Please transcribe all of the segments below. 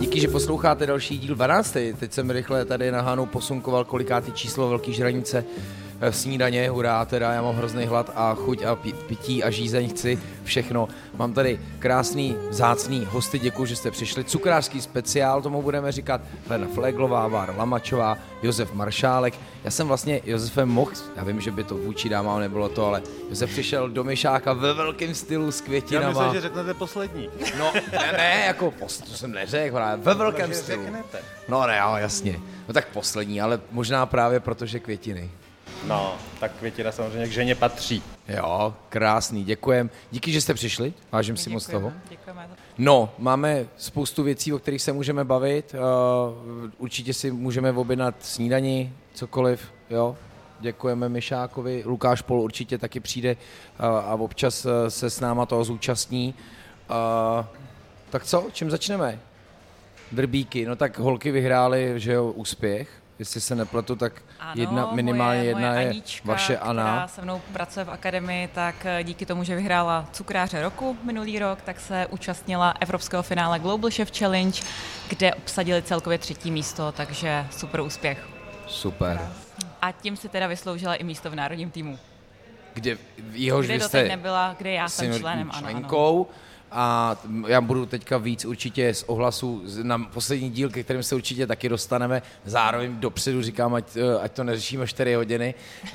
Díky, že posloucháte další díl 12. Teď jsem rychle tady na Hánu posunkoval kolikátý číslo velký žranice snídaně, hurá, teda já mám hrozný hlad a chuť a pití a žízeň chci všechno. Mám tady krásný, zácný hosty, děkuji, že jste přišli. Cukrářský speciál, tomu budeme říkat Lena Fleglová, Vár Lamačová, Josef Maršálek. Já jsem vlastně Josefem mohl, já vím, že by to vůči dámám nebylo to, ale Josef přišel do Myšáka ve velkém stylu s květinama. Já myslím, že řeknete poslední. No, ne, ne, jako, to jsem neřekl, ale ve velkém stylu. No ne, ale jasně. No tak poslední, ale možná právě protože květiny. No, tak květina samozřejmě k ženě patří. Jo, krásný, děkujem. Díky, že jste přišli, vážím si moc toho. Děkujeme. No, máme spoustu věcí, o kterých se můžeme bavit. Uh, určitě si můžeme objednat snídani, cokoliv, jo. Děkujeme Mišákovi, Lukáš Pol určitě taky přijde uh, a občas uh, se s náma toho zúčastní. Uh, tak co, čím začneme? Drbíky, no tak holky vyhrály, že jo, úspěch jestli se nepletu, tak ano, jedna, minimálně moje, jedna moje je Anička, vaše Ana. která se mnou pracuje v akademii, tak eh, díky tomu, že vyhrála cukráře roku minulý rok, tak se účastnila evropského finále Global Chef Challenge, kde obsadili celkově třetí místo, takže super úspěch. Super. A tím si teda vysloužila i místo v národním týmu. Kde, jehož kde vy jste nebyla, kde já jsem členem, ano, ano a já budu teďka víc určitě z ohlasu na poslední díl, ke kterým se určitě taky dostaneme. Zároveň dopředu říkám, ať, eh, ať to neřešíme 4 hodiny. Uh,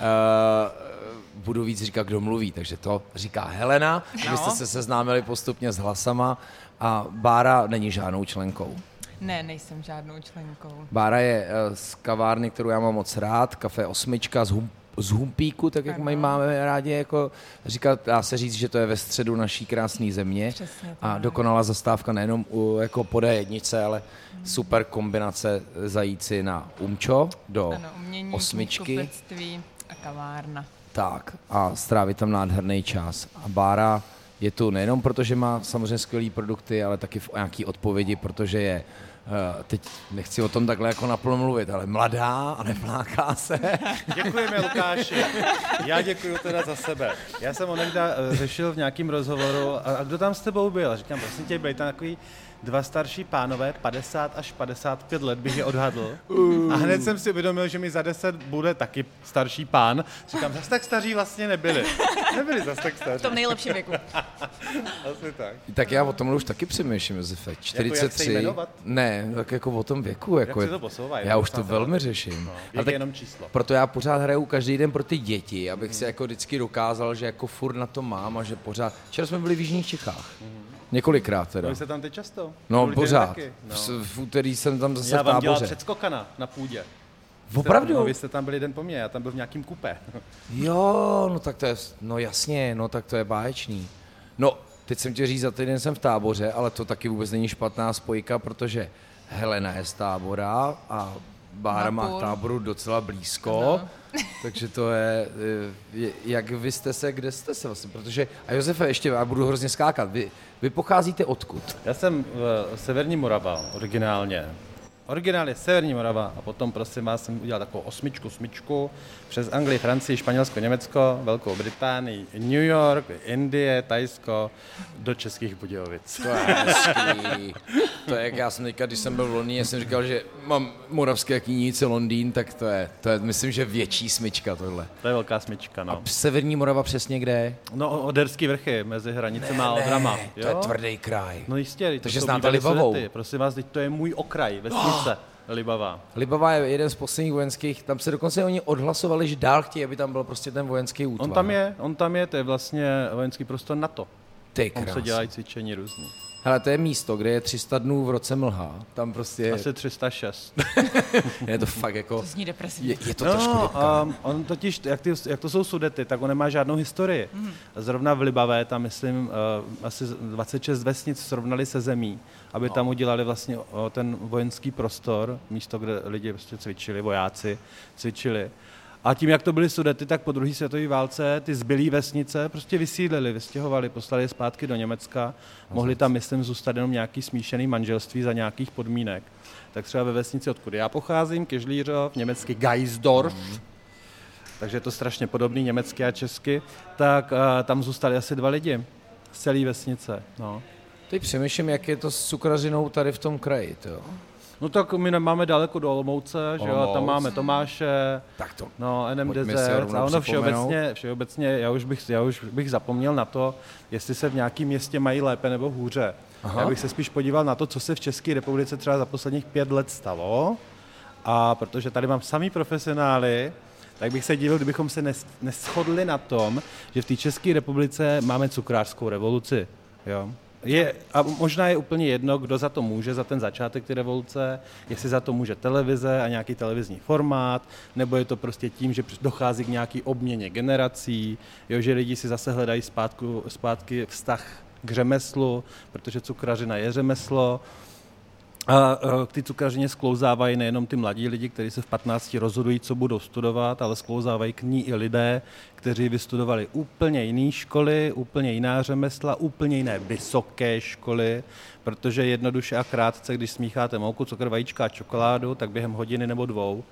budu víc říkat, kdo mluví, takže to říká Helena, no. abyste se seznámili postupně s hlasama a Bára není žádnou členkou. Ne, nejsem žádnou členkou. Bára je eh, z kavárny, kterou já mám moc rád, kafe Osmička z Hum z Humpíku, tak jak mají máme rádi jako říkat, dá se říct, že to je ve středu naší krásné země Přesně, a dokonalá zastávka nejenom u, jako po jednice, ale hmm. super kombinace zajít si na Umčo do ano, umění, osmičky. a kavárna. Tak a strávit tam nádherný čas. A Bára je tu nejenom proto, že má samozřejmě skvělé produkty, ale taky v nějaký odpovědi, protože je teď nechci o tom takhle jako naplno mluvit, ale mladá a nevláká se. Děkujeme, Lukáši. Já děkuji teda za sebe. Já jsem onekda uh, řešil v nějakém rozhovoru, a, a kdo tam s tebou byl? A říkám, prosím tě, byli tam takový dva starší pánové, 50 až 55 let bych je odhadl. Uh. A hned jsem si uvědomil, že mi za 10 bude taky starší pán. Říkám, zase tak staří vlastně nebyli. Nebyli zase tak staří. V tom nejlepším věku. Asi tak. Tak já o tom už taky přemýšlím, Josefe. 43. Jako ne, tak jako o tom věku. Jako jak to posouvá, já už to velmi řeším. No, Ale tak, jenom číslo. Proto já pořád hraju každý den pro ty děti, abych hmm. si jako vždycky dokázal, že jako furt na to mám a že pořád. Včera jsme byli v Jižních Čechách. Hmm. Několikrát teda. Vy jste tam teď často? No, pořád. No. V, v úterý jsem tam zase Já vám dělal předskokana na půdě. Opravdu? No, vy jste tam byli den po mně, já tam byl v nějakým kupé. jo, no tak to je, no jasně, no tak to je báječný. No, teď jsem ti říct, za týden jsem v táboře, ale to taky vůbec není špatná spojka, protože Helena je z tábora a Bára má táboru docela blízko. Ano. Takže to je, je, jak vy jste se, kde jste se vlastně, protože, a Josefe, ještě, já budu hrozně skákat, vy, vy pocházíte odkud? Já jsem v Severní Morava originálně, Originál je Severní Morava a potom prosím vás jsem udělal takovou osmičku, smyčku přes Anglii, Francii, Španělsko, Německo, Velkou Británii, New York, Indie, Tajsko do Českých Budějovic. To je hezký. To je, jak já jsem teďka, když jsem byl v Londýně, jsem říkal, že mám moravské knínice Londýn, tak to je, to je, myslím, že větší smyčka tohle. To je velká smyčka, no. A Severní Morava přesně kde? No, Oderský vrchy, mezi hranice a Odrama. To je tvrdý kraj. No jistě, Takže znáte Libavou. Prosím vás, teď to je můj okraj, vesnice. Oh. Libava. Libava je jeden z posledních vojenských, tam se dokonce oni odhlasovali, že dál chtějí, aby tam byl prostě ten vojenský útvar. On tam je, on tam je, to je vlastně vojenský prostor NATO. Ty Tam se dělají cvičení různý. Hele, to je místo, kde je 300 dnů v roce mlha. Tam prostě... Asi 306. je to fakt jako... To zní depresivně. Je, je to no, trošku um, on totiž, jak, ty, jak to jsou sudety, tak on nemá žádnou historii. Mm. Zrovna v Libavé, tam myslím, uh, asi 26 vesnic srovnali se zemí, aby no. tam udělali vlastně ten vojenský prostor, místo, kde lidi prostě cvičili, vojáci cvičili. A tím, jak to byly sudety, tak po druhé světové válce ty zbylé vesnice prostě vysídlili, vystěhovali, poslali je zpátky do Německa. Mohli tam, myslím, zůstat jenom nějaký smíšený manželství za nějakých podmínek. Tak třeba ve vesnici, odkud já pocházím, Kežlířov, německy Geisdorf, mm. takže je to strašně podobný německy a česky, tak uh, tam zůstali asi dva lidi z celé vesnice. No. Teď přemýšlím, jak je to s cukrařinou tady v tom kraji, to. No tak my nemáme daleko do Olomouce, že jo, tam máme Tomáše, tak to, no NM Desert a ono všeobecně, všeobecně já, už bych, já už bych zapomněl na to, jestli se v nějakém městě mají lépe nebo hůře. Aha. Já bych se spíš podíval na to, co se v České republice třeba za posledních pět let stalo, a protože tady mám samý profesionály, tak bych se divil, kdybychom se neschodli na tom, že v té České republice máme cukrářskou revoluci. Jo? Je, a možná je úplně jedno, kdo za to může, za ten začátek té revoluce, jestli za to může televize a nějaký televizní formát, nebo je to prostě tím, že dochází k nějaký obměně generací, jo, že lidi si zase hledají zpátku, zpátky vztah k řemeslu, protože cukrařina je řemeslo, a k ty cukrařině sklouzávají nejenom ty mladí lidi, kteří se v 15 rozhodují, co budou studovat, ale sklouzávají k ní i lidé, kteří vystudovali úplně jiné školy, úplně jiná řemesla, úplně jiné vysoké školy, protože jednoduše a krátce, když smícháte mouku, cukr, vajíčka a čokoládu, tak během hodiny nebo dvou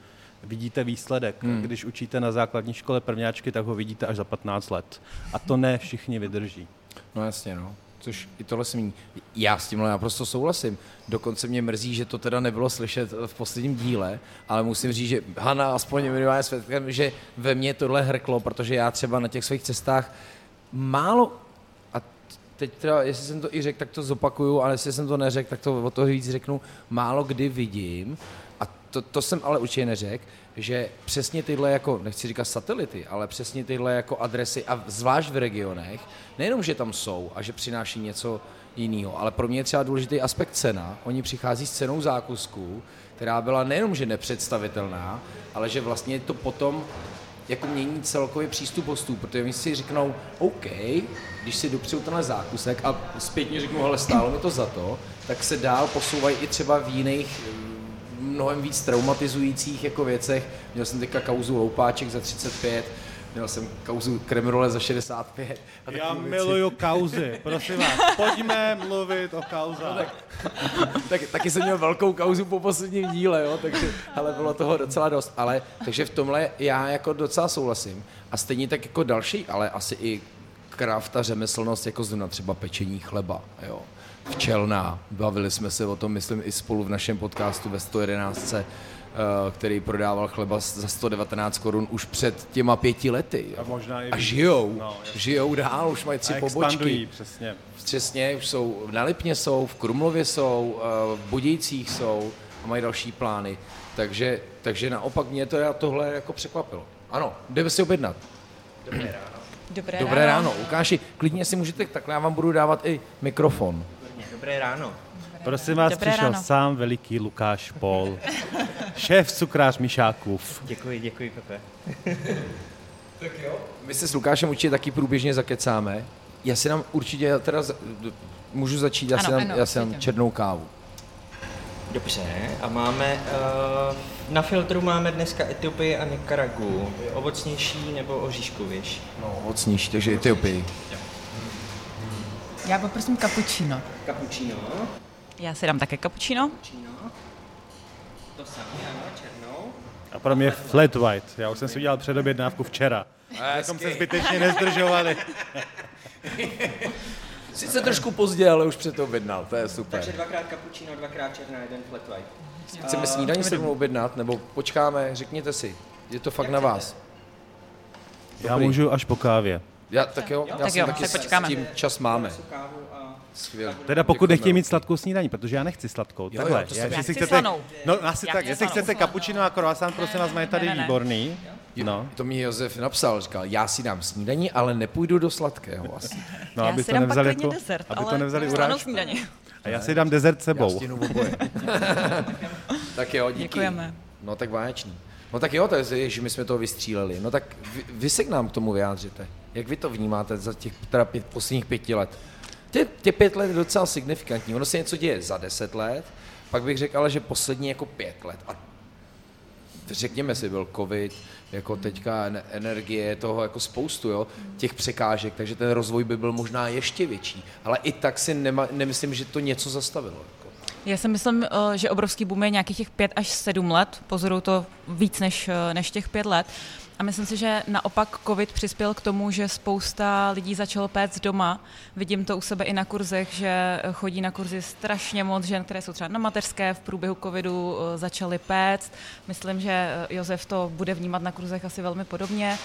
vidíte výsledek. Hmm. Když učíte na základní škole prvňáčky, tak ho vidíte až za 15 let. A to ne všichni vydrží. No jasně, no což i tohle smí. Já s tímhle naprosto souhlasím. Dokonce mě mrzí, že to teda nebylo slyšet v posledním díle, ale musím říct, že Hanna aspoň minimálně svědkem, že ve mně tohle hrklo, protože já třeba na těch svých cestách málo, a teď teda, jestli jsem to i řekl, tak to zopakuju, ale jestli jsem to neřekl, tak to o to víc řeknu, málo kdy vidím, a to, to jsem ale určitě neřekl, že přesně tyhle jako, nechci říkat satelity, ale přesně tyhle jako adresy a zvlášť v regionech, nejenom, že tam jsou a že přináší něco jiného, ale pro mě je třeba důležitý aspekt cena. Oni přichází s cenou zákusků, která byla nejenom, že nepředstavitelná, ale že vlastně to potom jako mění celkový přístup hostů, protože oni si řeknou, OK, když si dopřeju tenhle zákusek a zpětně řeknu, ale stálo mi to za to, tak se dál posouvají i třeba v jiných mnohem víc traumatizujících jako věcech. Měl jsem teďka kauzu loupáček za 35, měl jsem kauzu kremrole za 65. A Já miluju kauzy, prosím vás, pojďme mluvit o kauzách. No, tak, tak, taky jsem měl velkou kauzu po posledním díle, jo, takže, ale bylo toho docela dost. Ale, takže v tomhle já jako docela souhlasím. A stejně tak jako další, ale asi i krafta řemeslnost, jako zrovna třeba pečení chleba, jo včelná. Bavili jsme se o tom, myslím, i spolu v našem podcastu ve 111 eh, který prodával chleba za 119 korun už před těma pěti lety. A možná i A žijou, no, žijou dál, už mají tři pobočky. přesně. Přesně, už jsou na Lipně jsou, v Krumlově jsou, eh, v Budějcích jsou a mají další plány. Takže, takže naopak mě to tohle jako překvapilo. Ano, jdeme si objednat. Dobré ráno. Dobré, Dobré ráno. ráno. Lukáši, klidně si můžete, takhle já vám budu dávat i mikrofon. Dobré ráno. Prosím vás, Dobré přišel ráno. sám veliký Lukáš Pol, šéf cukrář Mišákův. Děkuji, děkuji, Pepe. tak jo. My se s Lukášem určitě taky průběžně zakecáme. Já si dám určitě, já teda můžu začít, já ano, si dám, ano, já si dám černou kávu. Dobře, a máme, uh, na filtru máme dneska Etiopii a Nikaragu. Ovocnější nebo oříškovější? No, ovocnější, takže Etiopii. Já poprosím cappuccino. Cappuccino. Já si dám také cappuccino. Cappuccino. To samé, ano, černou. A pro mě flat white. Já už jsem si udělal předobědnávku včera. Abychom se zbytečně nezdržovali. Sice trošku pozdě, ale už před to objednal, to je super. Takže dvakrát cappuccino, dvakrát černá, jeden flat white. Chceme snídaní se objednat, nebo počkáme, řekněte si. Je to fakt Jak na vás. Já můžu až po kávě. Já, tak jo, já tak jo, taky tak počkáme. s tím čas máme. Skvěle. Teda pokud nechtějí mít sladkou snídaní, protože já nechci sladkou. Jo, Takhle. Jo, já, já si chcete, slanou. No asi já tak, jestli chcete cappuccino a croissant, prosím vás, mají tady ne, ne, ne. výborný. No. To mi Josef napsal, říkal, já si dám snídaní, ale nepůjdu do sladkého asi. No, já aby si to nevzali jako, desert, aby to nevzali urážku. A já si dám dezert sebou. tak jo, díky. Děkujeme. No tak báječný. No tak jo, tak, že my jsme to vystříleli. No tak vy, vy se k nám k tomu vyjádřete. Jak vy to vnímáte za těch teda pět, posledních pěti let? Tě, tě pět let je docela signifikantní. Ono se něco děje za deset let, pak bych řekl ale, že poslední jako pět let. A řekněme si, byl covid, jako teďka energie, toho jako spoustu, jo, těch překážek, takže ten rozvoj by byl možná ještě větší. Ale i tak si nema, nemyslím, že to něco zastavilo. Jako. Já si myslím, eh, že obrovský boom je nějakých těch pět až sedm let, pozoruju to víc než, eh, než těch pět let. Myslím si, že naopak COVID přispěl k tomu, že spousta lidí začalo péct doma. Vidím to u sebe i na kurzech, že chodí na kurzy strašně moc žen, které jsou třeba na mateřské, v průběhu covidu eh, začaly péct. Myslím, že eh, Josef to bude vnímat na kurzech asi velmi podobně.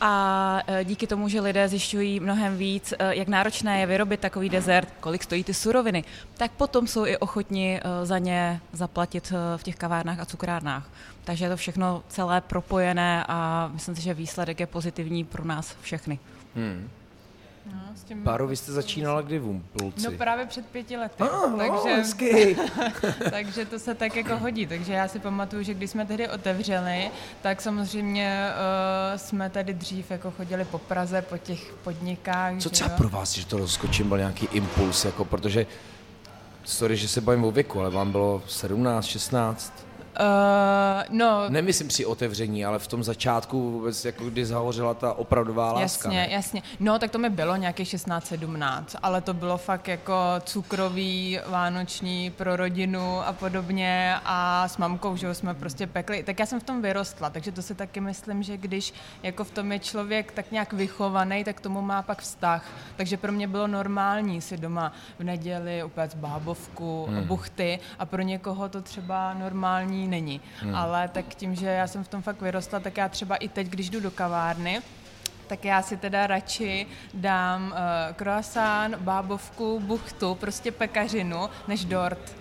A e, díky tomu, že lidé zjišťují mnohem víc, e, jak náročné je vyrobit takový dezert, kolik stojí ty suroviny, tak potom jsou i ochotni e, za ně zaplatit v těch kavárnách a cukrárnách. Takže je to všechno celé propojené a myslím si, že výsledek je pozitivní pro nás všechny. Hmm. No, s tím Páro, vy jste začínala kdy v Umpulci? No právě před pěti lety. Ah, takže, no, takže to se tak jako hodí. Takže já si pamatuju, že když jsme tehdy otevřeli, tak samozřejmě uh, jsme tady dřív jako chodili po Praze, po těch podnikách. Co třeba pro vás, že to rozskočím, byl nějaký impuls, jako protože, sorry, že se bavím o věku, ale vám bylo 17, 16? Uh, no, Nemyslím při otevření, ale v tom začátku vůbec, jako kdy zahořela ta opravdová láska. Jasně, ne? jasně. No, tak to mi bylo nějakých 16-17, ale to bylo fakt jako cukrový, vánoční pro rodinu a podobně a s mamkou, že jsme prostě pekli. Tak já jsem v tom vyrostla, takže to si taky myslím, že když jako v tom je člověk tak nějak vychovaný, tak tomu má pak vztah. Takže pro mě bylo normální si doma v neděli upéct bábovku, hmm. buchty a pro někoho to třeba normální není. Hmm. Ale tak tím, že já jsem v tom fakt vyrostla, tak já třeba i teď, když jdu do kavárny, tak já si teda radši dám uh, croissant, bábovku, buchtu, prostě pekařinu, než dort.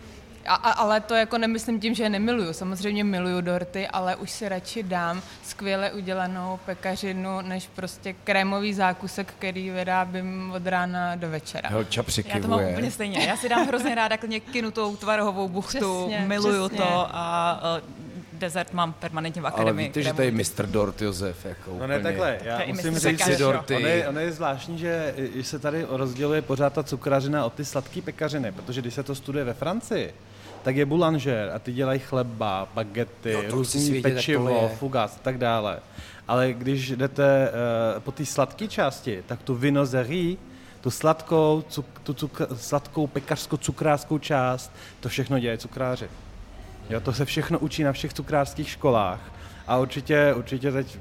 A, a, ale to jako nemyslím tím, že je nemiluju. Samozřejmě miluju dorty, ale už si radši dám skvěle udělanou pekařinu, než prostě krémový zákusek, který vyrábím od rána do večera. Přikivuje. Já to mám úplně stejně. Já si dám hrozně ráda klidně kinutou tvarohovou buchtu, přesně, miluju přesně. to a uh, dezert mám permanentně v akademii. Ale víte, že tady Mr. Dort Josef. Jako no ne, takhle, já musím říct, že ono je, ono je zvláštní, že se tady rozděluje pořád ta cukrařina od ty sladké pekařiny, protože když se to studuje ve Francii, tak je boulanger a ty dělají chleba, bagety, no, různý pečivo, fugas a tak dále. Ale když jdete uh, po té sladké části, tak tu vinozerie, tu sladkou, cuk, tu cuk, sladkou pekařsko-cukrářskou část, to všechno dělají cukráři. Jo, to se všechno učí na všech cukrářských školách. A určitě, určitě teď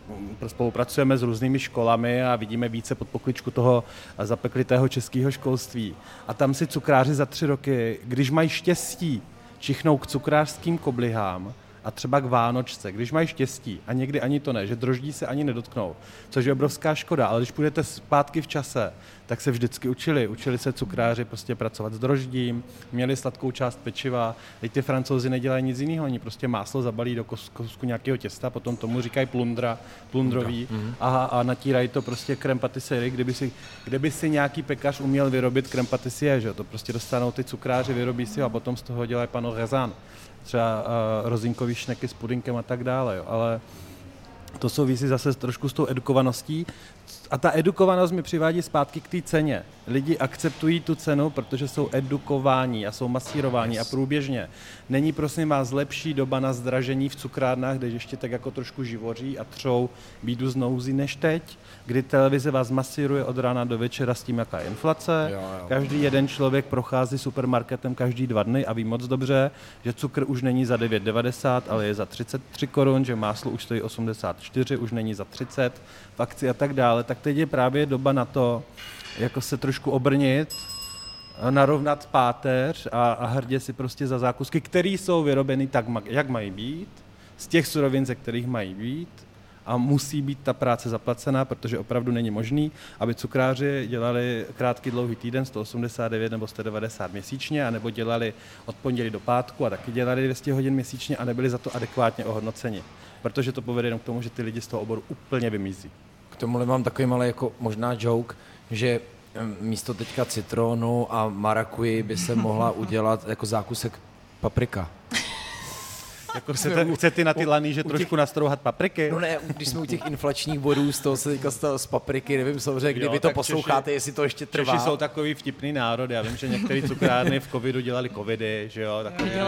spolupracujeme s různými školami a vidíme více pod pokličku toho zapeklitého českého školství. A tam si cukráři za tři roky, když mají štěstí, čichnou k cukrářským koblihám a třeba k Vánočce, když mají štěstí a někdy ani to ne, že droždí se ani nedotknou, což je obrovská škoda, ale když půjdete zpátky v čase, tak se vždycky učili. Učili se cukráři prostě pracovat s droždím, měli sladkou část pečiva. Teď ty francouzi nedělají nic jiného, oni prostě máslo zabalí do kousku nějakého těsta, potom tomu říkají plundra, plundrový mm-hmm. a, a natírají to prostě krem patisserie, kdyby si, kdyby si nějaký pekař uměl vyrobit krem patisserie, že to prostě dostanou ty cukráři, vyrobí si a potom z toho dělají pano rezán třeba uh, rozinkový šneky s pudinkem a tak dále, jo. ale to souvisí zase trošku s tou edukovaností. A ta edukovanost mi přivádí zpátky k té ceně. Lidi akceptují tu cenu, protože jsou edukováni a jsou masírováni a průběžně. Není prosím vás lepší doba na zdražení v cukrárnách, kde ještě tak jako trošku živoří a třou bídu z nouzy než teď, kdy televize vás masíruje od rána do večera s tím, jaká je inflace. Jo, jo. Každý jeden člověk prochází supermarketem každý dva dny a ví moc dobře, že cukr už není za 9,90, ale je za 33 korun, že máslo už stojí 84, už není za 30 v akci a tak dále. Tak teď je právě doba na to, jako se trošku obrnit, narovnat páteř a, a hrdě si prostě za zákusky, které jsou vyrobeny tak, jak mají být, z těch surovin, ze kterých mají být a musí být ta práce zaplacená, protože opravdu není možný, aby cukráři dělali krátký dlouhý týden, 189 nebo 190 měsíčně, anebo dělali od pondělí do pátku a taky dělali 200 hodin měsíčně a nebyli za to adekvátně ohodnoceni. Protože to povede jenom k tomu, že ty lidi z toho oboru úplně vymizí. K tomuhle mám takový malý jako možná joke, že místo teďka citronu a marakuji by se mohla udělat jako zákusek paprika. Jako chcete, chcete na ty laný, trošku těch, nastrouhat papriky? No ne, když jsme u těch inflačních bodů, z toho se teďka z papriky, nevím samozřejmě, kdyby jo, to posloucháte, Češi, jestli to ještě trvá. Češi jsou takový vtipný národ, já vím, že některé cukrárny v covidu dělali covidy, že jo, takový jo,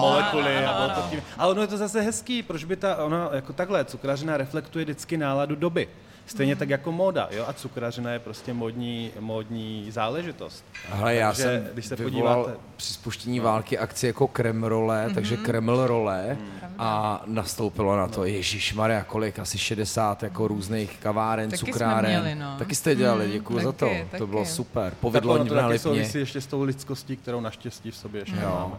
molekuly. A bylo to tím. Ale ono je to zase hezký, proč by ta, ono jako takhle, cukrařina reflektuje vždycky náladu doby. Stejně tak jako móda, jo, a cukrařina je prostě módní, módní záležitost. Ale já jsem když se podíváte... při spuštění no. války akci jako kremrole, mm-hmm. takže kreml role mm. a nastoupilo na to, no. Ježíš Maria, kolik, asi 60 jako různých kaváren, taky cukráren. Měli, no. Taky jste dělali, děkuji mm, za to, taky. to bylo super. Povedlo tak to taky souvisí ještě s tou lidskostí, kterou naštěstí v sobě ještě mm. máme.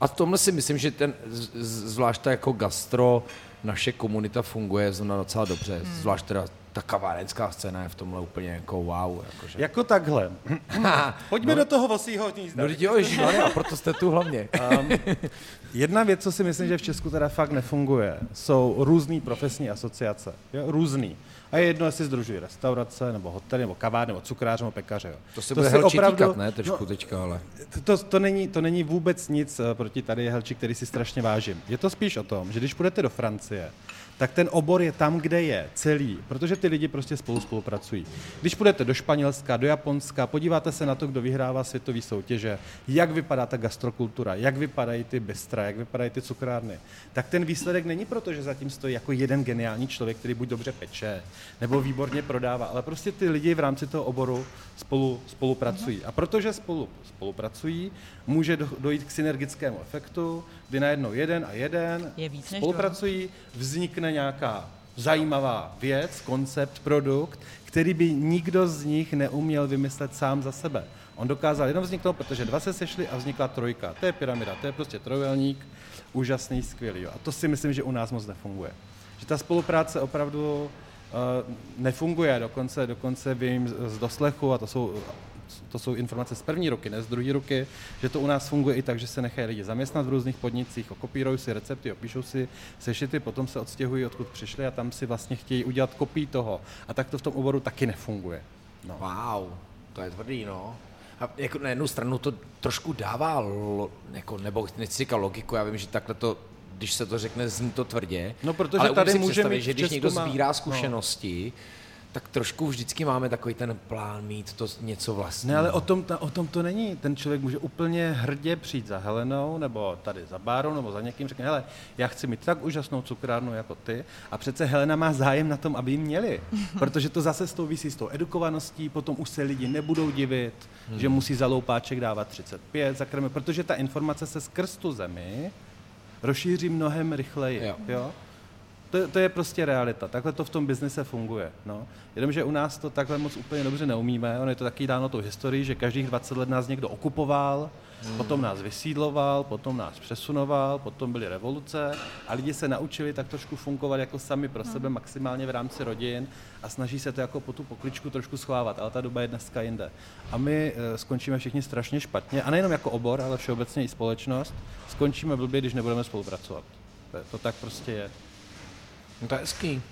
A v tomhle si myslím, že ten, zvlášť jako gastro, naše komunita funguje zrovna docela dobře, hmm. zvlášť teda ta kavárenská scéna je v tomhle úplně jako wow. Jakože. Jako takhle. Pojďme no, do toho vosího hnízda. No jo, a proto jste tu hlavně. Um, jedna věc, co si myslím, že v Česku teda fakt nefunguje, jsou různé profesní asociace. Jo? Různý. A je jedno, jestli združují restaurace, nebo hotely, nebo kavár, nebo cukrář, nebo pekaře. Jo. To se to bude opravdu, týkat, ne, trošku no, teďka, ale... To, to, není, to není vůbec nic eh, proti tady Helči, který si strašně vážím. Je to spíš o tom, že když půjdete do Francie, tak ten obor je tam, kde je celý, protože ty lidi prostě spolu spolupracují. Když půjdete do Španělska, do Japonska, podíváte se na to, kdo vyhrává světové soutěže, jak vypadá ta gastrokultura, jak vypadají ty bystra, jak vypadají ty cukrárny, tak ten výsledek není proto, že zatím stojí jako jeden geniální člověk, který buď dobře peče, nebo výborně prodává, ale prostě ty lidi v rámci toho oboru spolu spolupracují. A protože spolu spolupracují, může dojít k synergickému efektu, kdy najednou jeden a jeden je víc spolupracují, vznikne nějaká zajímavá věc, koncept, produkt, který by nikdo z nich neuměl vymyslet sám za sebe. On dokázal jenom vzniknout, protože dva se sešli a vznikla trojka. To je pyramida, to je prostě trojuhelník, úžasný, skvělý. A to si myslím, že u nás moc nefunguje. Že ta spolupráce opravdu uh, nefunguje, dokonce, dokonce vím z doslechu, a to jsou to jsou informace z první roky, ne z druhé roky, že to u nás funguje i tak, že se nechají lidi zaměstnat v různých podnicích, okopírují si recepty, opíšou si sešity, potom se odstěhují, odkud přišli a tam si vlastně chtějí udělat kopii toho. A tak to v tom oboru taky nefunguje. No. Wow, to je tvrdý, no. A jako na jednu stranu to trošku dává, lo, jako, nebo nechci říkat logiku, já vím, že takhle to když se to řekne, zní to tvrdě. No, protože ale tady může mít že když někdo sbírá no. zkušenosti, no tak trošku vždycky máme takový ten plán mít to něco vlastního. Ne, ale o tom, ta, o tom to není. Ten člověk může úplně hrdě přijít za Helenou, nebo tady za Bárou, nebo za někým, řekne, hele, já chci mít tak úžasnou cukrárnu jako ty. A přece Helena má zájem na tom, aby ji měli. Protože to zase souvisí s tou edukovaností, potom už se lidi nebudou divit, hmm. že musí za loupáček dávat 35 za krmy, protože ta informace se skrz tu zemi rozšíří mnohem rychleji. Jo. Jo? To, to je prostě realita. Takhle to v tom biznise funguje. No. Jenomže u nás to takhle moc úplně dobře neumíme. Ono je to taky dáno tou historií, že každých 20 let nás někdo okupoval, hmm. potom nás vysídloval, potom nás přesunoval, potom byly revoluce a lidi se naučili tak trošku fungovat jako sami pro sebe, hmm. maximálně v rámci rodin a snaží se to jako po tu pokličku trošku schovávat, ale ta doba je dneska jinde. A my e, skončíme všichni strašně špatně, a nejenom jako obor, ale všeobecně i společnost, skončíme blbě, když nebudeme spolupracovat. To, to tak prostě je. No to je hezký.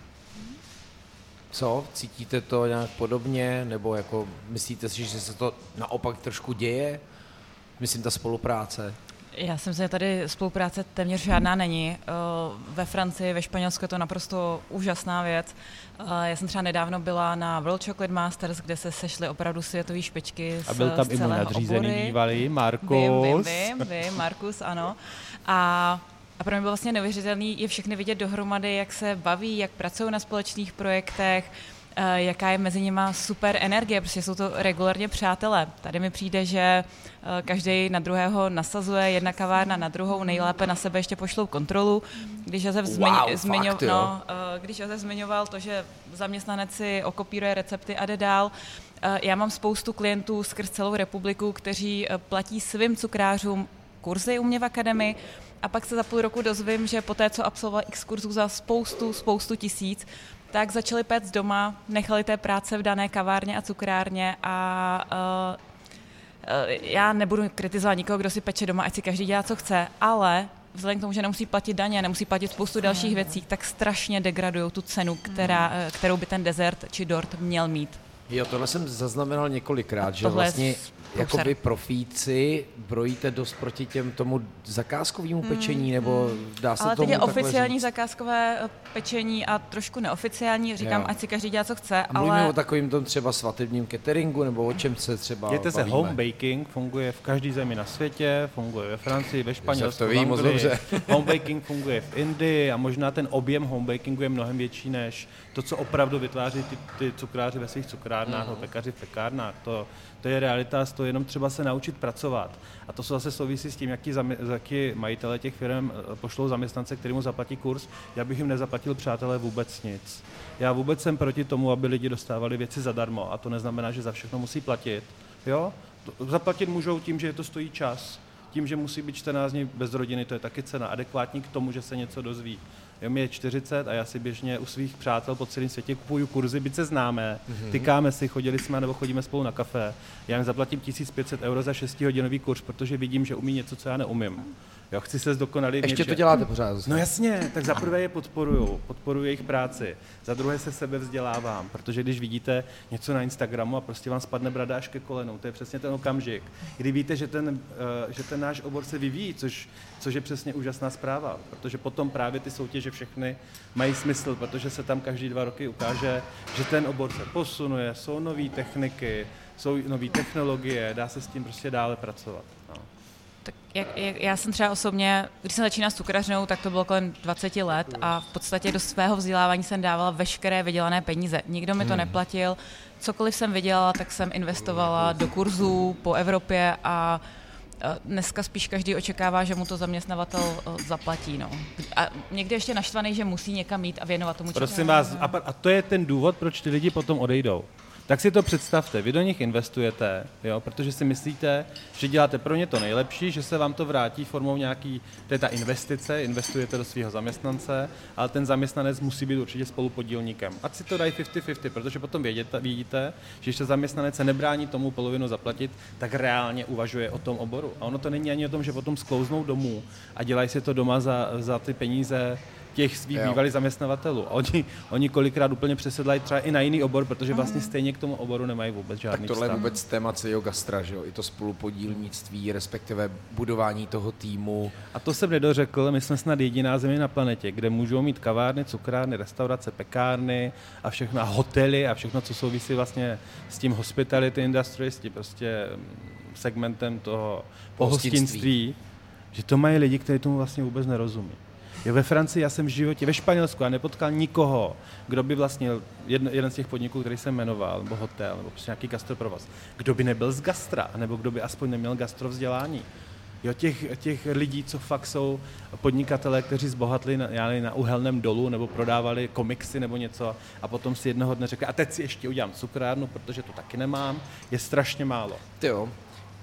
Co? Cítíte to nějak podobně? Nebo jako myslíte si, že se to naopak trošku děje? Myslím, ta spolupráce. Já jsem se tady spolupráce téměř žádná není. Eh, ve Francii, ve Španělsku je to naprosto úžasná věc. Eh, já jsem třeba nedávno byla na World Chocolate Masters, kde se sešly opravdu světové špičky z A byl tam i můj nadřízený bývalý, Markus. Vím, vím, vím, vím, Markus, ano. A a pro mě bylo vlastně neuvěřitelný je všechny vidět dohromady, jak se baví, jak pracují na společných projektech, eh, jaká je mezi nimi super energie, protože jsou to regulárně přátelé. Tady mi přijde, že eh, každý na druhého nasazuje, jedna kavárna na druhou, nejlépe na sebe ještě pošlou kontrolu. Když Josef, zmiň, wow, zmiňo, fakt, no, eh, když Josef zmiňoval to, že zaměstnanec si okopíruje recepty a jde dál, já mám spoustu klientů skrz celou republiku, kteří platí svým cukrářům kurzy u mě v akademii, a pak se za půl roku dozvím, že po té, co absolvoval x kurzů za spoustu, spoustu tisíc, tak začali péct doma, nechali té práce v dané kavárně a cukrárně a uh, uh, já nebudu kritizovat nikoho, kdo si peče doma, ať si každý dělá, co chce, ale vzhledem k tomu, že nemusí platit daně, nemusí platit spoustu dalších věcí, tak strašně degradují tu cenu, která, hmm. kterou by ten desert či dort měl mít. Jo, tohle jsem zaznamenal několikrát, že vlastně jako vy profíci brojíte dost proti těm tomu zakázkovému hmm, pečení, nebo hmm. dá se Ale tomu teď je oficiální říct? zakázkové eh, pečení a trošku neoficiální, říkám, jo. ať si každý dělá, co chce, a ale... o takovým tom třeba svatebním cateringu, nebo o čem se třeba Jděte se, home baking funguje v každé zemi na světě, funguje ve Francii, ve Španělsku, to ví, moc dobře. home baking funguje v Indii a možná ten objem home bakingu je mnohem větší než to, co opravdu vytváří ty, ty cukráři ve svých cukrárnách, mm. pekaři v pekárnách. To, to je realita, to jenom třeba se naučit pracovat. A to se zase souvisí s tím, jaký, zami, jaký majitele těch firm eh, pošlou zaměstnance, který mu zaplatí kurz. Já bych jim nezaplatil, přátelé, vůbec nic. Já vůbec jsem proti tomu, aby lidi dostávali věci zadarmo a to neznamená, že za všechno musí platit. Jo? Zaplatit můžou tím, že to stojí čas, tím, že musí být 14 dní bez rodiny, to je taky cena adekvátní k tomu, že se něco dozví je mi je 40 a já si běžně u svých přátel po celém světě kupuju kurzy, byť se známe, mm-hmm. tykáme si, chodili jsme nebo chodíme spolu na kafe. Já jim zaplatím 1500 euro za 6 hodinový kurz, protože vidím, že umí něco, co já neumím. Jo, chci se zdokonalit. Ještě to děláte pořád. No jasně, tak za prvé je podporuju, podporuji jejich práci, za druhé se sebe vzdělávám, protože když vidíte něco na Instagramu a prostě vám spadne brada až ke kolenou, to je přesně ten okamžik, kdy víte, že ten, uh, že ten náš obor se vyvíjí, což, což je přesně úžasná zpráva, protože potom právě ty soutěže všechny mají smysl, protože se tam každý dva roky ukáže, že ten obor se posunuje, jsou nové techniky, jsou nové technologie, dá se s tím prostě dále pracovat. No. Tak jak, jak, já jsem třeba osobně, když jsem začínala s cukrařnou, tak to bylo kolem 20 let a v podstatě do svého vzdělávání jsem dávala veškeré vydělané peníze. Nikdo mi to hmm. neplatil. Cokoliv jsem vydělala, tak jsem investovala do kurzů po Evropě a dneska spíš každý očekává, že mu to zaměstnavatel zaplatí. No. A někdy ještě naštvaný, že musí někam mít a věnovat tomu Prosím vás, a to je ten důvod, proč ty lidi potom odejdou tak si to představte, vy do nich investujete, jo, protože si myslíte, že děláte pro ně to nejlepší, že se vám to vrátí formou nějaký, to je ta investice, investujete do svého zaměstnance, ale ten zaměstnanec musí být určitě spolupodílníkem. Ať si to dají 50-50, protože potom věděte, vidíte, že když se zaměstnanec se nebrání tomu polovinu zaplatit, tak reálně uvažuje o tom oboru. A ono to není ani o tom, že potom sklouznou domů a dělají si to doma za, za ty peníze, těch svých jo. bývalých zaměstnavatelů. A oni, oni kolikrát úplně přesedlají třeba i na jiný obor, protože vlastně stejně k tomu oboru nemají vůbec žádný Tak tohle vztah. je vůbec téma celého gastra, že jo? I to spolupodílnictví, respektive budování toho týmu. A to jsem nedořekl, my jsme snad jediná země na planetě, kde můžou mít kavárny, cukrárny, restaurace, pekárny a všechno, a hotely a všechno, co souvisí vlastně s tím hospitality industry, s tím prostě mm, segmentem toho pohostinství, že to mají lidi, kteří tomu vlastně vůbec nerozumí. Jo, ve Francii, já jsem v životě, ve Španělsku, a nepotkal nikoho, kdo by vlastně, jeden, jeden z těch podniků, který jsem jmenoval, nebo hotel, nebo prostě nějaký gastroprovaz, kdo by nebyl z gastra, nebo kdo by aspoň neměl gastro vzdělání. Jo, těch, těch lidí, co fakt jsou podnikatelé, kteří zbohatli na, já nevím, na uhelném dolu nebo prodávali komiksy nebo něco a potom si jednoho dne řekli, a teď si ještě udělám cukrárnu, protože to taky nemám, je strašně málo. Ty jo,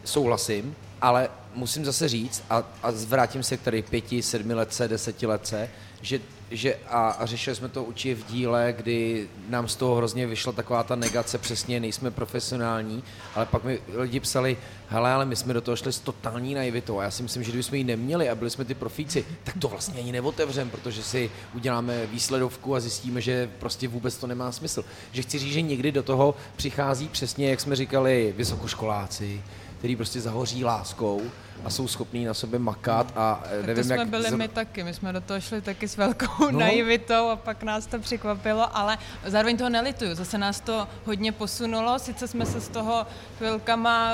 souhlasím, ale musím zase říct, a, a vrátím se k tady pěti, sedmi letce, deseti letce, že, že a, a řešili jsme to určitě v díle, kdy nám z toho hrozně vyšla taková ta negace, přesně nejsme profesionální, ale pak mi lidi psali, hele, ale my jsme do toho šli s totální naivitou a já si myslím, že kdybychom ji neměli a byli jsme ty profíci, tak to vlastně ani neotevřem, protože si uděláme výsledovku a zjistíme, že prostě vůbec to nemá smysl. Že chci říct, že někdy do toho přichází přesně, jak jsme říkali, vysokoškoláci, který prostě zahoří láskou a jsou schopní na sobě makat a tak nevím, to jsme jak... byli my taky, my jsme do toho šli taky s velkou no. naivitou a pak nás to překvapilo, ale zároveň toho nelituju, zase nás to hodně posunulo, sice jsme se z toho chvilkama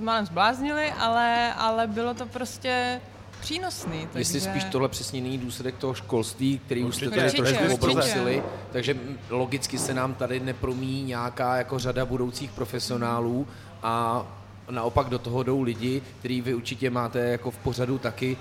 málem zbláznili, ale, ale bylo to prostě přínosný. Takže... Jestli spíš tohle přesně není důsledek toho školství, který už jste tady trošku obrusili, takže logicky se nám tady nepromí nějaká jako řada budoucích profesionálů a naopak do toho jdou lidi, který vy určitě máte jako v pořadu taky,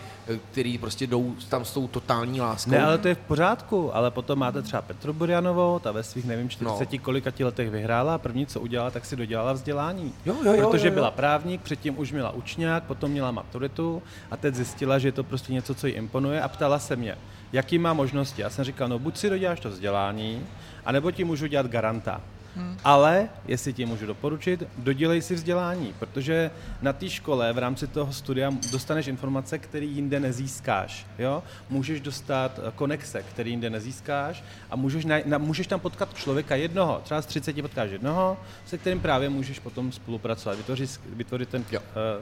který prostě jdou tam s tou totální láskou. Ne, ale to je v pořádku, ale potom máte třeba Petru Burianovou, ta ve svých, nevím, 40 no. kolika letech vyhrála a první, co udělala, tak si dodělala vzdělání. Jo, jo, jo, Protože jo, jo. byla právník, předtím už měla učňák, potom měla maturitu a teď zjistila, že je to prostě něco, co jí imponuje a ptala se mě, jaký má možnosti. Já jsem říkal, no buď si doděláš to vzdělání, anebo ti můžu dělat garanta. Hmm. Ale, jestli ti můžu doporučit, dodělej si vzdělání, protože na té škole v rámci toho studia dostaneš informace, které jinde nezískáš. Jo? Můžeš dostat eh, konexe, které jinde nezískáš a můžeš, na, na, můžeš tam potkat člověka jednoho, třeba z 30 potkáš jednoho, se kterým právě můžeš potom spolupracovat, vytvořit, vytvořit ten uh,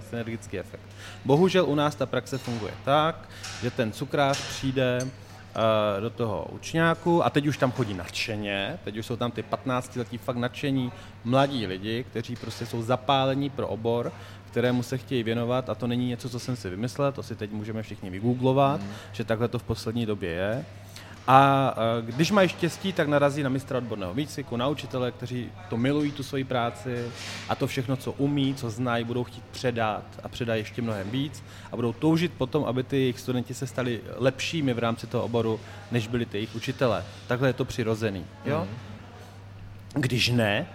synergický efekt. Bohužel u nás ta praxe funguje tak, že ten cukrář přijde, do toho učňáku a teď už tam chodí nadšeně, teď už jsou tam ty 15 letí fakt nadšení mladí lidi, kteří prostě jsou zapálení pro obor, kterému se chtějí věnovat a to není něco, co jsem si vymyslel, to si teď můžeme všichni vygooglovat, mm. že takhle to v poslední době je. A když mají štěstí, tak narazí na mistra odborného výcviku, na učitele, kteří to milují, tu svoji práci a to všechno, co umí, co znají, budou chtít předat a předají ještě mnohem víc a budou toužit potom, aby ty jejich studenti se stali lepšími v rámci toho oboru, než byli ty jejich učitele. Takhle je to přirozený. Jo? Mm. Když ne,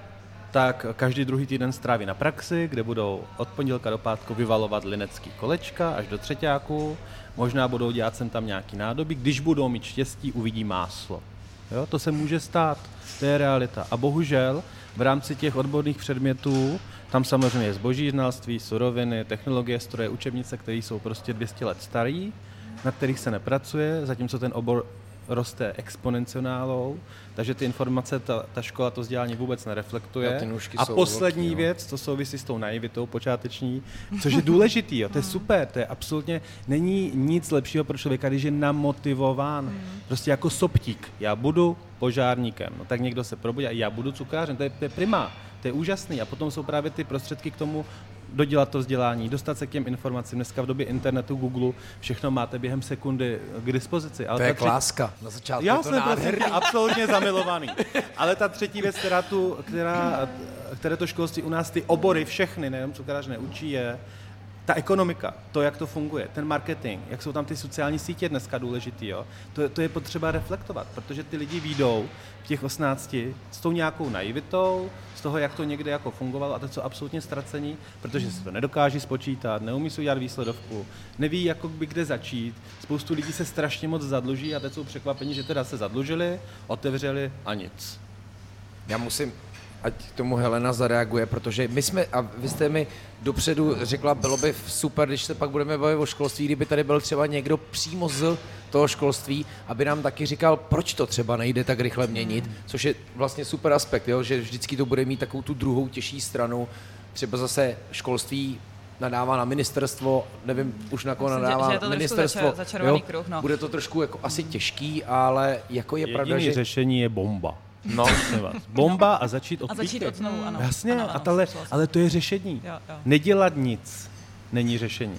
tak každý druhý týden stráví na praxi, kde budou od pondělka do pátku vyvalovat linecký kolečka až do třetíku, možná budou dělat sem tam nějaký nádoby, když budou mít štěstí, uvidí máslo. Jo, to se může stát, to je realita. A bohužel v rámci těch odborných předmětů, tam samozřejmě je zboží znalství, suroviny, technologie, stroje, učebnice, které jsou prostě 200 let starý, na kterých se nepracuje, zatímco ten obor roste exponenciálou, takže ty informace ta, ta škola to vzdělání vůbec nereflektuje. A poslední velký, věc, to souvisí s tou naivitou počáteční, což je důležitý, jo, to je super, to je absolutně, není nic lepšího pro člověka, když je namotivován, hmm. prostě jako soptík, já budu požárníkem, no tak někdo se probudí a já budu cukrářem, to je, to je prima, to je úžasný a potom jsou právě ty prostředky k tomu dodělat to vzdělání, dostat se k těm informacím. Dneska v době internetu, Google, všechno máte během sekundy k dispozici. Ale to je třetí... kláska. Na začátku Já jsem prostě absolutně zamilovaný. Ale ta třetí věc, která, tu, která, které to školství u nás ty obory všechny, nejenom cukrář neučí, je, ta ekonomika, to, jak to funguje, ten marketing, jak jsou tam ty sociální sítě dneska důležitý, jo, to, to je potřeba reflektovat, protože ty lidi výjdou v těch 18 s tou nějakou naivitou, z toho, jak to někde jako fungovalo a to jsou absolutně ztracení, protože se to nedokáží spočítat, neumí si udělat výsledovku, neví, jako by kde začít. Spoustu lidí se strašně moc zadluží a teď jsou překvapení, že teda se zadlužili, otevřeli a nic. Já musím, ať tomu Helena zareaguje, protože my jsme, a vy jste mi dopředu řekla, bylo by super, když se pak budeme bavit o školství, kdyby tady byl třeba někdo přímo z toho školství, aby nám taky říkal, proč to třeba nejde tak rychle měnit, což je vlastně super aspekt, jo? že vždycky to bude mít takovou tu druhou těžší stranu, třeba zase školství nadává na ministerstvo, nevím už na koho nadává že, že to ministerstvo. Začer, jo, kruh, no. Bude to trošku jako asi těžký, ale jako je Jediný pravda, že... řešení je bomba. No, vás. Bomba a začít od A začít od znovu, ano. Jasně, ano, ano, a tale, ale to je řešení. Jo, jo. Nedělat nic není řešení.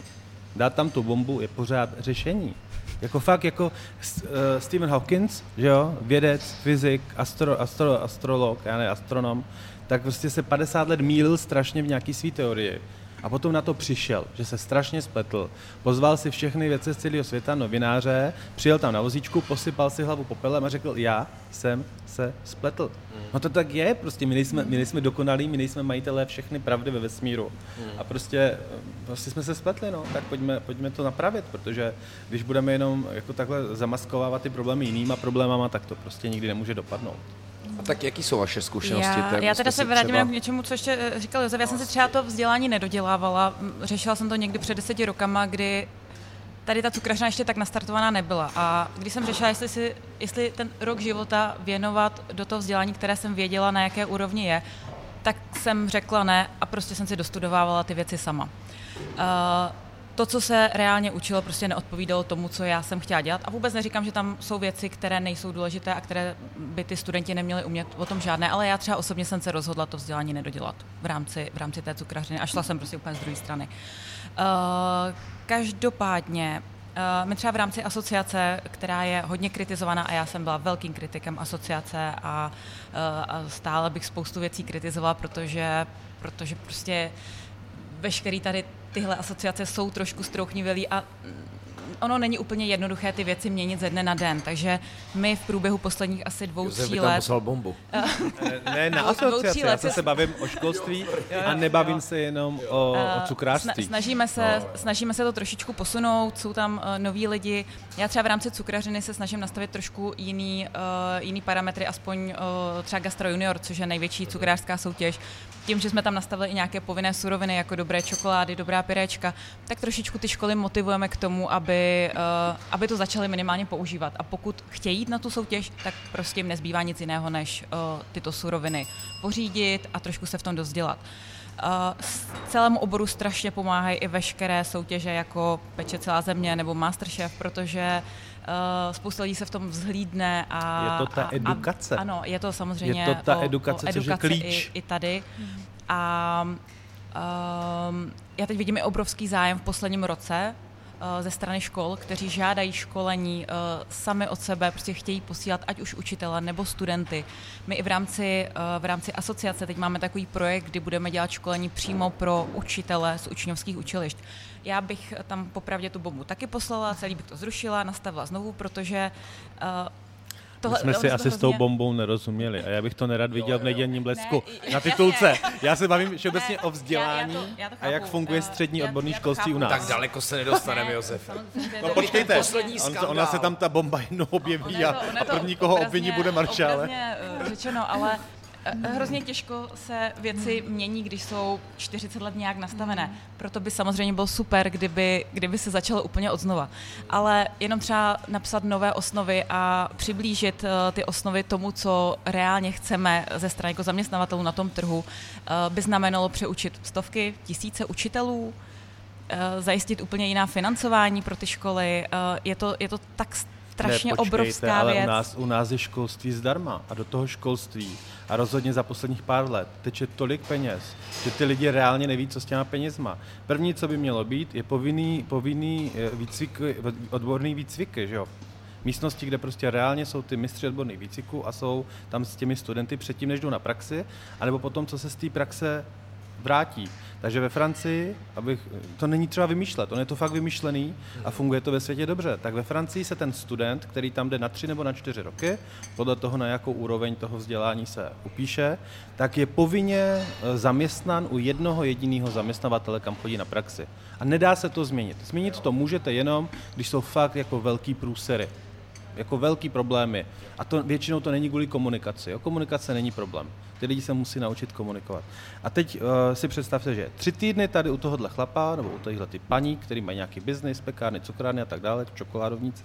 Dát tam tu bombu je pořád řešení. Jako fakt, jako uh, Stephen Hawkins, že jo, vědec, fyzik, astro, astro, astrolog, já ne, astronom, tak prostě se 50 let mýlil strašně v nějaký svý teorii. A potom na to přišel, že se strašně spletl. Pozval si všechny věci z celého světa, novináře, přijel tam na vozíčku, posypal si hlavu popelem a řekl, já jsem se spletl. No to tak je, prostě my nejsme, my nejsme dokonalí, my nejsme majitelé všechny pravdy ve vesmíru. A prostě, prostě jsme se spletli, no, tak pojďme, pojďme to napravit, protože když budeme jenom jako takhle zamaskovávat ty problémy jinýma problémama, tak to prostě nikdy nemůže dopadnout. Tak jaký jsou vaše zkušenosti? Já, já teda se vrátím třeba... k něčemu, co ještě eh, říkal Josef. Já jsem si třeba to vzdělání nedodělávala. Řešila jsem to někdy před deseti rokama, kdy tady ta cukrařina ještě tak nastartovaná nebyla. A když jsem řešila, jestli, si, jestli ten rok života věnovat do toho vzdělání, které jsem věděla, na jaké úrovni je, tak jsem řekla ne a prostě jsem si dostudovávala ty věci sama. Uh, to, co se reálně učilo, prostě neodpovídalo tomu, co já jsem chtěla dělat. A vůbec neříkám, že tam jsou věci, které nejsou důležité a které by ty studenti neměli umět o tom žádné, ale já třeba osobně jsem se rozhodla to vzdělání nedodělat v rámci, v rámci té cukrařiny a šla jsem prostě úplně z druhé strany. Uh, každopádně Uh, my třeba v rámci asociace, která je hodně kritizovaná, a já jsem byla velkým kritikem asociace a, uh, a stále bych spoustu věcí kritizovala, protože, protože prostě veškerý tady tyhle asociace jsou trošku strouchnivělý a ono není úplně jednoduché ty věci měnit ze dne na den, takže my v průběhu posledních asi dvou, Josef tří let... poslal bombu. ne, na asociaci, já se, se bavím o školství a nebavím se jenom o, o eh, cukrářství. Snažíme se, no. snažíme se to trošičku posunout, jsou tam uh, noví lidi. Já třeba v rámci cukrařiny se snažím nastavit trošku jiný, uh, jiný parametry, aspoň uh, třeba Gastro Junior, což je největší cukrářská soutěž. Tím, že jsme tam nastavili i nějaké povinné suroviny, jako dobré čokolády, dobrá piréčka, tak trošičku ty školy motivujeme k tomu, aby, uh, aby to začaly minimálně používat. A pokud chtějí jít na tu soutěž, tak prostě jim nezbývá nic jiného, než uh, tyto suroviny pořídit a trošku se v tom dozdělat. Uh, celému oboru strašně pomáhají i veškeré soutěže jako Peče celá země nebo Masterchef, protože uh, spousta lidí se v tom vzhlídne a... Je to ta edukace. A, ano, je to samozřejmě je to ta edukace, o, o edukaci což je klíč. I, i tady. A um, já teď vidím i obrovský zájem v posledním roce Eh, ze strany škol, kteří žádají školení eh, sami od sebe, prostě chtějí posílat ať už učitele nebo studenty. My i v rámci, eh, v rámci asociace teď máme takový projekt, kdy budeme dělat školení přímo pro učitele z učňovských učilišť. Já bych tam popravdě tu bombu taky poslala, celý bych to zrušila, nastavila znovu, protože Tohle, My jsme si asi hrozně... s tou bombou nerozuměli a já bych to nerad viděl v nedělním blesku ne, na titulce. Já se bavím všeobecně o vzdělání já to, já to chápu, a jak funguje střední odborný školství u nás. Tak daleko se nedostaneme, Josef. No počkejte, on, ona se tam ta bomba jednou objeví a, a první, koho obviní, bude maršále. Eh, řečeno, ale Eh, hrozně těžko se věci mění, když jsou 40 let nějak nastavené. Proto by samozřejmě bylo super, kdyby, kdyby se začalo úplně od znova. Ale jenom třeba napsat nové osnovy a přiblížit eh, ty osnovy tomu, co reálně chceme ze strany jako zaměstnavatelů na tom trhu, eh, by znamenalo přeučit stovky, tisíce učitelů, zajistit úplně jiná financování pro ty školy. Je to, je to tak strašně ne, počkejte, obrovská ale věc. U nás, u nás je školství zdarma a do toho školství a rozhodně za posledních pár let teče tolik peněz, že ty lidi reálně neví, co s těma penězma. První, co by mělo být, je povinný, povinný eh, výcvik, odborný výcvik, že jo? místnosti, kde prostě reálně jsou ty mistři odborných výcviků a jsou tam s těmi studenty předtím, než jdou na praxi, anebo potom, co se z té praxe vrátí. Takže ve Francii, abych, to není třeba vymýšlet, on je to fakt vymyšlený a funguje to ve světě dobře. Tak ve Francii se ten student, který tam jde na tři nebo na čtyři roky, podle toho, na jakou úroveň toho vzdělání se upíše, tak je povinně e, zaměstnan u jednoho jediného zaměstnavatele, kam chodí na praxi. A nedá se to změnit. Změnit to můžete jenom, když jsou fakt jako velký průsery jako velký problémy. A to většinou to není kvůli komunikaci. Jo? Komunikace není problém. Ty lidi se musí naučit komunikovat. A teď uh, si představte, že tři týdny tady u tohohle chlapa, nebo u těchto ty paní, který mají nějaký biznis, pekárny, cukrárny a tak dále, čokoládovníci,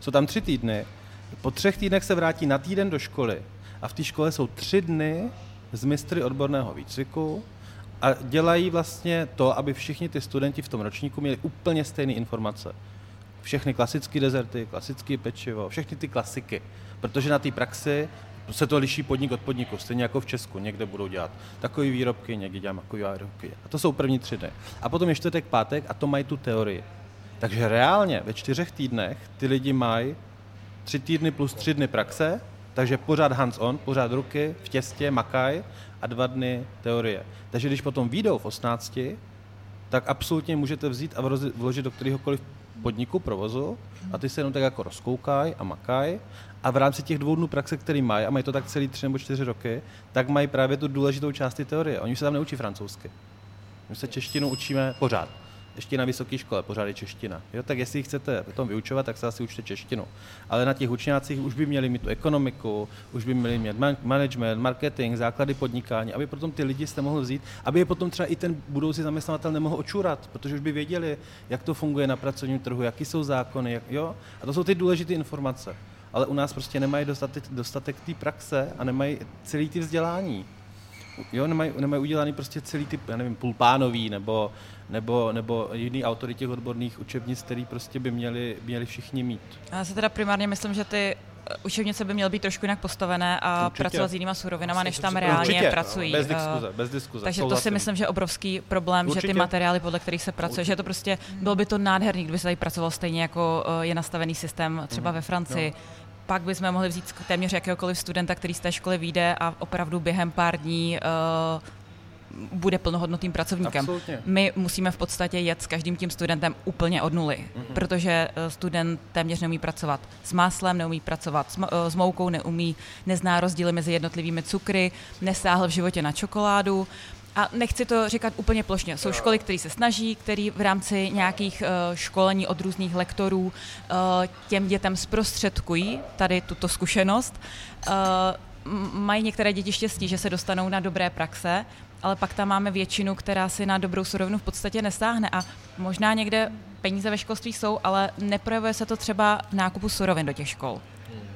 jsou tam tři týdny, po třech týdnech se vrátí na týden do školy a v té škole jsou tři dny z mistry odborného výcviku a dělají vlastně to, aby všichni ty studenti v tom ročníku měli úplně stejné informace všechny klasické dezerty, klasické pečivo, všechny ty klasiky. Protože na té praxi se to liší podnik od podniku, stejně jako v Česku. Někde budou dělat takové výrobky, někde dělám takové výrobky. A to jsou první tři dny. A potom je čtvrtek, pátek a to mají tu teorii. Takže reálně ve čtyřech týdnech ty lidi mají tři týdny plus tři dny praxe, takže pořád hands-on, pořád ruky, v těstě, makaj a dva dny teorie. Takže když potom výjdou v 18, tak absolutně můžete vzít a vložit do kteréhokoliv podniku, provozu a ty se jenom tak jako rozkoukají a makají a v rámci těch dvou dnů praxe, který mají, a mají to tak celý tři nebo čtyři roky, tak mají právě tu důležitou část teorie. Oni se tam neučí francouzsky. My se češtinu učíme pořád ještě na vysoké škole, pořád je čeština. Jo, tak jestli chcete potom vyučovat, tak se asi učte češtinu. Ale na těch učňácích už by měli mít tu ekonomiku, už by měli mít management, marketing, základy podnikání, aby potom ty lidi jste mohli vzít, aby je potom třeba i ten budoucí zaměstnavatel nemohl očurat, protože už by věděli, jak to funguje na pracovním trhu, jaký jsou zákony, jak, jo. A to jsou ty důležité informace. Ale u nás prostě nemají dostatek, dostatek té praxe a nemají celý ty vzdělání. Jo, nemají, nemají udělaný prostě celý typ, já nevím, pulpánový nebo, nebo, nebo jiný autory těch odborných učebnic, který prostě by měli, měli všichni mít. Já se teda primárně myslím, že ty eh, učebnice by měly být trošku jinak postavené a Určitě. pracovat s jinýma surovinama, než tam reálně Určitě. pracují. Bez eh, diskuze, bez diskuze. Takže to si myslím, že je obrovský problém, Určitě. že ty materiály, podle kterých se pracuje, Určitě. že to prostě bylo by to nádherný, kdyby se tady pracoval stejně jako eh, je nastavený systém třeba mm. ve Francii. No pak bychom mohli vzít téměř jakéhokoliv studenta, který z té školy vyjde a opravdu během pár dní uh, bude plnohodnotným pracovníkem. Absolutně. My musíme v podstatě jet s každým tím studentem úplně od nuly, mm-hmm. protože eh, student téměř neumí pracovat s máslem, neumí pracovat s, eh, s moukou, neumí, nezná rozdíly mezi jednotlivými cukry, nesáhl v životě na čokoládu, a nechci to říkat úplně plošně. Jsou školy, které se snaží, které v rámci nějakých uh, školení od různých lektorů těm dětem zprostředkují tady tuto zkušenost. Mají některé děti štěstí, že se dostanou na dobré praxe, ale pak tam máme většinu, která si na dobrou surovinu v podstatě nestáhne a možná někde peníze ve školství jsou, ale neprojevuje se to třeba v nákupu surovin do těch škol.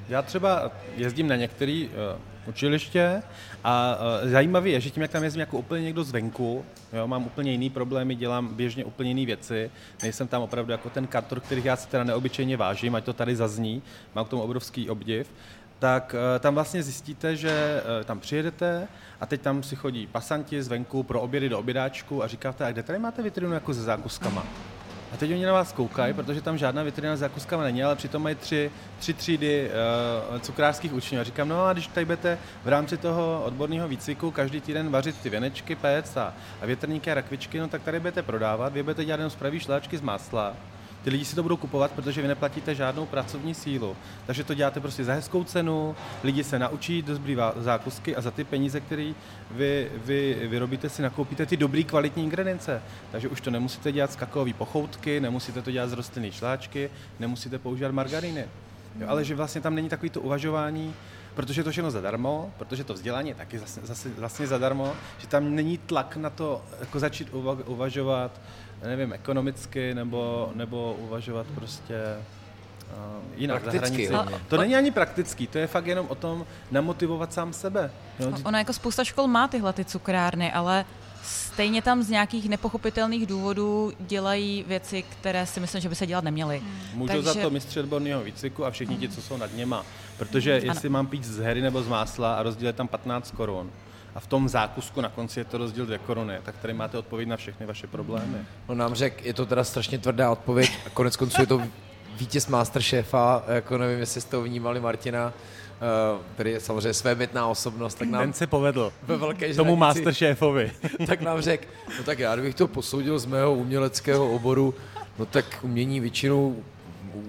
Já třeba jezdím na některé uh, učiliště a uh, zajímavé je, že tím, jak tam jezdím jako úplně někdo zvenku, jo, mám úplně jiný problémy, dělám běžně úplně jiné věci, nejsem tam opravdu jako ten kantor, kterých já si teda neobyčejně vážím, ať to tady zazní, mám k tomu obrovský obdiv, tak uh, tam vlastně zjistíte, že uh, tam přijedete a teď tam si chodí pasanti zvenku pro obědy do obědáčku a říkáte, a kde tady máte vitrinu jako se zákuskama? A teď oni na vás koukají, protože tam žádná vitrina s zákuskama není, ale přitom mají tři, tři třídy uh, cukrářských učňů. A říkám, no a když tady budete v rámci toho odborného výcviku každý týden vařit ty věnečky, péc a, a větrníky a rakvičky, no tak tady budete prodávat, vy budete dělat jenom spraví šláčky z másla ty lidi si to budou kupovat, protože vy neplatíte žádnou pracovní sílu. Takže to děláte prostě za hezkou cenu, lidi se naučí dost zákusky a za ty peníze, které vy, vy vyrobíte, si nakoupíte ty dobrý kvalitní ingredience. Takže už to nemusíte dělat z kakaový pochoutky, nemusíte to dělat z rostlinné šláčky, nemusíte používat margariny. Jo, ale že vlastně tam není takový to uvažování, protože je to všechno zadarmo, protože to vzdělání je taky zase, zase vlastně zadarmo, že tam není tlak na to jako začít uvažovat nevím, ekonomicky nebo, nebo uvažovat prostě uh, jinak Prakticky, za hranici. To není ani praktický, to je fakt jenom o tom namotivovat sám sebe. No, Ona jako spousta škol má tyhle ty cukrárny, ale stejně tam z nějakých nepochopitelných důvodů dělají věci, které si myslím, že by se dělat neměly. Můžu Takže... za to mistři odborného výcviku a všichni ti, co jsou nad něma. Protože jestli ano. mám pít z hery nebo z másla a rozdíl je tam 15 korun, a v tom zákusku na konci je to rozdíl dvě koruny, tak tady máte odpověď na všechny vaše problémy. No nám řek, je to teda strašně tvrdá odpověď a konec konců je to vítěz Masterchefa, jako nevím, jestli jste to vnímali Martina, který je samozřejmě svébytná osobnost, tak nám... Ten se povedl. Ve velké Tomu Masterchefovi. tak nám řekl, no tak já kdybych to posoudil z mého uměleckého oboru, no tak umění většinou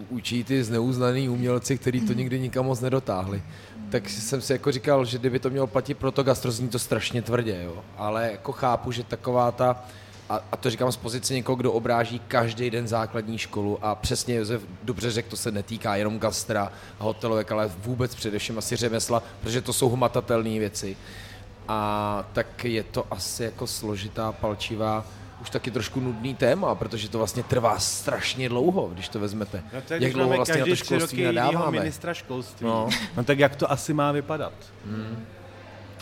učí ty zneuznaný umělci, kteří to nikdy nikam moc nedotáhli tak jsem si jako říkal, že kdyby to mělo platit pro to gastro, zní to strašně tvrdě, jo. Ale jako chápu, že taková ta, a, a to říkám z pozice někoho, kdo obráží každý den základní školu a přesně Josef dobře řekl, to se netýká jenom gastra a hotelovek, ale vůbec především asi řemesla, protože to jsou hmatatelné věci. A tak je to asi jako složitá, palčivá už taky trošku nudný téma, protože to vlastně trvá strašně dlouho, když to vezmete. No to je, jak dlouho vlastně na to školství nadáváme. ministra školství. No. no tak jak to asi má vypadat? Hmm.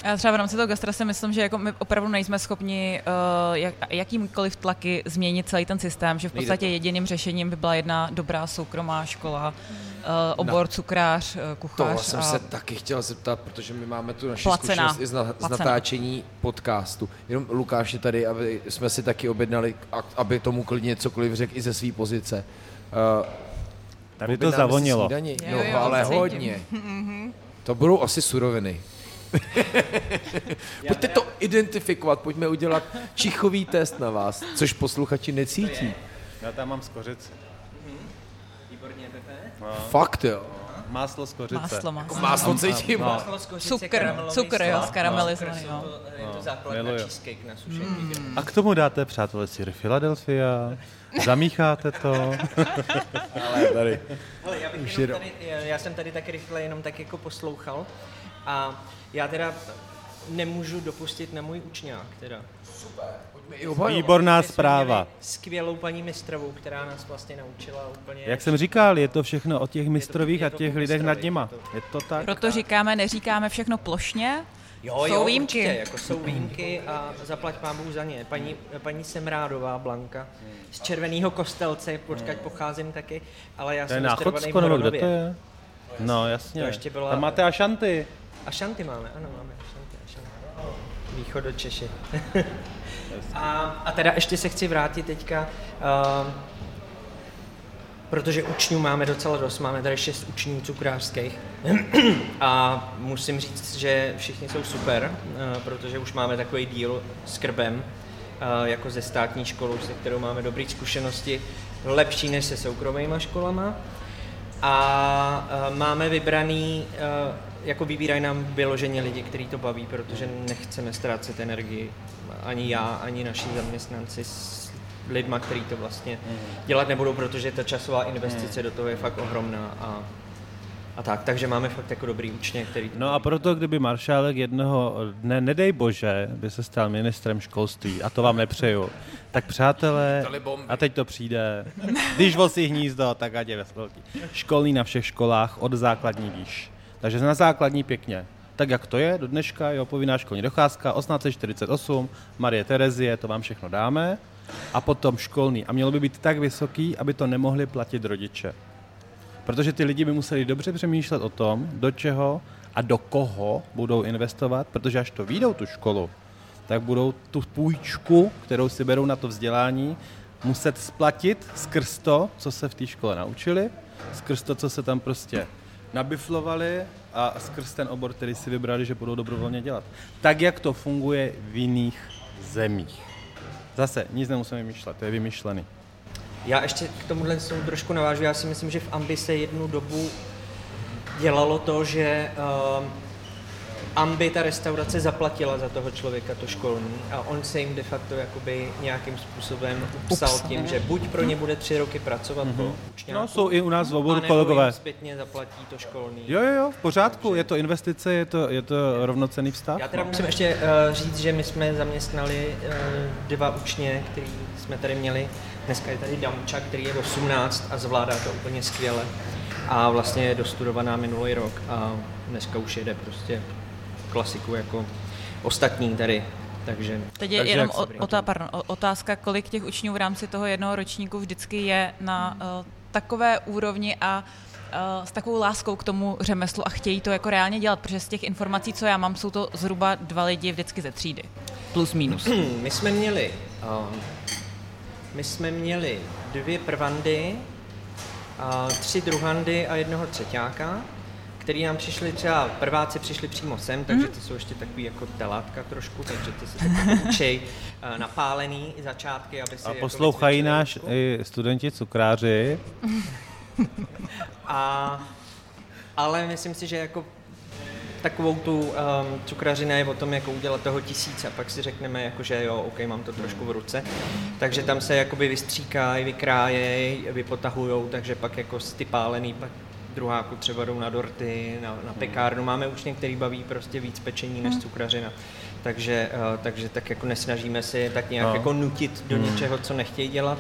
Já třeba v rámci toho gastra si myslím, že jako my opravdu nejsme schopni uh, jak, jakýmkoliv tlaky změnit celý ten systém, že v podstatě jediným řešením by byla jedna dobrá soukromá škola, obor no. cukrář, uh, kuchař. To jsem a... se taky chtěl zeptat, protože my máme tu naši Placená. zkušenost i z, na, z natáčení podcastu. Jenom Lukáš je tady, aby jsme si taky objednali, aby tomu klidně cokoliv řekl i ze své pozice. Uh, Tady to zavonilo. no, jo, ale hodně. To budou asi suroviny. Pojďte to identifikovat, pojďme udělat čichový test na vás, což posluchači necítí. Já tam mám skořici. No. Fakt jo. Máslo z kořice. Máslo, máslo. Jako máslo cítím. No. Máslo z kořice, cukr, cukr, jo, skaramelizovaný. No. Je to základ na cheesecake na sušení. Mm. A k tomu dáte, přátelé, sír Philadelphia, zamícháte to. Ale tady. Hele, já, bych tady, já jsem tady tak rychle jenom tak jako poslouchal a já teda nemůžu dopustit na můj učňák, teda. Super, Výborná zpráva. Skvělou paní mistrovou, která nás vlastně naučila úplně... Jak jsem říkal, je to všechno o těch mistrových a těch lidech nad nima. Je to tak. Proto říkáme, neříkáme všechno plošně, Jo, jsou jo, výjimky. Určitě, jako jsou výjimky a zaplať pán Bůh za ně. Paní, paní Semrádová Blanka z Červeného kostelce, počkať pocházím taky, ale já to jsem je náchodsko, nebo kde to je? No jasně, to ještě byla... tam máte ašanty. A šanty máme, ano, máme šanty, šanty. Východo Češi. a, a teda ještě se chci vrátit teďka. Uh, protože učňů máme docela dost, máme tady šest učňů cukrářských a musím říct, že všichni jsou super, uh, protože už máme takový díl s krbem, uh, jako ze státní školou, se kterou máme dobré zkušenosti, lepší než se soukromými školama. A uh, máme vybraný, jako vybírají nám vyloženě lidi, kteří to baví, protože nechceme ztrácet energii, ani já, ani naši zaměstnanci s lidma, kteří to vlastně mhm. dělat nebudou, protože ta časová investice mhm. do toho je fakt ohromná a a tak, takže máme fakt jako dobrý učně, který... No a proto, kdyby maršálek jednoho dne, nedej bože, by se stal ministrem školství, a to vám nepřeju, tak přátelé, a teď to přijde, když vosí hnízdo, tak ať je velký. Školní na všech školách od základní výš. Takže na základní pěkně. Tak jak to je do dneška, jo, povinná školní docházka, 1848, Marie Terezie, to vám všechno dáme. A potom školní. A mělo by být tak vysoký, aby to nemohli platit rodiče. Protože ty lidi by museli dobře přemýšlet o tom, do čeho a do koho budou investovat, protože až to výjdou tu školu, tak budou tu půjčku, kterou si berou na to vzdělání, muset splatit skrz to, co se v té škole naučili, skrz to, co se tam prostě nabiflovali a skrz ten obor, který si vybrali, že budou dobrovolně dělat. Tak, jak to funguje v jiných zemích. Zase, nic nemusíme vymýšlet, to je vymyšlený. Já ještě k tomuhle trošku navážu. Já si myslím, že v Ambi se jednu dobu dělalo to, že uh, Ambi ta restaurace zaplatila za toho člověka to školní a on se jim de facto jakoby nějakým způsobem upsal Ups. tím, že buď pro ně bude tři roky pracovat mm-hmm. po učňáku, No jsou i u nás v oboru kolegové. zpětně zaplatí to školní. Jo, jo, jo, v pořádku, Takže... je to investice, je to, je to rovnocený vztah. Já teda musím ještě uh, říct, že my jsme zaměstnali uh, dva učně, který jsme tady měli. Dneska je tady Damča, který je 18 a zvládá to úplně skvěle. A vlastně je dostudovaná minulý rok a dneska už jede prostě klasiku jako ostatní tady. Takže, Teď je takže jenom o, otá, pardon, otázka, kolik těch učňů v rámci toho jednoho ročníku vždycky je na uh, takové úrovni a uh, s takovou láskou k tomu řemeslu a chtějí to jako reálně dělat, protože z těch informací, co já mám, jsou to zhruba dva lidi vždycky ze třídy. Plus minus. My jsme měli, um, my jsme měli dvě prvandy, uh, tři druhandy a jednoho třetíáka který nám přišli třeba, prváci přišli přímo sem, takže mhm. ty jsou ještě takový jako telátka trošku, takže ty se učej uh, napálený začátky, aby si A jako poslouchají náš i studenti cukráři. A, ale myslím si, že jako takovou tu um, cukrařina je o tom, jako udělat toho tisíce. Pak si řekneme, jako, že jo, OK, mám to trošku v ruce. Takže tam se jakoby vystříkají, vykrájejí, vypotahujou, takže pak jako ty pálený pak druháku třeba jdou na dorty, na, na pekárnu. Máme učně, který baví prostě víc pečení než hmm. cukrařina. Takže, uh, takže tak jako nesnažíme si tak nějak no. jako nutit do hmm. něčeho, co nechtějí dělat.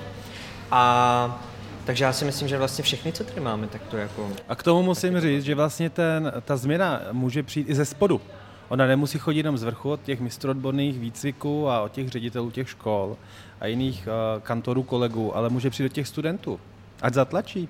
A takže já si myslím, že vlastně všechny, co tady máme, tak to jako... A k tomu musím říct, že vlastně ten, ta změna může přijít i ze spodu. Ona nemusí chodit jenom z vrchu od těch mistrodborných výcviků a od těch ředitelů těch škol a jiných uh, kantorů kolegů, ale může přijít od těch studentů. Ať zatlačí.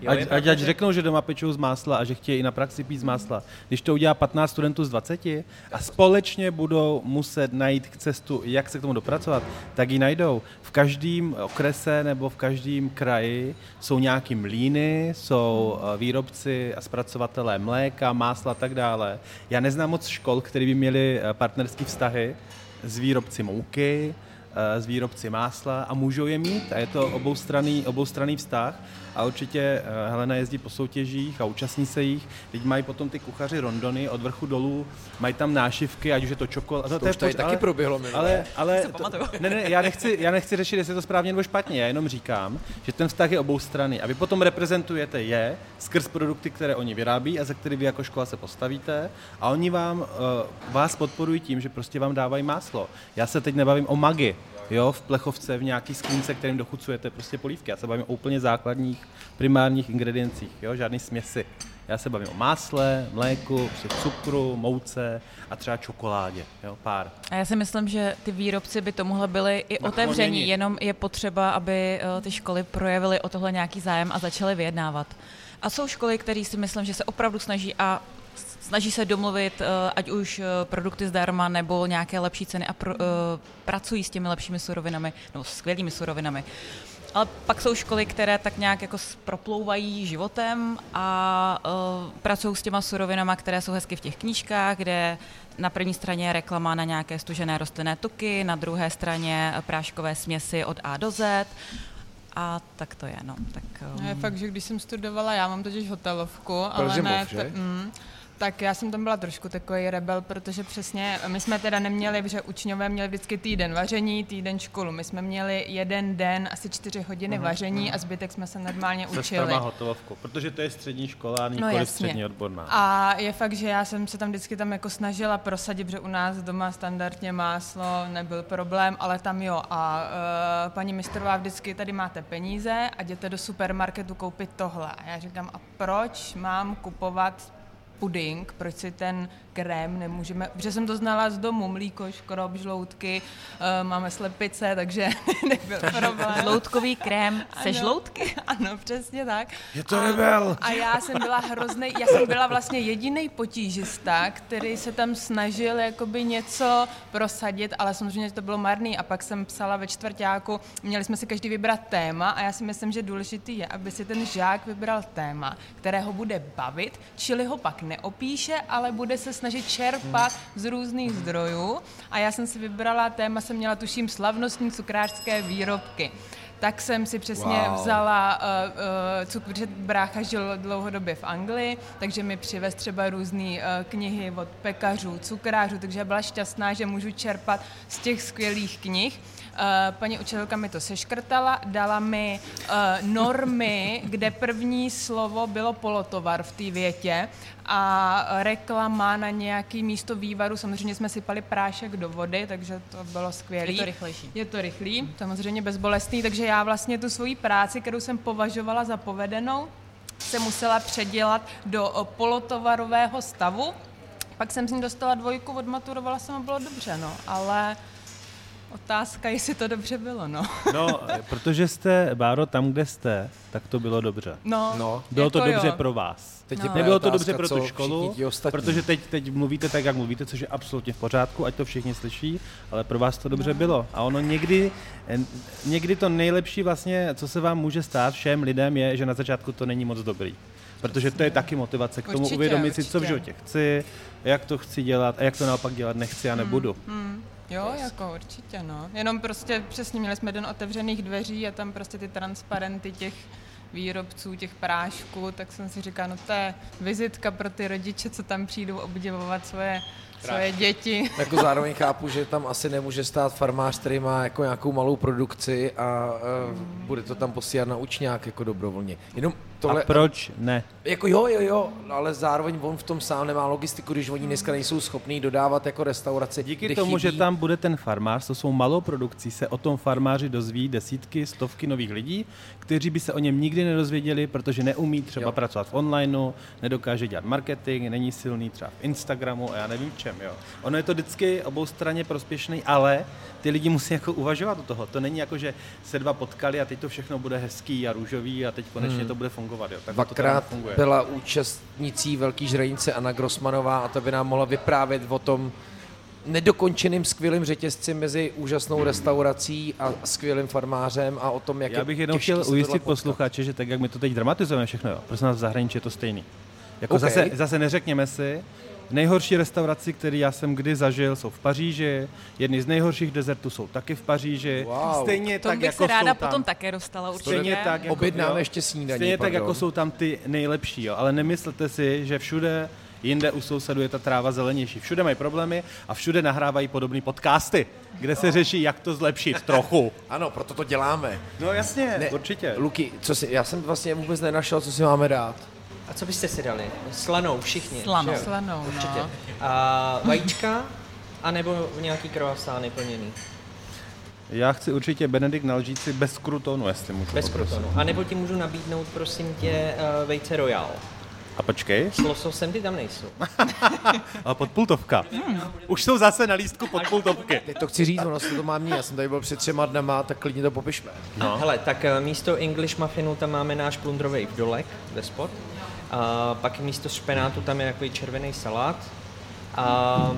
Jo, ať, ať, ať řeknou, že doma pečou z másla a že chtějí i na praxi pít z másla. Když to udělá 15 studentů z 20 a společně budou muset najít cestu, jak se k tomu dopracovat, tak ji najdou. V každém okrese nebo v každém kraji jsou nějaký mlíny, jsou eh, výrobci a zpracovatelé mléka, másla a tak dále. Já neznám moc škol, které by měly eh, partnerské vztahy s výrobci mouky, s eh, výrobci másla a můžou je mít a je to oboustranný, oboustranný vztah a určitě eh, Helena jezdí po soutěžích a účastní se jich. Teď mají potom ty kuchaři rondony od vrchu dolů, mají tam nášivky, ať už je to čokoláda. To, to, je tady taky proběhlo. Ale, ale to, ne, ne, já nechci, já nechci řešit, jestli je to správně nebo špatně, já jenom říkám, že ten vztah je oboustranný a vy potom reprezentujete je skrz produkty, které oni vyrábí a za které vy jako škola se postavíte a oni vám, uh, vás podporují tím, že prostě vám dávají máslo. Já se teď nebavím o magi, jo, v plechovce, v nějaký skřínce, kterým dochucujete prostě polívky. Já se bavím o úplně základních primárních ingrediencích, jo, žádný směsi. Já se bavím o másle, mléku, prostě cukru, mouce a třeba čokoládě, jo, pár. A já si myslím, že ty výrobci by tomuhle byli i otevření, jenom je potřeba, aby eh, ty školy projevily o tohle nějaký zájem a začaly vyjednávat. A jsou školy, které si myslím, že se opravdu snaží a snaží se domluvit, eh, ať už eh, produkty zdarma nebo nějaké lepší ceny a pro, pracují s těmi lepšími surovinami, nebo skvělými surovinami. Ale pak jsou školy, které tak nějak jako proplouvají životem a uh, pracují s těma surovinama, které jsou hezky v těch knížkách, kde na první straně je reklama na nějaké stužené rostlinné tuky, na druhé straně práškové směsi od A do Z. A tak to je, no. Tak, um... Je fakt, že když jsem studovala, já mám totiž hotelovku, ale ne, t- mm, tak já jsem tam byla trošku takový rebel, protože přesně, my jsme teda neměli, že učňové měli vždycky týden vaření, týden školu. My jsme měli jeden den, asi čtyři hodiny uh-huh, vaření uh-huh. a zbytek jsme se normálně se učili. Se hotovovku, protože to je střední škola, nikoli no, střední odborná. A je fakt, že já jsem se tam vždycky tam jako snažila prosadit, že u nás doma standardně máslo nebyl problém, ale tam jo. A uh, paní mistrová vždycky tady máte peníze a jděte do supermarketu koupit tohle. A já říkám, a proč mám kupovat puding, proč si ten krém nemůžeme, protože jsem to znala z domu, mlíko, škrob, žloutky, uh, máme slepice, takže nebyl problém. Žloutkový krém se ano, žloutky? Ano, přesně tak. Je to rebel. A, a já jsem byla hrozný, já jsem byla vlastně jediný potížista, který se tam snažil jakoby něco prosadit, ale samozřejmě to bylo marný a pak jsem psala ve čtvrtáku, měli jsme si každý vybrat téma a já si myslím, že důležitý je, aby si ten žák vybral téma, které ho bude bavit, čili ho pak neopíše, ale bude se snažit čerpat z různých zdrojů. A já jsem si vybrala téma, jsem měla tuším slavnostní cukrářské výrobky tak jsem si přesně wow. vzala uh, uh, cukr, protože brácha žil dlouhodobě v Anglii, takže mi přivez třeba různé uh, knihy od pekařů, cukrářů, takže byla šťastná, že můžu čerpat z těch skvělých knih. Uh, paní učitelka mi to seškrtala, dala mi uh, normy, kde první slovo bylo polotovar v té větě a reklama na nějaký místo vývaru. Samozřejmě jsme sypali prášek do vody, takže to bylo skvělé. Je to rychlejší. Je to rychlý, samozřejmě bezbolestný, takže já vlastně tu svoji práci, kterou jsem považovala za povedenou, se musela předělat do polotovarového stavu. Pak jsem z ní dostala dvojku, odmaturovala jsem a bylo dobře, no, ale Otázka, jestli to dobře bylo, no. No, protože jste, Báro, tam, kde jste, tak to bylo dobře. No, no. Bylo jako to dobře jo. pro vás. Teď no. Nebylo to dobře pro tu školu, protože teď, teď mluvíte tak, jak mluvíte, což je absolutně v pořádku, ať to všichni slyší, ale pro vás to dobře no. bylo. A ono někdy, někdy to nejlepší vlastně, co se vám může stát všem lidem, je, že na začátku to není moc dobrý. Protože to je taky motivace k tomu určitě, uvědomit určitě. si, co v životě chci, jak to chci dělat a jak to naopak dělat nechci a nebudu. Hmm, hmm. Jo, jako určitě, no. Jenom prostě přesně měli jsme den otevřených dveří a tam prostě ty transparenty těch výrobců těch prášků, tak jsem si říkal, no to je vizitka pro ty rodiče, co tam přijdou obdivovat svoje svoje děti. Jako zároveň chápu, že tam asi nemůže stát farmář, který má jako nějakou malou produkci a uh, bude to tam posílat na učňák jako dobrovolně. Jenom tohle, a proč ne? Jako jo, jo, jo, ale zároveň on v tom sám nemá logistiku, když oni dneska nejsou schopní dodávat jako restauraci. Díky tomu, chybí... že tam bude ten farmář, to jsou malou produkcí, se o tom farmáři dozví desítky, stovky nových lidí, kteří by se o něm nikdy nedozvěděli, protože neumí třeba jo. pracovat v onlineu, nedokáže dělat marketing, není silný třeba v Instagramu a já nevím čem. Jo. Ono je to vždycky obou straně prospěšný, ale ty lidi musí jako uvažovat o toho. To není jako, že se dva potkali a teď to všechno bude hezký a růžový a teď konečně hmm. to bude fungovat. Jo. Tak Dvakrát to byla účastnicí Velký žrejnice Anna Grossmanová a to by nám mohla vyprávět o tom, nedokončeným skvělým řetězci mezi úžasnou restaurací a skvělým farmářem a o tom, jak Já bych jenom chtěl ujistit posluchače, že tak, jak my to teď dramatizujeme všechno, jo, prostě nás v zahraničí je to stejný. Jako okay. zase, zase neřekněme si, Nejhorší restauraci, které já jsem kdy zažil, jsou v Paříži. Jedny z nejhorších dezertů jsou taky v Paříži. Wow. Stejně to tak, bych jako se ráda tam, potom také dostala určitě. Stejně tak, jako, Objednáme ještě snídaní. Stejně pardon. tak, jako jsou tam ty nejlepší. Jo. Ale nemyslete si, že všude jinde u sousedů je ta tráva zelenější. Všude mají problémy a všude nahrávají podobné podcasty, kde se řeší, jak to zlepšit trochu. Ano, proto to děláme. No jasně, ne, určitě. Luky, co si, já jsem vlastně vůbec nenašel, co si máme dát. A co byste si dali? Slanou všichni. Slanou. Slanou, Určitě. No. A vajíčka, anebo nějaký kroasány plněný? Já chci určitě Benedikt na lžíci bez krutonu, jestli můžu. Bez krutonu. A nebo ti můžu nabídnout, prosím tě, uh, vejce Royal. A počkej. S lososem ty tam nejsou. Ale podpultovka. Hmm. Už jsou zase na lístku podpultovky. Teď to chci říct, ono se to má mít. Já jsem tady byl před třema dnama, tak klidně to popišme. No. Hele, tak eh, místo English muffinu tam máme náš plundrový vdolek, spod. A pak místo špenátu tam je takový červený salát. A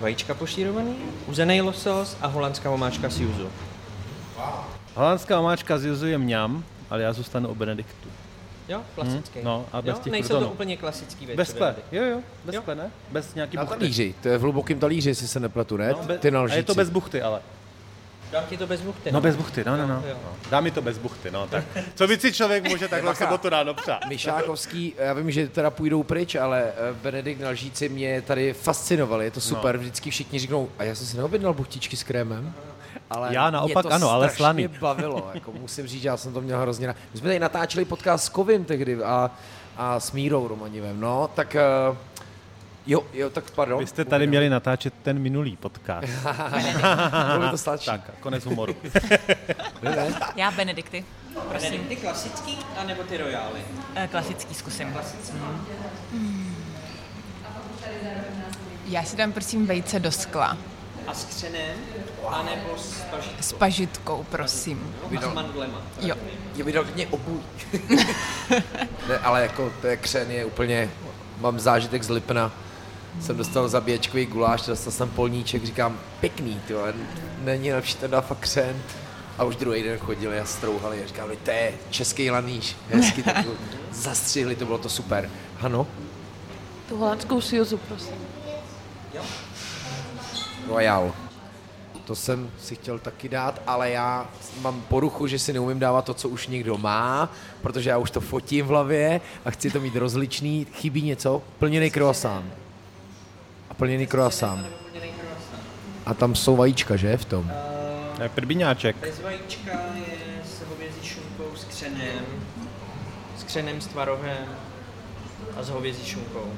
vajíčka pošírovaný, uzený losos a holandská omáčka s juzu. Holandská omáčka z Juzu je mňam, ale já zůstanu u Benediktu. Jo, klasický. Hmm, no, a bez jo? těch Nejsou to úplně klasický věci. Bez skle. Jo, jo, bez Jo. skle, ne? Bez nějaký Na buchty. talíři, to je v hlubokém talíři, jestli se nepletu, ne? No, be- Ty na a je to bez buchty, ale. Dám ti to bez buchty. No bez buchty, no, no, no. Jo, no. Dá mi to bez buchty, no, tak. Co víc si člověk může takhle v sobotu ráno přát? Myšákovský, já vím, že teda půjdou pryč, ale eh, Benedikt na lžíci mě tady fascinoval, je to super, no. vždycky všichni říknou, a já jsem si neobjednal buchtičky s krémem. Ale Já naopak mě to ano, ale slaný. bavilo, jako musím říct, že já jsem to měl hrozně rád. My jsme tady natáčeli podcast s Kovim tehdy a, a s Mírou Romanivem, no, tak uh, jo, jo, tak pardon. Vy jste tady měli natáčet ten minulý podcast. Bylo by to stačí. tak, konec humoru. Já Benedikty. Prosím, Ty klasický, anebo ty rojály? Eh, klasický zkusím. Já si dám prosím vejce do skla. A s křenem, anebo s pažitkou? S pažitkou, prosím. A s mandlema. Jo. Je vydal mě obuj. ne, ale jako to je křen je úplně, mám zážitek z Lipna. Jsem dostal zabíječkový guláš, dostal jsem polníček, říkám, pěkný, ty vole, není lepší to dá fakt křen. A už druhý den chodili a strouhali a říkali, to je český laníš, hezky tak zastřihli, to bylo to super. Hano, Tu holandskou siuzu, prosím. Royal. To jsem si chtěl taky dát, ale já mám poruchu, že si neumím dávat to, co už někdo má, protože já už to fotím v hlavě a chci to mít rozličný. Chybí něco? Plněný croissant. A plněný croissant. A tam jsou vajíčka, že, v tom? To je Prbíňáček. Bez vajíčka je s hovězí šunkou, s křenem, s křenem, s tvarohem a s hovězí šunkou.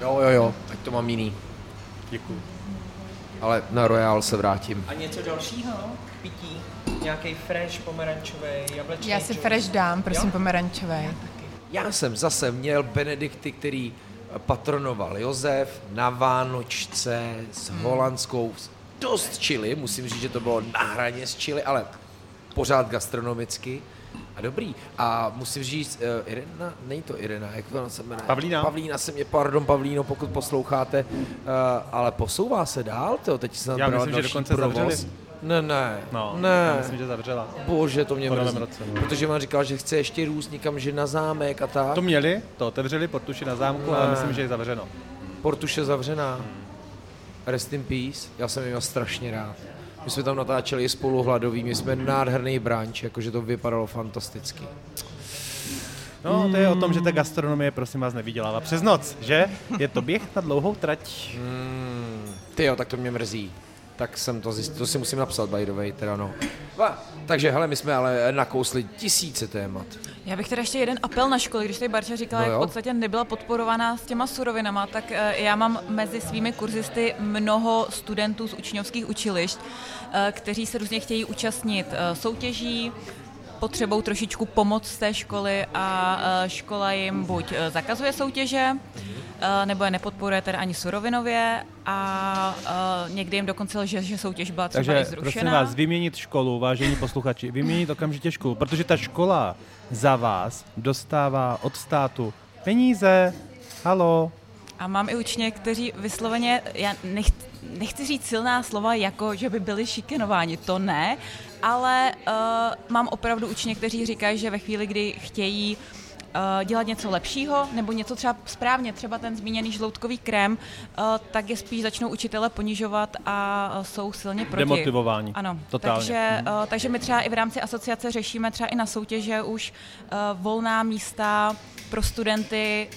Jo, jo, jo, ať to mám jiný. Děkuji. Ale na Royal se vrátím. A něco dalšího k pití? Nějaký fresh, pomerančový, jablečný Já si fresh dám, prosím, Jo? pomerančový. Já jsem zase měl Benedikty, který patronoval Josef na Vánočce s holandskou, dost chili, musím říct, že to bylo na hraně s chili, ale pořád gastronomicky a dobrý. A musím říct, uh, Irena, není to Irena, jak ona se jmenuje? Pavlína. Pavlína se mě, pardon Pavlíno, pokud posloucháte, uh, ale posouvá se dál, to teď se Já myslím, že dokonce provoz. zavřeli. Ne, ne, No, ne. já myslím, že zavřela. Bože, to mě mrzí. roce. Protože on říkal, že chce ještě růst někam, že na zámek a tak. To měli, to otevřeli, portuši na zámku, Ne. ale myslím, že je zavřeno. Portuše zavřená. Rest in peace. Já jsem ji měl strašně rád. My jsme tam natáčeli spolu hladový, my jsme nádherný branč, jakože to vypadalo fantasticky. No, to je o tom, že ta gastronomie, prosím vás, nevydělává přes noc, že? Je to běh na dlouhou trať. Ty jo, tak to mě mrzí. Tak jsem to zjistil, to si musím napsat, by the way, teda no. Takže hele, my jsme ale nakousli tisíce témat. Já bych teda ještě jeden apel na školy, když tady Barča říkala, No jak v podstatě nebyla podporovaná s těma surovinama, tak eh, já mám mezi svými kurzisty mnoho studentů z učňovských učilišť, eh, kteří se různě chtějí účastnit eh, soutěží, potřebou trošičku pomoc z té školy a eh, škola jim buď eh, zakazuje soutěže, eh, nebo je nepodporuje teda ani surovinově a někdy jim dokonce lže, že soutěž byla třeba Takže i zrušená. prosím vás, vyměnit školu, vážení posluchači, vyměnit okamžitě školu, protože ta škola za vás dostává od státu peníze. Halo, A mám i učně, kteří vysloveně, já nech, nechci říct silná slova, jako že by byli šikenováni, to ne, ale uh, mám opravdu učně, kteří říkají, že ve chvíli, kdy chtějí uh, dělat něco lepšího, nebo něco třeba správně, třeba ten zmíněný žloutkový krém, uh, tak je spíš začnou učitele ponižovat a uh, jsou silně proti. Demotivování. Ano, Totálně. takže, uh, takže my třeba i v rámci asociace řešíme třeba i na soutěže už uh, volná místa pro studenty,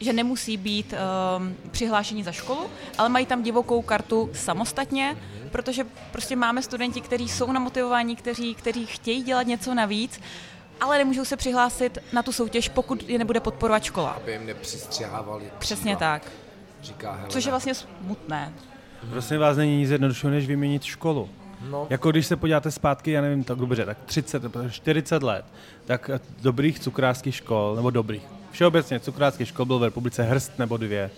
že nemusí být um, přihlášení za školu, ale mají tam divokou kartu samostatně, protože prostě máme studenti, kteří jsou namotivovaní, kteří, kteří chtějí dělat něco navíc, ale nemůžou se přihlásit na tu soutěž, pokud je nebude podporovat škola. Aby jim nepřistřihávali Přesně tak. Říká Helena. Což je vlastně smutné. prosím vás, není nic jednoduššího, než vyměnit školu. No. Jako když se podíváte zpátky, já nevím, tak dobře, tak 30, 40 let, tak dobrých cukrářských škol, nebo dobrých, všeobecně cukrářských škol byl v republice hrst nebo dvě.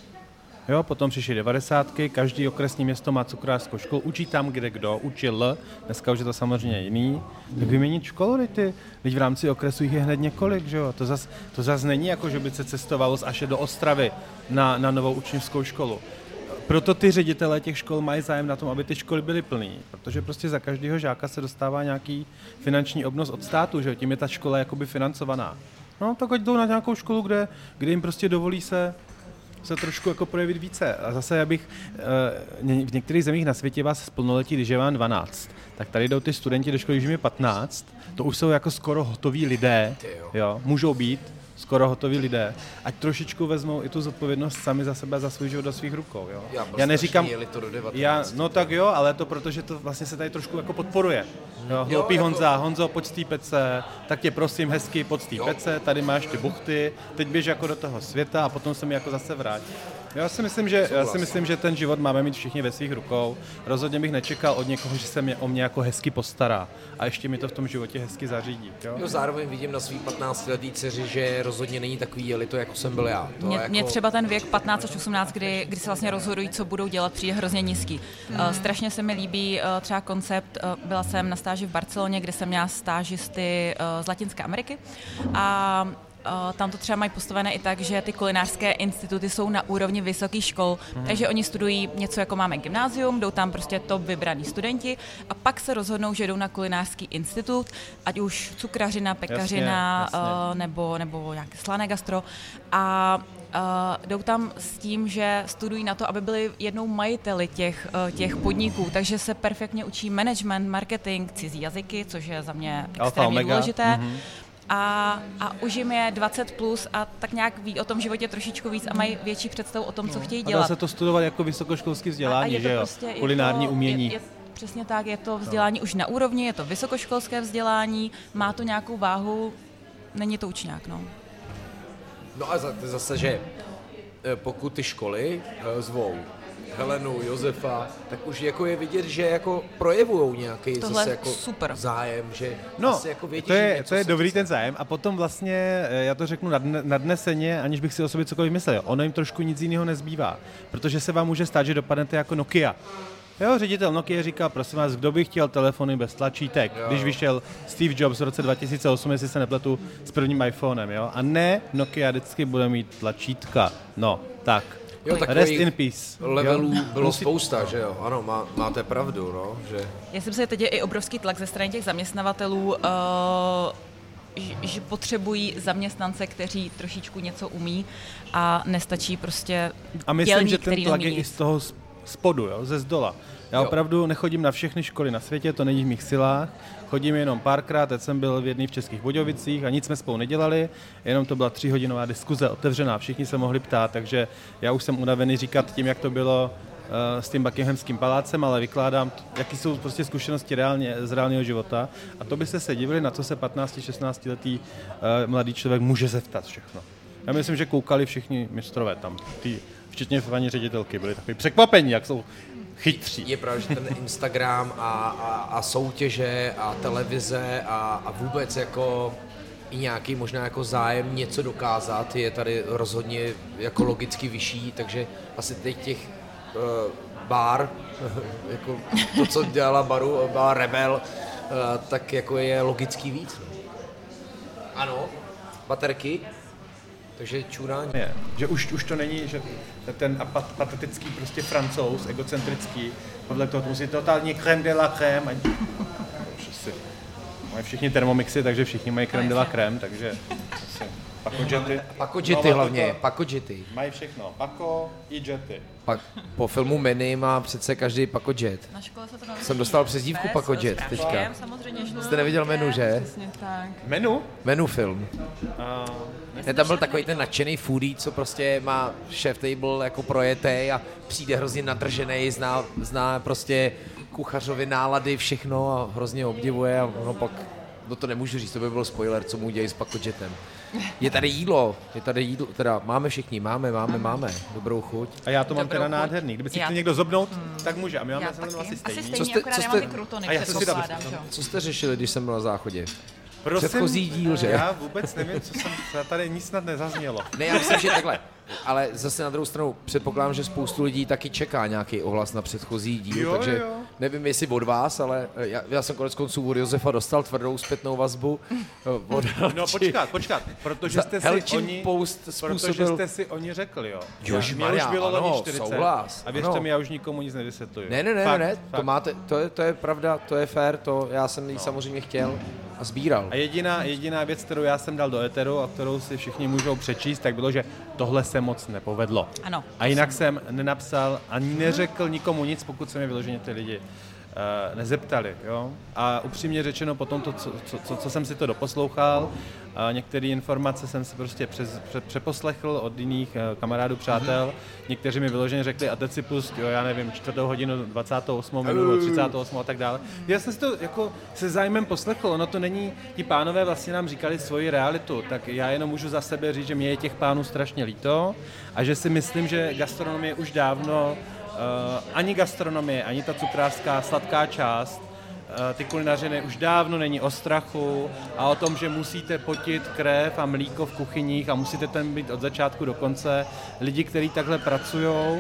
Jo, potom přišly devadesátky, každý okresní město má cukrářskou školu, učí tam, kde kdo, učil, dneska už je to samozřejmě jiný, tak vyměnit školu, teď, ty, teď v rámci okresu jich je hned několik, že jo, to zas, to zas není jako, že by se cestovalo z Aše do Ostravy na, na novou učňovskou školu. proto ty ředitelé těch škol mají zájem na tom, aby ty školy byly plný, protože prostě za každého žáka se dostává nějaký finanční obnos od státu, že tím je ta škola jakoby financovaná. No, tak ať jdou na nějakou školu, kde, kde jim prostě dovolí se se trošku jako projevit více. A zase, abych eh, v některých zemích na světě vás splnoletí, když je vám 12, tak tady jdou ty studenti do školy, když jim je 15, to už jsou jako skoro hotoví lidé, jo, můžou být, skoro hotoví lidé, ať trošičku vezmou i tu zodpovědnost sami za sebe, za svůj život do svých rukou. Jo? Já, já neříkám, to do 19. já, no tak jo, ale to protože to vlastně se tady trošku jako podporuje. Jo, hloupý jako... Honza, Honzo, pojď z té pece, tak tě prosím hezky, pojď z té pece, tady máš ty buchty, teď běž jako do toho světa a potom se mi jako zase vrátí. Já si, myslím, že, já si myslím, že ten život máme mít všichni ve svých rukou. Rozhodně bych nečekal od někoho, že se mě o mě jako hezky postará a ještě mi to v tom životě hezky zařídí. Jo? Jo, zároveň vidím na svých 15 letý dceři, že rozhodně není takový jeli to, jako jsem byl já. To mě, jako... mě třeba ten věk 15 až 18, kdy, kdy se vlastně rozhodují, co budou dělat, přijde hrozně nízký. Mm. Uh, strašně se mi líbí uh, třeba koncept, uh, byla jsem na stáži v Barceloně, kde jsem měla stážisty uh, z Latinské Ameriky a tam to třeba mají postavené i tak, že ty kulinářské instituty jsou na úrovni vysokých škol, hmm. takže oni studují něco jako máme gymnázium, jdou tam prostě top vybraní studenti a pak se rozhodnou, že jdou na kulinářský institut, ať už cukrařina, pekařina jasně, jasně. Uh, nebo, nebo nějaké slané gastro a Uh, jdou tam s tím, že studují na to, aby byli jednou majiteli těch, uh, těch podniků, takže se perfektně učí management, marketing, cizí jazyky, což je za mě extrémně důležité. Mm-hmm a, a už jim je 20 plus a tak nějak ví o tom životě trošičku víc a mají větší představu o tom, co no, chtějí dělat. A dá se to studovat jako vysokoškolské vzdělání, že jo? Prostě, Kulinární to, umění. Je, je, přesně tak, je to vzdělání no. už na úrovni, je to vysokoškolské vzdělání, má to nějakou váhu, není to učňák, no. No a zase, že eh, pokud ty školy eh, zvou Helenu, Josefa, tak už jako je vidět, že jako projevují nějaký Tohle zase jako super. zájem, že no, asi jako vědí, to je, to je dobrý ten zájem a potom vlastně, eh, já to řeknu nadneseně, aniž bych si o sobě cokoliv myslel, ono jim trošku nic jiného nezbývá, protože se vám může stát, že dopadnete jako Nokia. Jo, ředitel Nokia říká, prosím vás, kdo by chtěl telefony bez tlačítek, jo. když vyšel Steve Jobs v roce 2008, jestli se nepletu, s prvním iPhonem, jo? A ne, Nokia vždycky bude mít tlačítka. No, tak. Jo, Rest in peace. Levelů jo? bylo spousta, že jo? Ano, má, máte pravdu, no, že... Já si myslím, že teď je i obrovský tlak ze strany těch zaměstnavatelů, uh, že, potřebují zaměstnance, kteří trošičku něco umí a nestačí prostě A myslím, dělní, že ten tlak je i z toho spodu, jo, ze zdola. Já jo. opravdu nechodím na všechny školy na světě, to není v mých silách. Chodím jenom párkrát, teď jsem byl v jedné v Českých Budějovicích a nic jsme spolu nedělali, jenom to byla tříhodinová diskuze otevřená, všichni se mohli ptát, takže já už jsem unavený říkat tím, jak to bylo uh, s tím Buckinghamským palácem, ale vykládám, jaký jsou prostě zkušenosti reálně, z reálného života. A to byste se divili, na co se 15-16 letý uh, mladý člověk může zeptat všechno. Já myslím, že koukali všichni mistrové tam, ty, včetně paní ředitelky, byli takový překvapení, jak jsou chytří. Je pravda, že ten Instagram a, a, a soutěže a televize a, a vůbec jako i nějaký možná jako zájem něco dokázat je tady rozhodně jako logicky vyšší, takže asi teď těch uh, bar, jako to, co dělala baru, byla Rebel, uh, tak jako je logický víc. No. Ano, baterky, takže čurání. Je, že už, už to není, že ten patetický prostě francouz, egocentrický, podle toho musí totálně crème de la crème. A... Mají všichni termomixy, takže všichni mají crème de la crème, takže asi Pakodžety. Pakodžety no, hlavně, pakodžety. Mají všechno, pako i jety. Pak po filmu Meny má přece každý pakodžet. Na škole se to Jsem dostal přezdívku pakodžet teďka. Samozřejmě, že Jste neviděl menu, že? Přesně tak. Menu? Menu film. Uh, ne, tam byl takový ten nadšený foodie, co prostě má chef table jako projetej a přijde hrozně nadržený, zná, zná prostě kuchařovi nálady, všechno a hrozně obdivuje a ono pak, no to nemůžu říct, to by byl spoiler, co mu dějí s pakodžetem. Je tady jídlo, je tady jídlo, teda máme všichni, máme, máme, máme, dobrou chuť. A já to mám Dobrou teda chuť. nádherný, kdyby si chtěl někdo zobnout, hmm. tak může. A my máme asi stejný. Asi stejný, co jste, co jste, a já co, jste, co jste řešili, když jsem byl na záchodě? Prosím, předchozí díl, že? Já vůbec nevím, co jsem, tady nic snad nezaznělo. Ne, já myslím, že takhle. Ale zase na druhou stranu předpokládám, že spoustu lidí taky čeká nějaký ohlas na předchozí díl, jo, takže jo. nevím, jestli od vás, ale já, já jsem konec konců od Josefa dostal tvrdou zpětnou vazbu. Eh, od no počkat, počkat, protože jste si Helčin oni, post způsobil... protože jste si oni řekli, jo. Jož Mě už bylo ano, 40 souhlas, a věřte ano. mi, já už nikomu nic nevysvětluju. Ne, ne, ne, fakt, ne, fakt. to máte, to je, to je pravda, to je fér, to já jsem jí no. samozřejmě chtěl a sbíral. A jediná, jediná věc, kterou já jsem dal do Eteru a kterou si všichni můžou přečíst, tak bylo, že tohle se moc nepovedlo. Ano. A jinak jsem nenapsal ani neřekl nikomu nic, pokud se mi vyloženě ty lidi nezeptali. Jo? A upřímně řečeno, potom to, co, co, co, jsem si to doposlouchal, a některé informace jsem si prostě přes, pře, přeposlechl od jiných uh, kamarádů, přátel. Mm-hmm. Někteří mi vyloženě řekli, a teď si pust, jo, já nevím, čtvrtou hodinu, 28 minut, 38 a tak dále. Já jsem si to jako se zájmem poslechl, ono to není, ti pánové vlastně nám říkali svoji realitu, tak já jenom můžu za sebe říct, že mě je těch pánů strašně líto a že si myslím, že gastronomie už dávno ani gastronomie, ani ta cukrářská sladká část uh, ty kulinařiny už dávno není o strachu a o tom, že musíte potit krev a mlíko v kuchyních a musíte ten být od začátku do konce. Lidi, kteří takhle pracují,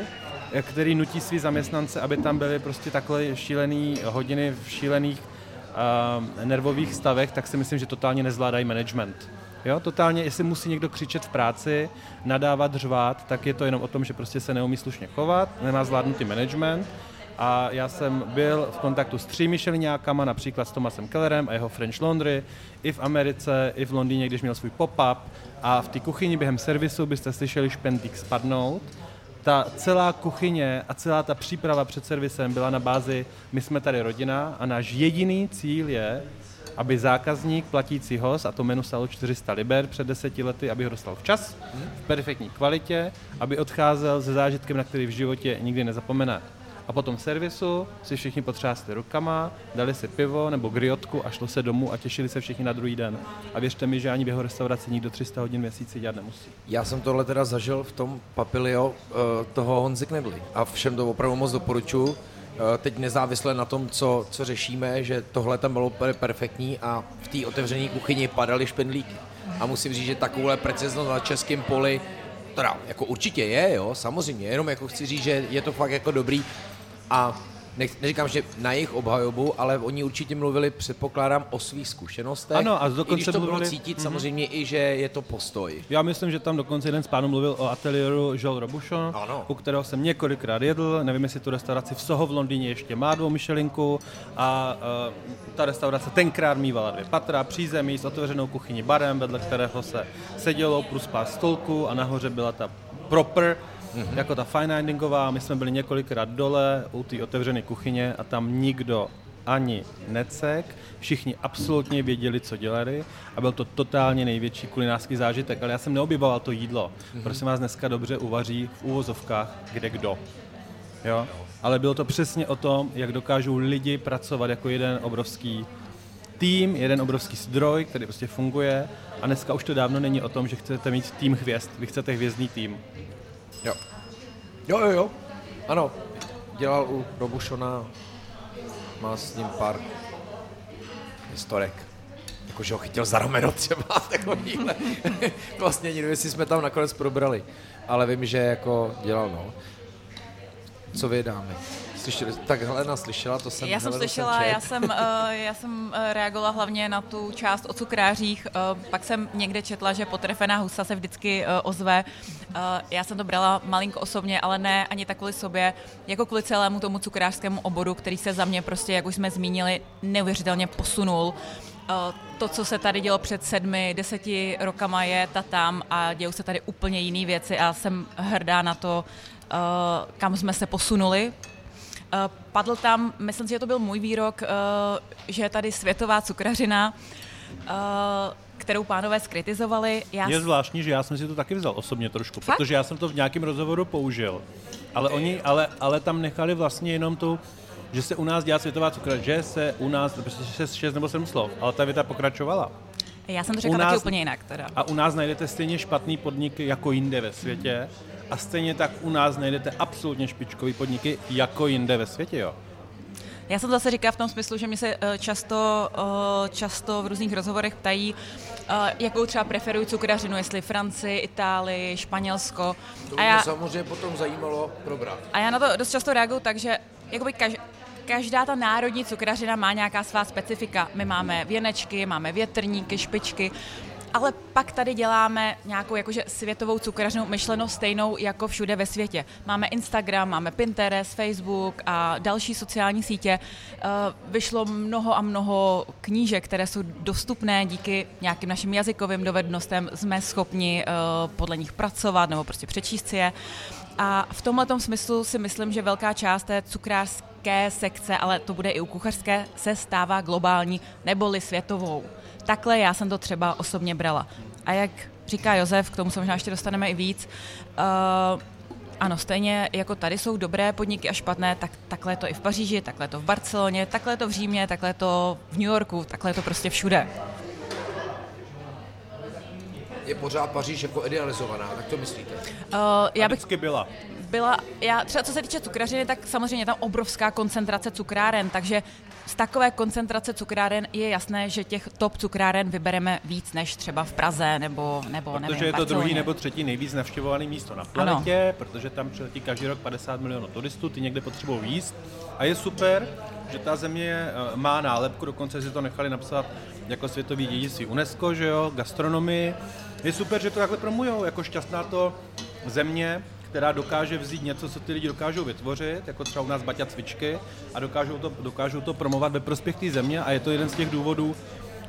eh, který nutí svý zaměstnance, aby tam byly prostě takhle šílený hodiny v šílených uh, nervových stavech, tak si myslím, že totálně nezvládají management. Jo, totálně, jestli musí někdo křičet v práci, nadávat, řvát, tak je to jenom o tom, že prostě se neumí slušně chovat, nemá zvládnutý management. A já jsem byl v kontaktu s třemi šeliňákama, například s Tomasem Kellerem a jeho French Laundry, i v Americe, i v Londýně, když měl svůj pop-up. A v té kuchyni během servisu byste slyšeli špendlík spadnout. Ta celá kuchyně a celá ta příprava před servisem byla na bázi, my jsme tady rodina a náš jediný cíl je, aby zákazník, platící host, a to menu stalo 400 liber před deseti lety, aby ho dostal včas, v perfektní kvalitě, aby odcházel se zážitkem, na který v životě nikdy nezapomene. A potom servisu si všichni potřásli rukama, dali si pivo nebo griotku a šlo se domů a těšili se všichni na druhý den. A věřte mi, že ani v jeho restauraci nikdo 300 hodin měsíci dělat nemusí. Já jsem tohle teda zažil v tom papilio eh, toho Honzy Knebly a všem to opravdu moc doporučuji teď nezávisle na tom, co, co řešíme, že tohle tam bylo perfektní a v té otevřené kuchyni padaly špendlíky. A musím říct, že takovouhle preciznost na českém poli, teda jako určitě je, jo, samozřejmě, jenom jako chci říct, že je to fakt jako dobrý a ne, neříkám, že na jejich obhajobu, ale oni určitě mluvili, předpokládám, o svých zkušenostech. Ano, a dokonce I když to mluvili... bylo cítit mm-hmm. samozřejmě i, že je to postoj. Já myslím, že tam dokonce jeden z pánů mluvil o ateliéru Joel Robuchon, ano. u kterého jsem několikrát jedl. Nevím, jestli tu restauraci v Soho v Londýně ještě má dvou myšelinku a uh, ta restaurace tenkrát mývala dvě patra, přízemí s otevřenou kuchyní barem, vedle kterého se sedělo plus pár stolků a nahoře byla ta proper mm-hmm. jako ta fine diningová. My jsme byli několikrát dole u té otevřené kuchyně a tam nikdo ani necek, všichni absolutně věděli, co dělali a byl to totálně největší kulinářský zážitek, ale já jsem neobjevoval to jídlo. Mm-hmm. Prosím vás, dneska dobře uvaří v úvozovkách kde kdo. Jo? Ale bylo to přesně o tom, jak dokážou lidi pracovat jako jeden obrovský tým, jeden obrovský zdroj, který prostě funguje a dneska už to dávno není o tom, že chcete mít tým hvězd, vy chcete hvězdný tým. Jo. Jo, jo, jo. Ano, dělal u Robušona, má s ním pár historek. Jakože ho chytil za rameno třeba, takovýhle. vlastně nevím, jestli jsme tam nakonec probrali. Ale vím, že jako dělal, no. Co vy dámy? Slyšeli, tak Helena slyšela, to jsem Já jsem Helena slyšela, jsem já jsem, uh, já jsem uh, reagovala hlavně na tu část o cukrářích, uh, pak jsem někde četla, že potrefená husa se vždycky ozve. Já jsem to brala malinko osobně, ale ne ani tak kvůli sobě, jako kvůli celému tomu cukrářskému oboru, který se za mě prostě, jak už jsme zmínili, neuvěřitelně posunul. To, co se tady dělo před sedmi, deseti rokama, je ta tam a dějou se tady úplně jiné věci a jsem hrdá na to, kam jsme se posunuli Eh, padl tam, myslím si, že to byl můj výrok, eh, že je tady světová cukrařina, eh, kterou pánové skritizovali. Já je zvláštní, že já jsem si to taky vzal osobně trošku, Fakt? protože já jsem to v nějakém rozhovoru použil. Ale oni, ale, ale tam nechali vlastně jenom tu, že se u nás dělá světová cukrařina, že se u nás, prostě šest, nebo sedm slov, ale ta věta pokračovala. Já jsem to řekla taky úplně jinak teda. A u nás najdete stejně špatný podniky jako jinde ve světě a stejně tak u nás najdete absolutně špičkový podniky jako jinde ve světě, jo. Já jsem zase říká v tom smyslu, že mi se eh, často, eh, často v různých rozhovorech ptají, eh, jakou třeba preferují cukrařinu, jestli Francii, Itálii, Španělsko. To by a já, samozřejmě potom zajímalo probrat. A já na to dost často reaguju tak, že jakoby kaž, každá ta národní cukrařina má nějaká svá specifika. My máme věnečky, máme větrníky, špičky ale pak tady děláme nějakou jakože světovou cukrařnou myšlenou stejnou jako všude ve světě. Máme Instagram, máme Pinterest, Facebook a další sociální sítě. Eh, vyšlo mnoho a mnoho knížek, které jsou dostupné díky nějakým našim jazykovým dovednostem. Jsme schopni eh, podle nich pracovat nebo prostě přečíst si je. A v tomhle smyslu si myslím, že velká část té cukrářské sekce, ale to bude i u kuchařské, se stává globální neboli světovou. Takhle já jsem to třeba osobně brala. A jak říká Josef, k tomu se možná ještě dostaneme i víc, uh, ano, stejně jako tady jsou dobré podniky a špatné, tak takhle je to i v Paříži, takhle je to v Barceloně, takhle je to v Římě, takhle je to v New Yorku, takhle je to prostě všude. Je pořád Paříž jako idealizovaná, tak to myslíte? Uh, já bych... byla byla, já třeba co se týče cukrařiny, tak samozřejmě tam obrovská koncentrace cukráren, takže z takové koncentrace cukráren je jasné, že těch top cukráren vybereme víc než třeba v Praze nebo, nebo Protože nevím, je to druhý nebo třetí nejvíc navštěvované místo na planetě, ano. protože tam přiletí každý rok 50 milionů turistů, ty někde potřebují jíst a je super, že ta země eh, má nálepku, dokonce si to nechali napsat jako světový dědictví UNESCO, že jo, gastronomii. Je super, že to takhle promujou, jako šťastná to země, která dokáže vzít něco, co ty lidi dokážou vytvořit, jako třeba u nás Baťa cvičky, a dokážou to, dokážou to promovat ve prospěch té země a je to jeden z těch důvodů,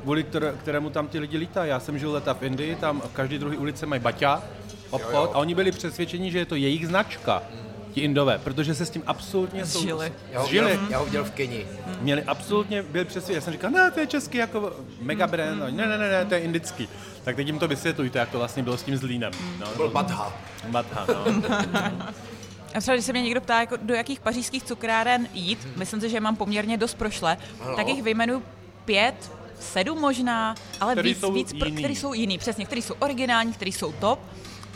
kvůli kterému tam ty lidi lítají. Já jsem žil leta v Indii, tam v každé druhé ulici mají Baťa, obchod, jo, jo. a oni byli přesvědčeni, že je to jejich značka ti Indové, protože se s tím absolutně zžili. Zžili. já ho viděl v Keni. Měli absolutně, byli přesvědčeni, já jsem říkal, ne, to je český jako mega brand, mm. ne, ne, ne, ne, to je indický. Tak teď jim to vysvětlujte, jak to vlastně bylo s tím zlínem. No. To byl Badha. Badha, no. A třeba, když se mě někdo ptá, jako, do jakých pařížských cukráren jít, myslím si, že mám poměrně dost prošle, ano. tak jich vyjmenuju pět, sedm možná, ale který víc, víc pr- který jsou jiný, přesně, který jsou originální, který jsou top,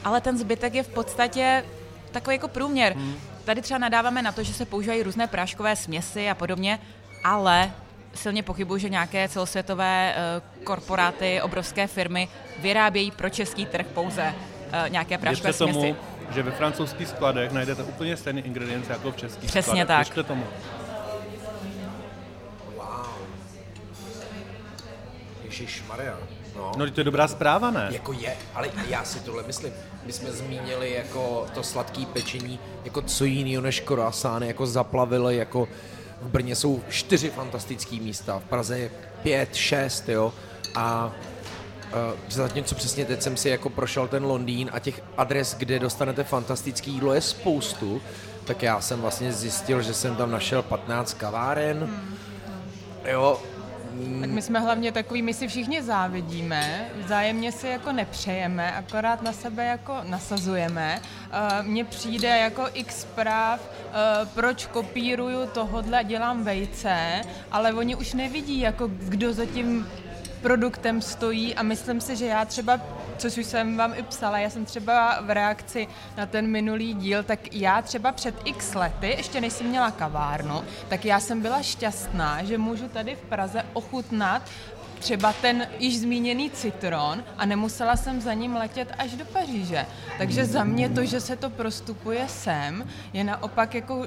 ale ten zbytek je v podstatě takový jako průměr. Hmm. Tady třeba nadáváme na to, že se používají různé práškové směsi a podobně, ale silně pochybuji, že nějaké celosvětové uh, korporáty, obrovské firmy vyrábějí pro český trh pouze uh, nějaké práškové směsi. tomu, že ve francouzských skladech najdete úplně stejné ingredience jako v českých Přesně skladech. tak. Věřte tomu. Wow. Ježíš Maria. No. no, to je dobrá zpráva, ne? Jako je, ale já si tohle myslím. My jsme zmínili jako to sladký pečení, jako co jiného než kroasány, jako zaplavily, jako v Brně jsou čtyři fantastické místa, v Praze je pět, šest, jo, a Uh, zatímco přesně teď jsem si jako prošel ten Londýn a těch adres, kde dostanete fantastické jídlo je spoustu, tak já jsem vlastně zjistil, že jsem tam našel 15 kaváren. Hmm. Jo, tak my jsme hlavně takový, my si všichni závidíme, vzájemně si jako nepřejeme, akorát na sebe jako nasazujeme. Uh, Mně přijde jako x zpráv, uh, proč kopíruju tohodle, dělám vejce, ale oni už nevidí, jako kdo zatím produktem stojí a myslím si, že já třeba, což už jsem vám i psala, já jsem třeba v reakci na ten minulý díl, tak já třeba před x lety, ještě než jsem měla kavárnu, tak já jsem byla šťastná, že můžu tady v Praze ochutnat třeba ten již zmíněný citron a nemusela jsem za ním letět až do Paříže. Takže za mě to, že se to prostupuje sem, je naopak jako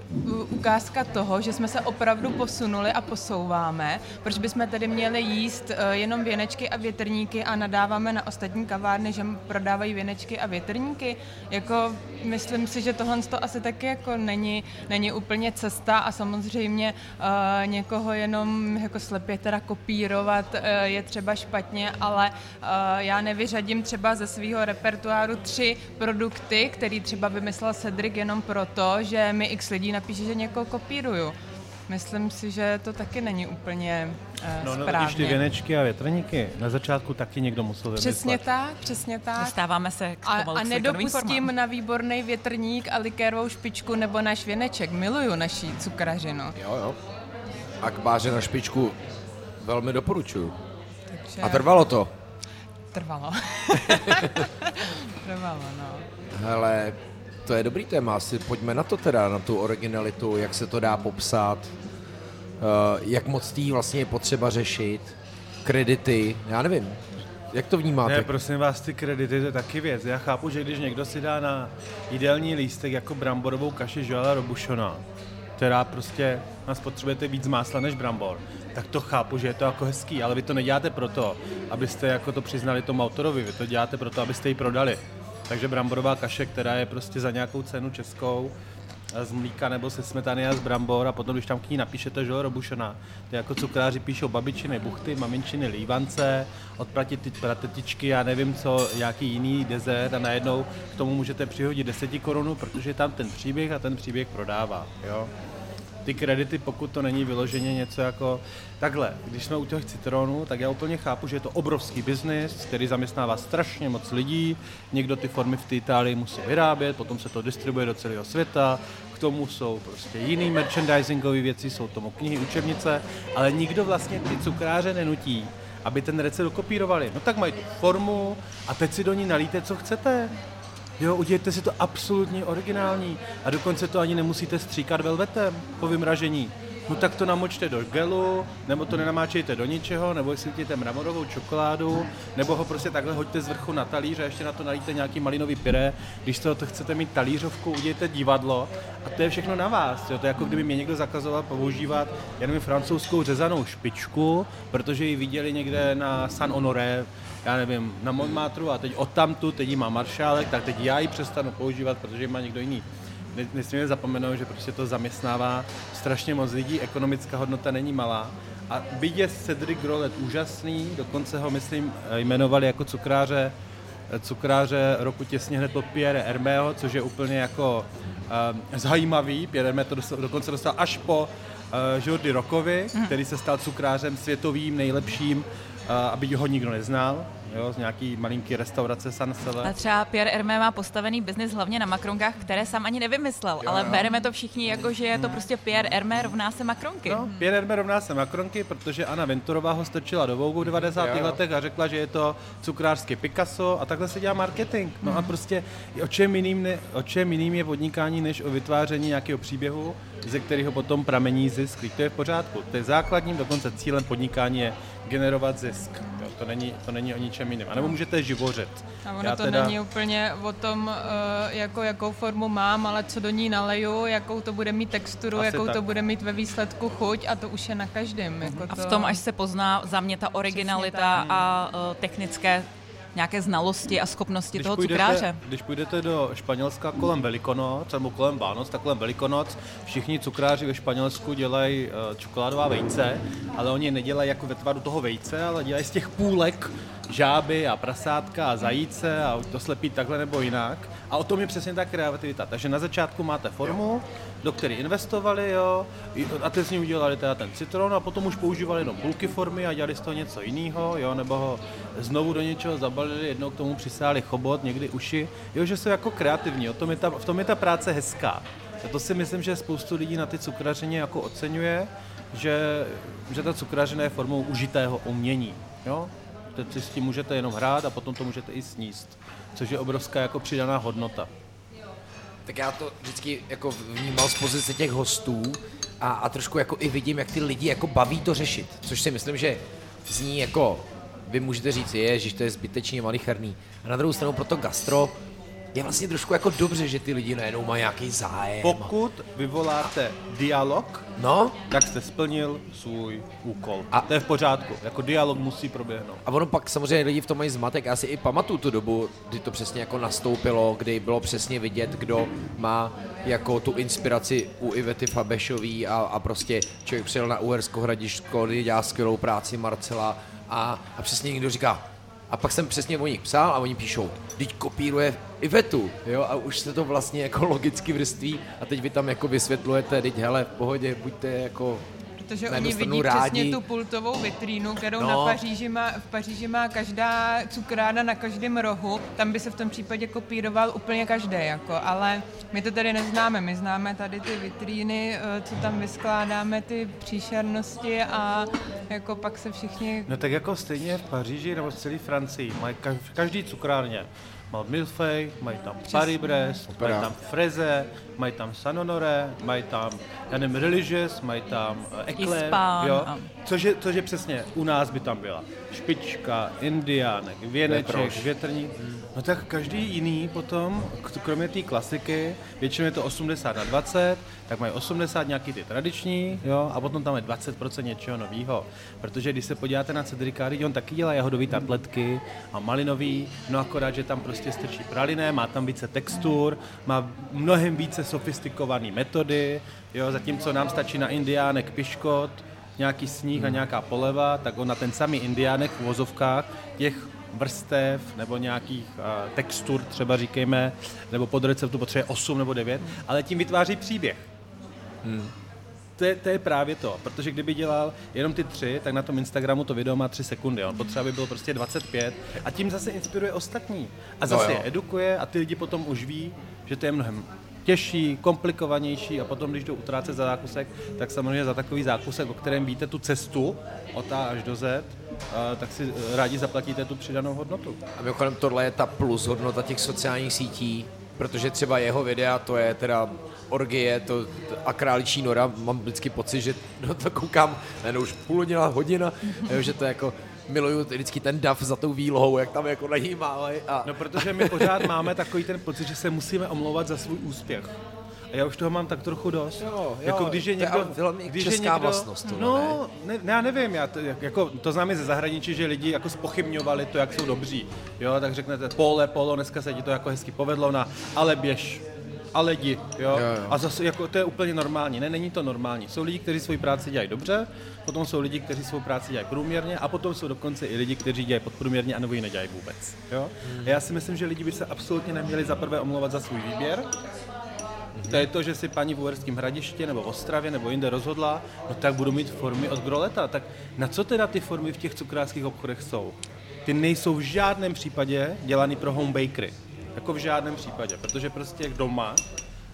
ukázka toho, že jsme se opravdu posunuli a posouváme. Proč bychom tedy měli jíst eh, jenom věnečky a větrníky a nadáváme na ostatní kavárny, že prodávají věnečky a větrníky? Jako myslím si, že tohle to asi taky jako není, není úplně cesta a samozřejmě uh, někoho jenom jako slepě teda kopírovat uh, je třeba špatně, ale uh, já nevyřadím třeba ze svého repertoáru tři produkty, který třeba vymyslel Cedric jenom proto, že mi x lidí napíše, že někoho kopíruju. Myslím si, že to taky není úplně uh, no, no, správně. ty věnečky a větrníky na začátku taky někdo musel vymyslet. Přesně tak, přesně tak. Dostáváme se k a, a nedopustím na výborný větrník a likérovou špičku nebo náš věneček. Miluju naší cukrařinu. Jo, jo. A k báře na špičku velmi doporučuju. Takže... A trvalo to? Trvalo. trvalo, no. Hele, to je dobrý téma, asi pojďme na to teda, na tu originalitu, jak se to dá popsat. jak moc tý vlastně je potřeba řešit, kredity, já nevím. Jak to vnímáte? Ne, prosím vás, ty kredity, to je taky věc. Já chápu, že když někdo si dá na jídelní lístek jako bramborovou kaši Joela Robušona, která prostě nás potřebujete víc másla než brambor, tak to chápu, že je to jako hezký, ale vy to neděláte proto, abyste jako to přiznali tomu autorovi, vy to děláte proto, abyste ji prodali. Takže bramborová kaše, která je prostě za nějakou cenu českou, z mlíka nebo se smetany a z brambor a potom, když tam k ní napíšete Joel Robušona, to jako cukráři píšou babičiny, buchty, maminčiny, lívance, odplatit pratetičky, já nevím co, nějaký jiný dezert a najednou k tomu můžete přihodit 10 korunů, protože tam ten příběh a ten příběh prodává. Jo? Ty kredity, pokud to není vyloženě něco jako takhle. Když jsme u těch citronů, tak já úplně chápu, že je to obrovský biznis, který zaměstnává strašně moc lidí. Někdo ty formy v té Itálii musí vyrábět, potom se to distribuje do celého světa. K tomu jsou prostě jiný merchandisingové věci, jsou tomu knihy, učebnice, ale nikdo vlastně ty cukráře nenutí, aby ten recept dokopírovali. No tak mají tu formu a teď si do ní nalíte, co chcete. Jo, udělejte si to absolutně originální a dokonce to ani nemusíte stříkat velvetem po vymražení. No tak to namočte do gelu, nebo to nenamáčejte do ničeho, nebo si udějte mramorovou čokoládu, nebo ho prostě takhle hoďte z vrchu na talíř a ještě na to nalíte nějaký malinový pyré. Když to, to chcete mít talířovku, udějte divadlo a to je všechno na vás. Jo. To je jako kdyby mě někdo zakazoval používat jenom francouzskou řezanou špičku, protože ji viděli někde na San Honoré já nevím, na Montmartru a teď odtamtu, teď má maršálek, tak teď já ji přestanu používat, protože má někdo jiný. Nesmíme zapomenout, že prostě to zaměstnává strašně moc lidí, ekonomická hodnota není malá. A byť je Cedric Grolet úžasný, dokonce ho, myslím, jmenovali jako cukráře, cukráře roku těsně hned po Pierre Hermého, což je úplně jako uh, zajímavý. Pierre Hermé to dostal, dokonce dostal až po uh, Jordi Rokovi, mm. který se stal cukrářem světovým, nejlepším aby ho nikdo neznal, jo, z nějaký malinký restaurace Sansele. A třeba Pierre Hermé má postavený biznis hlavně na makronkách, které sám ani nevymyslel, jo, ale jo. bereme to všichni jako, že je to prostě Pierre Hermé rovná se makronky. No, Pierre Hermé rovná se makronky, protože Anna Venturová ho strčila do Vogue v 90. Jo. letech a řekla, že je to cukrářský Picasso a takhle se dělá marketing. No a prostě o čem, jiným ne, o čem jiným je podnikání, než o vytváření nějakého příběhu, ze kterého potom pramení zisk. To je v pořádku. To je základním, dokonce cílem podnikání je generovat zisk. To, není, to není o ničem jiném. A nebo můžete živořit. A ono Já to teda... není úplně o tom, uh, jako, jakou formu mám, ale co do ní naleju, jakou to bude mít texturu, Asi jakou tak. to bude mít ve výsledku chuť a to už je na každém. Uh-huh. Jako to... A v tom, až se pozná za mě ta originalita a uh, technické nějaké znalosti a schopnosti když toho půjdete, cukráře. Když půjdete do Španělska kolem Velikonoc, nebo kolem Vánoc, tak kolem Velikonoc všichni cukráři ve Španělsku dělají uh, čokoládová vejce, ale oni nedělají jako ve tvaru toho vejce, ale dělají z těch půlek žáby a prasátka a zajíce a to slepí takhle nebo jinak. A o tom je přesně ta kreativita. Takže na začátku máte formu, do které investovali, jo, a teď z ní udělali teda ten citron a potom už používali jenom půlky formy a dělali z toho něco jiného, jo, nebo ho znovu do něčeho zabalili, jednou k tomu přisáli chobot, někdy uši, jo, že jsou jako kreativní, o tom je ta, v tom je ta práce hezká. A to si myslím, že spoustu lidí na ty cukrařině jako oceňuje, že, že ta cukrařina je formou užitého umění. Jo? Teď si s tím můžete jenom hrát a potom to můžete i sníst, což je obrovská jako přidaná hodnota. Tak já to vždycky jako vnímal z pozice těch hostů a, a trošku jako i vidím, jak ty lidi jako baví to řešit, což si myslím, že zní jako vy můžete říct, je, že to je zbytečně malicherný. A na druhou stranu pro to gastro je vlastně trošku jako dobře, že ty lidi najednou mají nějaký zájem. Pokud vyvoláte dialog, no? tak jste splnil svůj úkol. A to je v pořádku, jako dialog musí proběhnout. A ono pak samozřejmě lidi v tom mají zmatek. Já si i pamatuju tu dobu, kdy to přesně jako nastoupilo, kdy bylo přesně vidět, kdo má jako tu inspiraci u Ivety Fabešový a, a prostě člověk přijel na Uhersko hradiško, kdy dělá skvělou práci Marcela a, a přesně někdo říká, a pak jsem přesně o nich psal a oni píšou, teď kopíruje Ivetu, jo, a už se to vlastně jako logicky vrství a teď vy tam jako vysvětlujete, teď hele, v pohodě, buďte jako Protože oni vidí rádi. přesně tu pultovou vitrínu, kterou no. na Paříži má, v Paříži má každá cukrána na každém rohu. Tam by se v tom případě kopíroval úplně každý, jako, ale my to tady neznáme. My známe tady ty vitríny, eh, co tam vyskládáme, ty příšernosti a jako pak se všichni... No tak jako stejně v Paříži nebo v celé Francii mají každý cukrárně Malt Milfej, mají tam Paris Brest, mají tam Freze, mají tam Sanonore, mají tam, já nevím, Religious, mají tam uh, Eclair, jo, což je, což je přesně, u nás by tam byla špička, indiánek, věneček, větrník. No tak každý jiný potom, kromě té klasiky, většinou je to 80 na 20, tak mají 80 nějaký ty tradiční, jo, a potom tam je 20% něčeho nového. Protože když se podíváte na Cedrikáry, on taky dělá jahodový tabletky a malinový, no akorát, že tam prostě strčí praliné, má tam více textur, má mnohem více sofistikované metody, jo, zatímco nám stačí na indiánek piškot, nějaký sníh a hmm. nějaká poleva, tak on na ten samý indiánek v vozovkách těch vrstev nebo nějakých uh, textur, třeba říkejme, nebo pod receptu potřebuje 8 nebo 9, ale tím vytváří příběh. Hmm. To je, to je právě to, protože kdyby dělal jenom ty tři, tak na tom Instagramu to video má tři sekundy, on potřeba by bylo prostě 25 a tím zase inspiruje ostatní. A zase no je edukuje a ty lidi potom už ví, že to je mnohem těžší, komplikovanější a potom, když jdou utrácet za zákusek, tak samozřejmě za takový zákusek, o kterém víte tu cestu od A až do Z, tak si rádi zaplatíte tu přidanou hodnotu. A mimochodem tohle je ta plus hodnota těch sociálních sítí, protože třeba jeho videa, to je teda orgie to, a králičí nora, mám vždycky pocit, že no to koukám, ne, no už půl hodina, hodina, že to je jako miluju vždycky ten dav za tou výlohou, jak tam jako na ní A... No protože my pořád máme takový ten pocit, že se musíme omlouvat za svůj úspěch. A já už toho mám tak trochu dost. Jo, jo, jako když je někdo, to je když česká je někdo, vlastnost. Tohle, no, ne? Ne, já nevím, já to, jako, to znám ze zahraničí, že lidi jako spochybňovali to, jak jsou dobří. Jo, tak řeknete, pole, polo, dneska se ti to jako hezky povedlo na, ale běž, a lidi, jo? Jo, jo. A zase jako, to je úplně normální. Ne, není to normální. Jsou lidi, kteří svoji práci dělají dobře, potom jsou lidi, kteří svou práci dělají průměrně a potom jsou dokonce i lidi, kteří dělají podprůměrně a nebo ji nedělají vůbec. Jo? Hmm. A já si myslím, že lidi by se absolutně neměli za prvé omlouvat za svůj výběr, to je to, že si paní v Uherském hradišti nebo v Ostravě nebo jinde rozhodla, no tak budu mít formy od groleta. Tak na co teda ty formy v těch cukrářských obchodech jsou? Ty nejsou v žádném případě dělaný pro home bakery. Jako v žádném případě, protože prostě doma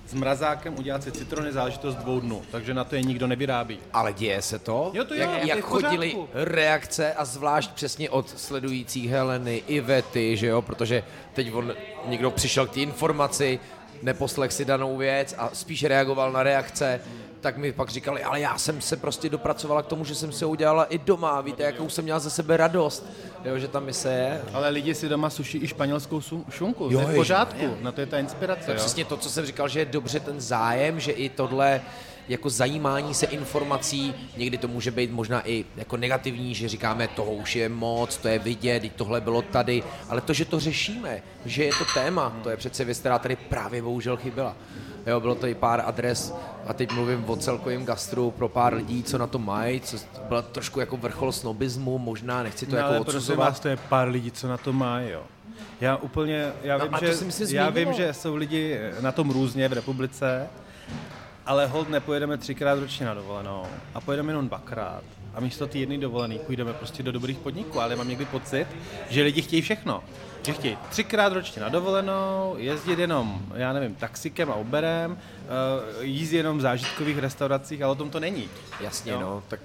s mrazákem udělat si citrony záležitost dvou dnů, takže na to je nikdo nevyrábí. Ale děje se to? Jo, to jo, jak, jak chodili reakce a zvlášť přesně od sledujících Heleny, Ivety, že jo, protože teď on, někdo přišel k té informaci, neposlech si danou věc a spíš reagoval na reakce, tak mi pak říkali, ale já jsem se prostě dopracovala k tomu, že jsem se udělala i doma, víte, jakou jsem měla ze sebe radost, jo, že ta mise je. Ale lidi si doma suší i španělskou šunku, jo, je v pořádku, je. na to je ta inspirace. To je přesně to, co jsem říkal, že je dobře ten zájem, že i tohle jako zajímání se informací, někdy to může být možná i jako negativní, že říkáme, toho už je moc, to je vidět, tohle bylo tady, ale to, že to řešíme, že je to téma, to je přece věc, která tady právě bohužel chyběla. Jo, bylo to i pár adres, a teď mluvím o celkovém gastru pro pár lidí, co na to mají, co bylo trošku jako vrchol snobismu, možná nechci to no, jako ale odsuzovat. vás to je pár lidí, co na to mají, jo. Já úplně, já, no, vím, že, já vím, že jsou lidi na tom různě v republice, ale hold nepojedeme třikrát ročně na dovolenou a pojedeme jenom dvakrát. A místo té jedné dovolené půjdeme prostě do dobrých podniků, ale mám někdy pocit, že lidi chtějí všechno. Že chtějí třikrát ročně na dovolenou, jezdit jenom, já nevím, taxikem a Uberem, uh, jíst jenom v zážitkových restauracích, ale o tom to není. Jasně, no, no tak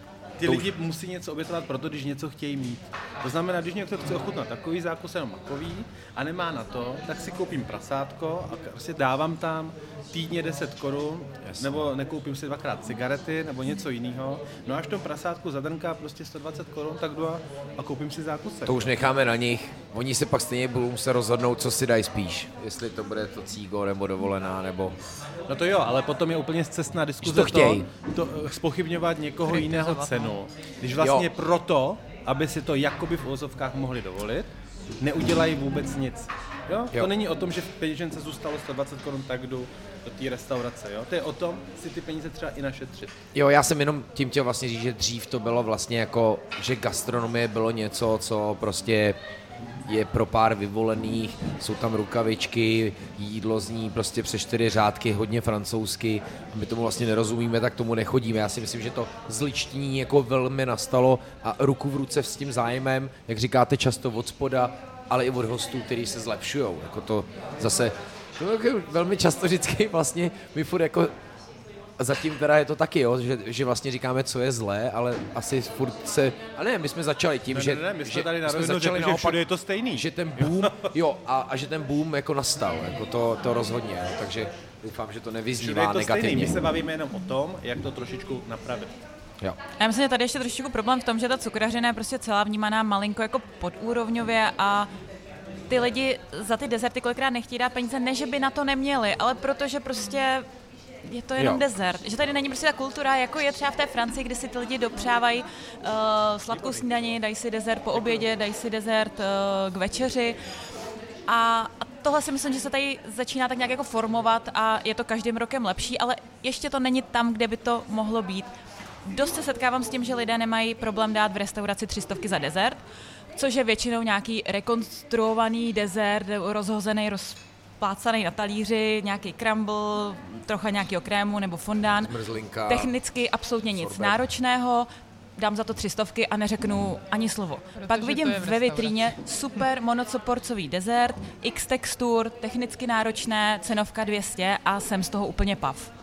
ty lidi už... musí něco obětovat proto, když něco chtějí mít. To znamená, když někdo chce ochutnat takový zákus jenom makový a nemá na to, tak si koupím prasátko a prostě dávám tam týdně 10 korun, yes. nebo nekoupím si dvakrát cigarety nebo něco jiného. No až to prasátku zadrnká prostě 120 korun, tak jdu a, a koupím si zákusek. To už necháme na nich. Oni si pak stejně budou muset rozhodnout, co si dají spíš. Jestli to bude to cígo nebo dovolená, nebo... No to jo, ale potom je úplně zcestná diskuze to, chtějí. to, to spochybňovat někoho jiného cenu. Když vlastně jo. proto, aby si to jakoby v ozovkách mohli dovolit, neudělají vůbec nic. Jo? jo? To není o tom, že v peněžence zůstalo 120 korun, tak jdu do té restaurace. Jo? To je o tom si ty peníze třeba i našetřit. Jo, já jsem jenom tím chtěl vlastně říct, že dřív to bylo vlastně jako, že gastronomie bylo něco, co prostě je pro pár vyvolených, jsou tam rukavičky, jídlo zní prostě přes čtyři řádky, hodně francouzsky, my tomu vlastně nerozumíme, tak tomu nechodíme. Já si myslím, že to zličtění jako velmi nastalo a ruku v ruce s tím zájmem, jak říkáte často od spoda, ale i od hostů, kteří se zlepšují. Jako to zase, velmi často vždycky vlastně my furt jako zatím teda je to taky, jo, že, že vlastně říkáme, co je zlé, ale asi furt se, ale ne, my jsme začali tím, Ne, že, ne, ne, my jsme že, tady na jsme rovinu začali řekli, že všude je to stejný. že ten boom, jo, a, a že ten boom jako nastal, jako to, to rozhodně, jo, takže doufám, že to nevyznívá to stejný, negativně. my se bavíme jenom o tom, jak to trošičku napravit. Jo. Já myslím, že tady ještě trošičku problém v tom, že ta cukrařina je prostě celá vnímaná malinko jako podúrovňově a ty lidi za ty dezerty kolikrát nechtějí dát peníze, ne, že by na to neměli, ale protože prostě je to jenom Jo. dezert. Že tady není prostě ta kultura, jako je třeba v té Francii, kdy si ty lidi dopřávají uh, sladkou snídani, dají si dezert po obědě, dají si dezert uh, k večeři. A, a tohle si myslím, že se tady začíná tak nějak jako formovat a je to každým rokem lepší, ale ještě to není tam, kde by to mohlo být. Dost se setkávám s tím, že lidé nemají problém dát v restauraci tři stovky za dezert, což je většinou nějaký rekonstruovaný dezert, rozhozený, rozplácaný na talíři, nějaký crumble, trocha nějakého krému nebo fondán. Zmrzlinka. Technicky absolutně nic sorbet. náročného, dám za to tři stovky a neřeknu ani slovo. Protože Pak vidím ve vitríně super monocoporcový dezert, x textur, technicky náročné, cenovka 200 a jsem z toho úplně pav.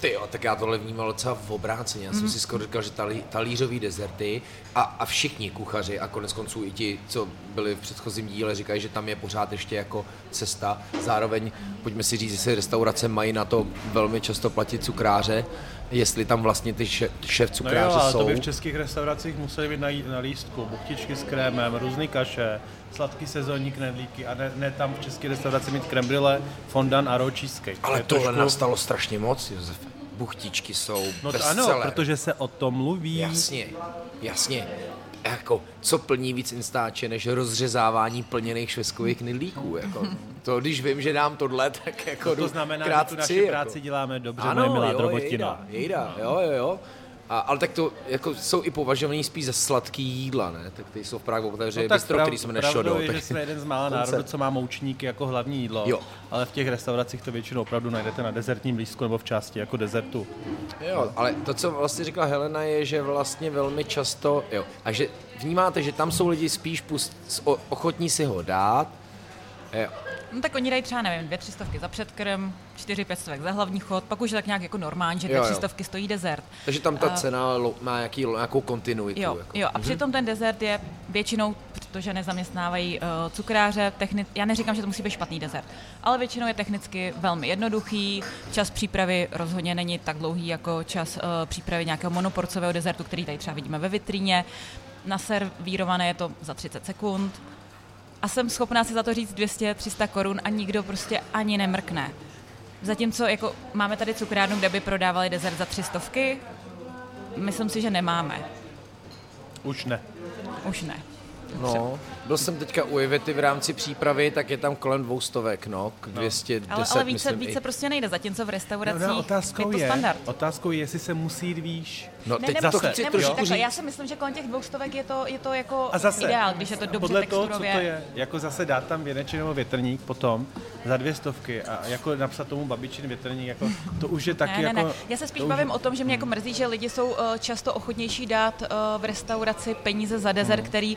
Ty jo, tak já tohle vnímal docela v obráceně. Já jsem si skoro říkal, že talí, talířový dezerty a, a všichni kuchaři a konec konců i ti, co byli v předchozím díle, říkají, že tam je pořád ještě jako cesta. Zároveň, pojďme si říct, jestli restaurace mají na to velmi často platit cukráře, jestli tam vlastně ty šéf No cukráře jo, ale jsou. to by v českých restauracích museli být na, na lístku, buchtičky s krémem, různý kaše, sladký sezónní knedlíky a ne, ne tam v české restauraci mít creme brulee, fondant a raw cheesecake. Ale Je tohle trošku- nastalo strašně moc, Josefe. Buchtičky jsou No to ano, protože se o tom mluví. Jasně, jasně. Jako, co plní víc instáče, než rozřezávání plněných švestkových knedlíků, jako. To, když vím, že dám tohle, tak jako To jdu znamená, krát že tu tři, naši jako. práci děláme dobře, ano, moje milá jo, drobotina. Jejda, jejda, jo, jo, jo. A, ale tak to jako jsou i považovaný spíš za sladký jídla, ne? Tak ty jsou v Praze otevřeli no, bistro, prav- který se jmenuje Šodo. je, Tak... že jsme jeden z mála národů, co má moučníky jako hlavní jídlo, Jo. ale v těch restauracích to většinou opravdu najdete na dezertním lístku nebo v části jako dezertu. Jo, ale to, co vlastně říkala Helena, je, že vlastně velmi často, jo, a že vnímáte, že tam jsou lidi spíš pust, ochotní si ho dát, jo, No tak oni dají třeba, nevím, dvě, tři stovky za předkrm, čtyři, pět stovek za hlavní chod, pak už je tak nějak jako normální, že dvě, Jo, jo. stovky stojí dezert. takže tam ta A- cena má jaký, nějakou kontinuitu. Jo, jako. jo, a přitom ten dezert je většinou, protože nezaměstnávají uh, cukráře, techni- já neříkám, že to musí být špatný dezert, ale většinou je technicky velmi jednoduchý, čas přípravy rozhodně není tak dlouhý jako čas uh, přípravy nějakého monoporcového dezertu, který tady třeba vidíme ve vitríně. Naservírované je to za 30 sekund a jsem schopná si za to říct 200-300 korun a nikdo prostě ani nemrkne. Zatímco jako máme tady cukrárnu, kde by prodávali dezert za tři stovky, myslím si, že nemáme. Už ne. Už ne. No, byl jsem teďka u Ivety v rámci přípravy, tak je tam kolem dvoustovek, no, k 210, Ale, ale více, myslím, více i. prostě nejde, zatímco v restauracích No, otázkou je to je, standard. otázkou je, jestli se musí jít výš. No, Ne, teď to zase, chci nebo trošku takhle, já si myslím, že kolem těch dvoustovek je to, je to jako A zase, ideál, když je to dobře podle toho, co texturově. to je, jako zase dát tam věneček nebo větrník potom za dvě stovky a jako napsat tomu babičin větrník, jako to už je taky ne, ne, jako... ne. Já se spíš to už- bavím o tom, že mě jako mrzí, že lidi jsou uh, často ochotnější dát uh, v restauraci peníze za Hmm. dezert, který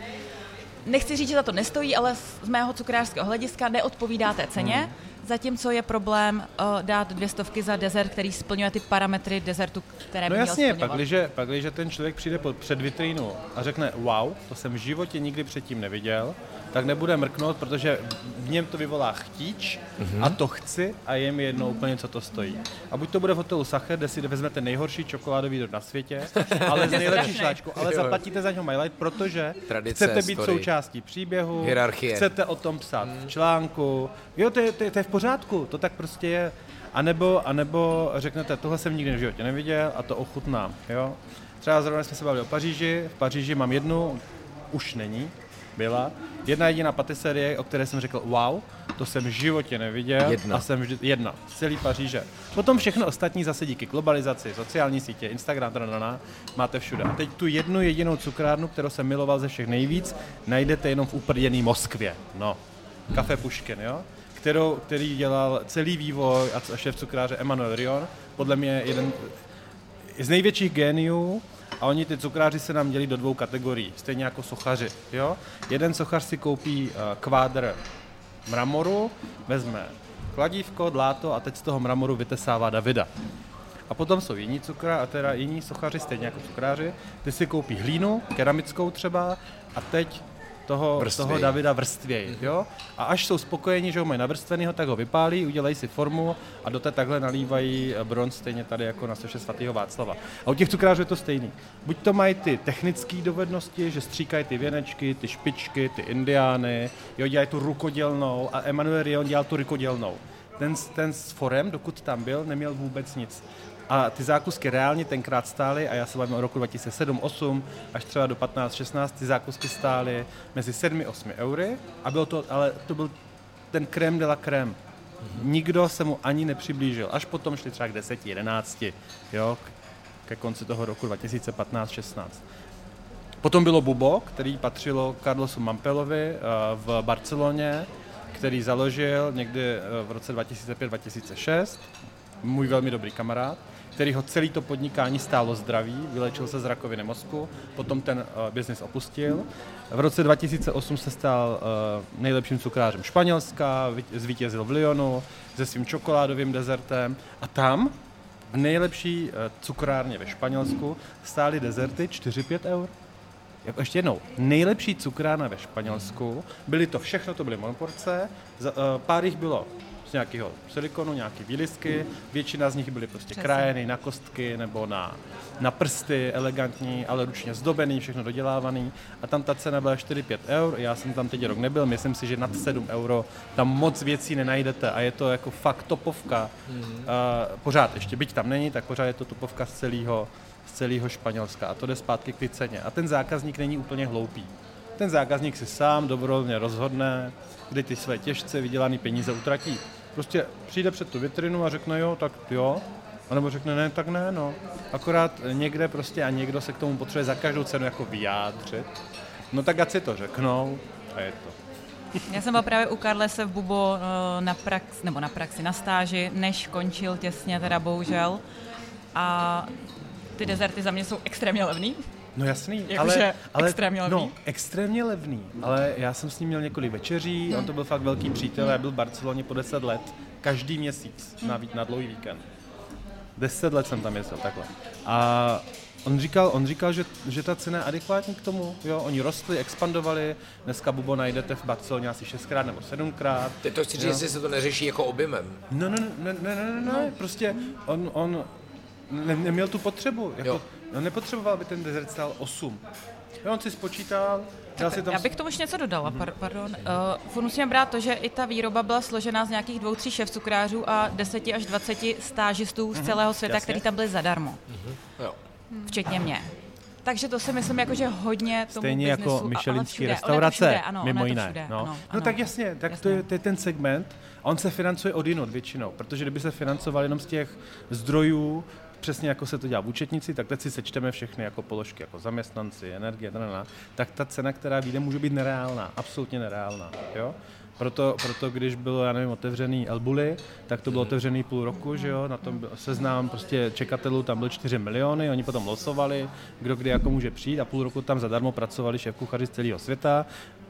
nechci říct, že za to nestojí, ale z mého cukrářského hlediska neodpovídá té ceně. Hmm. Zatímco je problém uh, dát dvě stovky za dezert, který splňuje ty parametry dezertu, které No by měl jasně, splňovat. pakliže, pakliže ten člověk přijde pod, před vitrínu a řekne wow, to jsem v životě nikdy předtím neviděl, tak nebude mrknout, protože v něm to vyvolá chtíč Mhm. a to chci a je mi jedno úplně, co to stojí. A buď to bude v hotelu Sacher, kde si vezmete nejhorší čokoládový dort na světě, ale z nejlepší šláčku, ale zaplatíte za něho Light, protože Tradice, chcete být story. součástí příběhu, Hierarchie. chcete o tom psát v článku, jo, to je, to, je, to je v pořádku, to tak prostě je. A nebo, a nebo řeknete, tohle jsem nikdy v životě neviděl a to ochutnám, jo. Třeba zrovna jsme se bavili o Paříži, v Paříži mám jednu, už není, byla, jedna jediná patiserie, o které jsem řekl wow, to jsem v životě neviděl Jedna. a jsem vždy, jedna, z celý Paříže. Potom všechno ostatní zase díky globalizaci, sociální sítě, Instagram, tradana, máte všude. A teď tu jednu jedinou cukrárnu, kterou jsem miloval ze všech nejvíc, najdete jenom v uprděný Moskvě. No, Kafe Puškin, jo? Kterou, který dělal celý vývoj a šéf cukráře Emanuel Rion, podle mě jeden z největších géniů a oni ty cukráři se nám dělí do dvou kategorií, stejně jako sochaři. Jo? Jeden sochař si koupí uh, kvádr mramoru, vezme kladívko, dláto a teď z toho mramoru vytesává Davida. A A potom jsou jiní cukra, a teda jiní sochaři, stejně jako cukráři, ty si koupí hlínu, keramickou třeba, a teď toho, toho Davida vrstvěj, mm-hmm. jo? A až jsou spokojeni, že ho mají navrstvenýho, tak ho vypálí, udělají si formu a do té takhle nalívají bronz stejně tady jako na soše svatého Václava. A u těch cukrářů je to stejný. Buď to mají ty technické dovednosti, že stříkají ty věnečky, ty špičky, ty indiány, jo, dělají tu rukodělnou a Emanuel Rion dělal tu rukodělnou. Ten, ten s forem, dokud tam byl, neměl vůbec nic. A ty zákusky reálně tenkrát stály, a já se bavím o roku 2007-2008, až třeba do 15-16, ty zákusky stály mezi 7-8 eury, a bylo to, ale to byl ten krém de la crème. Mm-hmm. Nikdo se mu ani nepřiblížil. Až potom šli třeba k 10, 11, jo, ke konci toho roku 2015-16. Potom bylo Bubo, který patřilo Carlosu Mampelovi eh, v Barceloně, který založil někdy eh, v roce 2005-2006, můj velmi dobrý kamarád který ho celý to podnikání stálo zdraví, vylečil se z rakoviny mozku, potom ten uh, biznis opustil. V roce 2008 se stal uh, nejlepším cukrářem Španělska, zvítězil v Lyonu se svým čokoládovým dezertem a tam v nejlepší uh, cukrárně ve Španělsku stály dezerty 4-5 eur. Jako ještě jednou, nejlepší cukrárna ve Španělsku, byly to všechno, to byly monoporce, pár jich bylo z nějakého silikonu, nějaké výlisky. Většina z nich byly prostě Přesně. krajeny na kostky nebo na, na prsty, elegantní, ale ručně zdobený, všechno dodělávaný. A tam ta cena byla 4-5 eur. Já jsem tam teď rok nebyl, myslím si, že nad 7 euro tam moc věcí nenajdete a je to jako fakt topovka. Mm-hmm. Uh, pořád ještě, byť tam není, tak pořád je to topovka z celého z celého Španělska a to jde zpátky k ty ceně. A ten zákazník není úplně hloupý. Ten zákazník si sám dobrovolně rozhodne, kdy ty své těžce vydělané peníze utratí. Prostě přijde před tu vitrinu a řekne jo, tak jo, a nebo řekne ne, tak ne, no. Akorát někde prostě a někdo se k tomu potřebuje za každou cenu jako vyjádřit. No tak ať si to řeknou a je to. Já jsem byl právě u Karlese v Bubo eh, na prax, nebo na praxi, na stáži, než končil těsně, teda bohužel. A ty dezerty za mě jsou extrémně levný. No jasný, Jak ale, ale extrémně levný. No, extrémně levný, ale já jsem s ním měl několik večeří, hmm. on to byl fakt velký přítel, já byl v Barceloně po 10 let, každý měsíc hmm. na, na dlouhý víkend. 10 let jsem tam jezdil, takhle. A on říkal, on říkal že, že ta cena je adekvátní k tomu. Jo, oni rostli, expandovali. Dneska Bubo najdete v Barceloně asi šestkrát nebo sedmkrát. Teď to chci říct, jestli se to neřeší jako objemem. No, no, ne, ne, ne, ne, ne. prostě on, on ne, neměl tu potřebu. Jako, No nepotřeboval by ten desert stál 8. Jo, on si spočítal, dal si tam... Já bych tomu už něco dodala, mm-hmm. pardon. Uh, furt musíme brát to, že i ta výroba byla složená z nějakých dvou, tří šéf cukrářů a 10 až 20 stážistů mm-hmm. z mhm. celého světa, kteří tam byli zadarmo. Mm-hmm. Jo. Včetně mě. Takže to si myslím, jako, že hodně tomu Stejně jako biznesu, jako Michelinský restaurace, všude, ano, mimo jiné. Všude, no. Ano, no ano. tak jasně, tak jasně. To, je, to je ten segment. A on se financuje od jinot většinou, protože kdyby se financoval jenom z těch zdrojů, přesně jako se to dělá v účetnici, tak teď si sečteme všechny jako položky, jako zaměstnanci, energie, tadana, tak ta cena, která vyjde, může být nereálná, absolutně nereálná. Jo? Proto, proto, když bylo, já nevím, otevřený Elbuly, tak to bylo otevřený půl roku, že jo, na tom seznám prostě čekatelů tam byly 4 miliony, oni potom losovali, kdo kdy jako může přijít a půl roku tam zadarmo pracovali šéf kuchaři z celého světa,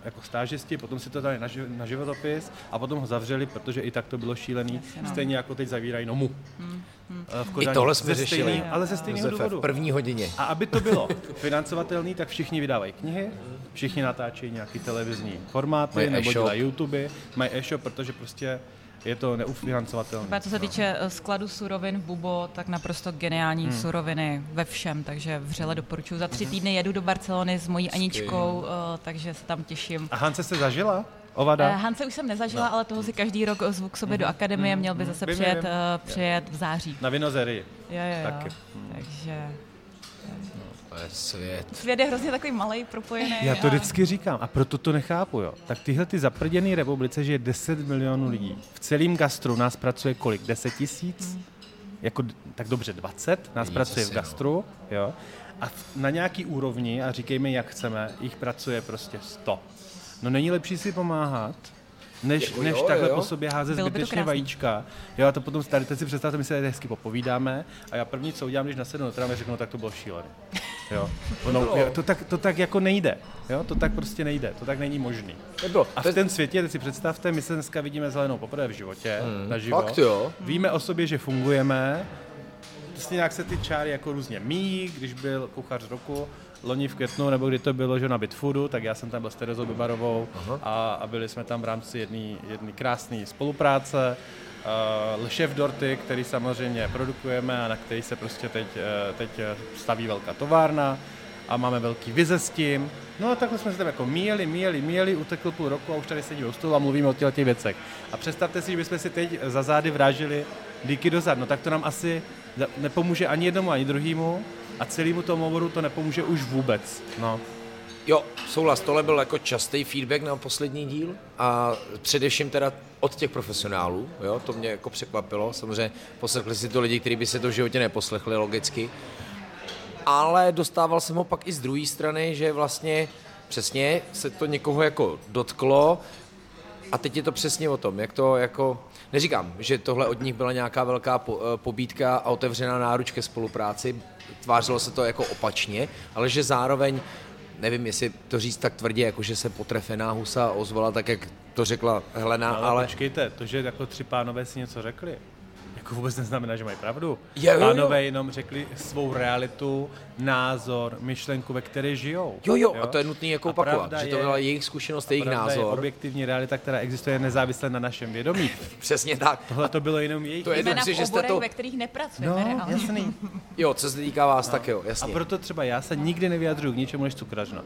jako stážisti, potom si to dali na, ži- na životopis a potom ho zavřeli, protože i tak to bylo šílený, no. stejně jako teď zavírají Nomu. Hmm. Hmm. V Kodani, I tohle jsme řešili. Stejný, ale ze stejného důvodu. V první hodině. A aby to bylo financovatelné, tak všichni vydávají knihy, všichni natáčejí nějaký televizní formáty mají nebo dělají YouTube, mají e-shop, protože prostě je to neufinancovatelné. Co se týče eh, skladu surovin v Bubo, tak naprosto geniální hmm. suroviny ve všem, takže vřele doporučuji. Za tři týdny jedu do Barcelony s mojí Aničkou, eh, takže se tam těším. A Hance se zažila? Ovada? Uh, Hance už jsem nezažila, no. ale toho si každý rok zvu k sobě mm. do akademie, měl by zase přijet, uh, přijet v září. Na Vinozery. Jo, jo, jo. Taky. Takže... To je svět. Svět je hrozně takový malý, propojený. Já to vždycky říkám a proto to nechápu, jo. Tak tyhle ty zaprděné republice, že je 10 milionů lidí. V celém gastru nás pracuje kolik? 10 tisíc? Hmm. Jako, tak dobře, 20 nás Víc pracuje v no. gastru, jo. A na nějaký úrovni, a říkejme, jak chceme, jich pracuje prostě 100. No není lepší si pomáhat, než, jako než jo, takhle jo. po sobě házet Bylo zbytečně vajíčka. Jo, a to potom tady teď si představte, my se tady hezky popovídáme a já první, co udělám, když nasednu do tramvaje, řeknu, tak to bylo šílené. Jo. No, jo, to, tak, to tak jako nejde. Jo? To tak prostě nejde. To tak není možný. Nebylo. A v ten světě, teď si představte, my se dneska vidíme zelenou poprvé v životě, hmm. na život. Fakt jo. Víme o sobě, že fungujeme, prostě nějak se ty čáry jako různě míjí, když byl kuchař roku, loni v květnu, nebo kdy to bylo, že na Bitfoodu, tak já jsem tam byl s Terezou Bibarovou a, a, byli jsme tam v rámci jedné krásné spolupráce. Uh, šef Dorty, který samozřejmě produkujeme a na který se prostě teď, uh, teď staví velká továrna a máme velký vize s tím. No a takhle jsme se tam jako míjeli, míjeli, míjeli, utekl půl roku a už tady sedíme u stolu a mluvíme o těch věcech. A představte si, že bychom si teď za zády vrážili díky dozad, no tak to nám asi nepomůže ani jednomu, ani druhému a celému tomu oboru to nepomůže už vůbec. No. Jo, souhlas, tohle byl jako častý feedback na poslední díl a především teda od těch profesionálů, jo, to mě jako překvapilo, samozřejmě poslechli si to lidi, kteří by se to v životě neposlechli logicky, ale dostával jsem ho pak i z druhé strany, že vlastně přesně se to někoho jako dotklo a teď je to přesně o tom, jak to jako, neříkám, že tohle od nich byla nějaká velká po, eh, pobídka a otevřená náruč ke spolupráci, tvářilo se to jako opačně, ale že zároveň nevím, jestli to říct tak tvrdě, jako že se potrefená husa ozvala tak, jak to řekla Helena, ale... ale... počkejte, to, že jako tři pánové si něco řekli, jako vůbec neznamená, že mají pravdu. Jo, jo, jo. Pánové jenom řekli svou realitu, názor, myšlenku, ve které žijou. Jo, jo, a to je nutné jako opakovat, že to byla jejich zkušenost, jejich názor. Je objektivní realita, která existuje nezávisle na našem vědomí. Přesně tak. Tohle to bylo jenom jejich. To je dobře, že jste to... ve kterých nepracujeme. No, jasný. jo, co se týká vás, no. tak jo, jasně. A proto třeba já se nikdy nevyjadřuju k ničemu než cukrařna.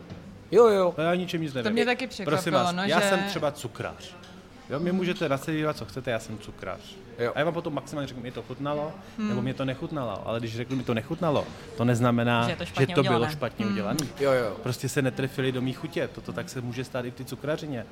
Jo, jo. To já ničem nic nevím. To mě taky překvapilo, Prosím vás, no, já že... jsem třeba cukrář. Jo, mě můžete nasadit, co chcete, já jsem cukrář. Jo. A já vám potom maximálně řeknu, mi to chutnalo, hmm. nebo mě to nechutnalo. Ale když řeknu, mi to nechutnalo, to neznamená, že, to, že to bylo špatně hmm. udělané. Jo, jo. Prostě se netrefili do mých chutě. Toto tak se může stát i v ty cukrařině.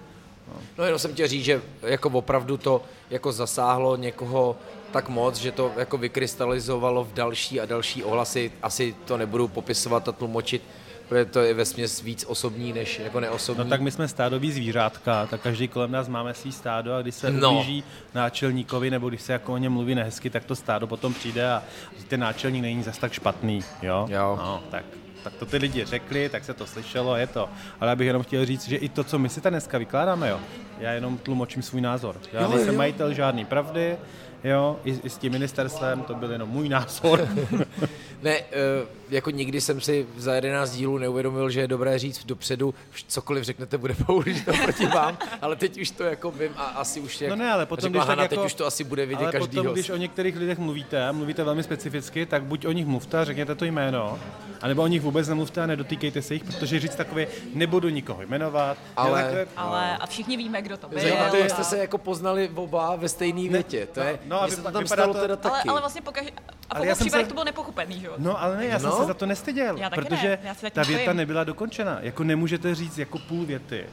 No. no jenom jsem chtěl říct, že jako opravdu to jako zasáhlo někoho tak moc, že to jako vykrystalizovalo v další a další ohlasy. Asi to nebudu popisovat a tlumočit, protože to je ve směs víc osobní než jako neosobní. No tak my jsme stádoví zvířátka, tak každý kolem nás máme svý stádo a když se no. ublíží náčelníkovi nebo když se jako o něm mluví nehezky, tak to stádo potom přijde a ten náčelník není zas tak špatný, jo? Jo. No, tak tak to ty lidi řekli, tak se to slyšelo, je to. Ale já bych jenom chtěl říct, že i to, co my si tady dneska vykládáme, jo, já jenom tlumočím svůj názor. Já jo, nejsem jo. majitel žádný pravdy, jo, i, i s tím ministerstvem, to byl jenom můj názor. ne, uh, jako nikdy jsem si za 11 dílů neuvědomil, že je dobré říct dopředu, cokoliv řeknete, bude použito proti vám, ale teď už to jako vím a asi už jak no ne, ale potom, když Hana, tak teď jako, už to asi bude vidět ale každý potom, když o některých lidech mluvíte, mluvíte velmi specificky, tak buď o nich mluvte a řekněte to jméno, anebo o nich vůbec nemluvte a nedotýkejte se jich, protože říct takové nebudu nikoho jmenovat. Ale, takové, ale a všichni víme, kdo to byl. to, jak jste se jako poznali oba ve stejné větě. To je, no, no, to tam stalo to... teda taky. Ale, ale vlastně pokaž... A v případech se... to bylo nepochopený, že jo? No, ale ne, já no. jsem se za to nestyděl, já protože ne. Já ta věta nebyla dokončena. Jako nemůžete říct jako půl věty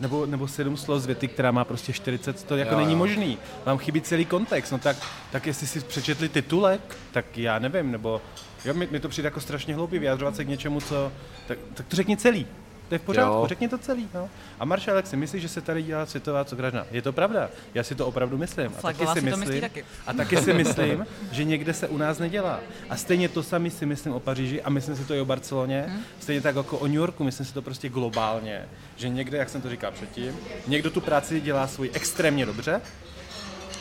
nebo, nebo sedm slov z věty, která má prostě 40, to jako jo, není jo. možný. Vám chybí celý kontext, no tak, tak jestli si přečetli titulek, tak já nevím, nebo jo, mi, mi to přijde jako strašně hloupý vyjadřovat se k něčemu, co, tak, tak to řekni celý. To je v pořádku, jo. řekni to celý. No. A Maršalek si myslí, že se tady dělá světová cukrařna. Je to pravda. Já si to opravdu myslím. A taky si, myslím, taky. a taky si myslím, že někde se u nás nedělá. A stejně to sami si myslím o Paříži a myslím si to i o Barceloně. Hmm. Stejně tak jako o New Yorku, myslím si to prostě globálně. Že někde, jak jsem to říkal předtím, někdo tu práci dělá svůj extrémně dobře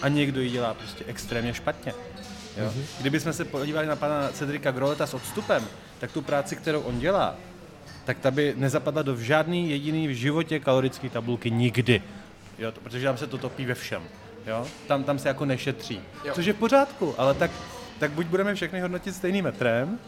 a někdo ji dělá prostě extrémně špatně. Jo? Mm-hmm. Kdybychom se podívali na pana Cedrika Groleta s odstupem, tak tu práci, kterou on dělá, tak ta by nezapadla do žádný jediný v životě kalorické tabulky nikdy. Jo, to, protože tam se to topí ve všem. Jo? Tam, tam se jako nešetří. Jo. Což je v pořádku, ale tak, tak buď budeme všechny hodnotit stejným metrem,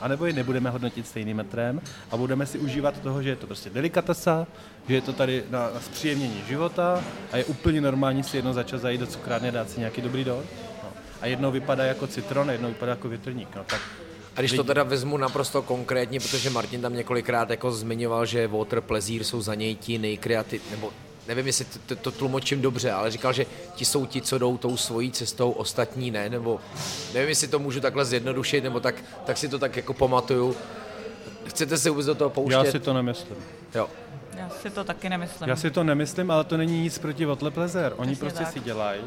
anebo je nebudeme hodnotit stejným metrem a budeme si užívat toho, že je to prostě delikatesa, že je to tady na, na zpříjemnění života a je úplně normální si jedno začas zajít do cukrárny a dát si nějaký dobrý dort. No. A jednou vypadá jako citron, jednou vypadá jako větrník. No, tak a když to teda vezmu naprosto konkrétně, protože Martin tam několikrát jako zmiňoval, že Water Pleasure jsou za něj ti nejkreativ, nebo nevím, jestli to, to tlumočím dobře, ale říkal, že ti jsou ti, co jdou tou svojí cestou, ostatní ne, nebo nevím, jestli to můžu takhle zjednodušit, nebo tak, tak si to tak jako pamatuju. Chcete se vůbec do toho pouštět? Já si to nemyslím. Jo. Já si to taky nemyslím. Já si to nemyslím, ale to není nic proti Water Pleasure. Oni Přesně prostě tak. si dělají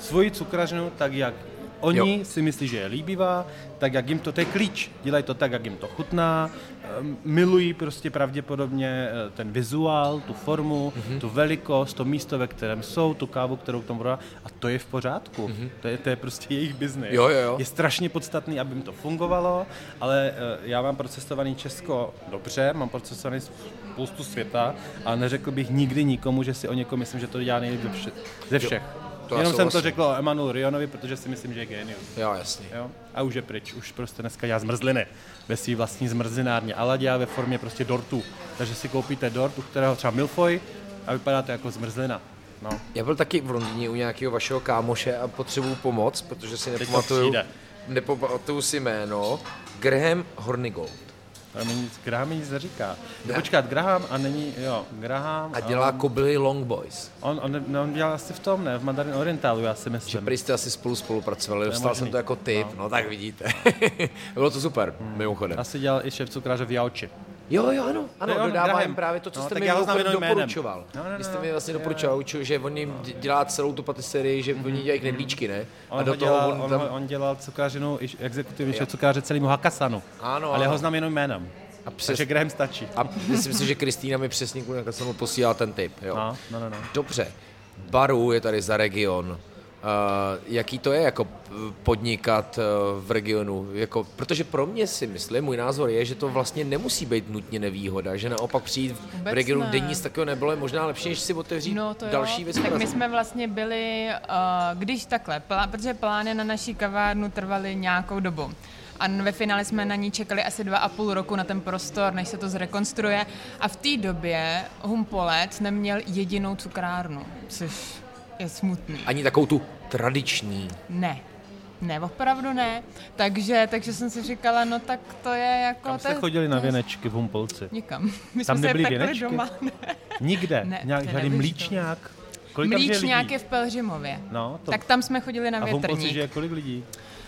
svoji cukrařnu tak, jak Oni jo. si myslí, že je líbivá, tak jak jim to, to je klíč. Dělají to tak, jak jim to chutná, ehm, milují prostě pravděpodobně eh, ten vizuál, tu formu, mm-hmm. tu velikost, to místo, ve kterém jsou, tu kávu, kterou k tomu prodá a to je v pořádku. Mm-hmm. To, je, to je prostě jejich biznis. Jo, jo, jo. Je strašně podstatný, aby jim to fungovalo, ale eh, já mám procesovaný Česko dobře, mám procesovaný spoustu světa a neřekl bych nikdy nikomu, že si o někom myslím, že to dělá nejlíp ze všech. Jo. To Jenom jsem to řekl o Emanuel Rionovi, protože si myslím, že je genius. Jo, jasně. Jo? A už je pryč, už prostě dneska dělá zmrzliny ve své vlastní zmrzinárně, ale dělá ve formě prostě dortu. Takže si koupíte dort, u kterého třeba milfoj a vypadá to jako zmrzlina. No. Já byl taky v Londýně u nějakého vašeho kámoše a potřebuju pomoc, protože si nepamatuju, nepamatuju si jméno. Graham Hornigold. Graham nic, Graham nic neříká. Ne. Počkat, Graham a není, jo, Graham. A dělá on, kobily Long Boys. On, on, no, on dělal asi v tom, ne, v Mandarin Orientalu, já si myslím. Že prý jste asi spolu spolupracovali, dostal jsem to jako tip, no, no tak vidíte. Bylo to super, hmm. mimochodem. Asi dělal i šéf cukráře v Jauči. Jo, jo, ano, ano, no, dodává jim právě to, co no, jste mi doporučoval. No, no, no, Vy jste mi vlastně doporučoval, že on jim dělá celou tu patiserii, že mm-hmm. oni dělají knedlíčky, ne? On, a do toho dělal, on, tam... on, dělal cukrářinu, exekutivní šéf cukráře celému Hakasanu. Ano, ale ano. ho znám jenom jménem. A přes... Takže Graham stačí. A myslím si, že Kristýna mi přesně kvůli mu posílala ten tip. Jo. No, no, no, no. Dobře. Baru je tady za region. Uh, jaký to je jako podnikat uh, v regionu? Jako, protože pro mě si myslím, můj názor je, že to vlastně nemusí být nutně nevýhoda, že naopak přijít Vůbec v regionu, ne. kde nic takového nebylo, je možná lepší, než si otevřít no, to další věc. Tak my jsme vlastně byli, když takhle, plá, protože plány na naší kavárnu trvaly nějakou dobu a ve finále jsme na ní čekali asi dva a půl roku na ten prostor, než se to zrekonstruuje a v té době Humpolec neměl jedinou cukrárnu, což je smutný. Ani takovou tu tradiční. Ne, ne, opravdu ne. Takže, takže jsem si říkala, no tak to je jako... Kam jste chodili na věnečky v Humpolci? Nikam. My tam jsme nebyly se věnečky? doma. Ne. Nikde? Ne, Nějak, žádný mlíčňák? Kolik Mlíčňák je v Pelřimově. No, to... Tak tam jsme chodili na větrník. A v Humpolci žije kolik lidí?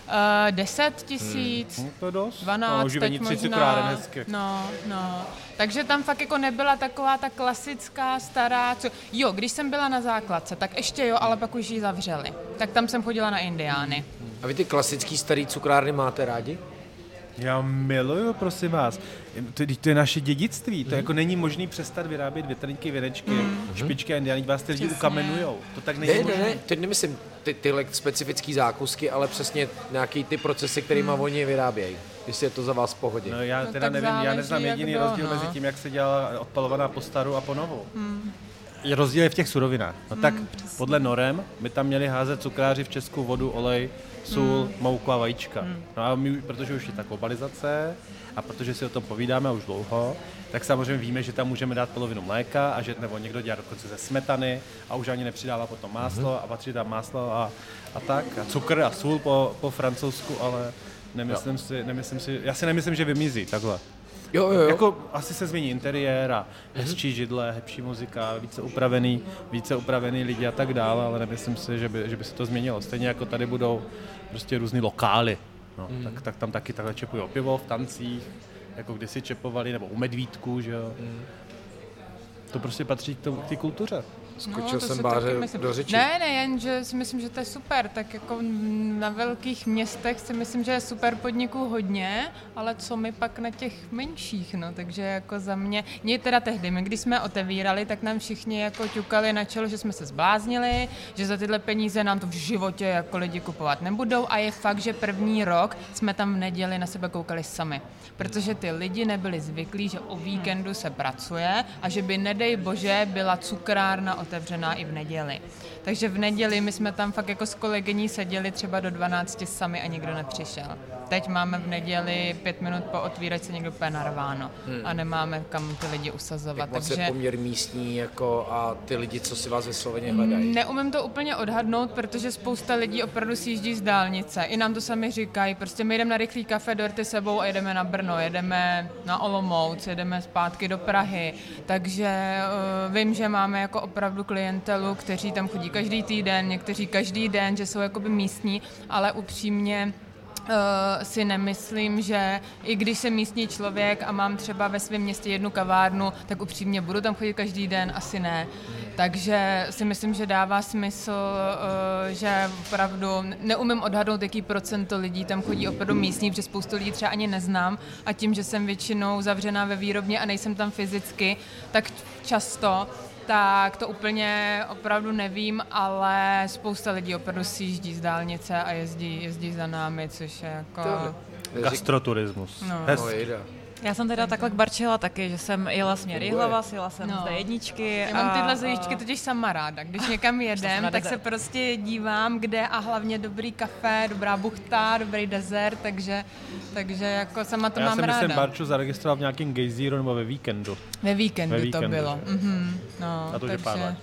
Uh, 10 tisíc, hmm. to dost. 12, no, teď možná. Hezky. No, no. Takže tam fakt jako nebyla taková ta klasická stará, co... Jo, když jsem byla na základce, tak ještě jo, ale pak už ji zavřeli. Tak tam jsem chodila na Indiány. A vy ty klasický starý cukrárny máte rádi? Já miluju, prosím vás. To, to je naše dědictví. To mm. jako není možný přestat vyrábět větrníky, věnečky, mm. špičky a indiáni. Vás ty lidi ukamenujou. To tak není ne, možný. Ne, ne, teď nemyslím ty, tyhle specifické zákusky, ale přesně nějaký ty procesy, kterými mm. oni vyrábějí. Jestli je to za vás v pohodě. No já no, teda nevím, já neznám jediný kdo, rozdíl no. mezi tím, jak se dělala odpalovaná po staru a po novou. Mm. Rozdíl je v těch surovinách. No tak mm, podle norem by tam měli házet cukráři v Česku vodu, olej, sůl, mm. mouku a vajíčka. Mm. No a my, protože už je ta globalizace a protože si o tom povídáme už dlouho, tak samozřejmě víme, že tam můžeme dát polovinu mléka a že nebo někdo dělá dokonce ze smetany a už ani nepřidává potom máslo mm. a patří tam máslo a, a tak a cukr a sůl po, po francouzsku, ale nemyslím si, nemyslím si, já si nemyslím, že vymizí takhle. Jo, jo, jo. Jako asi se změní interiér a hezčí židle, hezčí muzika, více upravený, více upravený lidi a tak dále, ale nemyslím si, že by, že by se to změnilo. Stejně jako tady budou prostě různý lokály, no, mm. tak, tak tam taky takhle čepují pivo v tancích, jako kdysi čepovali, nebo u medvídků, že jo. Mm. To prostě patří k té kultuře. Skočil no, jsem báře do řeči. Ne, ne, jen, že si myslím, že to je super. Tak jako na velkých městech si myslím, že je super podniků hodně, ale co my pak na těch menších, no, takže jako za mě, mě teda tehdy, my když jsme otevírali, tak nám všichni jako ťukali na čelo, že jsme se zbláznili, že za tyhle peníze nám to v životě jako lidi kupovat nebudou a je fakt, že první rok jsme tam v neděli na sebe koukali sami, protože ty lidi nebyli zvyklí, že o víkendu se pracuje a že by nedej bože byla cukrárna otevřená i v neděli. Takže v neděli my jsme tam fakt jako s kolegyní seděli třeba do 12 sami a nikdo nepřišel. Teď máme v neděli pět minut po otvíračce někdo úplně narváno hmm. a nemáme kam ty lidi usazovat. Jak moc takže... je poměr místní jako a ty lidi, co si vás ve Sloveně hledají? Neumím to úplně odhadnout, protože spousta lidí opravdu si jíždí z dálnice. I nám to sami říkají. Prostě my jdeme na rychlý kafe, dorty sebou a jedeme na Brno, jedeme na Olomouc, jedeme zpátky do Prahy. Takže uh, vím, že máme jako opravdu klientelu, kteří tam chodí každý týden, někteří každý den, že jsou jakoby místní, ale upřímně Uh, si nemyslím, že i když jsem místní člověk a mám třeba ve svém městě jednu kavárnu, tak upřímně budu tam chodit každý den, asi ne. Takže si myslím, že dává smysl, uh, že opravdu neumím odhadnout, jaký procento lidí tam chodí opravdu místní, protože spoustu lidí třeba ani neznám a tím, že jsem většinou zavřená ve výrobně a nejsem tam fyzicky, tak často tak to úplně opravdu nevím, ale spousta lidí opravdu si jíždí z dálnice a jezdí, jezdí za námi, což je jako... Gastroturismus. No. Hezky. Já jsem teda takhle k Barčela taky, že jsem jela směr Jihlava, jela jsem No. z jedničky. Já mám tyhle a- zajíčky totiž sama ráda. Když někam jedem, tak se prostě dívám, kde a hlavně dobrý kafe, dobrá buchta, dobrý dezert, takže, takže jako sama to Já mám jsem, ráda. myslím, Barču zaregistroval v nějakém gejzíru nebo ve víkendu. Ve víkendu, Ve to víkendu, bylo. že? Mhm, no, A to už je pár let.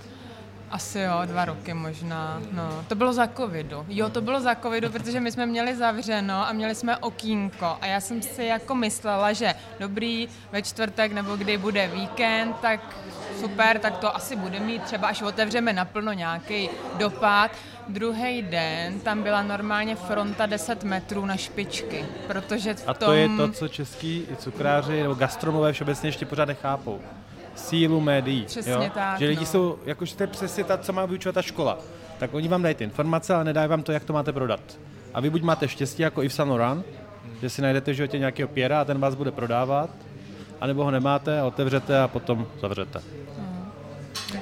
Asi jo, dva roky možná. No, to bylo za covidu. Jo, to bylo za covidu, protože my jsme měli zavřeno a měli jsme okýnko. A já jsem si jako myslela, že dobrý, ve čtvrtek nebo kdy bude víkend, tak super, tak to asi bude mít třeba, až otevřeme naplno nějaký dopad. Druhý den tam byla normálně fronta 10 metrů na špičky, protože v A tom... to je to, co český cukráři nebo gastronomové všeobecně ještě pořád nechápou. Sílu médií. Přesně jo? tak, Že lidi no. jsou, jakože to je přesně ta, co má vyučovat ta škola. Tak oni vám dají ty informace, ale nedají vám to, jak to máte prodat. A vy buď máte štěstí jako Yves Saint Laurent, že si najdete v životě nějakého pěra a ten vás bude prodávat, anebo ho nemáte a otevřete a potom zavřete.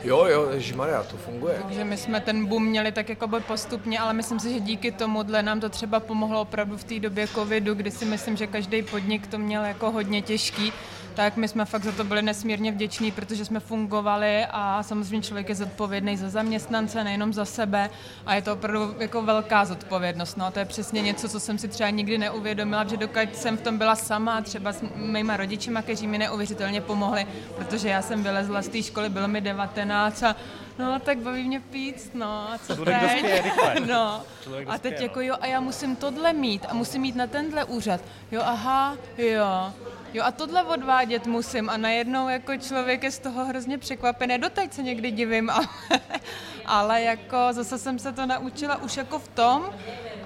Jo, jo, Maria, to funguje. Takže my jsme ten boom měli tak jako by postupně, ale myslím si, že díky tomuhle nám to třeba pomohlo opravdu v té době covidu, kdy si myslím, že každý podnik to měl jako hodně těžký, tak my jsme fakt za to byli nesmírně vděční, protože jsme fungovali a samozřejmě člověk je zodpovědný za zaměstnance, nejenom za sebe a je to opravdu jako velká zodpovědnost. No, a to je přesně něco, co jsem si třeba nikdy neuvědomila, že dokud jsem v tom byla sama, třeba s mýma rodičima, kteří mi neuvěřitelně pomohli, protože já jsem vylezla z té školy, bylo mi 19 a no, tak baví mě pít, no, a co Člověk teď? dospěje. No. Člověk A teď dospěje, jako jo, a já musím tohle mít a musím mít na tenhle úřad. Jo, aha, jo. Jo a tohle odvádět musím a najednou jako člověk je z toho hrozně překvapený. Doteď se někdy divím, ale, ale jako zase jsem se to naučila už jako v tom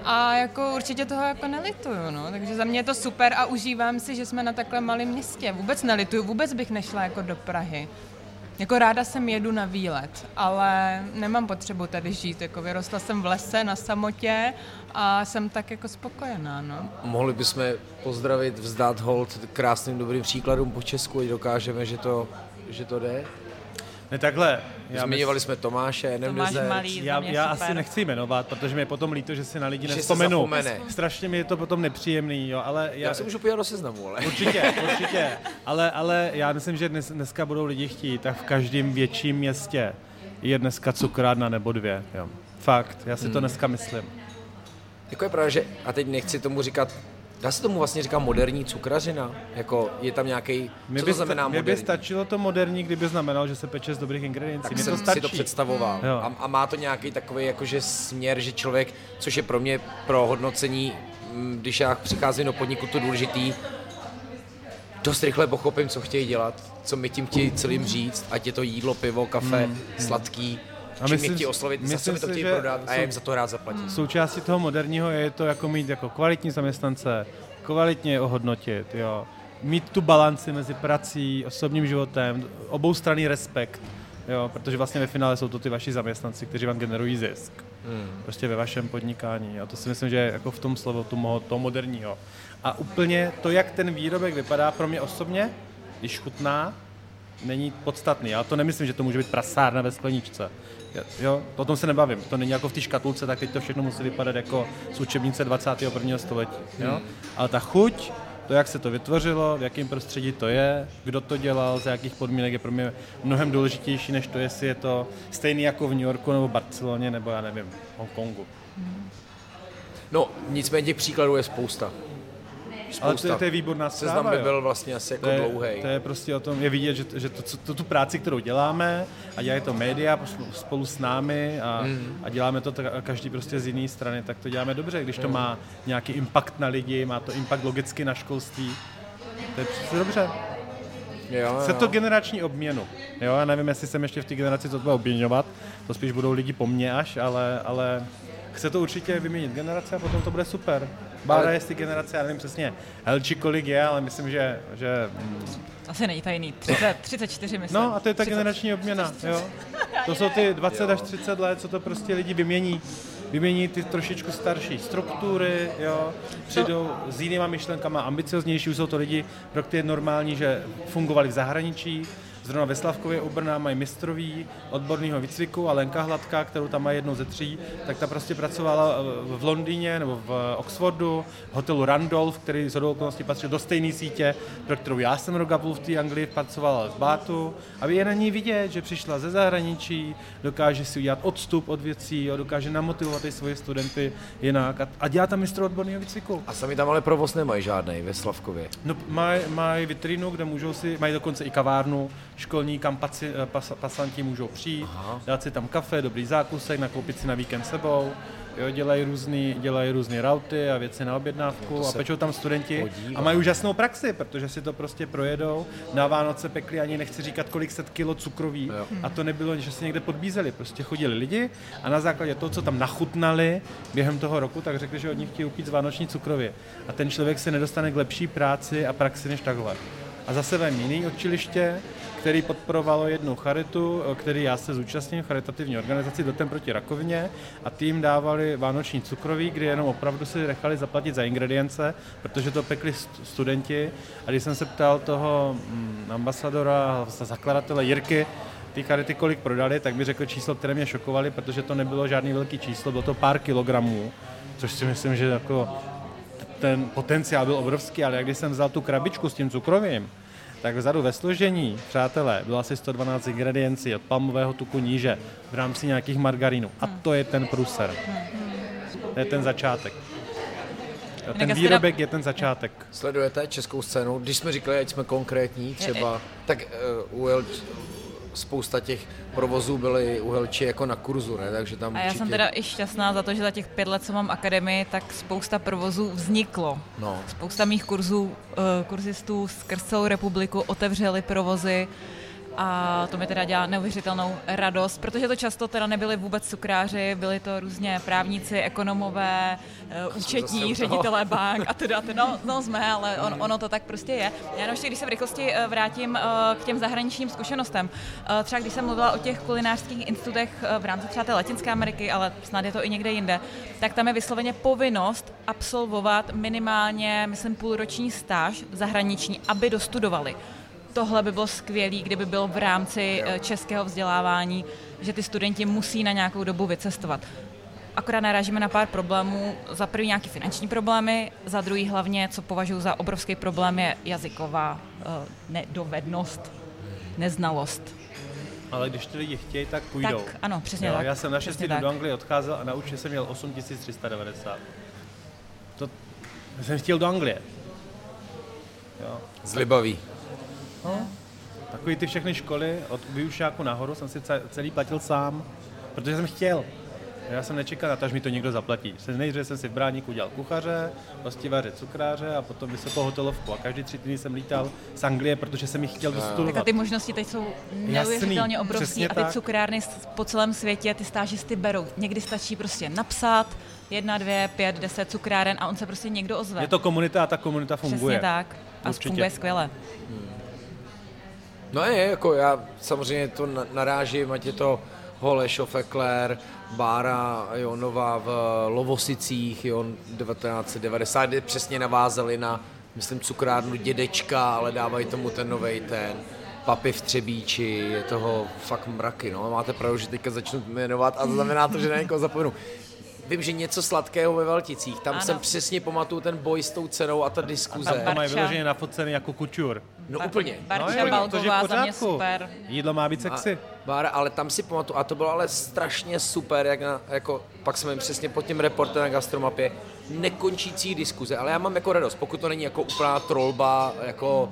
a jako určitě toho jako nelituju, no. Takže za mě je to super a užívám si, že jsme na takhle malém městě. Vůbec nelituju, vůbec bych nešla jako do Prahy. Jako ráda jsem jedu na výlet, ale nemám potřebu tady žít. Jako vyrostla jsem v lese na samotě a jsem tak jako spokojená, no. Mohli bychom pozdravit, vzdát hold krásným dobrým příkladům po Česku, ať dokážeme, že to, že to jde. Ne takhle. Já Zmiňovali jsme Tomáše, Tomáš Nemdeze. Malý, já, já super. asi nechci jmenovat, protože mi je potom líto, že si na lidi Že zapomene. Strašně mi je to potom nepříjemný, jo, ale já, Já se můžu podívat do seznamu, ale... Určitě, určitě. Ale, ale já myslím, že dnes, dneska budou lidi chtít, tak v každém větším městě je dneska cukrárna nebo dvě. Jo. Fakt, já si Hmm. to dneska myslím. Jako je pravda, že, a teď nechci tomu říkat, dá se tomu vlastně říkat moderní cukrařina? Jako je tam nějaký, co to znamená mě by moderní? stačilo to moderní, kdyby znamenalo, že se peče z dobrých ingrediencí. tak Mně jsem to stačí. si to představoval. Jo. A, a má to nějaký takový jakože směr, že člověk, což je pro mě pro hodnocení, mm, když já přicházím do podniku, to důležitý, dost rychle pochopím, co chtějí dělat, co mi tím chtějí celým říct, ať je to jídlo, pivo, kafe, sladký, A čím myslím mě chtějí si- oslovit, za co myslím mi to si, chtějí že prodat a já jim za to rád zaplatím. Součástí toho moderního je to jako mít jako kvalitní zaměstnance, kvalitně je ohodnotit, jo. Mít tu balanci mezi prací, osobním životem, oboustranný respekt, jo, protože vlastně ve finále jsou to ty vaši zaměstnanci, kteří vám generují zisk. Hmm. Prostě ve vašem podnikání. A to si myslím, že je jako v tom slovo toho, toho moderního. A úplně to, jak ten výrobek vypadá pro mě osobně, když chutná, není podstatný. Já to nemyslím, že to může být prasárna ve skleničce. Jo, o tom se nebavím. To není jako v té škatulce, tak teď to všechno musí vypadat jako z učebnice 21. století. Jo? Ale ta chuť, to, jak se to vytvořilo, v jakém prostředí to je, kdo to dělal, za jakých podmínek, je pro mě mnohem důležitější, než to, jestli je to stejný jako v New Yorku nebo Barceloně nebo já nevím, Hongkongu. No, nicméně těch příkladů je spousta. Spousta. Ale to, je- to je výborná zpráva. Seznam by byl vlastně asi jako to je, dlouhý. to je prostě o tom, je vidět, že, že to, to, tu práci, kterou děláme a dělají to média spolu- s námi a, Mhm. a děláme to tak- každý prostě z jiné strany, tak to děláme dobře, když to má nějaký impact na lidi, má to impact logicky na školství. To je přece dobře. Jo, Chce jo. to generační obměnu. Jo, já nevím, jestli jsem ještě v té generaci to bude obměňovat, to spíš budou lidi po mně až, ale, ale chce to určitě vyměnit generace a potom to bude super. Bára ale... je z té generace, já nevím přesně, Helči kolik je, ale myslím, že... že mm, Asi není tajný, 30, 34 myslím. No a to je ta 30. generační obměna, jo. To jsou ty 20 až 30 let, co to prostě lidi vymění vymění ty trošičku starší struktury, jo, přijdou s jinýma myšlenkama, ambicioznější, už jsou to lidi, pro které je normální, že fungovali v zahraničí, Zrovna ve Slavkově u Brna mají mistrový odborného výcviku a Lenka Hladká, kterou tam má jednou ze tří, tak ta prostě pracovala v Londýně nebo v Oxfordu, v hotelu Randolph, který z okolností patřil do stejné sítě, pro kterou já jsem roka půl v té Anglii pracovala z Bátu. A je na ní vidět, že přišla ze zahraničí, dokáže si udělat odstup od věcí, jo, dokáže namotivovat i svoje studenty jinak a, a dělá tam mistro odborného výcviku. A sami tam ale provoz nemají žádný ve Slavkově. No, mají maj vitrínu, kde můžou si, mají dokonce i kavárnu, školní, kam paci, eh, pas, pasanti můžou přijít, Aha. dát si tam kafe, dobrý zákusek, nakoupit si na víkend sebou. Jo, dělají různý, dělají různé rauty a věci na objednávku no a pečou tam studenti podívá. a mají úžasnou praxi, protože si to prostě projedou. Na Vánoce pekli ani nechci říkat, kolik set kilo cukroví jo. a to nebylo, že si někde podbízeli, prostě chodili lidi a na základě toho, co tam nachutnali během toho roku, tak řekli, že od nich chtějí upít z vánoční cukrově. A ten člověk se nedostane k lepší práci a praxi než takhle. A zase vem jiný učiliště, který podporovalo jednu charitu, který já se zúčastním, charitativní organizaci Dotem proti rakovině a tým dávali vánoční cukroví, kdy jenom opravdu si nechali zaplatit za ingredience, protože to pekli studenti. A když jsem se ptal toho mm, ambasadora, zakladatele Jirky, ty charity kolik prodali, tak mi řekl číslo, které mě šokovali, protože to nebylo žádný velký číslo, bylo to pár kilogramů, což si myslím, že jako ten potenciál byl obrovský, ale když jsem vzal tu krabičku s tím cukrovým, tak vzadu ve složení, přátelé, bylo asi 112 ingrediencí od palmového tuku níže v rámci nějakých margarínů. A to je ten pruser. To je ten začátek. Ten výrobek je ten začátek. Sledujete českou scénu? Když jsme říkali, ať jsme konkrétní, třeba, tak uh, UL spousta těch provozů byly uhelči jako na kurzu, ne? Takže tam A já určitě... jsem teda i šťastná za to, že za těch pět let, co mám akademii, tak spousta provozů vzniklo. No. Spousta mých kurzů, uh, kurzistů skrz celou republiku otevřeli provozy a to mi teda dělá neuvěřitelnou radost, protože to často teda nebyli vůbec cukráři, byli to různě právníci, ekonomové, uh, účetní, ředitelé bank a teda, teda no, no jsme, ale on, ono to tak prostě je. Já ještě, když se v rychlosti uh, vrátím uh, k těm zahraničním zkušenostem, třeba když jsem mluvila o těch kulinářských institutech v rámci třeba té Latinské Ameriky, ale snad je to i někde jinde, tak tam je vysloveně povinnost absolvovat minimálně, myslím, půlroční stáž zahraniční, aby dostudovali tohle by bylo skvělé, kdyby bylo v rámci eh, českého vzdělávání, že ty studenti musí na nějakou dobu vycestovat. Akorát narážíme na pár problémů. Za prvý nějaké finanční problémy, za druhý hlavně, co považuji za obrovský problém, je jazyková uh, nedovednost, neznalost. Ale když ty lidi chtějí, tak půjdou. Tak, ano, přesně jo, tak. Já jsem na šesti do Anglie odcházel a na účtě jsem měl 8390. To jsem chtěl do Anglie. Jo. Zlibavý. No. Takový ty všechny školy od výušáku nahoru jsem si celý platil sám, protože jsem chtěl. Já jsem nečekal na to, až mi to někdo zaplatí. Nejdřív jsem si v Bráníku udělal kuchaře, hostivaře, cukráře a potom vysokou hotelovku. A každý tři týdny jsem lítal z Anglie, protože jsem jich chtěl dostudovat. Tak a ty možnosti teď jsou neuvěřitelně obrovské a ty tak. cukrárny po celém světě ty stážisty berou. Někdy stačí prostě napsat, jedna, dvě, pět, deset cukráren a on se prostě někdo ozve. Je to komunita a ta komunita funguje. Přesně tak. A Určitě. funguje skvěle. Hmm. No je, jako já samozřejmě to narážím, ať je to Holeš, Ofekler, Bára Jonova v Lovosicích, jo, 1990, kdy přesně navázali na, myslím, cukrárnu dědečka, ale dávají tomu ten novej ten papy v Třebíči, je toho fakt mraky, no. Máte pravdu, že teďka začnu jmenovat a to znamená to, že na někoho zapomenu. Vím, že něco sladkého ve Velticích, tam ano. jsem přesně pamatuju ten boj s tou cenou a ta diskuze. A tam mají vyloženě nafoceny jako kučur. No Bar- úplně. Barča no, Balgová za mě super. Jídlo má být sexy. Bar, ale tam si pamatuju, a to bylo ale strašně super, jak na, jako, pak jsme jim přesně pod tím reportem na gastromapě, nekončící diskuze, ale já mám jako radost, pokud to není jako úplná trolba, jako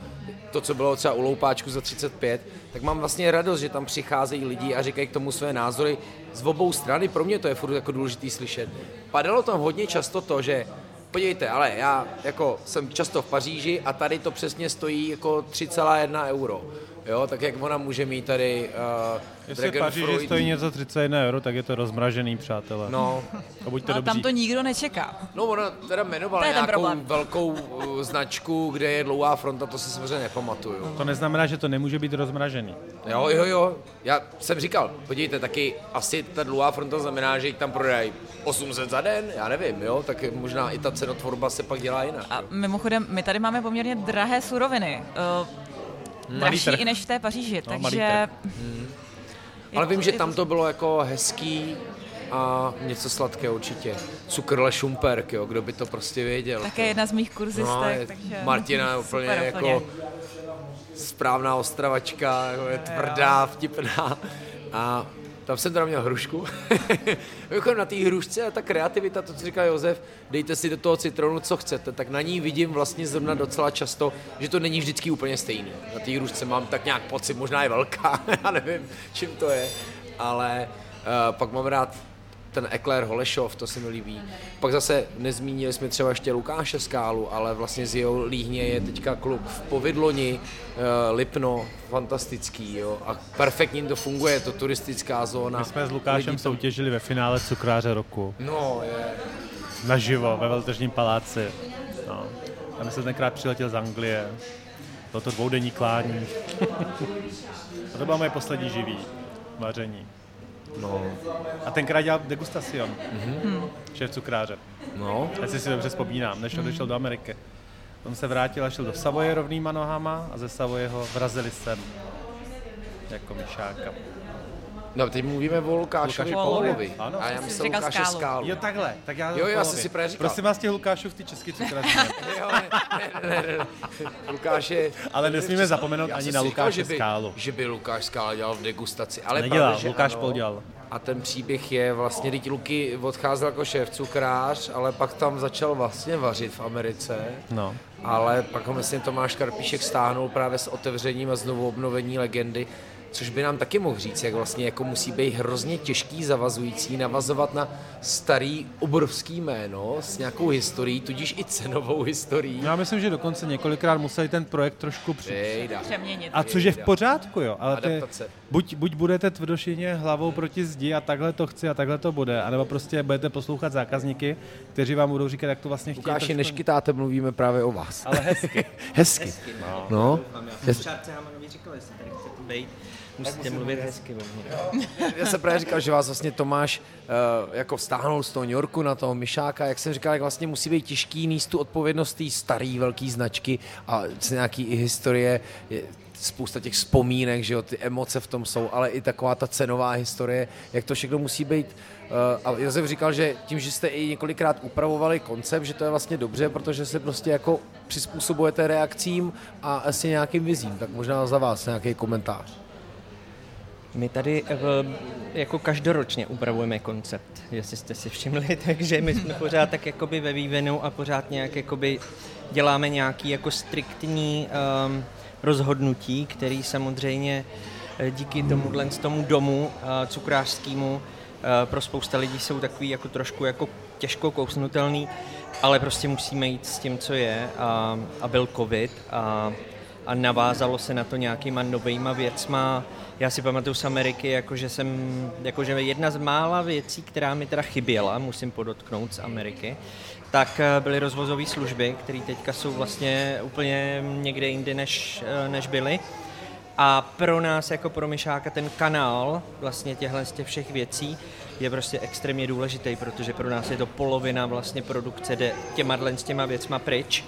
to, co bylo třeba u Loupáčku za 35, tak mám vlastně radost, že tam přicházejí lidi a říkají k tomu své názory z obou strany. Pro mě to je furt jako důležitý slyšet. Padalo tam hodně často to, že podívejte, ale já jako jsem často v Paříži a tady to přesně stojí jako 3,1 euro. Jo, tak jak ona může mít tady uh, Jestli Paříži stojí něco 31 euro, tak je to rozmražený, přátelé. No. A buďte Ale dobří. tam to nikdo nečeká. No ona teda jmenovala To je ten nějakou problém. velkou uh, značku, kde je dlouhá fronta, to si samozřejmě nepamatuju. To neznamená, že to nemůže být rozmražený. Jo, jo, jo. Já jsem říkal, podívejte, taky asi ta dlouhá fronta znamená, že jich tam prodají 800 za den, já nevím, jo, tak možná i ta cenotvorba se pak dělá jinak. A mimochodem, my tady máme poměrně drahé suroviny. Uh, dražší i než v té Paříži, No, takže... Ale vím, že je tam to bylo jako hezký a něco sladkého určitě. Cukrle šumperk, jo, kdo by to prostě věděl. Také jedna z mých No, kurzistek, je, takže... Martina je úplně super, jako správná ostravačka, jako je tvrdá, vtipná. A tam jsem teda měl hrušku. Mimochodem na té hrušce a ta kreativita, to, co říká Josef, dejte si do toho citronu, co chcete, tak na ní vidím vlastně zrovna docela často, že to není vždycky úplně stejný. Na té hrušce mám tak nějak pocit, možná je velká, já nevím, čím to je, ale uh, pak mám rád ten Ekler Holešov, to se mi líbí. Pak zase nezmínili jsme třeba ještě Lukáše Skálu, ale vlastně z jeho líhně je teďka kluk v Povidloni, uh, Lipno, fantastický, jo. A perfektně to funguje, je to turistická zóna. My jsme s Lukášem tam- soutěžili ve finále cukráře roku. No, je. Naživo, ve Veltržním paláci. No. A my jsme tenkrát přiletěl z Anglie. Bylo to dvoudenní klání. a to bylo moje poslední živý vaření. No, A tenkrát dělal degustacion. Mm-hmm. Šéf cukráře. no. Já si dobře vzpomínám, než odešel do Ameriky. On se vrátil a šel do Savoje rovnýma nohama a ze Savoje ho vrazili sem. Jako myšáka. No, teď mluvíme o Lukášovi Lukáši Polovi. Polovi, ano. A já myslel říkal Lukáše Skálu. Skálu. Jo, takhle. Tak já Jo, já jsem si právě říkal. Prosím vás, těch Lukášů v ty ne, ne. Lukáš je... Ale nesmíme zapomenout Já ani na si říkal, Lukáše že by, Skálu. Že by Lukáš Skála dělal v degustaci. Ale Nedělal, pravda, že Lukáš ano. Pol dělal. A ten příběh je vlastně, teď Luky odcházel jako šéf cukrář, ale pak tam začal vlastně vařit v Americe. No. Ale pak ho myslím Tomáš Karpíšek stáhnul právě s otevřením a znovu obnovení legendy, což by nám taky mohl říct, jak vlastně jako musí být hrozně těžký, zavazující, navazovat na starý obrovský jméno s nějakou historií, tudíž i cenovou historií. Já myslím, že dokonce několikrát museli ten projekt trošku. Přeměnit. A což je v pořádku, jo. Ale ty, buď, buď budete tvrdošíně hlavou proti zdi a takhle to chci a takhle to bude, anebo prostě budete poslouchat zákazníky, kteří vám budou říkat, jak to vlastně chtějí. Lukáši, trošku- než kytáte, mluvíme právě o vás. Ale hezky. Hezky. No. Já jsem říkal, jestli tady chcete být, musíte mluvit hezky o mně. Já jsem právě říkal, že vás vlastně Tomáš uh, jako stáhnul z toho New Yorku na toho Myšáka, jak jsem říkal, jak vlastně musí být těžký níst tu odpovědnost té starý velký značky a z nějaký i historie, je spousta těch vzpomínek, že jo, ty emoce v tom jsou, ale i taková ta cenová historie, jak to všechno musí být. Uh, a Josef říkal, že tím, že jste i několikrát upravovali koncept, že to je vlastně dobře, protože se prostě jako přizpůsobujete reakcím a asi nějakým vizím. Tak možná za vás nějaký komentář. My tady eh, jako každoročně upravujeme koncept, jestli jste si všimli, takže my jsme pořád tak jakoby ve vývinu a pořád nějak jakoby děláme nějaký jako striktní um, rozhodnutí, který samozřejmě eh, díky tomuhle tomu domu uh, cukrářskému eh, pro spousta lidí jsou takový jako trošku jako těžko kousnutelný, ale prostě musíme jít s tím, co je a, a byl covid a a navázalo se na to nějakýma novejma věcma. Já si pamatuju z Ameriky, jakože jsem, jakože jedna z mála věcí, která mi teda chyběla, musím podotknout z Ameriky, tak eh, byly rozvozové služby, které teďka jsou vlastně úplně někde jinde, než, eh, než byly. A pro nás jako pro Myšáka ten kanál vlastně těchhle z těch všech věcí je prostě extrémně důležitý, protože pro nás je to polovina vlastně produkce, jde těma těma věcma pryč.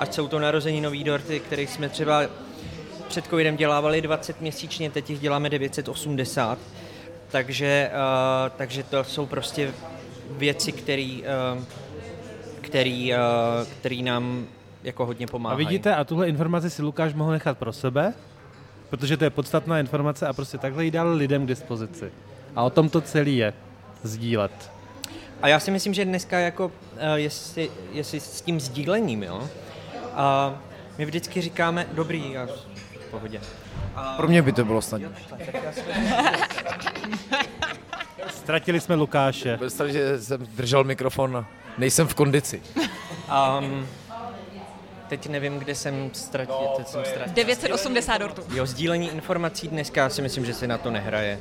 Ať jsou to narozeninový dorty, které jsme třeba před covidem dělávali 20 měsíčně, teď jich děláme 980. Takže, uh, takže to jsou prostě věci, které uh, který, uh, který nám jako hodně A pomáhají. vidíte, a tuhle informaci si Lukáš mohl nechat pro sebe, protože to je podstatná informace a prostě takhle ji dal lidem k dispozici. A o tom to celý je. Sdílet. A já si myslím, že dneska jako, uh, jestli, jestli s tím sdílením, jo, a my vždycky říkáme, dobrý, já v pohodě. Pro mě by to bylo snadné. Ztratili jsme Lukáše. Představ, že jsem držel mikrofon a nejsem v kondici. Um, teď nevím, kde jsem ztratil. teď jsem ztratil. 980 dortů. Jo, sdílení informací dneska si myslím, že se na to nehraje.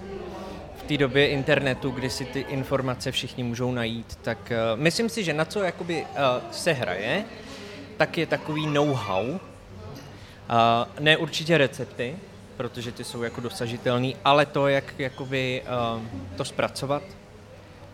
V té době internetu, kdy si ty informace všichni můžou najít, tak uh, myslím si, že na co jakoby uh, se hraje, tak je takový know-how. Uh, ne určitě recepty, protože ty jsou jako dosažitelný, ale to, jak jakoby uh, to zpracovat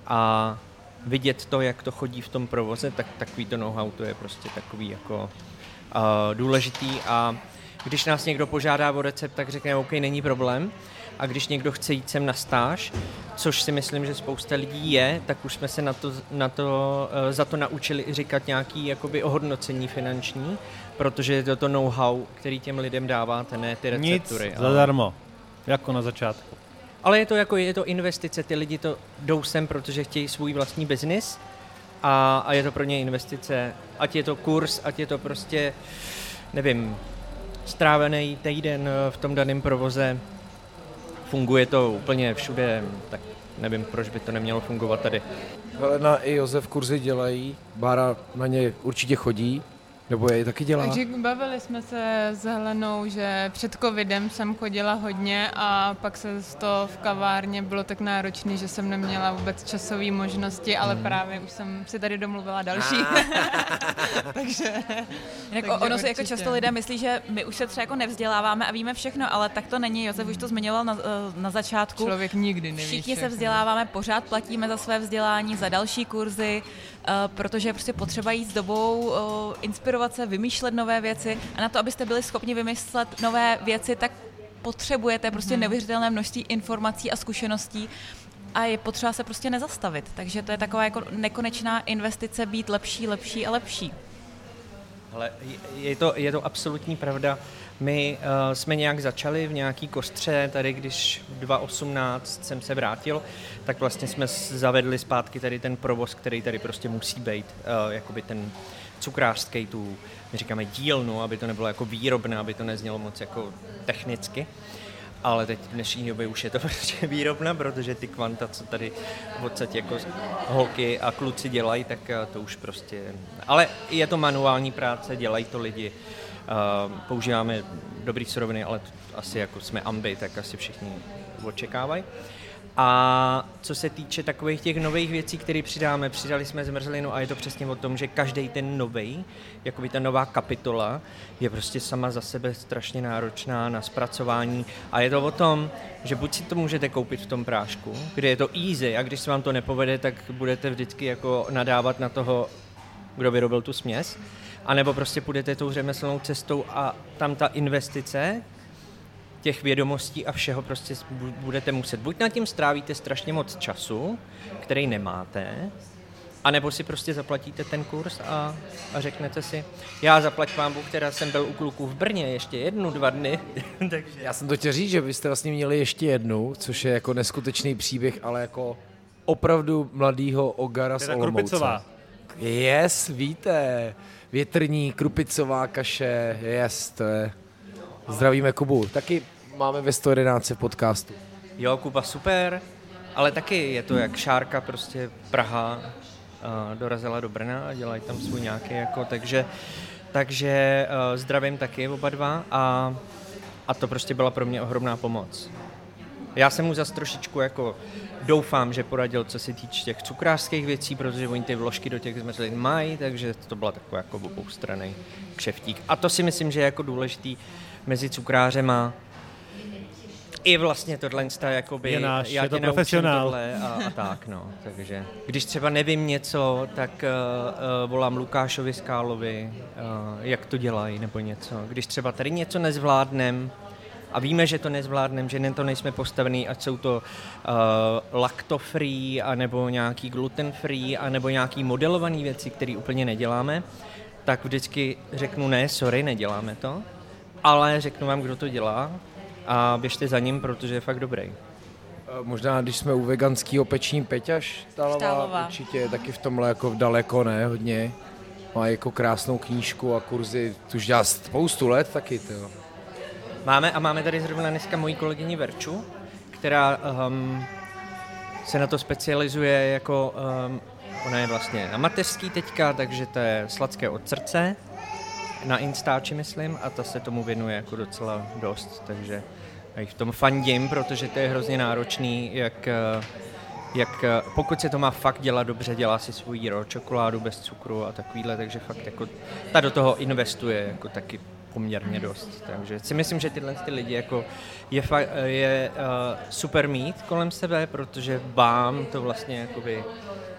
a vidět to, jak to chodí v tom provoze, tak takový to know-how to je prostě takový jako uh, důležitý a když nás někdo požádá o recept, tak řekne, OK, není problém. A když někdo chce jít sem na stáž, což si myslím, že spousta lidí je, tak už jsme se na to, na to, uh, za to naučili říkat nějaký jakoby ohodnocení finanční, protože je to to know-how, který těm lidem dáváte, ne ty receptury. Nic zadarmo, jako na začátku. Ale je to jako, je to investice, ty lidi to jdou sem, protože chtějí svůj vlastní biznis a, a je to pro ně investice. Ať je to kurz, ať je to prostě, nevím, strávený týden v tom daném provoze, funguje to úplně všude, tak nevím, proč by to nemělo fungovat tady. Helena i Josef kurzy dělají, Bára na ně určitě chodí, nebo jej taky dělá? Takže bavili jsme se s Helenou, že před covidem jsem chodila hodně a pak se to v kavárně bylo tak náročné, že jsem neměla vůbec časové možnosti, ale hmm. právě už jsem si tady domluvila další. takže, jako takže ono si jako často lidé myslí, že my už se třeba jako nevzděláváme a víme všechno, ale tak to není. Josef už to zmiňoval na, eh, na začátku. Člověk nikdy neví Všichni všechno. se vzděláváme, pořád platíme za své vzdělání, za další kurzy, uh, protože prostě potřeba jít s dobou, uh, inspirovat se, vymýšlet nové věci a na to, abyste byli schopni vymyslet nové věci, tak potřebujete prostě hmm. neuvěřitelné množství informací a zkušeností a je potřeba se prostě nezastavit. Takže to je taková jako nekonečná investice být lepší, lepší a lepší. Ale je to, je to absolutní pravda. My uh, jsme nějak začali v nějaký kostře, tady když 2018 jsem se vrátil, tak vlastně jsme zavedli zpátky tady ten provoz, který tady prostě musí být, uh, jakoby ten cukrářský, tu, my říkáme dílnu, aby to nebylo jako výrobné, aby to neznělo moc jako technicky. Ale teď v dnešní době už je to prostě výrobna, protože ty kvanta, co tady v podstatě jako holky a kluci dělají, tak eh, to už prostě... Ale je to manuální práce, dělají to lidi. Uh, používáme dobrý suroviny, ale asi jako jsme ambi, tak asi všichni očekávají. A co se týče takových těch nových věcí, které přidáme, přidali jsme zmrzlinu a je to přesně o tom, že každý ten nový, by ta nová kapitola, je prostě sama za sebe strašně náročná na zpracování. A je to o tom, že buď si to můžete koupit v tom prášku, kde je to easy a když se vám to nepovede, tak budete vždycky jako nadávat na toho, kdo vyrobil tu směs, anebo prostě půjdete tou řemeslnou cestou a tam ta investice, těch vědomostí a všeho prostě budete muset. Buď nad tím strávíte strašně moc času, který nemáte, a nebo si prostě zaplatíte ten kurz a, a řeknete si, já zaplať pámbu, která jsem byl u kluků v Brně ještě jednu, dva dny. Takže... Já jsem to chtěl říct, že byste vlastně měli ještě jednu, což je jako neskutečný příběh, ale jako opravdu mladýho Ogara z Olomouce. Yes, víte. Větrní, krupicová kaše, yes, to je... Zdravíme Kubu. Taky máme ve 111 podcastu. Jo, Kuba super, ale taky je to jak Šárka, prostě Praha dorazila do Brna a dělají tam svůj nějaký jako, takže, takže uh, zdravím taky oba dva a, a to prostě byla pro mě ohromná pomoc. Já jsem mu zase trošičku jako doufám, že poradil, co se týče těch cukrářských věcí, protože oni ty vložky do těch zmrzlin mají, takže to byla taková jako oboustranný kšeftík. A to si myslím, že je jako důležitý mezi cukrářema i vlastně tohle jakoby, je náš, já je to profesionál. A, a, tak, no. Takže, když třeba nevím něco, tak uh, uh, volám Lukášovi Skálovi, uh, jak to dělají, nebo něco. Když třeba tady něco nezvládnem, a víme, že to nezvládneme, že to nejsme postavený, ať jsou to uh, lacto-free, anebo nějaký gluten-free, anebo nějaký modelované věci, které úplně neděláme, tak vždycky řeknu ne, sorry, neděláme to, ale řeknu vám, kdo to dělá a běžte za ním, protože je fakt dobrý. Možná, když jsme u veganského peční Peťa Štalová, Štalová, určitě je taky v tomhle jako daleko, ne, hodně. Má jako krásnou knížku a kurzy, tu už dělá spoustu let taky, to. Máme a máme tady zrovna dneska moji kolegyni Verču, která um, se na to specializuje jako, um, ona je vlastně na mateřský teďka, takže to je sladké od srdce, na Instači, myslím, a ta se tomu věnuje jako docela dost, takže v tom fandím, protože to je hrozně náročný, jak, eh, jak eh, pokud se to má fakt dělat dobře, dělá si svůj ro, čokoládu bez cukru a takovýhle, takže fakt jako ta do toho investuje jako taky poměrně dost. Takže si myslím, že tyhle ty lidi jako je, fa- je uh, super mít kolem sebe, protože vám to vlastně jakoby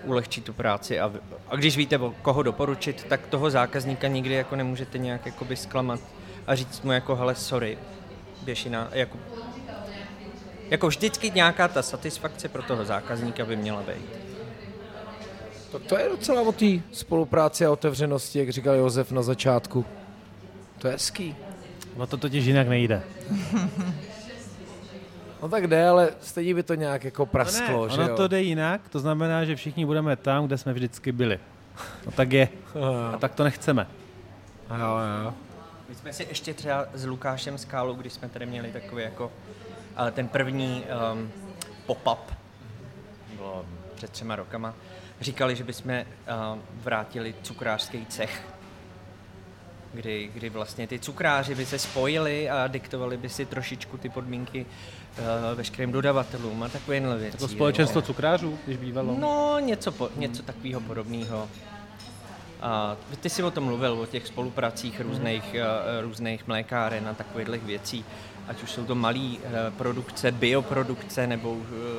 ulehčí tu práci a, a když víte, koho doporučit, tak toho zákazníka nikdy jako nemůžete nějak jakoby zklamat a říct mu jako hele sorry, běž jiná, jako, jako vždycky nějaká ta satisfakce pro toho zákazníka by měla být. To, to je docela o té spolupráci a otevřenosti, jak říkal Josef na začátku. To je hezký. No to totiž jinak nejde. no tak jde, ale stejně by to nějak jako prasklo, no ne, že ono jo? to jde jinak, to znamená, že všichni budeme tam, kde jsme vždycky byli. No tak je. A tak to nechceme. Jo, jo. My jsme si ještě třeba s Lukášem Skálu, když jsme tady měli takový jako ale ten první um, pop-up, bylo před třema rokama, říkali, že bychom uh, vrátili cukrářský cech, kdy, kdy vlastně ty cukráři by se spojili a diktovali by si trošičku ty podmínky uh, veškerým dodavatelům a takovéhle věci. Jako společenstvo jo. cukrářů, když bývalo? No, něco, po, něco takového podobného. A ty jsi o tom mluvil, o těch spolupracích různých, uh, různých mlékáren a takových věcí, ať už jsou to malé uh, produkce, bioprodukce nebo,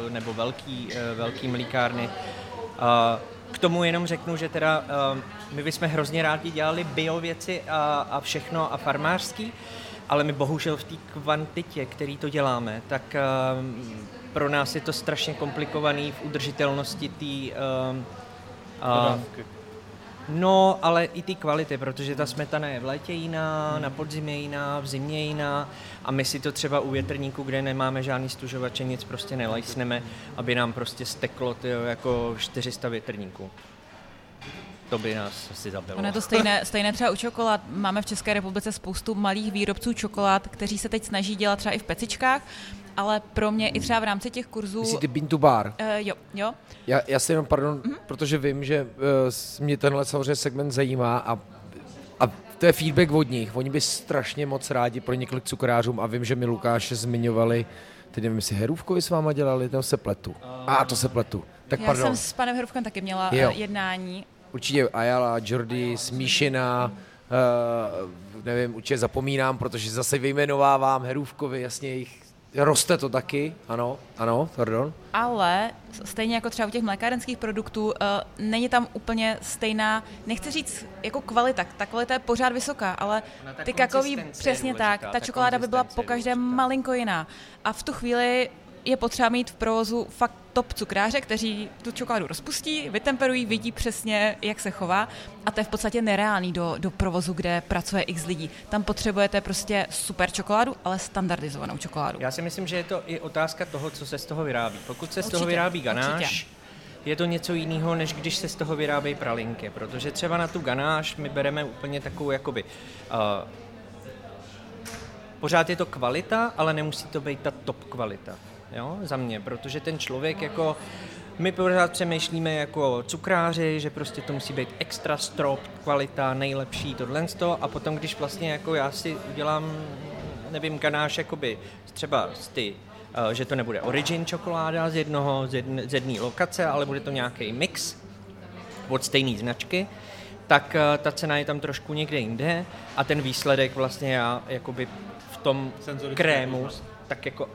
nebo velký, velký mlíkárny. Uh, k tomu jenom řeknu, že teda my bychom hrozně rádi dělali bio věci a, a všechno a farmářský, ale my bohužel v té kvantitě, který to děláme, tak uh, pro nás je to strašně komplikovaný v udržitelnosti té uh, uh, No, ale i ty kvality, protože ta smetana je v létě jiná, hmm. na podzim je jiná, v zimě jiná a my si to třeba u větrníku, kde nemáme žádný stužovače, nic prostě nelajsneme, aby nám prostě steklo tyjo, jako 400 větrníků. To by nás asi zabilo. Ono je to stejné, stejné třeba u čokolád. Máme v České republice spoustu malých výrobců čokolád, kteří se teď snaží dělat třeba i v pecičkách ale pro mě i třeba v rámci těch kurzů... Myslíte Bean to Bar? Uh, jo, jo. Já, já si jenom, pardon, mm-hmm. protože vím, že uh, mě tenhle samozřejmě segment zajímá a, a to je feedback od nich. Oni by strašně moc rádi pro několik cukrářům a vím, že mi Lukáše zmiňovali, teď nevím, jestli Herůvkovi s váma dělali, to se pletu. A ah, to se pletu. Tak já pardon. jsem s panem Herůvkem taky měla jo. jednání. Určitě Ayala, Jordi, Smíšina, uh, nevím, určitě zapomínám, protože zase vyjmenovávám Herůvkovi, jasně jich Roste to taky, ano, ano, pardon. Ale stejně jako třeba u těch mlékárenských produktů, uh, není tam úplně stejná, nechci říct jako kvalita, ta kvalita je pořád vysoká, ale ty kakový, přesně tak, ta, ta čokoláda by byla po každé malinko jiná. A v tu chvíli je potřeba mít v provozu fakt top cukráře, kteří tu čokoládu rozpustí, vytemperují, vidí přesně, jak se chová a to je v podstatě nereálný do, do provozu, kde pracuje x lidí. Tam potřebujete prostě super čokoládu, ale standardizovanou čokoládu. Já si myslím, že je to i otázka toho, co se z toho vyrábí. Pokud se určitě, z toho vyrábí ganáš, určitě. je to něco jiného, než když se z toho vyrábějí pralinky, protože třeba na tu ganáš my bereme úplně takovou jakoby uh, pořád je to kvalita, ale nemusí to být ta top kvalita jo, za mě, protože ten člověk jako, my pořád přemýšlíme jako cukráři, že prostě to musí být extra strop, kvalita, nejlepší, tohle a potom, když vlastně jako já si udělám, nevím, ganáš jakoby třeba z ty eh, že to nebude origin čokoláda z jednoho, z jedné, z jedné lokace, ale bude to nějaký mix od stejné značky, tak eh, ta cena je tam trošku někde jinde. A ten výsledek vlastně já jakoby v tom krému tak jako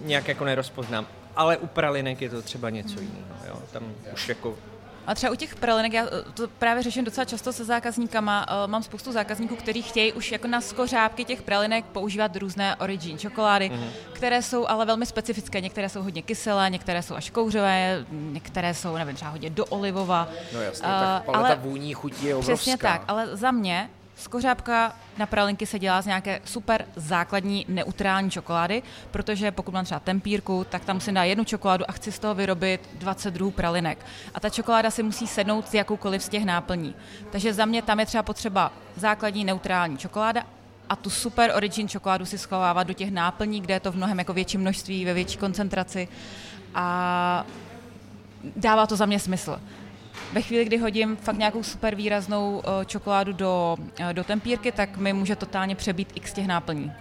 nějak jako nerozpoznám. Ale u pralinek je to třeba něco jiného. Jo? Tam už jako a třeba u těch pralinek, já to právě řeším docela často se zákazníkama, uh, mám spoustu zákazníků, kteří chtějí už jako na skořápky těch pralinek používat různé origin čokolády, mm-hmm. které jsou ale velmi specifické. Některé jsou hodně kyselé, některé jsou až kouřové, některé jsou, nevím, třeba hodně do olivova. No jasně, uh, tak paleta ale vůní chutí je obrovská. Přesně tak, ale za mě Skořápka na pralinky se dělá z nějaké super základní neutrální čokolády, protože pokud mám třeba tempírku, tak tam musím dát jednu čokoládu a chci z toho vyrobit 20 druhů pralinek. A ta čokoláda si musí sednout s jakoukoliv z těch náplní. Takže za mě tam je třeba potřeba základní neutrální čokoláda a tu super origin čokoládu si schovávat do těch náplní, kde je to v mnohem jako větší množství, ve větší koncentraci a dává to za mě smysl. Ve chvíli, kdy hodím fakt nějakou super výraznou uh, čokoládu do, uh, do tempírky, tak mi může totálně přebít x těch náplní.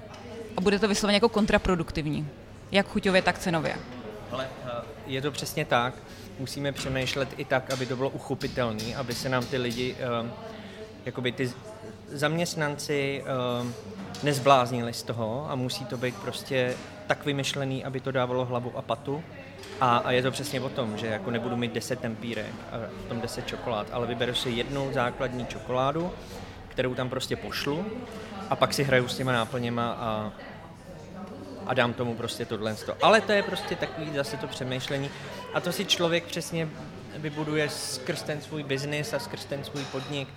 A bude to vysloveně jako kontraproduktivní, jak chuťově, tak cenově. Ale uh, je to přesně tak. Musíme přemýšlet i tak, aby to bylo uchopitelné, aby se nám ty lidi, jakoby ty zaměstnanci nezbláznili z toho a musí to být prostě tak vymyšlený, aby to dávalo hlavu a patu. A, a je to přesně o tom, že jako nebudu mít 10 tempírek a v tom 10 čokolád, ale vyberu si jednu základní čokoládu, kterou tam prostě pošlu a pak si hraju s těma náplněma a, a dám tomu prostě tohle. Ale to je prostě takový zase to přemýšlení a to si člověk přesně vybuduje skrz ten svůj biznis a skrz ten svůj podnik,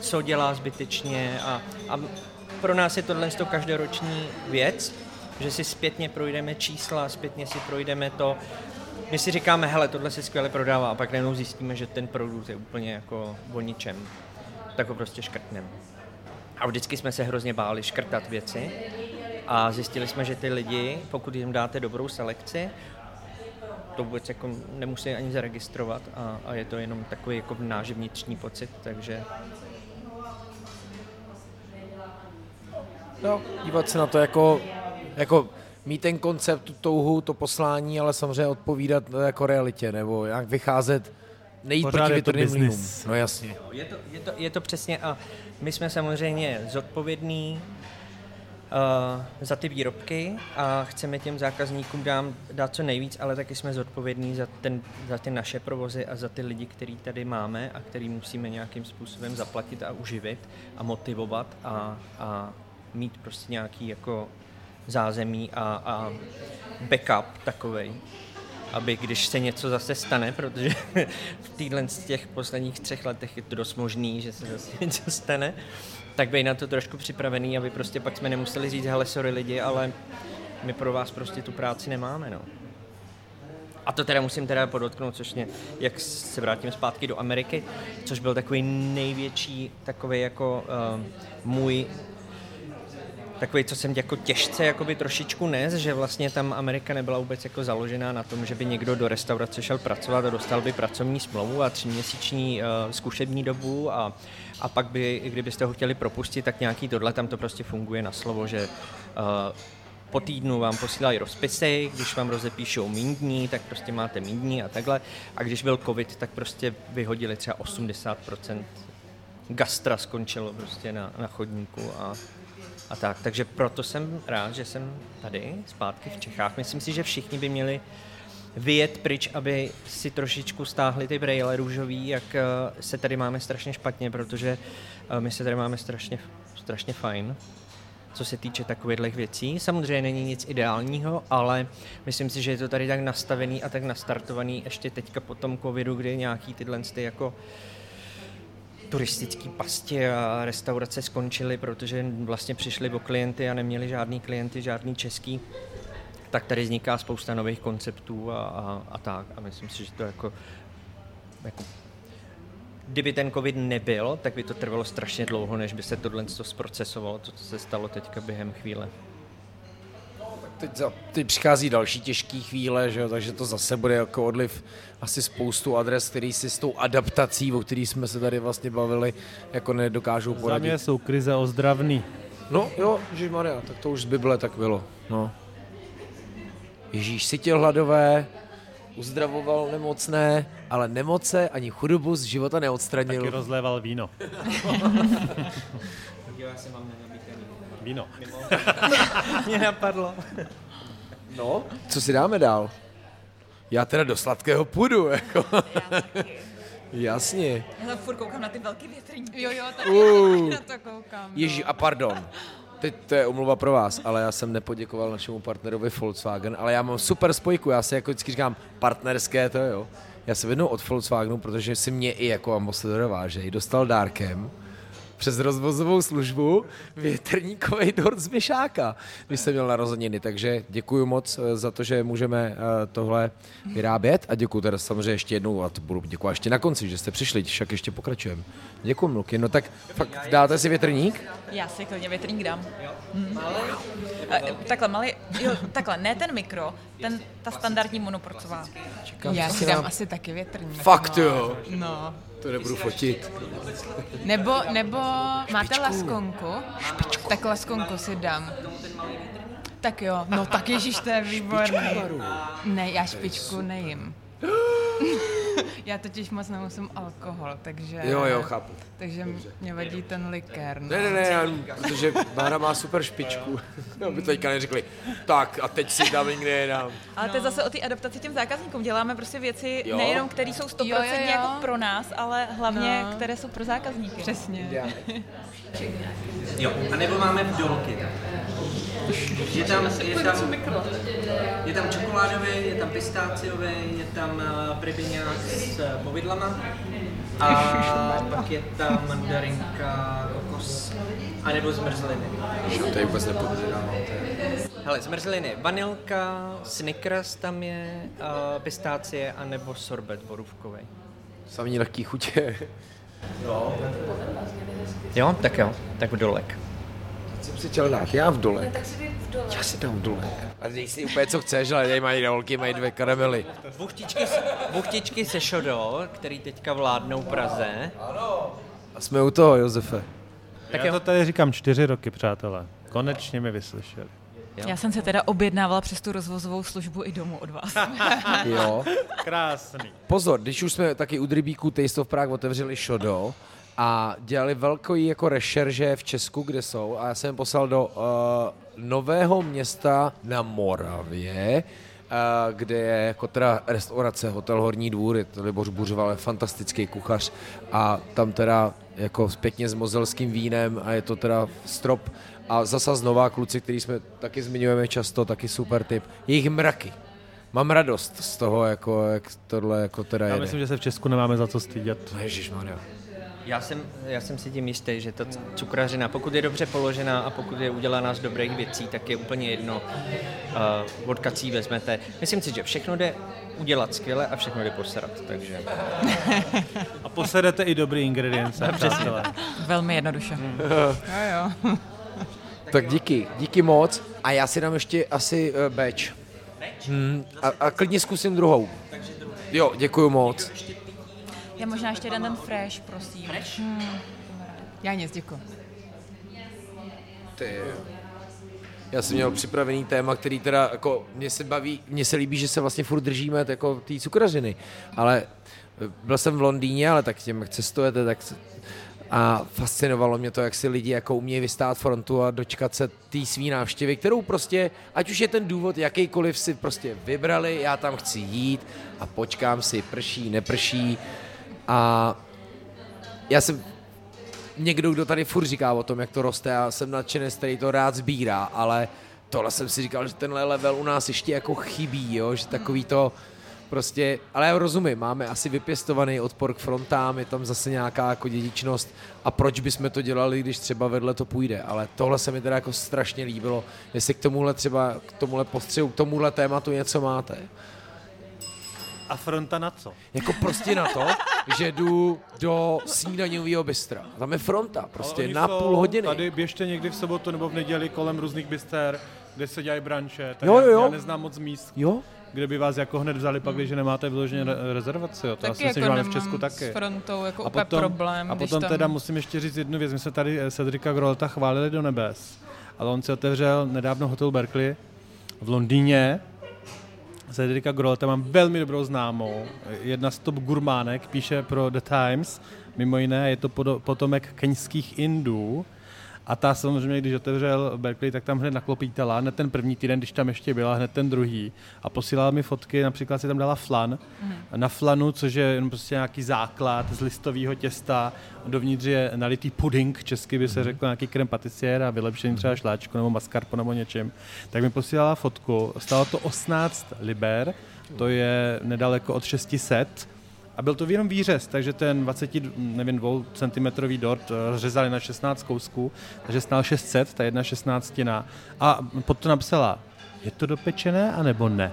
co dělá zbytečně a, a pro nás je tohle to každoroční věc, že si zpětně projdeme čísla, zpětně si projdeme to, my si říkáme, hele, tohle se skvěle prodává a pak najednou zjistíme, že ten produkt je úplně jako o ničem. Tak ho prostě škrtneme. A vždycky jsme se hrozně báli škrtat věci a zjistili jsme, že ty lidi, pokud jim dáte dobrou selekci, to vůbec jako nemusí ani zaregistrovat a, a je to jenom takový jako náš vnitřní pocit, takže No, dívat se na to jako, jako mít ten koncept, tu touhu, to poslání, ale samozřejmě odpovídat jako realitě, nebo jak vycházet, nejít Pořád proti větrným mlínům. No jasně. Je to, je, to, je to přesně a my jsme samozřejmě zodpovědní uh, za ty výrobky a chceme těm zákazníkům dám, dát co nejvíc, ale taky jsme zodpovědní za, ten, za ty naše provozy a za ty lidi, který tady máme a který musíme nějakým způsobem zaplatit a uživit a motivovat a, a mít prostě nějaký jako zázemí a, a backup takovej, aby když se něco zase stane, protože v týdle z těch posledních třech letech je to dost možný, že se zase něco stane, tak být na to trošku připravený, aby prostě pak jsme nemuseli říct, hele, sorry lidi, ale my pro vás prostě tu práci nemáme, no. A to teda musím teda podotknout, což mě, jak se vrátím zpátky do Ameriky, což byl takový největší, takový jako uh, můj takový, co jsem jako těžce jakoby trošičku nes, že vlastně tam Amerika nebyla vůbec jako založená na tom, že by někdo do restaurace šel pracovat a dostal by pracovní smlouvu a tříměsíční uh, zkušební dobu a, a pak by, kdybyste ho chtěli propustit, tak nějaký tohle, tam to prostě funguje na slovo, že uh, po týdnu vám posílají rozpisy, když vám rozepíšou mín dní, tak prostě máte mín dní a takhle. A když byl covid, tak prostě vyhodili třeba 80% gastra skončilo prostě na, na chodníku a a tak. Takže proto jsem rád, že jsem tady zpátky v Čechách. Myslím si, že všichni by měli vyjet pryč, aby si trošičku stáhli ty brejle růžový, jak eh, se tady máme strašně špatně, protože eh, my se tady máme strašně, strašně fajn co se týče takových věcí. Samozřejmě není nic ideálního, ale myslím si, že je to tady tak nastavený a tak nastartovaný ještě teďka po tom covidu, kdy nějaký tyhle ty jako uh, turistické pasti a restaurace skončily, protože vlastně přišli o klienty a neměli žádný klienty, žádný český, tak tady vzniká spousta nových konceptů a, a, a tak. A myslím si, že to jako, jako kdyby ten covid nebyl, tak by to trvalo strašně dlouho, než by se tohle zprocesovalo, to, co se stalo teďka během chvíle teď, za, teď přichází další těžké chvíle, že jo, takže to zase bude jako odliv asi spoustu adres, který si s tou adaptací, o který jsme se tady vlastně bavili, jako nedokážou poradit. Za mě jsou krize ozdravný. No jo, Ježíš Maria, tak to už z Bible tak bylo. No. Ježíš sytil hladové, uzdravoval nemocné, ale nemoce ani chudobu z života neodstranil. Taky rozléval víno. Já jsem vám Víno. Mě napadlo. No, co si dáme dál? Já teda do sladkého půjdu, jako. Já taky. Jasně. Já furt koukám na ty velký větrníky. Jo, jo, taky uh. na to koukám. No. Ježí, a pardon. Teď to je omluva pro vás, ale já jsem nepoděkoval našemu partnerovi Volkswagen, ale já mám super spojku, já si jako vždycky říkám partnerské, to jo. Já jsem jednou od Volkswagenu, protože si mě i jako ambasadora vážej, dostal dárkem přes rozvozovou službu větrníkový dort z Myšáka, když jsem měl narozeniny. Takže děkuji moc eh, za to, že můžeme eh, tohle vyrábět a děkuji teda samozřejmě ještě jednou a to budu děkovat ještě na konci, že jste přišli, však ještě pokračujeme. Děkuji, Mluky. No tak fakt dáte si větrník? Já si klidně větrník dám. Hmm. Takhle, malý, jo, takhle, ne ten mikro, ten, ta standardní monoporcová. Já si dám asi taky větrník. Fakt jo? No. To nebudu fotit. Nebo, nebo máte laskonku? Špičku. Tak laskonku si dám. Tak jo, no tak ježíš, to je výborný. Ne, já špičku nejím. Já totiž moc nemusím alkohol, takže... Jo, jo, chápu. Takže Dobře. mě vadí ten likér. No. Ne, ne, ne, já, protože Bára má super špičku. No, by teďka neřekli, tak a teď si dám někde dám. Ale no. to je zase o té adaptaci těm zákazníkům. Děláme prostě věci jo. nejenom, které jsou 100% jo, jo, jo. jako pro nás, ale hlavně, no. které jsou pro zákazníky. Přesně. Jo, a nebo máme dolky. Je tam, je tam, je tam čokoládový, je tam pistáciový, je tam uh, pribiňák s uh, povidlama a pak je tam mandarinka, kokos a nebo zmrzliny. To je vůbec nepodržávám. Hele, zmrzliny, vanilka, Snickers tam je, uh, pistácie a nebo sorbet borůvkový. Samý lehký chutě. Jo. Jo, tak jo, tak v dolek si chtěl dát, já v dole. Ne, tak si v dole. Já si dám v dole. A dej si úplně co chceš, ale tady mají dolky, mají dvě karamely. Buchtičky, buchtičky se šodo, který teďka vládnou Praze. Ano. A jsme u toho, Josefe. Tak já to tady říkám čtyři roky, přátelé. Konečně mi vyslyšeli. Jo. Já jsem se teda objednávala přes tu rozvozovou službu i domů od vás. jo. Krásný. Pozor, když už jsme taky u Drybíku Taste of Prague otevřeli šodo, a dělali velký jako rešerže v Česku, kde jsou a já jsem poslal do uh, nového města na Moravě, uh, kde je jako teda restaurace, hotel Horní dvůr, je to Liboř Buřval, je fantastický kuchař a tam teda jako pěkně s mozelským vínem a je to teda strop a zasa znova kluci, který jsme taky zmiňujeme často, taky super tip, jejich mraky. Mám radost z toho, jako, jak tohle jako teda Já jede. myslím, že se v Česku nemáme za co stydět. Ježišmarja. Já jsem, já jsem si tím jistý, že ta cukrařina, pokud je dobře položená a pokud je udělaná z dobrých věcí, tak je úplně jedno, uh, od kací vezmete. Myslím si, že všechno jde udělat skvěle a všechno jde poserat, takže... a poserete i dobrý ingredience. Přesně. Velmi jednoduše. Mm. jo, jo. tak díky, díky moc. A já si dám ještě asi uh, beč. Hmm, a, a klidně zkusím druhou. Jo, děkuji moc. Já možná ještě jeden ten fresh, prosím. Fresh? Hmm. Já nic, děkuji. Ty. Já jsem měl připravený téma, který teda, jako, mě se baví, mně se líbí, že se vlastně furt držíme jako té cukrařiny, ale eh, byl jsem v Londýně, ale tak těm, jak cestujete, tak a fascinovalo mě to, jak si lidi jako umějí vystát frontu a dočkat se té svý návštěvy, kterou prostě, ať už je ten důvod jakýkoliv si prostě vybrali, já tam chci jít a počkám si, prší, neprší, a já jsem někdo, kdo tady furt říká o tom, jak to roste a jsem nadšenec, který to rád sbírá, ale tohle jsem si říkal, že tenhle level u nás ještě jako chybí, jo? že takový to prostě, ale já rozumím, máme asi vypěstovaný odpor k frontám, je tam zase nějaká jako dědičnost a proč bychom to dělali, když třeba vedle to půjde, ale tohle se mi teda jako strašně líbilo, jestli k tomuhle třeba, k tomuhle postřihu, k tomuhle tématu něco máte. A fronta na co? Jako prostě na to, že jdu do snídaňového bystra. Tam je fronta, prostě na půl hodiny. Tady běžte někdy v sobotu nebo v neděli kolem různých byster, kde se dělají branče. Tak jo, jo, jo. Já neznám moc míst. Jo? kde by vás jako hned vzali pak, když nemáte vyloženě rezervaci. Jo. To taky já si jako myslím, že máme v Česku taky. s frontou jako a potom, problém. A potom tam... teda musím ještě říct jednu věc. My jsme tady Cedrika Grolta chválili do nebes, ale on si otevřel nedávno hotel Berkeley v Londýně, Cedrika Grolta mám velmi dobrou známou. Jedna z top gurmánek, píše pro The Times, mimo jiné je to potomek keňských Indů, a ta samozřejmě, když otevřel Berkeley, tak tam hned naklopítala, hned ten první týden, když tam ještě byla, hned ten druhý. A posílala mi fotky, například si tam dala flan. Mm. Na flanu, což je jenom prostě nějaký základ z listového těsta, dovnitř je nalitý puding, česky by se mm. řekl nějaký krem patisier a vylepšený třeba šláčku nebo mascarpo nebo něčem. Tak mi posílala fotku, stalo to 18 liber, to je nedaleko od 600 a byl to jenom výřez, takže ten 20, nevím, 2 cm dort eh, rozřezali na 16 kousků, takže stál 600, ta jedna šestnáctina. A pod to napsala, je to dopečené, anebo ne?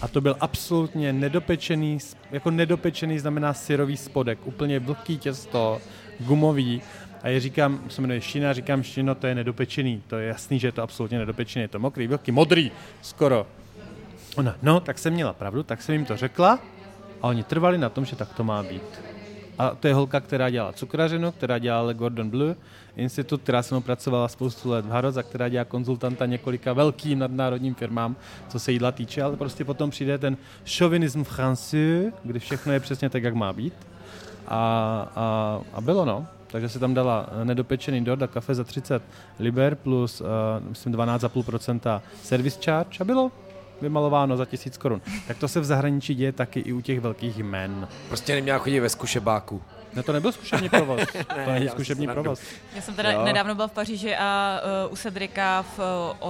A to byl absolutně nedopečený, jako nedopečený znamená syrový spodek, úplně vlhký těsto, gumový. A já říkám, se jmenuje Šina, říkám, Šino, to je nedopečený, to je jasný, že je to absolutně nedopečený, je to mokrý, vlhký, modrý, skoro. Ona, no, tak jsem měla pravdu, tak jsem jim to řekla a oni trvali na tom, že tak to má být. A to je holka, která dělala cukrařinu, která dělala Gordon Bleu, institut, která se mnou pracovala spoustu let v Harrods a která dělá konzultanta několika velkým nadnárodním firmám, co se jídla týče, ale prostě potom přijde ten chauvinism français, kdy všechno je přesně tak, jak má být. A, a, a bylo no. Takže si tam dala nedopečený dort a kafe za 30 liber plus, uh, myslím, 12,5% service charge a bylo vymalováno za tisíc korun. Tak to se v zahraničí děje taky i u těch velkých jmen. Prostě neměla chodit ve zkušebáku. No to nebyl zkušební provoz. ne, to není zkušební provoz. Já jsem teda jo. nedávno byl v Paříži a uh, u Cedrika v, uh,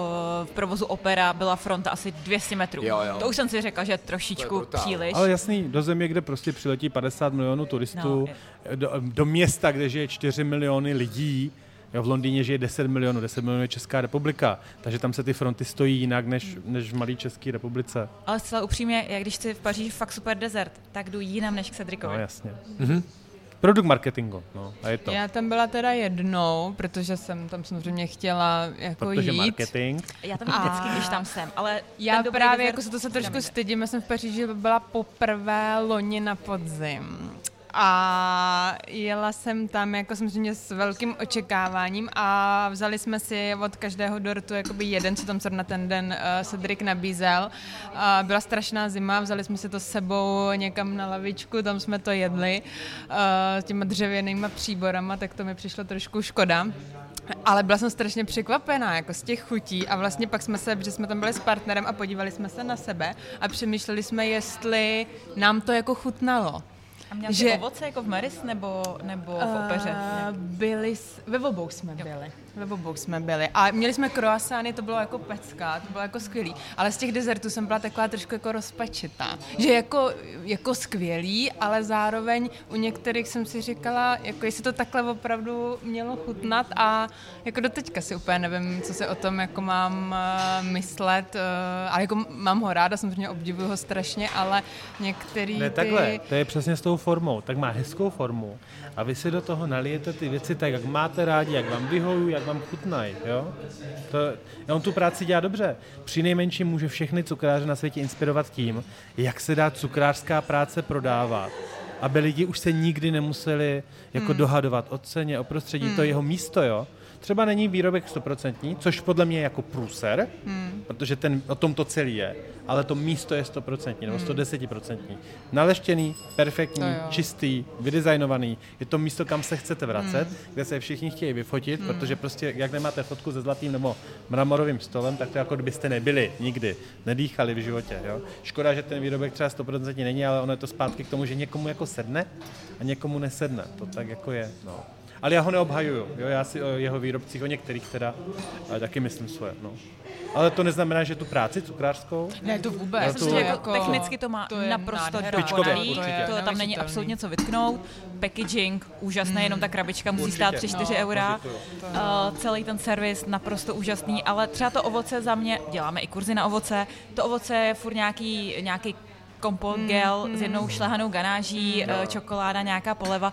v provozu Opera byla fronta asi 200 metrů. Jo, jo. To už jsem si řekla, že trošičku příliš. Ale jasný, do země, kde prostě přiletí 50 milionů turistů, no, do, do města, kde žije 4 miliony lidí, Jo, v Londýně žije 10 milionů, 10 milionů je Česká republika, takže tam se ty fronty stojí jinak než, než v malé České republice. Ale zcela upřímně, jak když chci v Paříži fakt super desert, tak jdu jinam než k Cedricovi. No jasně. Mm-hmm. Produkt marketingu, no, a je to. Já tam byla teda jednou, protože jsem tam samozřejmě chtěla jako protože jít. marketing. Já tam vždycky, když tam jsem, ale já právě jako se to se trošku stydím, já jsem v Paříži byla poprvé loni na podzim a jela jsem tam jako samozřejmě s velkým očekáváním a vzali jsme si od každého dortu jakoby jeden, co tam na ten den uh, Cedric nabízel. Uh, byla strašná zima, vzali jsme si to s sebou někam na lavičku, tam jsme to jedli uh, s těma dřevěnýma příborama, tak to mi přišlo trošku škoda. Ale byla jsem strašně překvapená jako z těch chutí a vlastně pak jsme se, že jsme tam byli s partnerem a podívali jsme se na sebe a přemýšleli jsme, jestli nám to jako chutnalo. A měla že... ovoce jako v Maris nebo, nebo v opeře? Uh, byli, ve obou jsme jo. byli. Ve obou jsme byli. A měli jsme croissány, to bylo jako pecka, to bylo jako skvělý. Ale z těch dezertů jsem byla taková trošku jako rozpačitá. Že jako, jako skvělý, ale zároveň u některých jsem si říkala, jako jestli to takhle opravdu mělo chutnat a jako do teďka si úplně nevím, co se o tom jako mám uh, myslet. Uh, ale jako mám ho ráda, samozřejmě obdivuju ho strašně, ale některý Ne, takhle, to je přesně s tou formou. Tak má hezkou formu a vy si do toho nalijete ty věci tak, jak máte rádi, jak vám vyhojí, jak vám chutnají. Jo? To, on tu práci dělá dobře. Při nejmenším může všechny cukráře na světě inspirovat tím, jak se dá cukrářská práce prodávat aby lidi už se nikdy nemuseli jako hmm. dohadovat o ceně, o prostředí, hmm. to jeho místo, jo. Třeba není výrobek stoprocentní, což podle mě je jako průser, hmm. protože ten, o tom to celý je, ale to místo je stoprocentní nebo 110%. Hmm. Naleštěný, perfektní, čistý, vydesignovaný. Je to místo, kam se chcete vracet, hmm. kde se všichni chtějí vyfotit, hmm. protože prostě jak nemáte fotku se zlatým nebo mramorovým stolem, tak to jako kdybyste nebyli nikdy, nedýchali v životě. Jo? Škoda, že ten výrobek třeba 100% není, ale ono je to zpátky k tomu, že někomu jako sedne a někomu nesedne. To tak jako je. No. Ale já ho neobhajuju. Jo? Já si o jeho výrobcích, o některých teda, taky myslím svoje. No. Ale to neznamená, že tu práci cukrářskou? Ne, to vůbec. To, to jako, technicky to má to naprosto dokonalý. To, tam není absolutně co vytknout. Packaging, úžasné, hmm. jenom ta krabička musí určitě. stát 3-4 no, eura. Uh, celý ten servis naprosto úžasný, ale třeba to ovoce za mě, děláme i kurzy na ovoce, to ovoce je furt nějaký, nějaký kompot hmm, gel hmm. s jednou šlehanou ganáží, hmm. uh, čokoláda, nějaká poleva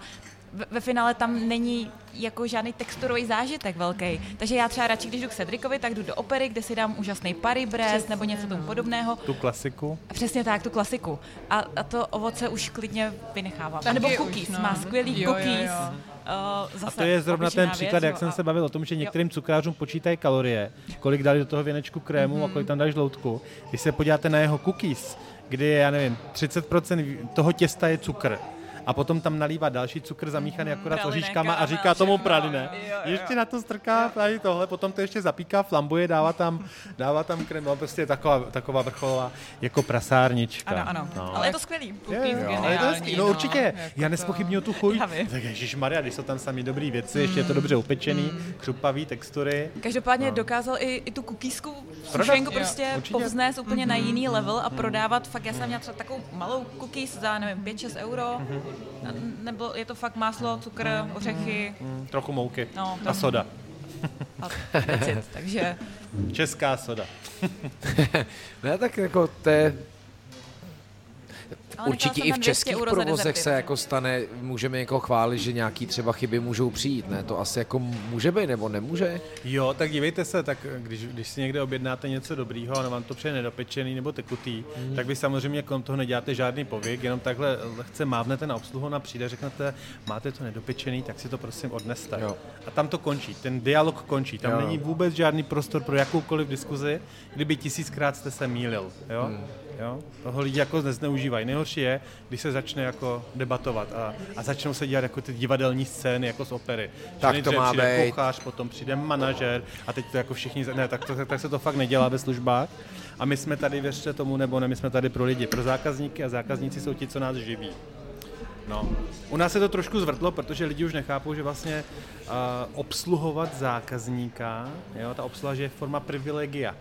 ve finále tam není jako žádný texturový zážitek velký. Takže já třeba radši, když jdu k Cedricovi, tak jdu do opery, kde si dám úžasný Paris Brest nebo něco tomu podobného. Tu klasiku. Přesně tak, tu klasiku. A, a to ovoce už klidně vynechávám. A nebo cookies, už, no. má skvělý jo, cookies. Jo, jo. Uh, zase a to je zrovna ten příklad, věc, jak jsem a... se bavil o tom, že některým cukrářům počítají kalorie, kolik dali do toho věnečku krému mm-hmm. a kolik tam dáš žloutku. Když se podíváte na jeho cookies, kdy je, já nevím, 30% toho těsta je cukr, a potom tam nalívá další cukr zamíchaný mm, akorát s oříškama a říká tomu praline. Ještě na to strká tady tohle, potom to ještě zapíká, flambuje, dává tam, dává tam krem, no prostě taková, taková vrcholová jako prasárnička. Ano, ano, no. ale je to skvělý. Je, jo, ale to skvělý. No, no určitě, jako já nespochybnuju tu chuť. Tak Ježíš Maria, když jsou tam sami dobrý věci, ještě je to dobře upečený, mm. křupavý textury. Každopádně no. dokázal i, i tu kukísku sušenku prostě povznést úplně mm-hmm. na jiný level a mm-hmm. prodávat. Fakt já jsem měla třeba takovou malou cookies za, nevím, 5-6 euro. Mm-hmm nebo je to fakt máslo, cukr, ořechy? Mm, trochu mouky no, a soda. A it, takže... Česká soda. ne, tak jako to je Ale Určitě i v českých provozech se jako stane, můžeme jako chválit, že nějaký třeba chyby můžou přijít, ne? To asi jako může být nebo nemůže? Jo, tak dívejte se, tak když, když si někde objednáte něco dobrýho a vám to přijde nedopečený nebo tekutý, mm. tak vy samozřejmě kolem toho neděláte žádný pověk, jenom takhle lehce mávnete na obsluhu na přijde, řeknete, máte to nedopečený, tak si to prosím odneste. Jo. A tam to končí, ten dialog končí, tam jo. není vůbec žádný prostor pro jakoukoliv diskuzi, kdyby tisíckrát jste se mýlil. Jo? Mm. Jo? Toho lidi jako nezneužívají. Nejhorší je, když se začne jako debatovat a, a začnou se dělat jako ty divadelní scény jako z opery. Tak to má přijde být. kuchař, potom přijde manažer a teď to jako všichni, ne, tak, to, tak se to fakt nedělá ve službách. A my jsme tady, věřte tomu nebo ne, my jsme tady pro lidi, pro zákazníky a zákazníci jsou ti, co nás živí. No. U nás se to trošku zvrtlo, protože lidi už nechápou, že vlastně uh, obsluhovat zákazníka, jo, ta obsluha je forma privilegia.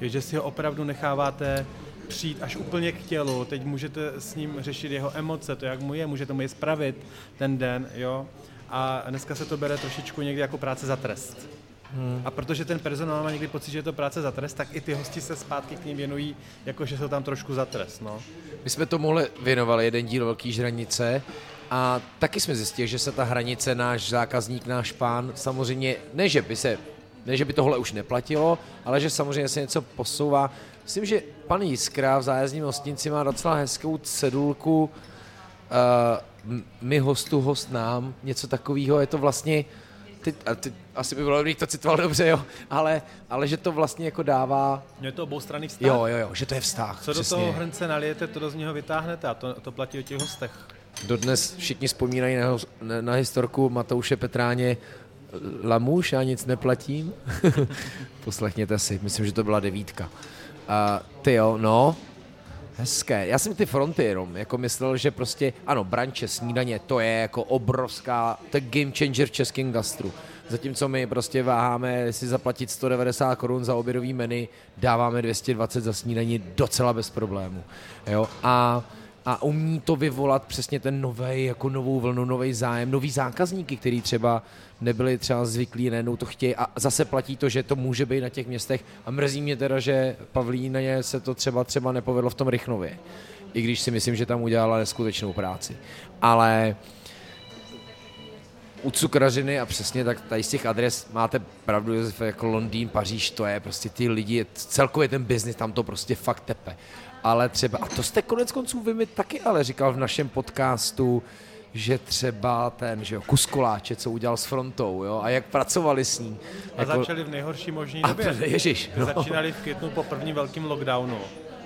Je, že si ho opravdu necháváte přijít až úplně k tělu, teď můžete s ním řešit jeho emoce, to jak mu je, můžete mu je spravit ten den, jo. A dneska se to bere trošičku někdy jako práce za trest. Hmm. A protože ten personál má někdy pocit, že je to práce za trest, tak i ty hosti se zpátky k ním věnují, jako že jsou tam trošku za trest. No. My jsme tomuhle věnovali jeden díl Velký žranice a taky jsme zjistili, že se ta hranice, náš zákazník, náš pán, samozřejmě, ne že by se ne, že by tohle už neplatilo, ale že samozřejmě se něco posouvá. Myslím, že pan Jiskra v zájezdním hostinci má docela hezkou cedulku uh, my hostu, host nám, něco takového. Je to vlastně, ty, a ty, asi by bylo, kdybych to citoval dobře, jo, ale, ale že to vlastně jako dává... Je to oboustranný vztah. Jo, jo, jo, že to je vztah. Co přesně. do toho hrnce nalijete, to do z něho vytáhnete a to, to platí o těch hostech. Dodnes všichni vzpomínají na, na, na historku Matouše Petráně Lamuš, já nic neplatím. Poslechněte si, myslím, že to byla devítka. A ty jo, no, hezké. Já jsem ty fronty jenom, jako myslel, že prostě, ano, branče, snídaně, to je jako obrovská, to je game changer v českém gastru. Zatímco my prostě váháme si zaplatit 190 korun za obědový menu, dáváme 220 za snídaní docela bez problému. Jo? A a umí to vyvolat přesně ten nový, jako novou vlnu, nový zájem, nový zákazníky, který třeba nebyli třeba zvyklí, najednou to chtějí a zase platí to, že to může být na těch městech a mrzí mě teda, že Pavlíně se to třeba třeba nepovedlo v tom Rychnově, i když si myslím, že tam udělala neskutečnou práci. Ale u cukrařiny a přesně tak tady z těch adres máte pravdu, jako Londýn, Paříž, to je prostě ty lidi, celkově ten biznis, tam to prostě fakt tepe ale třeba, a to jste konec konců vy mi taky ale říkal v našem podcastu, že třeba ten, že jo, kuskoláče, co udělal s frontou, jo, a jak pracovali s ní. A jako... začali v nejhorší možné době. A ježiš, no. Začínali v květnu po prvním velkém lockdownu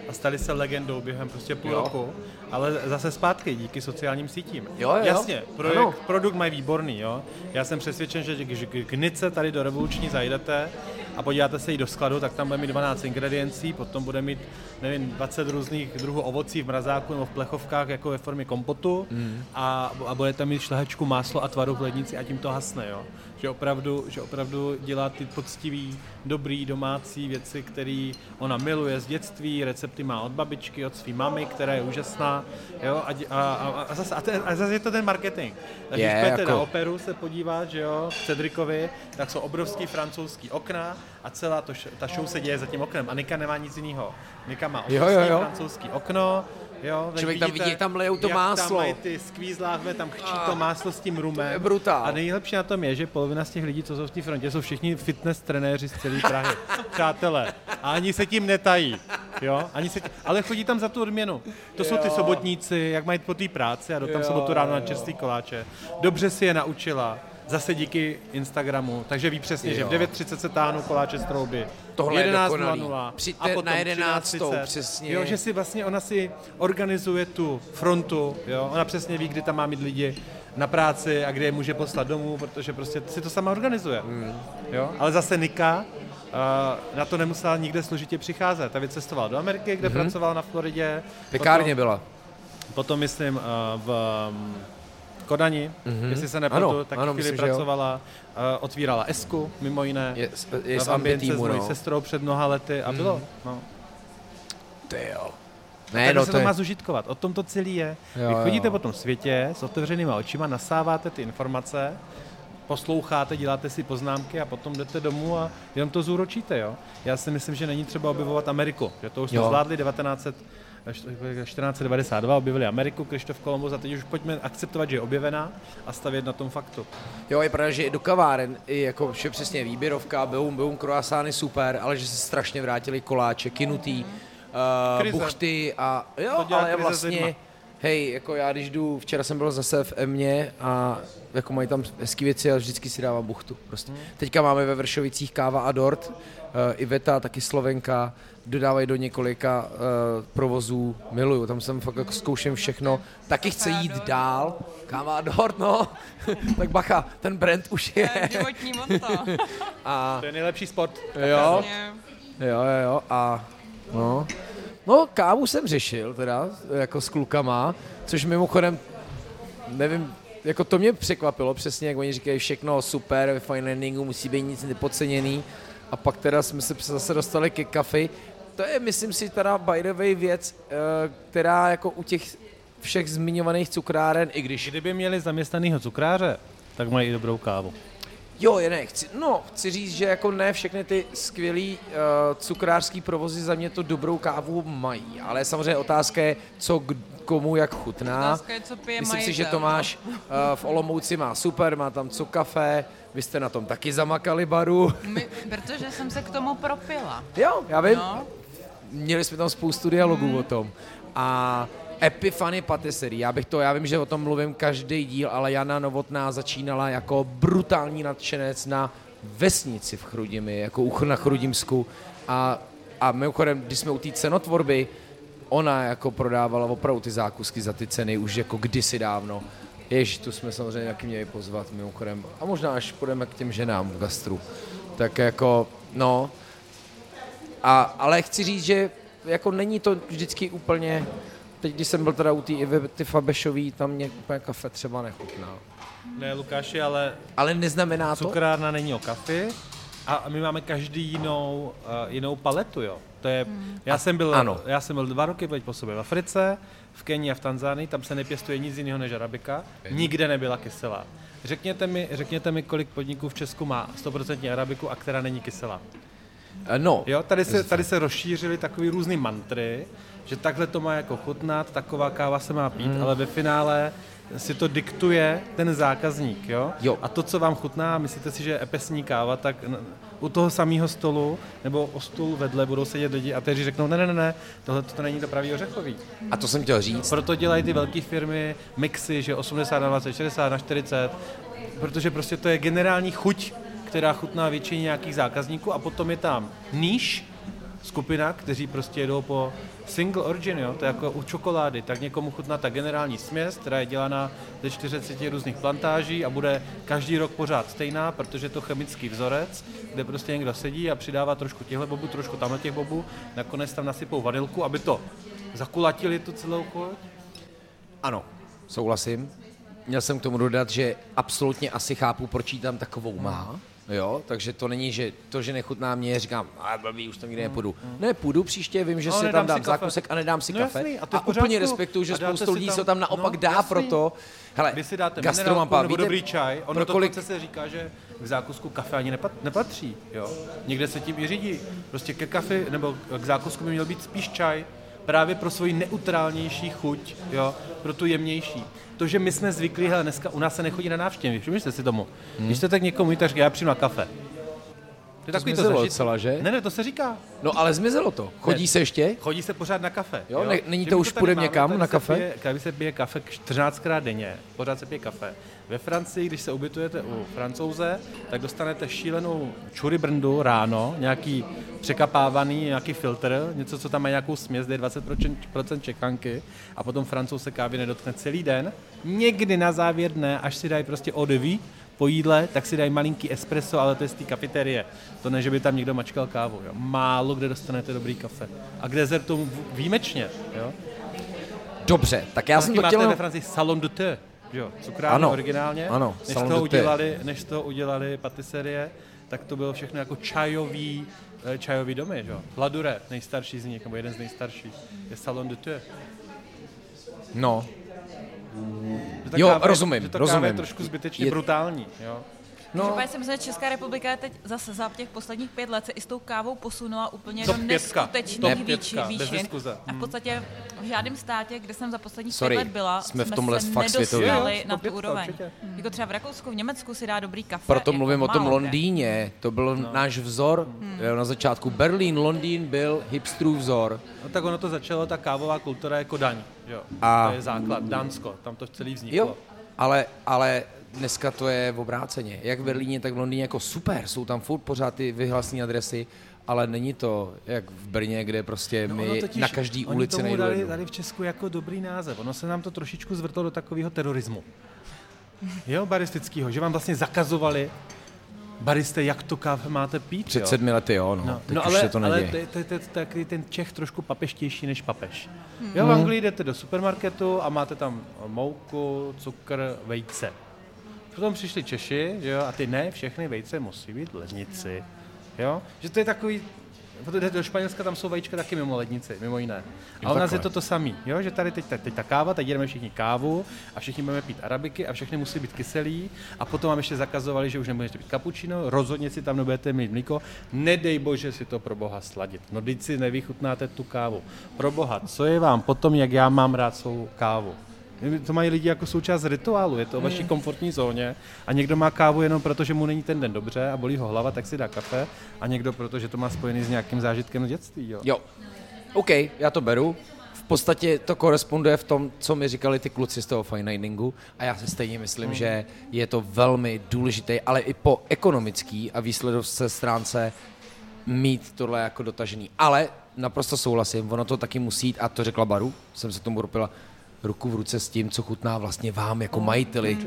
a stali se legendou během prostě půl jo. roku, ale zase zpátky díky sociálním sítím. Jo, jo. Jasně, projekt, produkt mají výborný, jo. Já jsem přesvědčen, že když k Nice tady do revoluční zajdete, a podíváte se jí do skladu, tak tam bude mít 12 ingrediencí, potom bude mít, nevím, 20 různých druhů ovocí v mrazáku nebo v plechovkách jako ve formě kompotu mm. a, a budete mít šlehečku máslo a tvaru v lednici a tím to hasne, jo. Že opravdu, že opravdu dělá ty poctivý, dobrý domácí věci, které ona miluje z dětství, recepty má od babičky, od své mamy, která je úžasná, jo, a, a, a, a, zase, a, ten, a zase je to ten marketing. Takže je, když jako... na operu se podívat, že jo, v Cedrikovi, tak jsou obrovský francouzský okna, a celá to, ta show se děje za tím oknem a Nika nemá nic jiného. Nika má jo, jo, jo. francouzský okno, Jo, Člověk vidíte, tam vidí, jak tam lejou to jak máslo. tam mají ty squeeze láhve, tam chčí to máslo s tím rumem. To je brutál. A nejlepší na tom je, že polovina z těch lidí, co jsou v té frontě, jsou všichni fitness trenéři z celé Prahy. Přátelé. A ani se tím netají. Jo? Ani se tím, ale chodí tam za tu odměnu. To jo. jsou ty sobotníci, jak mají po té práci a do tam jo, sobotu ráno na čerstvý koláče. Dobře si je naučila Zase díky Instagramu, takže ví přesně, jo. že v 9.30 se táhnou koláče z trouby. Tohle 11.00 a potom na 11. přesně. Jo, že si vlastně ona si organizuje tu frontu, jo, ona přesně ví, kdy tam má mít lidi na práci a kde je může poslat domů, protože prostě si to sama organizuje. Hmm. Jo? Ale zase Nika uh, na to nemusela nikde složitě přicházet. Ta vycestovala do Ameriky, kde hmm. pracovala na Floridě. Pekárně potom, byla. Potom, myslím, uh, v um, Kodani, mm-hmm. jestli se nepletu, tak ano, chvíli myslím, pracovala, uh, otvírala Esku, mimo jiné. Je, je v ambience s mojí no. sestrou před mnoha lety a mm. bylo. No. Ty jo. Ne, no, se to je... má zužitkovat, o tom to celý je. Jo, Vy chodíte jo. po tom světě s otevřenýma očima, nasáváte ty informace, posloucháte, děláte si poznámky a potom jdete domů a jenom to zúročíte, jo. Já si myslím, že není třeba objevovat Ameriku, že to už jsme zvládli 1900 1492 objevili Ameriku, Krištof Kolumbus a teď už pojďme akceptovat, že je objevená a stavět na tom faktu. Jo, je pravda, že i do kaváren, i jako vše přesně výběrovka, boom, boom, croissány super, ale že se strašně vrátili koláče, kinutý, uh, buchty a jo, ale vlastně, hej, jako já když jdu, včera jsem byl zase v Emě a jako mají tam hezký věci a vždycky si dávám buchtu prostě. Hmm. Teďka máme ve Vršovicích káva a dort, uh, Iveta, taky Slovenka, dodávají do několika uh, provozů, miluju, tam jsem fakt jako zkouším všechno, taky chce jít dál, káva dort, no, tak bacha, ten brand už je. Životní motto. a, to je nejlepší sport. Jo, jo, jo, jo, a no, no kávu jsem řešil teda, jako s klukama, což mimochodem, nevím, jako to mě překvapilo přesně, jak oni říkají, všechno super, ve fine landingu musí být nic nepodceněný. A pak teda jsme se zase dostali ke kafi. To je, myslím si, teda by the way věc, eh, která jako u těch všech zmiňovaných cukráren, i když... Kdyby měli zaměstnanýho cukráře, tak mají i dobrou kávu. Jo, je ne, chci, no, chci říct, že jako ne všechny ty skvělý uh, cukrářský provozy za mě to dobrou kávu mají, ale samozřejmě otázka je, co komu jak chutná. je, co pije Myslím majitel, si, že Tomáš no. uh, v Olomouci má super, má tam co kafe, vy jste na tom taky zamakali baru. My, protože jsem se k tomu propila. Jo, já vím. No. Měli jsme tam spoustu dialogů o tom. A Epiphany Patisserie. Já bych to, já vím, že o tom mluvím každý díl, ale Jana Novotná začínala jako brutální nadšenec na vesnici v Chrudimi, jako u na Chrudimsku. A, a mimochodem, když jsme u té cenotvorby, ona jako prodávala opravdu ty zákusky za ty ceny už jako kdysi dávno. Jež, tu jsme samozřejmě taky měli pozvat mimochodem. A možná až půjdeme k těm ženám v gastru. Tak jako, no. A, ale chci říct, že jako není to vždycky úplně teď, když jsem byl teda u té ty Fabešový, tam mě úplně kafe třeba nechutná. Ne, Lukáši, ale... Ale neznamená to? Cukrárna není o kafi a my máme každý jinou, uh, jinou paletu, jo. To je, hmm. já, jsem byl, ano. já jsem byl dva roky teď po sobě v Africe, v Kenii a v Tanzánii, tam se nepěstuje nic jiného než arabika, nikde nebyla kyselá. Řekněte mi, řekněte mi, kolik podniků v Česku má 100% arabiku a která není kyselá. Eh, no. Jo, tady se, tady se rozšířily takové různé mantry, že takhle to má jako chutnat, taková káva se má pít, mm. ale ve finále si to diktuje ten zákazník, jo? jo? A to, co vám chutná, myslíte si, že je epesní káva, tak u toho samého stolu nebo o stůl vedle budou sedět lidi a kteří řeknou, ne, ne, ne, ne, tohle to není to pravý ořechový. A to jsem chtěl říct. Proto dělají ty velké firmy mixy, že 80 na 20, 60 na 40, protože prostě to je generální chuť, která chutná většině nějakých zákazníků a potom je tam níž, skupina, kteří prostě jedou po single origin, jo? to je jako u čokolády, tak někomu chutná ta generální směs, která je dělaná ze 40 různých plantáží a bude každý rok pořád stejná, protože je to chemický vzorec, kde prostě někdo sedí a přidává trošku těchto bobů, trošku tamhle těch bobů, nakonec tam nasypou vanilku, aby to zakulatili tu celou chuť. Ano, souhlasím. Měl jsem k tomu dodat, že absolutně asi chápu, proč tam takovou má Jo, takže to není, že to, že nechutná mě, říkám, a blbý, už tam nikdy nepůjdu. Mm, mm. Ne, půjdu příště, vím, že no, si tam dám zákusek a nedám si no, kafe. Jasný, a, a úplně respektuju, že spoustu lidí se tam naopak no, dá jasný. proto. Hele, Vy si dáte gastromapa, nebo dobrý čaj, ono to kolik... se říká, že v zákusku kafe ani nepatří, jo. Někde se tím i řídí. Prostě ke kafe nebo k zákusku by měl být spíš čaj, právě pro svoji neutrálnější chuť, jo, pro tu jemnější to, že my jsme zvyklí, hele, dneska u nás se nechodí na návštěvy, všimli jste si tomu. Hmm. Když jste tak někomu tak já přijdu na kafe. To je takový to zažit. celá, že? Ne, ne, to se říká. No ale zmizelo to. Chodí ne, se ještě? Chodí se pořád na kafe. Jo, jo? Ne, není to, to už půjde někam na kafe? Tady se pije kafe 14krát denně, pořád se pije kafe. Ve Francii, když se ubytujete u francouze, tak dostanete šílenou čury brndu ráno, nějaký překapávaný, nějaký filtr, něco, co tam má nějakou směs, kde je 20% čekanky a potom francouz se kávy nedotkne celý den. Někdy na závěr dne, až si dají prostě odeví, po jídle, tak si dají malinký espresso, ale to je z té kafeterie. To ne, že by tam někdo mačkal kávu. Jo. Málo kde dostanete dobrý kafe. A k dezertu výjimečně. Jo. Dobře, tak já jsem to chtěl... ve Francii salon de thé, jo, cukrárny ano, originálně. Ano, než z, toho udělali, než toho udělali patisserie, tak to bylo všechno jako čajový, eh, čajový domy, jo. Ladure, nejstarší z nich, nebo jeden z nejstarších, je salon de thé. No, jo, káva, rozumím, že to rozumím. je trošku zbytečně je... brutální, jo. No. si myslím, že Česká republika je teď zase za těch posledních pět let se i s tou kávou posunula úplně Top do neskutečných výšin. A v podstatě v žádném státě, kde jsem za posledních Sorry, pět let byla, jsme, jsme v tomhle se fakt nedostali na tu úroveň. Hmm. Jako třeba v Rakousku, v Německu si dá dobrý kafe. Proto jako mluvím o tom. Londýně, to byl no. náš vzor hmm. na začátku. Berlín, Londýn byl hipstrů vzor. No tak ono to začalo, ta kávová kultura jako daň. Jo. A... To je základ, Dánsko, tam to celý vzniklo. Jo, ale, ale dneska to je v obráceně. Jak v Berlíně, tak v Londýně jako super, jsou tam furt pořád ty vyhlasné adresy, ale není to jak v Brně, kde prostě no my totiž, na každý ulici nejdu. Dali, dali v Česku jako dobrý název. Ono se nám to trošičku zvrtlo do takového terorismu. Jo, baristického, že vám vlastně zakazovali bariste, jak to kávu máte pít. Před jo? sedmi lety, jo, no. no, Teď no ale, se to ale to je takový ten Čech trošku papeštější než papež. Hmm. Jo, v Anglii jdete do supermarketu a máte tam mouku, cukr, vejce. Potom přišli Češi, že jo, a ty ne, všechny vejce musí být lednici. Jo? Že to je takový, protože do Španělska tam jsou vajíčka taky mimo lednici, mimo jiné. A u nás je to to samý, jo? že tady teď, teď ta káva, teď jdeme všichni kávu a všichni budeme pít arabiky a všechny musí být kyselý a potom vám ještě zakazovali, že už nebudete pít kapučino, rozhodně si tam nebudete mít mlíko, nedej bože si to pro boha sladit. No teď si nevychutnáte tu kávu. Pro boha, co je vám potom, jak já mám rád svou kávu? To mají lidi jako součást rituálu, je to o vaší hmm. komfortní zóně a někdo má kávu jenom proto, že mu není ten den dobře a bolí ho hlava, tak si dá kafe a někdo proto, že to má spojený s nějakým zážitkem z dětství. Jo. jo. OK, já to beru. V podstatě to koresponduje v tom, co mi říkali ty kluci z toho fine diningu a já si stejně myslím, hmm. že je to velmi důležité, ale i po ekonomický a výsledovce stránce mít tohle jako dotažený. Ale naprosto souhlasím, ono to taky musí jít, a to řekla Baru, jsem se tomu ropila, ruku v ruce s tím, co chutná vlastně vám jako majiteli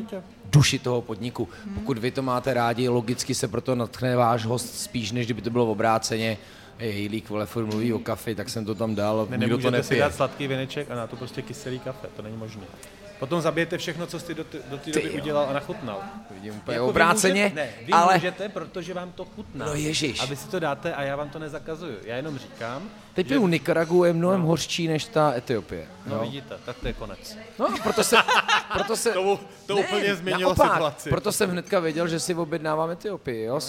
duši toho podniku. Pokud vy to máte rádi, logicky se proto natchne váš host spíš, než kdyby to bylo v obráceně. Hejlík, vole, furt mluví o kafe, tak jsem to tam dal, ne, nikdo to nepije. si dát sladký vineček a na to prostě kyselý kafe, to není možné. Potom zabijete všechno, co jste do, do té doby udělal a nachutnal. Vidím úplně jako obráceně, vy můžete, ne, vy ale... můžete, protože vám to chutná. No ježiš. A vy si to dáte a já vám to nezakazuju. Já jenom říkám, Teď že... u Nikaragu je mnohem no. horší než ta Etiopie. No, no vidíte, tak to je konec. No, proto se... Proto se to, to ne, úplně změnilo naopak, situaci. Proto jsem hnedka věděl, že si objednávám Etiopii, jo?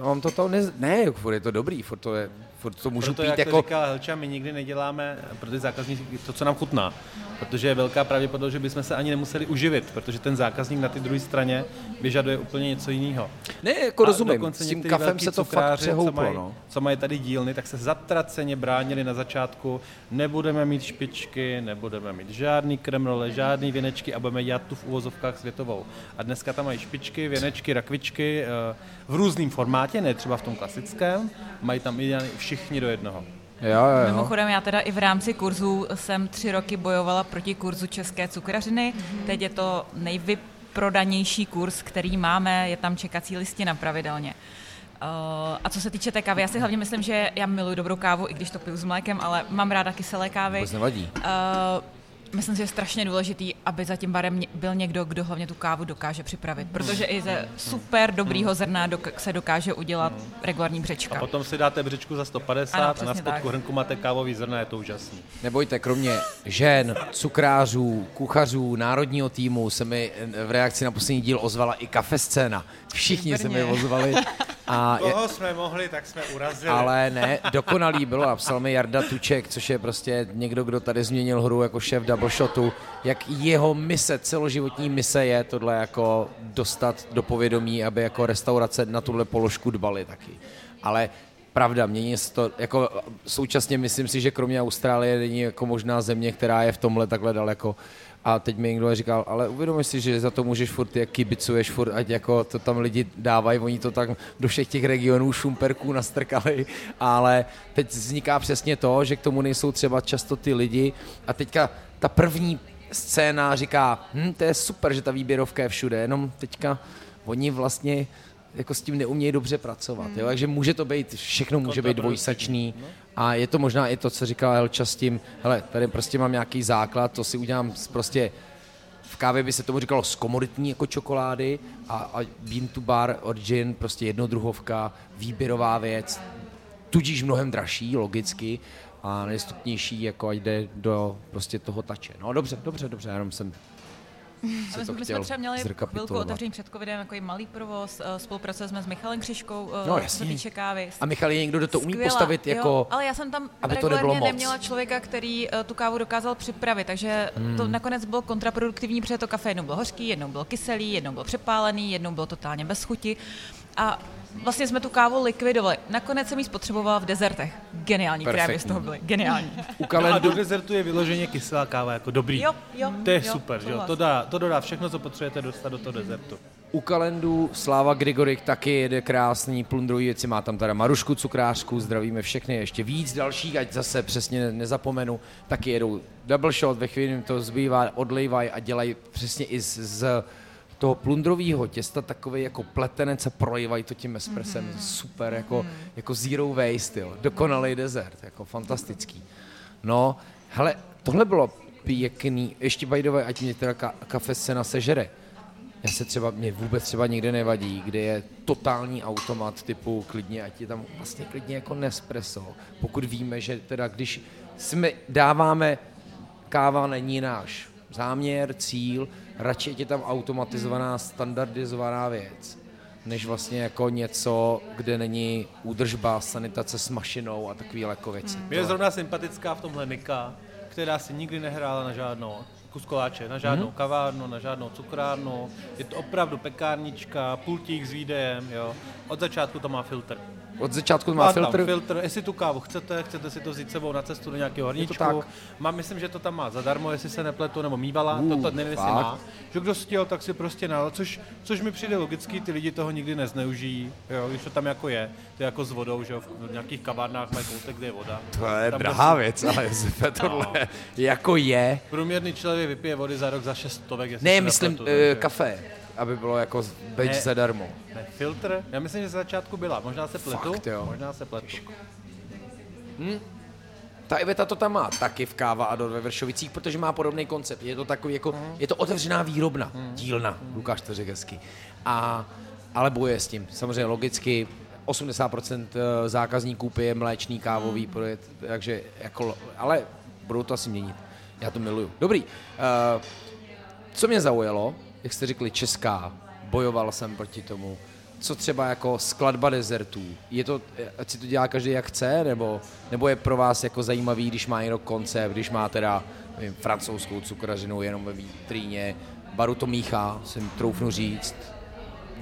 On to, to ne, ne, furt je to dobrý, furt to je furt to můžu Proto, pít jak jako... to říká Helča, my nikdy neděláme pro ty zákazníky to, co nám chutná. Protože je velká pravděpodobnost, že bychom se ani nemuseli uživit, protože ten zákazník na té druhé straně vyžaduje úplně něco jiného. Ne, jako rozumím, s tím kafem se to fakt přehouplo, co mají, no. co mají tady dílny, tak se zatraceně bránili na začátku, nebudeme mít špičky, nebudeme mít žádný kremrole, žádný věnečky a budeme dělat tu v úvozovkách světovou. A dneska tam mají špičky, věnečky, rakvičky eh, v různém formátě, ne třeba v tom klasickém, mají tam ideálně všichni do jednoho. Jo, jo, jo. Mimochodem, já teda i v rámci kurzu jsem tři roky bojovala proti kurzu české cukrařiny. Mm-hmm. Teď je to nejvyprodanější kurz, který máme, je tam čekací listina pravidelně. Uh, a co se týče té kávy, já si hlavně myslím, že já miluji dobrou kávu, i když to piju s mlékem, ale mám ráda kyselé kávy. Vůbec nevadí. Uh, Myslím si, že je strašně důležitý, aby za tím barem byl někdo, kdo hlavně tu kávu dokáže připravit, protože i ze super dobrýho zrna se dokáže udělat regulární břečka. A potom si dáte břečku za 150 ano, a na spodku hrnku máte kávový zrna, je to úžasný. Nebojte, kromě žen, cukrářů, kuchařů, národního týmu se mi v reakci na poslední díl ozvala i kafe scéna. Všichni se mi ozvali. A Koho je, jsme mohli, tak jsme urazili. Ale ne, dokonalý bylo. Napsal mi Jarda Tuček, což je prostě někdo, kdo tady změnil hru jako šéf shotu, jak jeho mise, celoživotní mise je tohle jako dostat do povědomí, aby jako restaurace na tuhle položku dbali taky. Ale pravda, mění se to, jako současně myslím si, že kromě Austrálie není jako možná země, která je v tomhle takhle daleko. A teď mi někdo říkal, ale uvědomuji si, že za to můžeš furt, jak kibicuješ furt, ať jako to tam lidi dávají, oni to tak do všech těch regionů šumperků nastrkali, ale teď vzniká přesně to, že k tomu nejsou třeba často ty lidi. A teďka ta první scéna říká, hm, to je super, že ta výběrovka je všude, jenom teďka oni vlastně jako s tím neumějí dobře pracovat. Hmm. Jo? Takže může to být, všechno může být dvojsačný no. a je to možná i to, co říkal Elča s tím, hele, tady prostě mám nějaký základ, to si udělám prostě v kávě by se tomu říkalo z komoditní jako čokolády a, a bean to bar origin, prostě jednodruhovka, výběrová věc, tudíž mnohem dražší, logicky, a nejstupnější, jako ať jde do prostě toho tače. No dobře, dobře, dobře, jenom jsem se to My chtěl jsme třeba měli zrekapitulovat. otevření před covidem, jako malý provoz, eh, spolupracovali jsme s Michalem Křiškou, eh, No, jasně. týče kávy. A Michal, je někdo, kdo to umí Skvělá, postavit jo, jako... Ale já jsem tam aby to nebylo moc. neměla člověka, který uh, tu kávu dokázal připravit, takže hmm. to nakonec bylo kontraproduktivní, protože to kafe jednou bylo hořký, jednou bylo kyselý, jednou bylo přepálený, jednou bylo totálně bez chuti. A vlastně jsme tu kávu likvidovali. Nakonec jsem ji spotřebovala v dezertech. Geniální krémy z Perfektní. toho byly. Geniální. U No a kalendu... do desertu je vyloženě kyselá káva, jako dobrý. Jo, jo. To je jo, super, jo? To, dá, to dodá všechno, co potřebujete dostat do toho desertu. U kalendu Sláva Grigorik taky jede krásný plundrový věci. Má tam teda Marušku cukrářku, zdravíme všechny, ještě víc dalších, ať zase přesně nezapomenu. Taky jedou double shot, ve chvíli jim to zbývá, odlejvají a dělají přesně i z, z toho plundrového těsta takový jako pletenec a projívají to tím espresem. Mm-hmm. Super, jako, jako zero waste, jo. Dokonalý dezert, jako fantastický. No, hele, tohle bylo pěkný, ještě way, ať mě teda ka- kafe se sežere. Já se třeba, mě vůbec třeba nikde nevadí, kde je totální automat typu klidně, ať je tam vlastně klidně jako Nespresso, pokud víme, že teda když jsme dáváme, káva není náš záměr, cíl, radši je tam automatizovaná, standardizovaná věc, než vlastně jako něco, kde není údržba, sanitace s mašinou a takový jako věci. Mě je zrovna sympatická v tomhle Nika, která si nikdy nehrála na žádnou kus koláče, na žádnou hmm. kavárnu, na žádnou cukrárnu. Je to opravdu pekárnička, pultík s výdejem, jo. Od začátku to má filtr. Od začátku má Má filtr, tam filtr, jestli tu kávu chcete, chcete si to vzít sebou na cestu do nějakého horníčku. tak. Má, myslím, že to tam má zadarmo, jestli se nepletu, nebo mývala, Uh, to, to nevím, jestli má. Že kdo chtěl, tak si prostě nal, což, což mi přijde logický, ty lidi toho nikdy nezneužijí, jo, když to tam jako je, to je jako s vodou, že jo, v nějakých kavárnách mají koutek, kde je voda. to je Tam drahá prostě- věc, ale Josefe, tohle jako je. Průměrný člověk vypije vody za rok za 6 stovek, Ne, myslím nepletu, uh, kafe, aby bylo jako beč Ne. zadarmo. Ne, filtr? Já myslím, že ze začátku byla, možná se pletu, Fakt, jo. možná se pletu. Ta Iveta to tam má taky v Káva a do ve Vršovicích, protože má podobný koncept. Je to takový jako, je to otevřená výrobna, dílna, Lukáš to řekl hezky. A, ale boje s tím, samozřejmě logicky, 80% zákazníků pije mléčný kávový projet, takže jako, ale budou to asi měnit. Já to miluju. Dobrý. Uh, co mě zaujalo, jak jste řekli, česká, bojoval jsem proti tomu. Co třeba jako skladba dezertů? Je to, ať si to dělá každý jak chce, nebo, nebo je pro vás jako zajímavý, když má někdo koncept, když má teda nevím, francouzskou cukrařinu jenom ve vítríně, baru to míchá, jsem troufnu říct.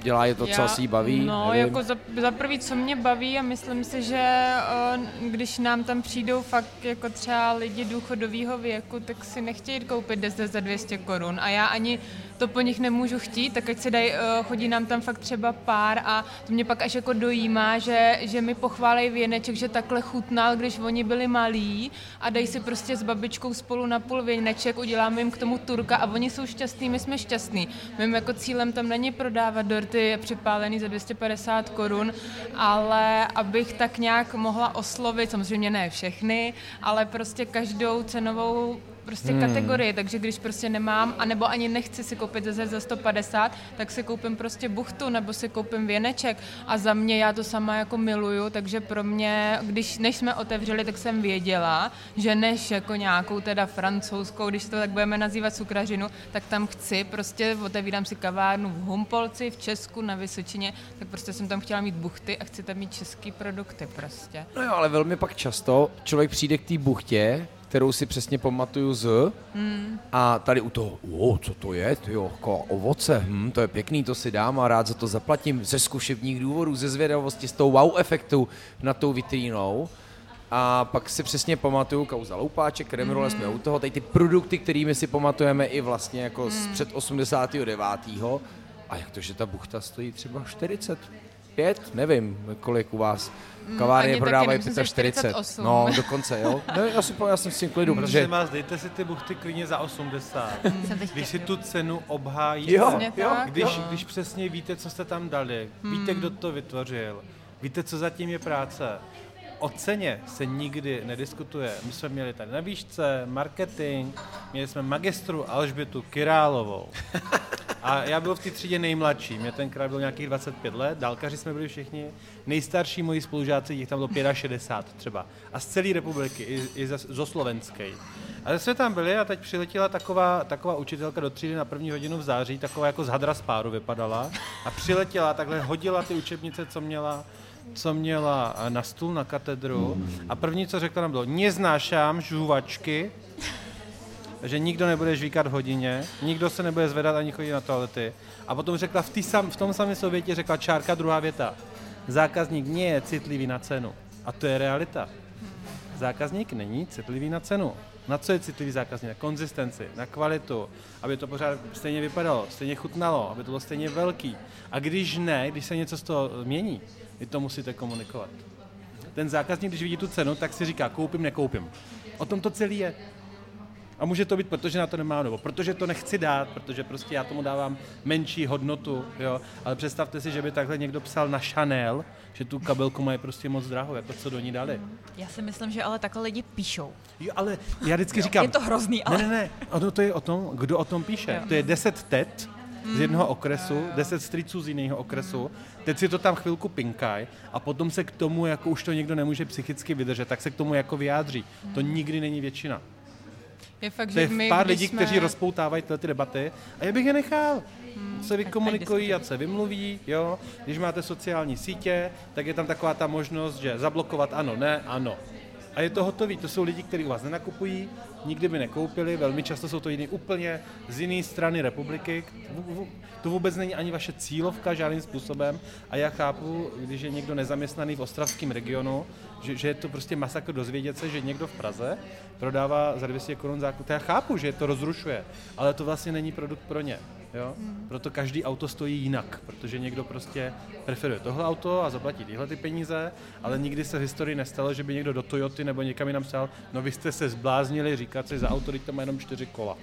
Dělá je to, co asi baví? No, nevím. jako za, za prvý, co mě baví a myslím si, že eh, když nám tam přijdou fakt jako třeba lidi důchodového věku, tak si nechtějí koupit deset za 200 korun a já ani to po nich nemůžu chtít, tak ať si dají, eh, chodí nám tam fakt třeba pár a to mě pak až jako dojímá, že, že mi pochválej věneček, že takhle chutnal, když oni byli malí a dají si prostě s babičkou spolu na půl věneček, uděláme jim k tomu turka a oni jsou šťastní, my jsme šťastní. Mým jako cílem tam není prodávat dorty připálený za 250 korun, ale abych tak nějak mohla oslovit, samozřejmě ne všechny, ale prostě každou cenovou prostě hmm. kategorii, takže když prostě nemám, anebo ani nechci si koupit ze za 150, tak si koupím prostě buchtu, nebo si koupím věneček a za mě já to sama jako miluju, takže pro mě, když než jsme otevřeli, tak jsem věděla, že než jako nějakou teda francouzskou, když to tak budeme nazývat cukrařinu, tak tam chci, prostě otevírám si kavárnu v Humpolci, v Česku, na Vysočině, tak prostě jsem tam chtěla mít buchty a chci tam mít český produkty prostě. No jo, ale velmi pak často člověk přijde k té buchtě, kterou si přesně pamatuju z mm. a tady u toho, o, co to je, ty jo, jako ovoce, hm, to je pěkný, to si dám a rád za to zaplatím ze zkušebních důvodů, ze zvědavosti, z toho wow efektu nad tou vitrínou. A pak si přesně pamatuju kauza Loupáček, Kremrole, mm. jsme u toho, tady ty produkty, kterými si pamatujeme i vlastně jako mm. z před 89. A jak to, že ta buchta stojí třeba 45, nevím, kolik u vás. Kavárny ani taky prodávají nemyslím si 45. 48. No, dokonce, jo. No, já, si, já jsem s tím klidu, Prosím protože... vás, dejte si ty buchty klidně za 80. Jsem teď Když si tu cenu obhájíte, Jo, jo, když, jo. když přesně víte, co jste tam dali, víte, kdo to vytvořil, víte, co zatím je práce. O ceně se nikdy nediskutuje. My jsme měli tady na výšce marketing, měli jsme magistru Alžbětu Királovou. A já byl v té třídě nejmladší, mě tenkrát bylo nějakých 25 let, dálkaři jsme byli všichni. Nejstarší moji spolužáci, jich tam bylo 65 třeba. A z celé republiky, i, i ze- zo slovenské. Ale jsme tam byli a teď přiletěla taková, taková učitelka do třídy na první hodinu v září, taková jako z hadra z páru vypadala a přiletěla, takhle hodila ty učebnice, co měla, co měla na stůl na katedru a první, co řekla nám bylo, neznášám žuvačky, že nikdo nebude žvíkat v hodině, nikdo se nebude zvedat ani chodit na toalety. A potom řekla v, sam, v tom samém sovětě, řekla čárka druhá věta. Zákazník nie je citlivý na cenu. A to je realita. Zákazník není citlivý na cenu. Na co je citlivý zákazník? Na konzistenci, na kvalitu, aby to pořád stejně vypadalo, stejně chutnalo, aby to bylo stejně velký. A když ne, když se něco z toho mění, vy to musíte komunikovat. Ten zákazník, když vidí tu cenu, tak si říká, koupím, nekoupím. O tom to celý je. A může to být, protože na to nemám, nebo protože to nechci dát, protože prostě já tomu dávám menší hodnotu, jo. Ale představte si, že by takhle někdo psal na Chanel, že tu kabelku mají prostě moc drahou, jako co do ní dali. Já si myslím, že ale takhle lidi píšou. Jo, ale já vždycky říkám... Je to hrozný, ale... Ne, ne, ne, ono to je o tom, kdo o tom píše. Jo. To je deset tet, z jednoho okresu, deset striců z jiného okresu, teď si to tam chvilku pinkaj a potom se k tomu, jako už to někdo nemůže psychicky vydržet, tak se k tomu jako vyjádří. To nikdy není většina. Je fakt, to je že my, pár lidí, jsme... kteří rozpoutávají tyhle ty debaty a já bych je nechal. Hmm, se vykomunikují a se vymluví, jo. Když máte sociální sítě, tak je tam taková ta možnost, že zablokovat ano, ne, ano. A je to hotový. To jsou lidi, kteří u vás nenakupují, nikdy by nekoupili, velmi často jsou to jiný úplně z jiné strany republiky. To vůbec není ani vaše cílovka žádným způsobem. A já chápu, když je někdo nezaměstnaný v ostravském regionu, že, že je to prostě masakr dozvědět se, že někdo v Praze prodává za 200 korun zákup. Já chápu, že to rozrušuje, ale to vlastně není produkt pro ně. Jo? Hmm. Proto každý auto stojí jinak, protože někdo prostě preferuje tohle auto a zaplatí tyhle ty peníze, ale nikdy se v historii nestalo, že by někdo do Toyoty nebo někam jinam psal, no vy jste se zbláznili říkat si za auto, teď to má jenom čtyři kola.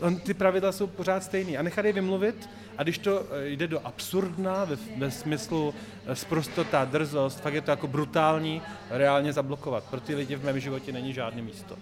On, ty pravidla jsou pořád stejný. A nechat je vymluvit a když to eh, jde do absurdna, ve, ve smyslu eh, sprostota, drzost, fakt je to jako brutální, reálně zablokovat. Pro ty lidi v mém životě není žádné místo.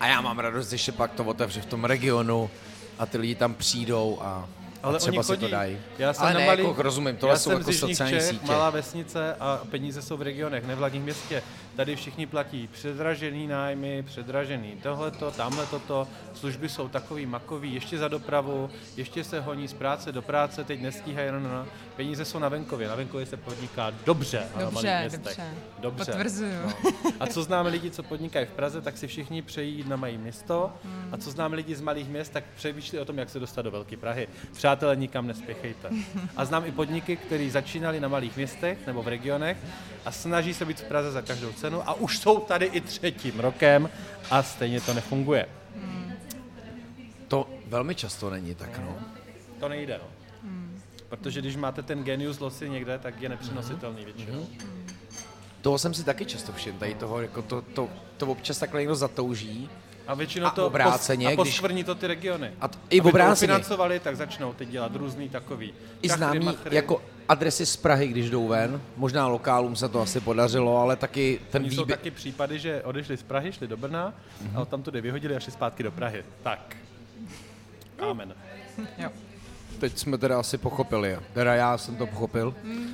A já mám radost, když se pak to otevře v tom regionu a ty lidi tam přijdou a ale a třeba oni chodí. si to dají. Já jsem Ale ne, malý, jako rozumím, tohle jsou jako sociální Čech, sítě. malá vesnice a peníze jsou v regionech, ne v hlavním městě. Tady všichni platí předražený nájmy, předražený tohleto, tamhle toto, služby jsou takový makový, ještě za dopravu, ještě se honí z práce do práce, teď nestíhají, no, no, no. peníze jsou na venkově, na venkově se podniká dobře, dobře na malých městech. Dobře, dobře. Potvrzuju. No. A co známe lidi, co podnikají v Praze, tak si všichni přejí jít na mají město hmm. a co známe lidi z malých měst, tak přemýšlí o tom, jak se dostat do Velké Prahy. Přátelé, nikam nespěchejte. A znám i podniky, které začínali na malých městech nebo v regionech a snaží se být v Praze za každou cenu a už jsou tady i třetím rokem a stejně to nefunguje. To velmi často není tak, no. To nejde, no. Protože když máte ten genius loci někde, tak je nepřenositelný většinou. Toho jsem si taky často všiml, tady toho, jako to, to, to občas takhle někdo zatouží, a většinou to obráceně, pos, a poskvrní to ty regiony. A t- i obráceně. To financovali, tak začnou teď dělat různý takový. I známý jako adresy z Prahy, když jdou ven. Možná lokálům se to asi podařilo, ale taky ten výběr... jsou taky případy, že odešli z Prahy, šli do Brna mm-hmm. a tam to vyhodili a šli zpátky do Prahy. Tak. Amen. jo. Teď jsme teda asi pochopili. Teda já jsem to pochopil. Mm.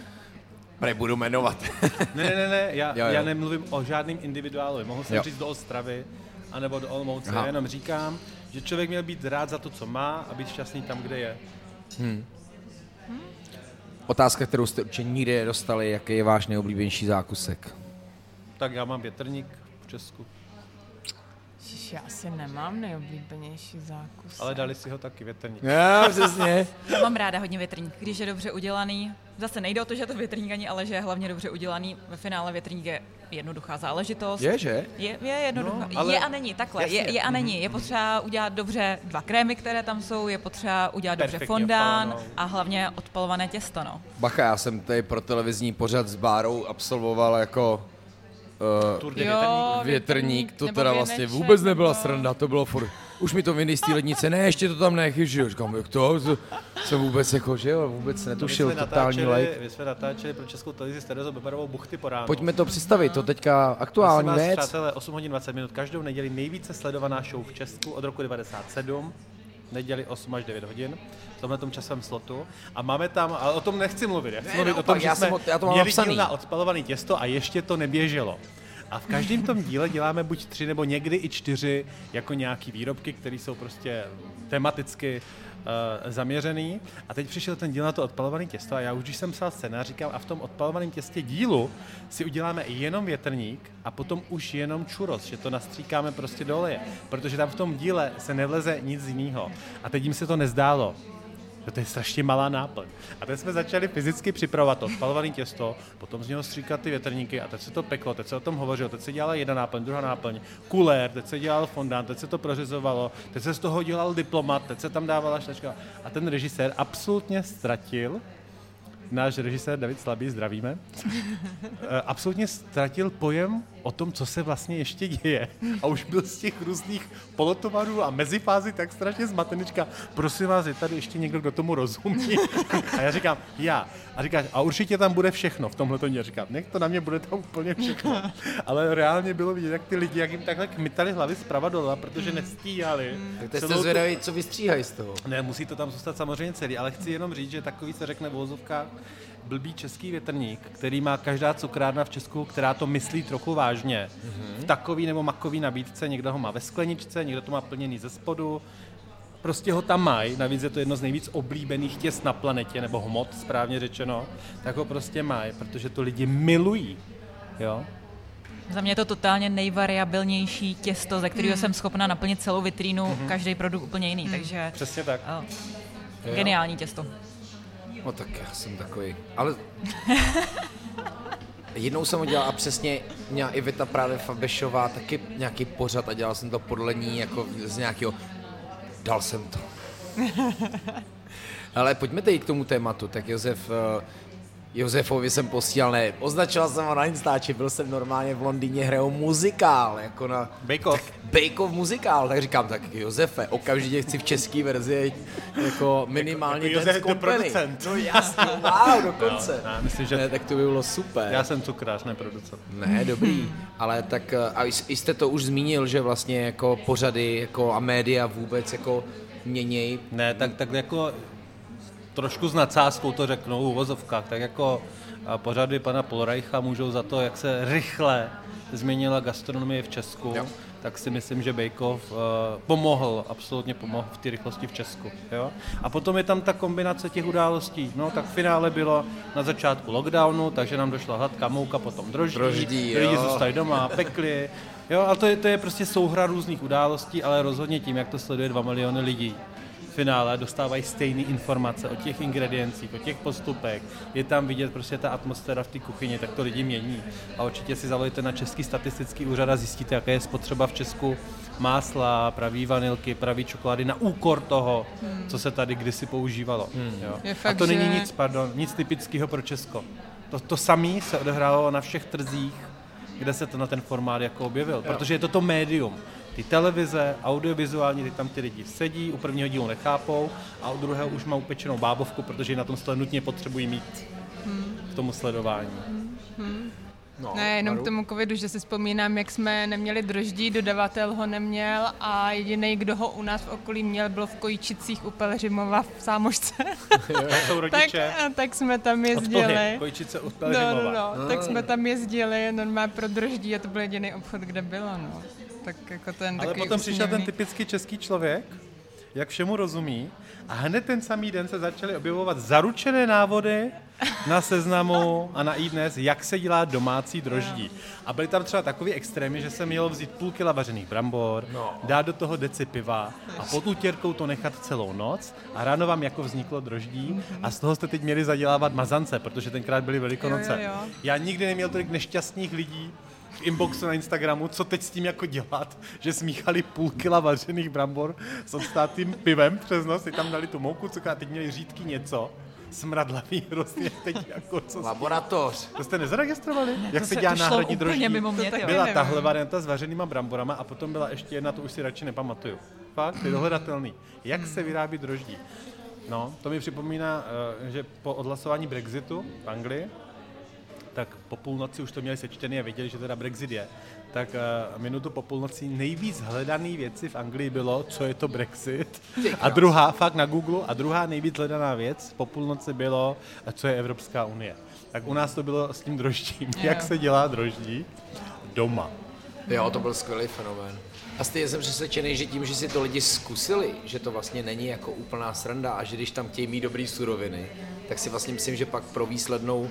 Nebudu jmenovat. ne, ne, ne, ne, já, jo, jo. já nemluvím o žádným individuálu. Mohl jsem jo. říct do Ostravy, anebo do Olomouce. Aha. Jenom říkám, že člověk měl být rád za to, co má a být šťastný tam, kde je. Hmm. Otázka, kterou jste určitě nikdy nedostali, jaký je váš nejoblíbenější zákusek? Tak já mám větrník v Česku. Ježiš, já asi nemám nejoblíbenější zákus. Ale dali si ho taky větrník. Já, přesně. Já mám ráda hodně větrník, když je dobře udělaný. Zase nejde o to, že je to větrník ani, ale že je hlavně dobře udělaný. Ve finále větrník je jednoduchá záležitost. Je, že? Je, je jednoduchá. No, ale... Je a není, takhle. Je, je a není. Je potřeba udělat dobře dva krémy, které tam jsou, je potřeba udělat Perfektně dobře fondán a hlavně odpalované těsto. No. Bacha, já jsem tady pro televizní pořad s Bárou absolvoval jako Uh, jo, větrník, to teda vlastně vůbec nebyla sranda, to bylo furt. Už mi to vynej z té lednice, ne, ještě to tam nechyž, jo. Říkám, jak to, jsem vůbec jako, že jo, vůbec netušil, totální like. Vy jsme natáčeli pro Českou televizi s Terezou Bebarovou buchty po ránu. Pojďme to představit, to teďka aktuální věc. Přátelé, 8 hodin 20 minut, každou neděli nejvíce sledovaná show v Česku od roku 97 neděli 8 až 9 hodin v tomhle tom časovém slotu. A máme tam, ale o tom nechci mluvit, já chci ne, mluvit o tom, že jsme já to měli díl na odspalované těsto a ještě to neběželo. A v každém tom díle děláme buď tři nebo někdy i čtyři jako nějaký výrobky, které jsou prostě tematicky uh, zaměřený. A teď přišel ten díl na to odpalované těsto a já už, když jsem psal scénář, říkám, a v tom odpalovaném těstě dílu si uděláme jenom větrník a potom už jenom čuros, že to nastříkáme prostě do oleje, protože tam v tom díle se nevleze nic jiného. A teď jim se to nezdálo to je strašně malá náplň. A teď jsme začali fyzicky připravovat to spalované těsto, potom z něho stříkat ty větrníky a teď se to peklo, teď se o tom hovořilo, teď se dělala jedna náplň, druhá náplň, kulér, teď se dělal fondant, teď se to prořezovalo, teď se z toho dělal diplomat, teď se tam dávala štačka. A ten režisér absolutně ztratil náš režisér David Slabý, zdravíme, eh, absolutně ztratil pojem o tom, co se vlastně ještě děje. A už byl z těch různých polotovarů a mezifází tak strašně zmatenička. Prosím vás, je tady ještě někdo, kdo tomu rozumí? A já říkám, já. A říká, a určitě tam bude všechno v tomhle toně. Říkám, nech to na mě bude tam úplně všechno. Ale reálně bylo vidět, jak ty lidi, jak jim takhle kmitali hlavy zprava dola, protože nestíhali. Tak teď jste zvědaví, co vystříhají z toho. Ne, musí to tam zůstat samozřejmě celý, ale chci jenom říct, že takový se řekne v vozovkách blbý český větrník, který má každá cukrárna v Česku, která to myslí trochu vážně. Mm-hmm. V takový nebo makový nabídce, někdo ho má ve skleničce, někdo to má plněný ze spodu, prostě ho tam mají, navíc je to jedno z nejvíc oblíbených těst na planetě, nebo hmot, správně řečeno, tak ho prostě mají, protože to lidi milují. Jo? Za mě je to totálně nejvariabilnější těsto, ze kterého mm. jsem schopna naplnit celou vitrínu, mm-hmm. každý produkt úplně jiný, mm. takže... Přesně tak. Oh, geniální těsto. No tak já jsem takový, ale jednou jsem ho dělal a přesně měla i Vita právě Fabešová taky nějaký pořad a dělal jsem to podle ní jako z nějakého, dal jsem to. ale pojďme teď k tomu tématu, tak Josef, eh, Josefovi jsem posílal, ne, označil jsem ho na Instači, byl jsem normálně v Londýně, hrajou muzikál, jako na... Bake Off. Bake Off muzikál, tak říkám, tak Josefe, okamžitě chci v české verzi jako minimálně jako, jako Josef producent. No jasně, wow, dokonce. No, no, myslím, že... Ne, tak to by bylo super. Já jsem cukrář, ne producent. Ne, dobrý, ale tak, a jste to už zmínil, že vlastně jako pořady jako a média vůbec jako měněj. Ne, tak, tak jako trošku s nadsázkou to řeknu v uvozovkách, tak jako pořady pana Polreicha můžou za to, jak se rychle změnila gastronomie v Česku, jo. tak si myslím, že Bejkov uh, pomohl, absolutně pomohl v té rychlosti v Česku. Jo? A potom je tam ta kombinace těch událostí. No, tak v finále bylo na začátku lockdownu, takže nám došla hladká mouka, potom droždí, droždí lidi zůstali doma, pekli. Jo, ale to je, to je prostě souhra různých událostí, ale rozhodně tím, jak to sleduje 2 miliony lidí, finále dostávají stejné informace o těch ingrediencích, o těch postupech. Je tam vidět prostě ta atmosféra v té kuchyni, tak to lidi mění. A určitě si zavolejte na Český statistický úřad a zjistíte, jaké je spotřeba v Česku másla, pravý vanilky, pravý čokolády na úkor toho, hmm. co se tady kdysi používalo. Hmm. Jo. Je fakt, a to že... není nic, pardon, nic typického pro Česko. To, to samé se odehrálo na všech trzích, kde se to na ten formát jako objevil, jo. protože je to to médium ty televize, audiovizuální, ty tam ty lidi sedí, u prvního dílu nechápou a u druhého už má upečenou bábovku, protože na tom stole nutně potřebují mít hmm. k tomu sledování. Hmm. No, ne, jenom k tomu covidu, že si vzpomínám, jak jsme neměli droždí, dodavatel ho neměl a jediný, kdo ho u nás v okolí měl, byl v Kojičicích u Pelřimova v Sámošce. jsou rodiče. tak, tak jsme tam jezdili. Kojičice u Pelřimova. No, no, no. Ah. Tak jsme tam jezdili normálně pro droždí a to byl jediný obchod, kde bylo. No tak jako ten Ale potom přišel ten typický český člověk, jak všemu rozumí, a hned ten samý den se začaly objevovat zaručené návody na seznamu a na iDnes, jak se dělá domácí droždí. A byly tam třeba takový extrémy, že jsem měl vzít půl kila vařených brambor, no. dát do toho deci piva a pod útěrkou to nechat celou noc a ráno vám jako vzniklo droždí a z toho jste teď měli zadělávat mazance, protože tenkrát byly velikonoce. Jo, jo, jo. Já nikdy neměl tolik nešťastných lidí, v inboxu na Instagramu, co teď s tím jako dělat, že smíchali půl kila vařených brambor s odstátým pivem přes nos, si tam dali tu mouku, cukr a teď měli řídky něco smradlavý hrozně teď jako co Laboratoř. To jste nezaregistrovali? Ne, Jak se, dělá náhradní droždí? Mimo mě, byla tahle varianta s vařenýma bramborama a potom byla ještě jedna, to už si radši nepamatuju. Fakt, je dohledatelný. Jak se vyrábí droždí? No, to mi připomíná, eh, že po odhlasování Brexitu v Anglii tak po půlnoci už to měli sečtený a věděli, že teda Brexit je, tak uh, minutu po půlnoci nejvíc hledaný věci v Anglii bylo, co je to Brexit. A druhá, fakt na Google, a druhá nejvíc hledaná věc po půlnoci bylo, co je Evropská unie. Tak u nás to bylo s tím droždím. Jak se dělá droždí? Doma. Jo, to byl skvělý fenomén. A stejně jsem přesvědčený, že tím, že si to lidi zkusili, že to vlastně není jako úplná sranda a že když tam chtějí mít dobrý suroviny, tak si vlastně myslím, že pak pro výslednou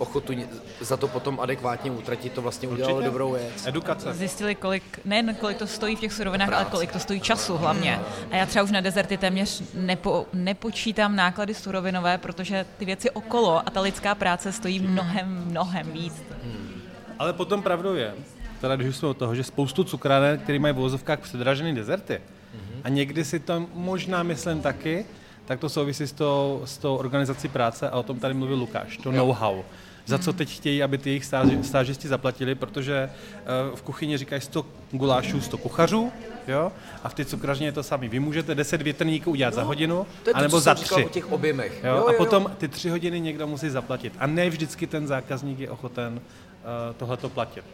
ochotu za to potom adekvátně utratit, to vlastně udělalo Určitě. dobrou věc. Edukace. Zjistili, kolik, nejen kolik to stojí v těch surovinách, Práce. ale kolik to stojí času hlavně. A já třeba už na dezerty téměř nepo, nepočítám náklady surovinové, protože ty věci okolo a ta lidská práce stojí mnohem, mnohem víc. Hmm. Ale potom pravdou je, teda když jsme od toho, že spoustu cukráren, který mají v vozovkách předražené dezerty, mm-hmm. a někdy si to možná myslím taky, tak to souvisí s tou, s tou organizací práce a o tom tady mluvil Lukáš, to know-how. Za co teď chtějí, aby ty jejich stáži, stážisti zaplatili, protože uh, v kuchyni říkají 100 gulášů, 100 kuchařů, jo? A v té cukrařině je to samý. Vy můžete 10 větrníků udělat no, za hodinu, to je anebo to, za tři. o těch objemech. Jo? Jo, jo, a potom ty tři hodiny někdo musí zaplatit. A ne vždycky ten zákazník je ochoten uh, tohleto platit.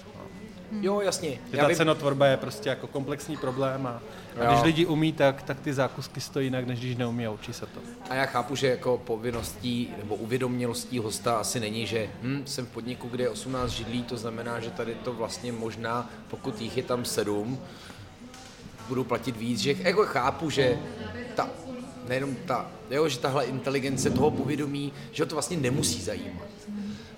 Hmm. Jo, jasně. Že ta vím... cenotvorba je prostě jako komplexní problém a, a když lidi umí, tak, tak ty zákusky stojí jinak, než když neumí a učí se to. A já chápu, že jako povinností nebo uvědomělostí hosta asi není, že hm, jsem v podniku, kde je 18 židlí, to znamená, že tady to vlastně možná, pokud jich je tam sedm, budu platit víc, že jako chápu, že ta nejenom ta, jo, že tahle inteligence toho povědomí, že ho to vlastně nemusí zajímat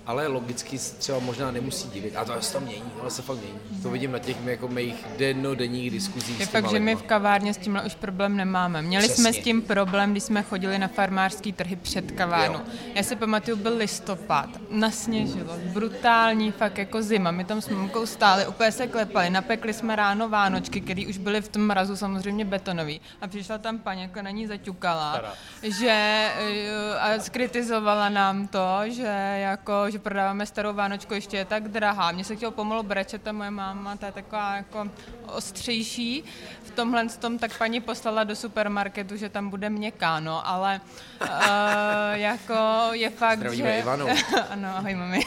ale logicky třeba možná nemusí divit. A to se tam mění, ale se fakt mění. To vidím na těch jako mých dennodenních diskuzích. Je fakt, že my v kavárně s tímhle už problém nemáme. Měli Přesně. jsme s tím problém, když jsme chodili na farmářský trhy před kavárnu. Já si pamatuju, byl listopad, nasněžilo, brutální fakt jako zima. My tam s mamkou stáli, úplně se klepali, napekli jsme ráno vánočky, které už byly v tom mrazu samozřejmě betonový. A přišla tam paní, jako na ní zaťukala, že eh, a skritizovala nám to, že jako, že že prodáváme starou Vánočku, ještě je tak drahá. Mně se chtělo pomalu brečet a moje máma, ta je taková jako ostřejší. V tomhle tom tak paní poslala do supermarketu, že tam bude měkká, no, ale uh, jako je fakt, Zdravíme že... Ivanu. ano, ahoj mami.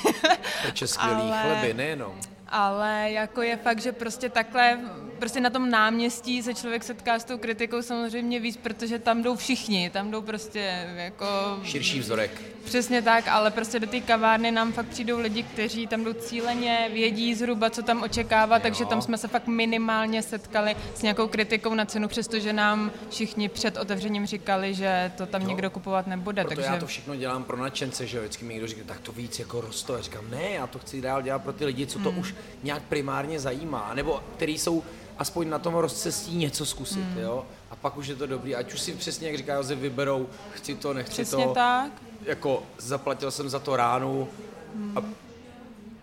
Peče skvělý ale... chleby, nejenom ale jako je fakt, že prostě takhle, prostě na tom náměstí se člověk setká s tou kritikou samozřejmě víc, protože tam jdou všichni, tam jdou prostě jako... Širší vzorek. Přesně tak, ale prostě do té kavárny nám fakt přijdou lidi, kteří tam jdou cíleně, vědí zhruba, co tam očekává, jo. takže tam jsme se fakt minimálně setkali s nějakou kritikou na cenu, přestože nám všichni před otevřením říkali, že to tam jo. někdo kupovat nebude. Proto takže... já to všechno dělám pro nadšence, že vždycky mi někdo říká, tak to víc jako rosto. Já říkám, ne, já to chci dál dělat pro ty lidi, co to hmm. už nějak primárně zajímá, nebo který jsou aspoň na tom rozcestí něco zkusit, hmm. jo? A pak už je to dobrý, ať už si přesně, jak říká Josef, vyberou, chci to, nechci přesně to. tak. Jako zaplatil jsem za to ránu hmm. a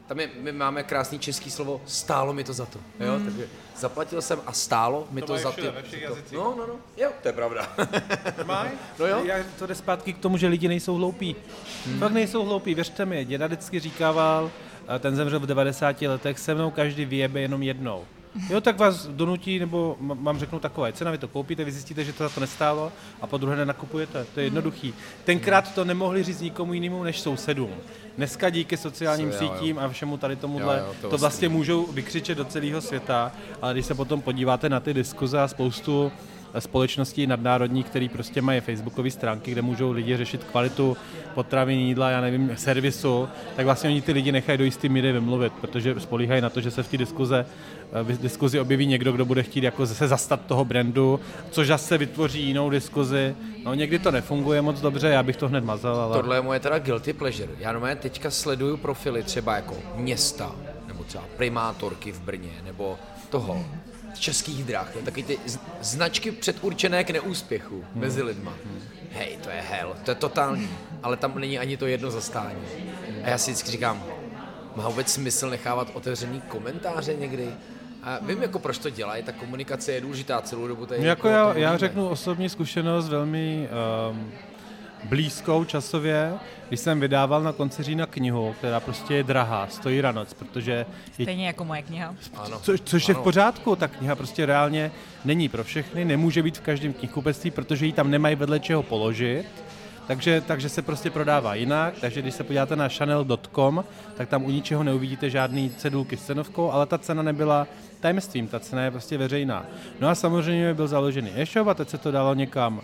tam je, my máme krásný český slovo, stálo mi to za to, jo? Hmm. Takže zaplatil jsem a stálo mi to, to za to. No, no, no, jo, to je pravda. Maj? No jo. Já, to jde zpátky k tomu, že lidi nejsou hloupí. Hmm. Fakt nejsou hloupí, věřte mi, děda vždycky říkával, ten zemřel v 90 letech, se mnou každý vyjebe jenom jednou. Jo, tak vás donutí, nebo vám řeknu takové, cena, vy to koupíte, vy zjistíte, že to za to nestálo a po druhé nenakupujete. To je jednoduchý. Tenkrát to nemohli říct nikomu jinému než sousedům. Dneska díky sociálním Co, sítím jo. a všemu tady tomuhle, jo, jo, to, to vlastně můžou vykřičet do celého světa, ale když se potom podíváte na ty diskuze a spoustu společností nadnárodní, které prostě mají facebookové stránky, kde můžou lidi řešit kvalitu potravin, jídla, já nevím, servisu, tak vlastně oni ty lidi nechají do jistý míry vymluvit, protože spolíhají na to, že se v té diskuze eh, v diskuzi objeví někdo, kdo bude chtít jako se zastat toho brandu, což zase vytvoří jinou diskuzi. No někdy to nefunguje moc dobře, já bych to hned mazal, ale... Tohle je moje teda guilty pleasure. Já normálně teďka sleduju profily třeba jako města, nebo třeba primátorky v Brně, nebo toho, českých drah, jo, taky ty značky předurčené k neúspěchu hmm. mezi lidma. Hmm. Hej, to je hell, to je totální, ale tam není ani to jedno zastání. A já si vždycky říkám, má vůbec smysl nechávat otevřený komentáře někdy? A vím, jako proč to dělají, ta komunikace je důležitá celou dobu. Tady jako já, já řeknu osobní zkušenost velmi um, blízkou časově, když jsem vydával na konci října knihu, která prostě je drahá, stojí ranoc, protože... Stejně je, jako moje kniha. Ano. Co, což je v pořádku, ta kniha prostě reálně není pro všechny, nemůže být v každém knihkupectví, protože ji tam nemají vedle čeho položit, takže, takže se prostě prodává jinak, takže když se podíváte na chanel.com, tak tam u ničeho neuvidíte žádný cedulky s cenovkou, ale ta cena nebyla tajemstvím, ta cena je prostě veřejná. No a samozřejmě byl založený e-shop a teď se to dalo někam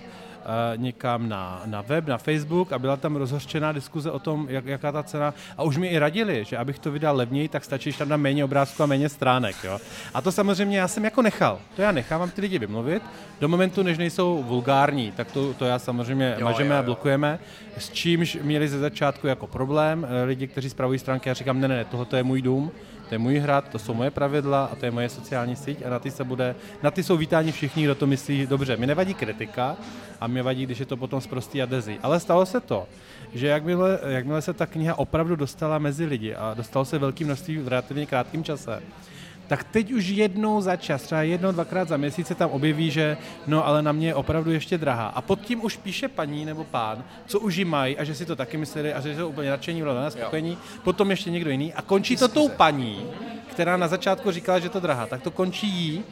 někam na, na web, na Facebook a byla tam rozhořčená diskuze o tom, jak, jaká ta cena. A už mi i radili, že abych to vydal levněji, tak stačí, že tam dám méně obrázků a méně stránek. Jo? A to samozřejmě já jsem jako nechal. To já nechávám ty lidi vymluvit. Do momentu, než nejsou vulgární, tak to, to já samozřejmě jo, mažeme jo, jo. a blokujeme. S čímž měli ze začátku jako problém eh, lidi, kteří spravují stránky. Já říkám, ne, ne, tohle je můj dům to je můj hrad, to jsou moje pravidla a to je moje sociální síť a na ty se bude, na ty jsou vítáni všichni, kdo to myslí dobře. Mi nevadí kritika a mě vadí, když je to potom z prostý a dezi. Ale stalo se to, že jakmile, jakmile se ta kniha opravdu dostala mezi lidi a dostalo se velkým množství v relativně krátkém čase, tak teď už jednou za čas, třeba jednou, dvakrát za měsíc se tam objeví, že no ale na mě je opravdu ještě drahá. A pod tím už píše paní nebo pán, co už jí mají a že si to taky mysleli a že jsou úplně nadšení, bylo spokojení, potom ještě někdo jiný. A končí to tou paní, která na začátku říkala, že to drahá, tak to končí jí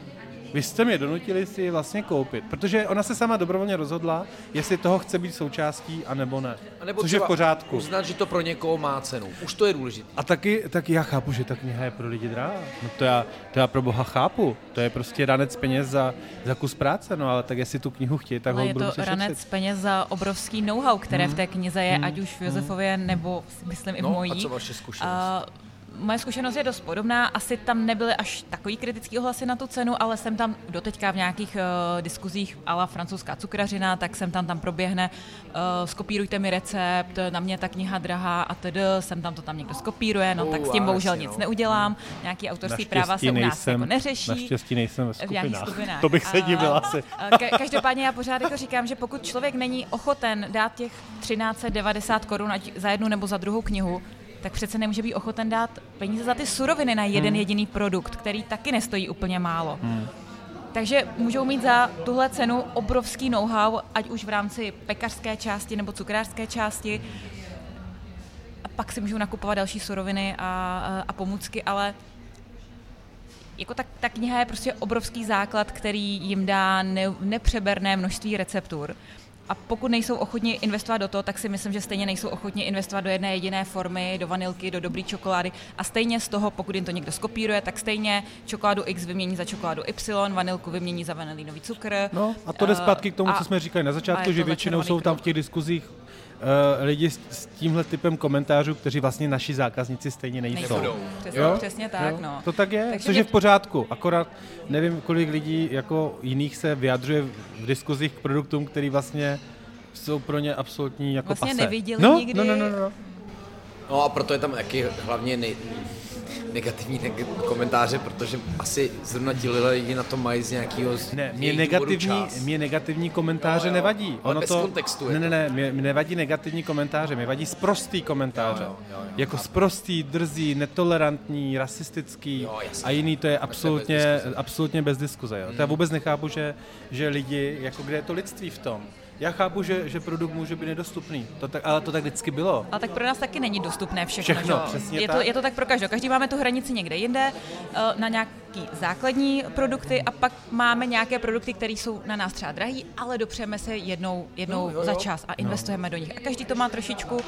vy jste mě donutili si vlastně koupit, protože ona se sama dobrovolně rozhodla, jestli toho chce být součástí, anebo ne. A nebo Což je v pořádku. Uznat, že to pro někoho má cenu. Už to je důležité. A taky, taky já chápu, že ta kniha je pro lidi drahá. No to já, to já pro boha chápu. To je prostě ranec peněz za, za kus práce, no ale tak jestli tu knihu chtějí, tak ale ho je to ranec šetřit. peněz za obrovský know-how, které hmm. v té knize je, hmm. ať už v Josefově, hmm. nebo myslím i v no, mojí. A co vaše zkušenost? Uh, moje zkušenost je dost podobná. Asi tam nebyly až takový kritický ohlasy na tu cenu, ale jsem tam doteďka v nějakých uh, diskuzích ala francouzská cukrařina, tak jsem tam tam proběhne, uh, skopírujte mi recept, na mě ta kniha drahá a tedy, jsem tam to tam někdo skopíruje, no uh, tak s tím bohužel nic no. neudělám. Nějaký autorský práva se u nás nejsem, jako neřeší. Naštěstí nejsem ve skupinách. skupinách. To bych se divila asi. Ka- každopádně já pořád jako říkám, že pokud člověk není ochoten dát těch 1390 korun za jednu nebo za druhou knihu, tak přece nemůže být ochoten dát peníze za ty suroviny na jeden hmm. jediný produkt, který taky nestojí úplně málo. Hmm. Takže můžou mít za tuhle cenu obrovský know-how, ať už v rámci pekařské části nebo cukrářské části. A pak si můžou nakupovat další suroviny a, a pomůcky, ale jako tak, ta kniha je prostě obrovský základ, který jim dá ne, nepřeberné množství receptur. A pokud nejsou ochotni investovat do toho, tak si myslím, že stejně nejsou ochotni investovat do jedné jediné formy, do vanilky, do dobré čokolády. A stejně z toho, pokud jim to někdo skopíruje, tak stejně čokoládu X vymění za čokoládu Y, vanilku vymění za vanilínový cukr. No a to jde zpátky k tomu, a, co jsme říkali na začátku, že většinou jsou tam v těch diskuzích lidi s, s tímhle typem komentářů, kteří vlastně naši zákazníci stejně nejsou. nejsou. Přesně, jo? přesně tak, jo? no. To tak je, Takže což je v pořádku. Akorát nevím, kolik lidí jako jiných se vyjadřuje v diskuzích k produktům, který vlastně jsou pro ně absolutní jako vlastně pase. neviděli no, nikdy. No, no, no, no. No a proto je tam taky hlavně nej, negativní neg- komentáře, protože asi zrovna ti lidi na to mají z nějakého Ne, mě negativní, mě negativní komentáře jo, jo. nevadí. Ale ono bez to, kontextu. Ne, ne, ne, mě, mě nevadí negativní komentáře, mě vadí sprostý komentáře. Jo, jo, jo, jo, jako sprostý, drzý, netolerantní, rasistický jo, a jiný to je absolutně, bez absolutně bez diskuze. Jo. Hmm. To já vůbec nechápu, že, že lidi, jako kde je to lidství v tom já chápu, že, že produkt může být nedostupný, to tak, ale to tak vždycky bylo. Ale tak pro nás taky není dostupné všechno. Všechno, přesně je, tak. To, je to tak pro každého. Každý máme tu hranici někde jinde, eh, na nějaký základní produkty a pak máme nějaké produkty, které jsou na nás třeba drahý, ale dopřeme se jednou, jednou no, jo, jo. za čas a no. investujeme no. do nich. A každý to má trošičku, uh,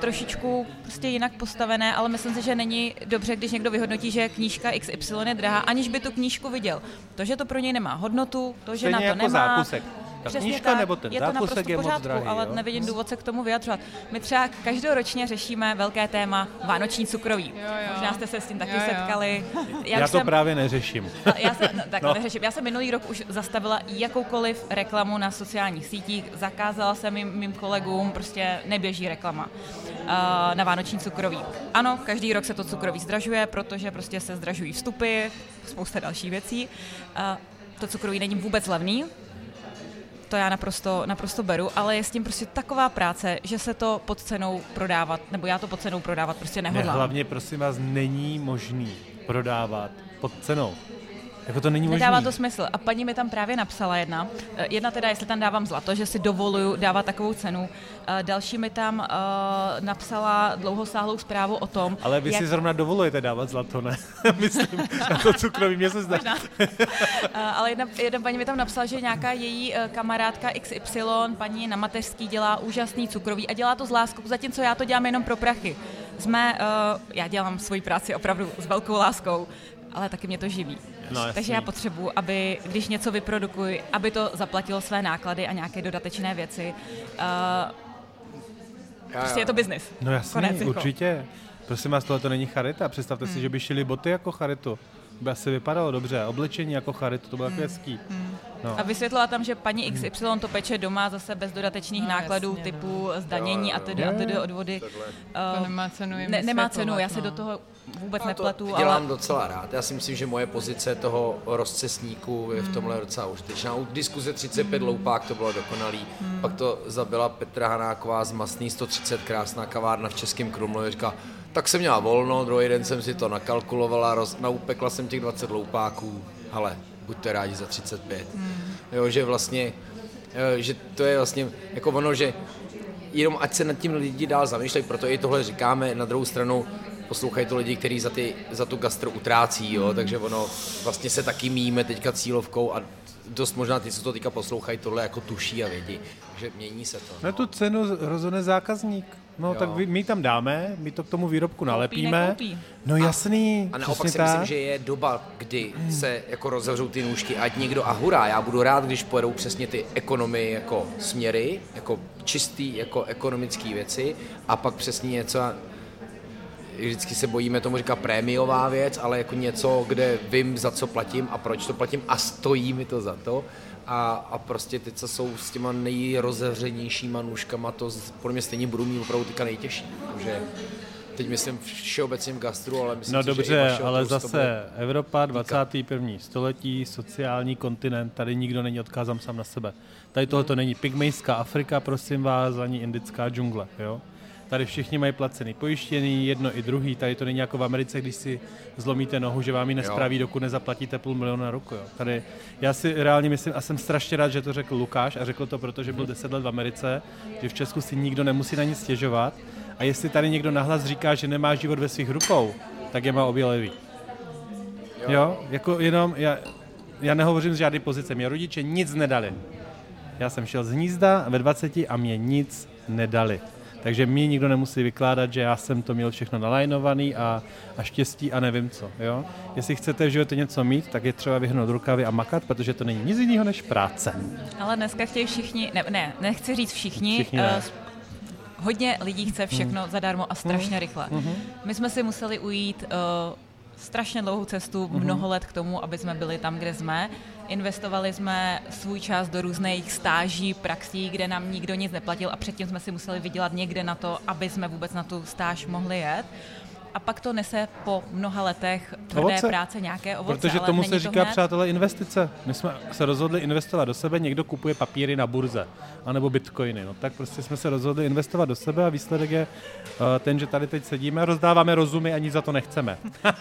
trošičku prostě jinak postavené, ale myslím si, že není dobře, když někdo vyhodnotí, že knížka XY je drahá, aniž by tu knížku viděl. To, že to pro něj nemá hodnotu, to, že Stejně na to jako nemá. Zákusek. Ta Přesně knížka tak, nebo ten je to naprosto je pořádku, drahý, ale jo? nevidím důvod se k tomu vyjadřovat. My třeba každoročně řešíme velké téma Vánoční cukroví. Jo, jo. Možná jste se s tím taky jo, jo. setkali. Já, já to jsem, právě neřeším. Já se, no, tak no. neřeším. Já jsem minulý rok už zastavila jakoukoliv reklamu na sociálních sítích. Zakázala jsem mým, mým kolegům, prostě neběží reklama uh, na Vánoční cukroví. Ano, každý rok se to cukroví zdražuje, protože prostě se zdražují vstupy, spousta dalších věcí. Uh, to cukroví není vůbec levný, to já naprosto, naprosto beru, ale je s tím prostě taková práce, že se to pod cenou prodávat, nebo já to pod cenou prodávat prostě nehodlám. Ne, hlavně prosím vás, není možný prodávat pod cenou. Jako to není možné. Nedává to smysl. A paní mi tam právě napsala jedna. Eh, jedna teda, jestli tam dávám zlato, že si dovoluju dávat takovou cenu. Eh, další mi tam uh, napsala dlouhosáhlou zprávu o tom, Ale vy jak... si zrovna dovolujete dávat zlato, ne? Myslím, to cukroví mě se zdá. ale jedna, jedna paní mi tam napsala, že nějaká její kamarádka XY, paní na mateřský, dělá úžasný cukroví a dělá to s láskou, zatímco já to dělám jenom pro prachy. Jsme, uh, já dělám svoji práci opravdu s velkou láskou, ale taky mě to živí. No, Takže já potřebuji, aby, když něco vyprodukuji, aby to zaplatilo své náklady a nějaké dodatečné věci. Uh, prostě je to biznis. No jasně, Konec, jako. určitě. Prosím vás, tohle to není charita. Představte si, že by šili boty jako charitu. By asi vypadalo dobře. Oblečení jako charitu, to bylo mm. hezký. No. A vysvětlila tam, že paní XY to peče doma zase bez dodatečných No, nákladů jasně, typu zdanění a tedy a tedy odvody. To Uh, nemá cenu jim ne, nemá cenu, já se no. do toho vůbec Já to nepletu, dělám ale docela rád. Já si myslím, že moje pozice toho rozcesníku je v tomhle docela užitečná. U diskuze 35 loupák to bylo dokonalý. Pak to zabila Petra Hanáková z Masný 130, krásná kavárna v Českém Krumlově. Říká, tak jsem měla volno, druhý den jsem si to nakalkulovala, roz, naupekla jsem těch 20 loupáků. Ale buďte rádi za 35. Jo, že vlastně, eh, že to je vlastně jako ono, že jenom ať se nad tím lidi dál zamýšlejí, proto i tohle říkáme, na druhou stranu poslouchají to lidi, kteří za, ty, za tu gastro utrácí, jo? takže ono vlastně se taky míme teďka cílovkou a dost možná ty, co to teďka poslouchají, tohle jako tuší a vědí, že mění se to. Na tu cenu rozhodne zákazník. No Jo. tak my tam dáme, my to k tomu výrobku nalepíme. nekoupí. No jasný, A naopak přesně si tak. myslím, že je doba, kdy se jako rozevřou ty nůžky, ať někdo a hurá, já budu rád, když pojedou přesně ty ekonomy jako směry, jako čistý, jako ekonomické věci a pak přesně něco, vždycky se bojíme tomu říká prémiová věc, ale jako něco, kde vím, za co platím a proč to platím a stojí mi to za to. A, a prostě ty, co jsou s těma nejrozevřenějšíma nůžkama, to podle mě stejně budou mít opravdu teďka nejtěžší. Takže teď myslím všeobecně v gastru, ale myslím No si, že dobře, vašeho ale to bude- zase Evropa 21. století, sociální kontinent, tady nikdo není odkázán sám na sebe. Tady tohle to není pygmejská Afrika, prosím vás, ani indická džungle, jo? Tady všichni mají placený pojištěný, jedno i druhý, tady to není jako v Americe, když si zlomíte nohu, že vám ji nespraví, dokud nezaplatíte půl milionu na ruku. Jo. Tady, já si reálně myslím, a jsem strašně rád, že to řekl Lukáš, a řekl to proto, že byl 10 let v Americe, že v Česku si nikdo nemusí na nic stěžovat, a jestli tady někdo nahlas říká, že nemá život ve svých rukou, tak je má obě levý. Jo, jako jenom, já, já nehovořím z žádné pozice, mě rodiče nic nedali. Já jsem šel z hnízda ve 20 a mě nic nedali. Takže mi nikdo nemusí vykládat, že já jsem to měl všechno nalajnovaný a, a štěstí a nevím co. Jo? Jestli chcete v životě něco mít, tak je třeba vyhnout rukavy a makat, protože to není nic jiného než práce. Ale dneska chtějí všichni, ne, ne nechci říct všichni, Všichni ne. eh, s- hodně lidí chce všechno zadarmo a strašně rychle. My jsme si museli ujít uh, strašně dlouhou cestu, mnoho let k tomu, aby jsme byli tam, kde jsme. Investovali jsme svůj čas do různých stáží, praxí, kde nám nikdo nic neplatil a předtím jsme si museli vydělat někde na to, aby jsme vůbec na tu stáž mohli jet. A pak to nese po mnoha letech tvrdé Ovoce. práce nějaké ovoce. Protože ale tomu se to říká, hned. přátelé, investice. My jsme se rozhodli investovat do sebe, někdo kupuje papíry na burze, anebo bitcoiny. No tak prostě jsme se rozhodli investovat do sebe a výsledek je uh, ten, že tady teď sedíme, rozdáváme rozumy a nic za to nechceme.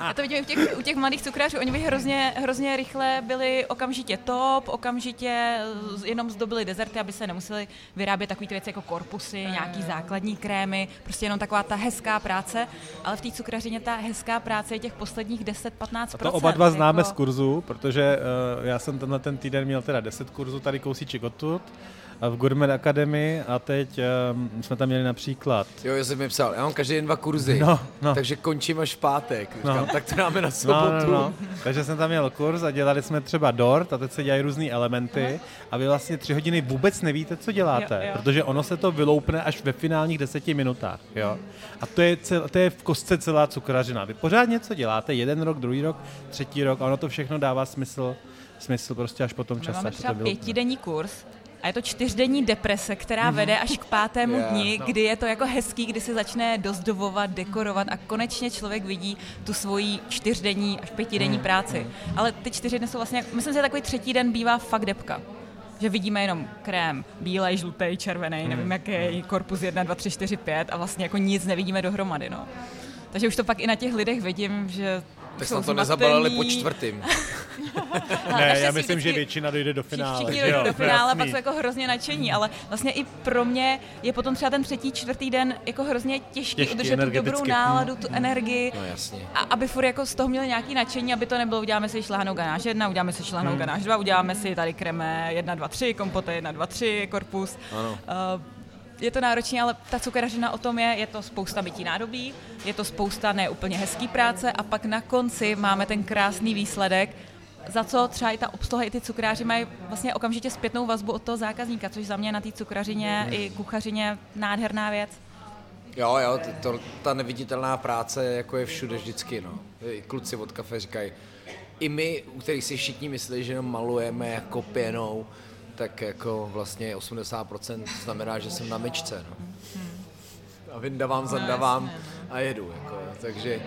Já to vidím v těch, u těch mladých cukrářů, oni by hrozně, hrozně rychle byli okamžitě top, okamžitě z- jenom zdobili dezerty, aby se nemuseli vyrábět takové ty věci jako korpusy, nějaký základní krémy, prostě jenom taková ta hezká práce, ale v té cukrařině ta hezká práce je těch posledních 10-15%. A to oba dva známe jako, z kurzu, protože uh, já jsem tenhle ten týden měl teda 10 kurzů tady kousíček odtud v Gourmet Academy a teď um, jsme tam měli například Jo, já jsem mi psal, já mám každý den dva kurzy, No, no. takže končím až v pátek. No. Říkám, tak to dáme na No, sobotu. no, no. Takže jsem tam měl kurz a dělali jsme třeba dort a teď se dělají různé elementy a vy vlastně tři hodiny vůbec nevíte, co děláte, Jo, jo. protože ono se to vyloupne až ve finálních deseti minutách. Jo? A to je, cel, to je v kostce celá cukrařina. Vy pořád něco děláte, jeden rok, druhý rok, třetí rok a ono to všechno dává smysl, smysl prostě až po tom My čase. máme třeba to vyloupne. pětidenní kurz a je to čtyřdenní deprese, která vede až k pátému Yeah. dni, kdy je to jako hezký, kdy se začne dozdobovat, dekorovat a konečně člověk vidí tu svoji čtyřdenní až pětidenní práci. Ale ty čtyři dny jsou vlastně, myslím si, že takový třetí den bývá fakt depka. Že vidíme jenom krém, bílej, žlutý, červený, nevím, jaký je korpus 1, 2, 3, 4, 5 a vlastně jako nic nevidíme dohromady. No. Takže už to pak i na těch lidech vidím, že tak jsme to nezabalili po čtvrtým. ne, já myslím, že většina dojde do finále. Všichni dojdou do finále, pak jsou jako hrozně nadšení, ale vlastně i pro mě je potom třeba ten třetí, čtvrtý den jako hrozně těžký, těžký udržet tu dobrou náladu, tu energii. No jasně. A aby furt jako z toho měli nějaký nadšení, aby to nebylo, uděláme si šláhnou ganáž jedna, uděláme si šláhnou hmm. ganáž dva, uděláme si tady kreme jedna, dva, tři, kompote jedna, dva, tři, korpus. Ano. Uh, je to náročné, ale ta cukrařina o tom je, je to spousta bytí nádobí, je to spousta neúplně hezký práce a pak na konci máme ten krásný výsledek, za co třeba i ta obsluha, i ty cukráři mají vlastně okamžitě zpětnou vazbu od toho zákazníka, což za mě na té cukrařině i kuchařině nádherná věc. Jo, jo, to, ta neviditelná práce jako je všude vždycky, no. I kluci od kafe říkají, i my, u kterých si všichni myslí, že jenom malujeme jako pěnou, tak jako vlastně 80% znamená, že jsem na myčce, no. A vyndavám, zandavám a jedu, jako, takže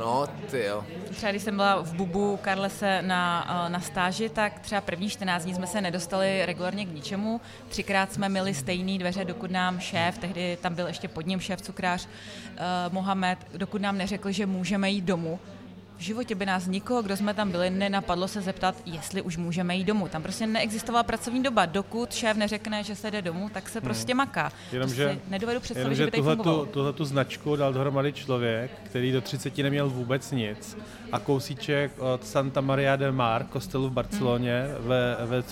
No, ty jo. Třeba když jsem byla v Bubu Karlese na, eh, na stáži, tak třeba první 14 dní jsme se nedostali regulárně k ničemu. Třikrát jsme měli stejné dveře, dokud nám šéf, tehdy tam byl ještě pod ním šéf cukrář uh, Mohamed, dokud nám neřekl, že můžeme jít domů v životě by nás nikoho, kdo jsme tam byli, nenapadlo se zeptat, jestli už můžeme jít domů. Tam prostě neexistovala pracovní doba. Dokud šéf neřekne, že se jde domů, tak se hmm. prostě maká. Jenomže, nedovedu představit, jenom, že by tuhle tu, tuhle tu značku dal dohromady člověk, který do 30 neměl vůbec nic a kousíček od Santa Maria del Mar, kostelu v Barceloně, hmm. ve, ve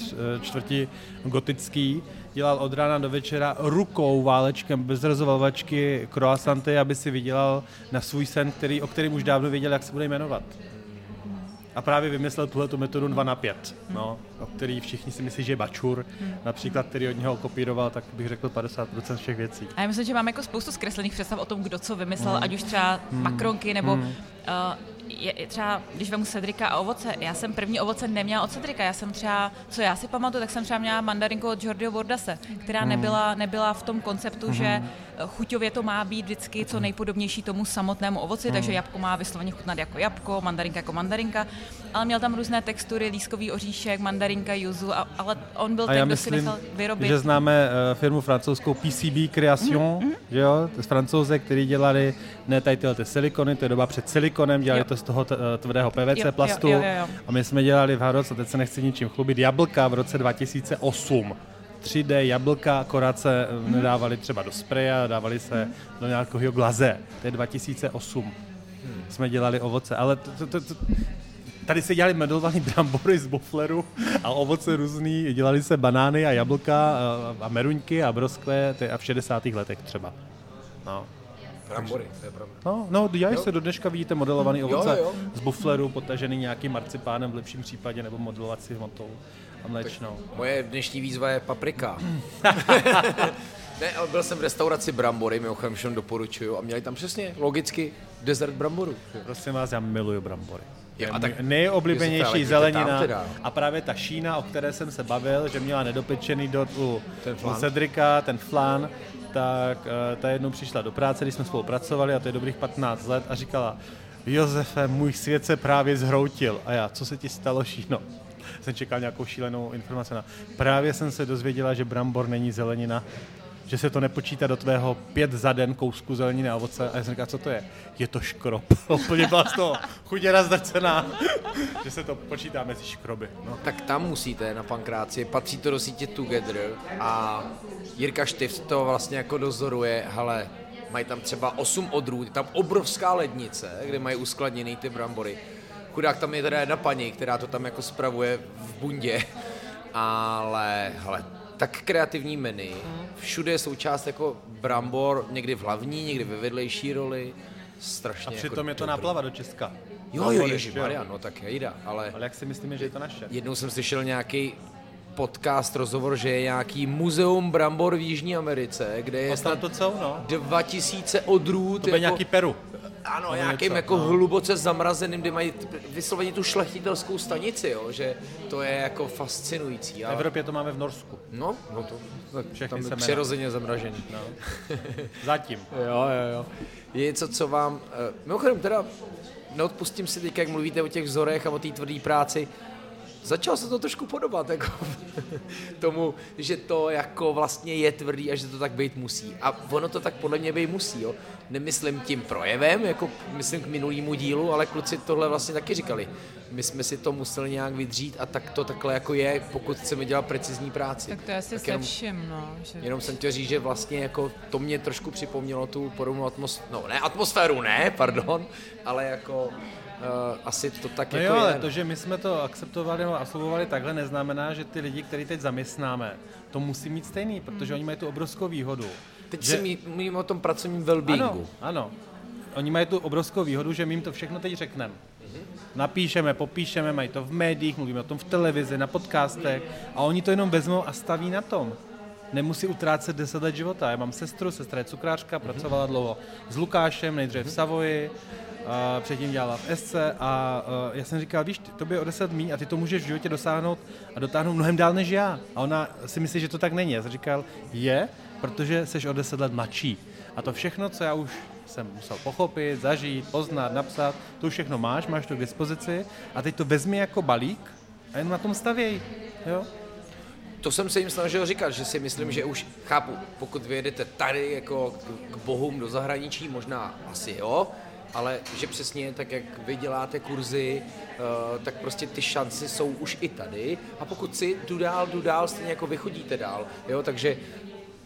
čtvrti gotický, dělal od rána do večera rukou válečkem bez rozvalvačky croissanty, aby si vydělal na svůj sen, který, o kterém už dávno věděl, jak se bude jmenovat. A právě vymyslel tuhle metodu 2 na 5, no, o který všichni si myslí, že je bačur, například, který od něho kopíroval, tak bych řekl 50% všech věcí. A já myslím, že máme jako spoustu zkreslených představ o tom, kdo co vymyslel, mm. ať už třeba mm. makronky nebo mm. uh, je, třeba, když vemu Cedrika a ovoce, já jsem první ovoce neměla od Cedrika, já jsem třeba, co já si pamatuju, tak jsem třeba měla mandarinku od Jordio Bordase, která hmm. nebyla, nebyla v tom konceptu, hmm. že chuťově to má být vždycky co nejpodobnější tomu samotnému ovoci, hmm. takže jabko má vysloveně chutnat jako jabko, mandarinka jako mandarinka, ale měl tam různé textury, lískový oříšek, mandarinka, juzu, a, ale on byl a ten, kdo si nechal vyrobit. že známe uh, firmu francouzskou PCB Creation, hmm. že jo, z francouze, který dělali ne tady tyhle ty silikony, to je doba před silikonem, dělali jo. to z toho eh, tvrdého PVC jo, plastu. Jo, jo, jo. A my jsme dělali v Haroc, a teď se nechci ničím chlubit, jablka v roce 2008. 3D jablka, akorát se mm. nedávali třeba do spreje, dávali se mm. do nějakého glaze. To je 2008. Hmm. Jsme dělali ovoce, ale to, to, to, to, tady se dělali medovaný brambory z bofleru a ovoce různý, dělali se banány a jablka a, a meruňky a broskve a v 60. letech třeba. No. Brambory, to je pravda. No, no dělají se do dneška, vidíte modelovaný ovoce jo, jo. z bufleru, potažený nějakým marcipánem v lepším případě, nebo modelovací hmotou a mléčnou. Moje dnešní výzva je paprika. ne, ale byl jsem v restauraci Brambory, mimochodem všem doporučuju a měli tam přesně logicky dezert bramboru. Prosím vás, já miluju brambory. Jo, a tak nejoblíbenější zelenina a právě ta šína, o které jsem se bavil, že měla nedopečený dot u, ten u Cedrika, ten flan, tak uh, ta jednou přišla do práce, když jsme spolupracovali a to je dobrých 15 let a říkala, Josefe, můj svět se právě zhroutil. A já, co se ti stalo, Šíno? Jsem čekal nějakou šílenou informaci. Právě jsem se dozvěděla, že brambor není zelenina, že se to nepočítá do tvého pět za den kousku zeleniny a ovoce. A já jsem říkal, co to je? Je to škrob. Úplně byla z toho chudě razdrcená, že se to počítá mezi škroby. No. Tak tam musíte na pankráci, patří to do sítě Together a Jirka Štif to vlastně jako dozoruje, ale mají tam třeba 8 odrůd, tam obrovská lednice, kde mají uskladněný ty brambory. Chudák tam je teda jedna paní, která to tam jako spravuje v bundě, ale hele, tak kreativní menu. Všude je součást jako brambor, někdy v hlavní, někdy ve vedlejší roli. Strašně A přitom jako je to náplava do Česka. Jo, jo, ježi, Marian, no tak jejda, ale... Ale jak si myslíme, že je to naše? Jednou jsem slyšel nějaký podcast, rozhovor, že je nějaký muzeum brambor v Jižní Americe, kde je snad to co, no. 2000 odrůd. To jako, nějaký Peru. Ano, nějakým jako no. hluboce zamrazeným, kde mají vysloveně tu šlechtitelskou stanici, jo, že to je jako fascinující. V Evropě to máme v Norsku. No, no to tak Všechny tam je přirozeně zamražený. No. Zatím. jo, jo, jo. Je něco, co vám, uh, mimochodem teda, neodpustím si teď, jak mluvíte o těch vzorech a o té tvrdé práci, začal se to trošku podobat jako tomu, že to jako vlastně je tvrdý a že to tak být musí. A ono to tak podle mě být musí, jo. Nemyslím tím projevem, jako myslím k minulýmu dílu, ale kluci tohle vlastně taky říkali. My jsme si to museli nějak vydřít a tak to takhle jako je, pokud chceme dělat precizní práci. Tak to je asi tak se jenom, vším, no. Že... Jenom jsem chtěl říct, že vlastně jako to mě trošku připomnělo tu podobnou atmosféru, no ne atmosféru, ne, pardon, ale jako asi to tak no jako jo, je. ale to, že my jsme to akceptovali a absolvovali takhle, neznamená, že ty lidi, který teď zaměstnáme, to musí mít stejný, protože oni mají tu obrovskou výhodu. Teď že... si mluvím o tom pracovním well Ano, ano. Oni mají tu obrovskou výhodu, že my jim to všechno teď řekneme. Napíšeme, popíšeme, mají to v médiích, mluvíme o tom v televizi, na podcastech a oni to jenom vezmou a staví na tom nemusí utrácet 10 let života. Já mám sestru, sestra je cukrářka, pracovala dlouho s Lukášem, nejdřív v Savoji, předtím dělala v SC a uh, já jsem říkal, víš, to by o 10 mí a ty to můžeš v životě dosáhnout a dotáhnout mnohem dál než já. A ona si myslí, že to tak není. Já jsem říkal, je, protože jsi o 10 let mladší. A to všechno, co já už jsem musel pochopit, zažít, poznat, napsat, to všechno máš, máš to k dispozici a teď to vezmi jako balík a jen na tom stavěj. Jo? to jsem se jim snažil říkat, že si myslím, že už chápu, pokud vyjedete tady jako k bohům do zahraničí, možná asi jo, ale že přesně tak, jak vy děláte kurzy, uh, tak prostě ty šance jsou už i tady. A pokud si jdu dál, jdu dál, stejně jako vy chodíte dál, jo, takže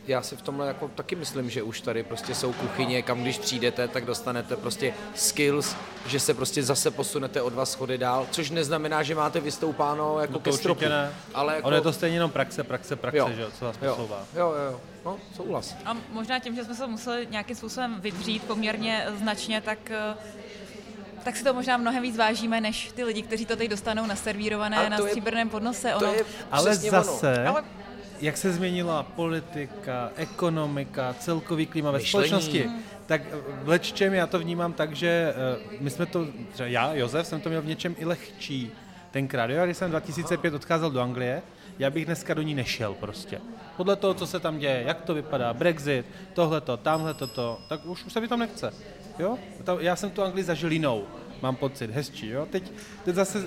já si v tomhle jako taky myslím, že už tady prostě jsou kuchyně, kam když přijdete, tak dostanete prostě skills, že se prostě zase posunete o dva schody dál, což neznamená, že máte vystoupáno jako no to ke stropu. Ne. Ale jako... Ono je to stejně jenom praxe, praxe, praxe, jo. že co vás jo. posouvá. Jo, jo, jo. No, souhlas. A možná tím, že jsme se museli nějakým způsobem vydřít poměrně značně, tak eh, tak si to možná mnohem víc vážíme, než ty lidi, kteří to teď dostanou naservírované na stříbrném podnose. Ono, je ale zase, ono. Ale jak se změnila politika, ekonomika, celkový klima ve společnosti, tak v leččem já to vnímám tak, že uh, my jsme to, třeba já, Josef, jsem to měl v něčem i lehčí tenkrát. Jo, když jsem 2005 odcházel do Anglie, já bych dneska do ní nešel prostě. Podle toho, co se tam děje, jak to vypadá, Brexit, tohleto, tamhle toto, tak už, už se mi tam nechce. Jo? Já jsem tu Anglii zažil jinou, mám pocit, hezčí. Jo? Teď, teď zase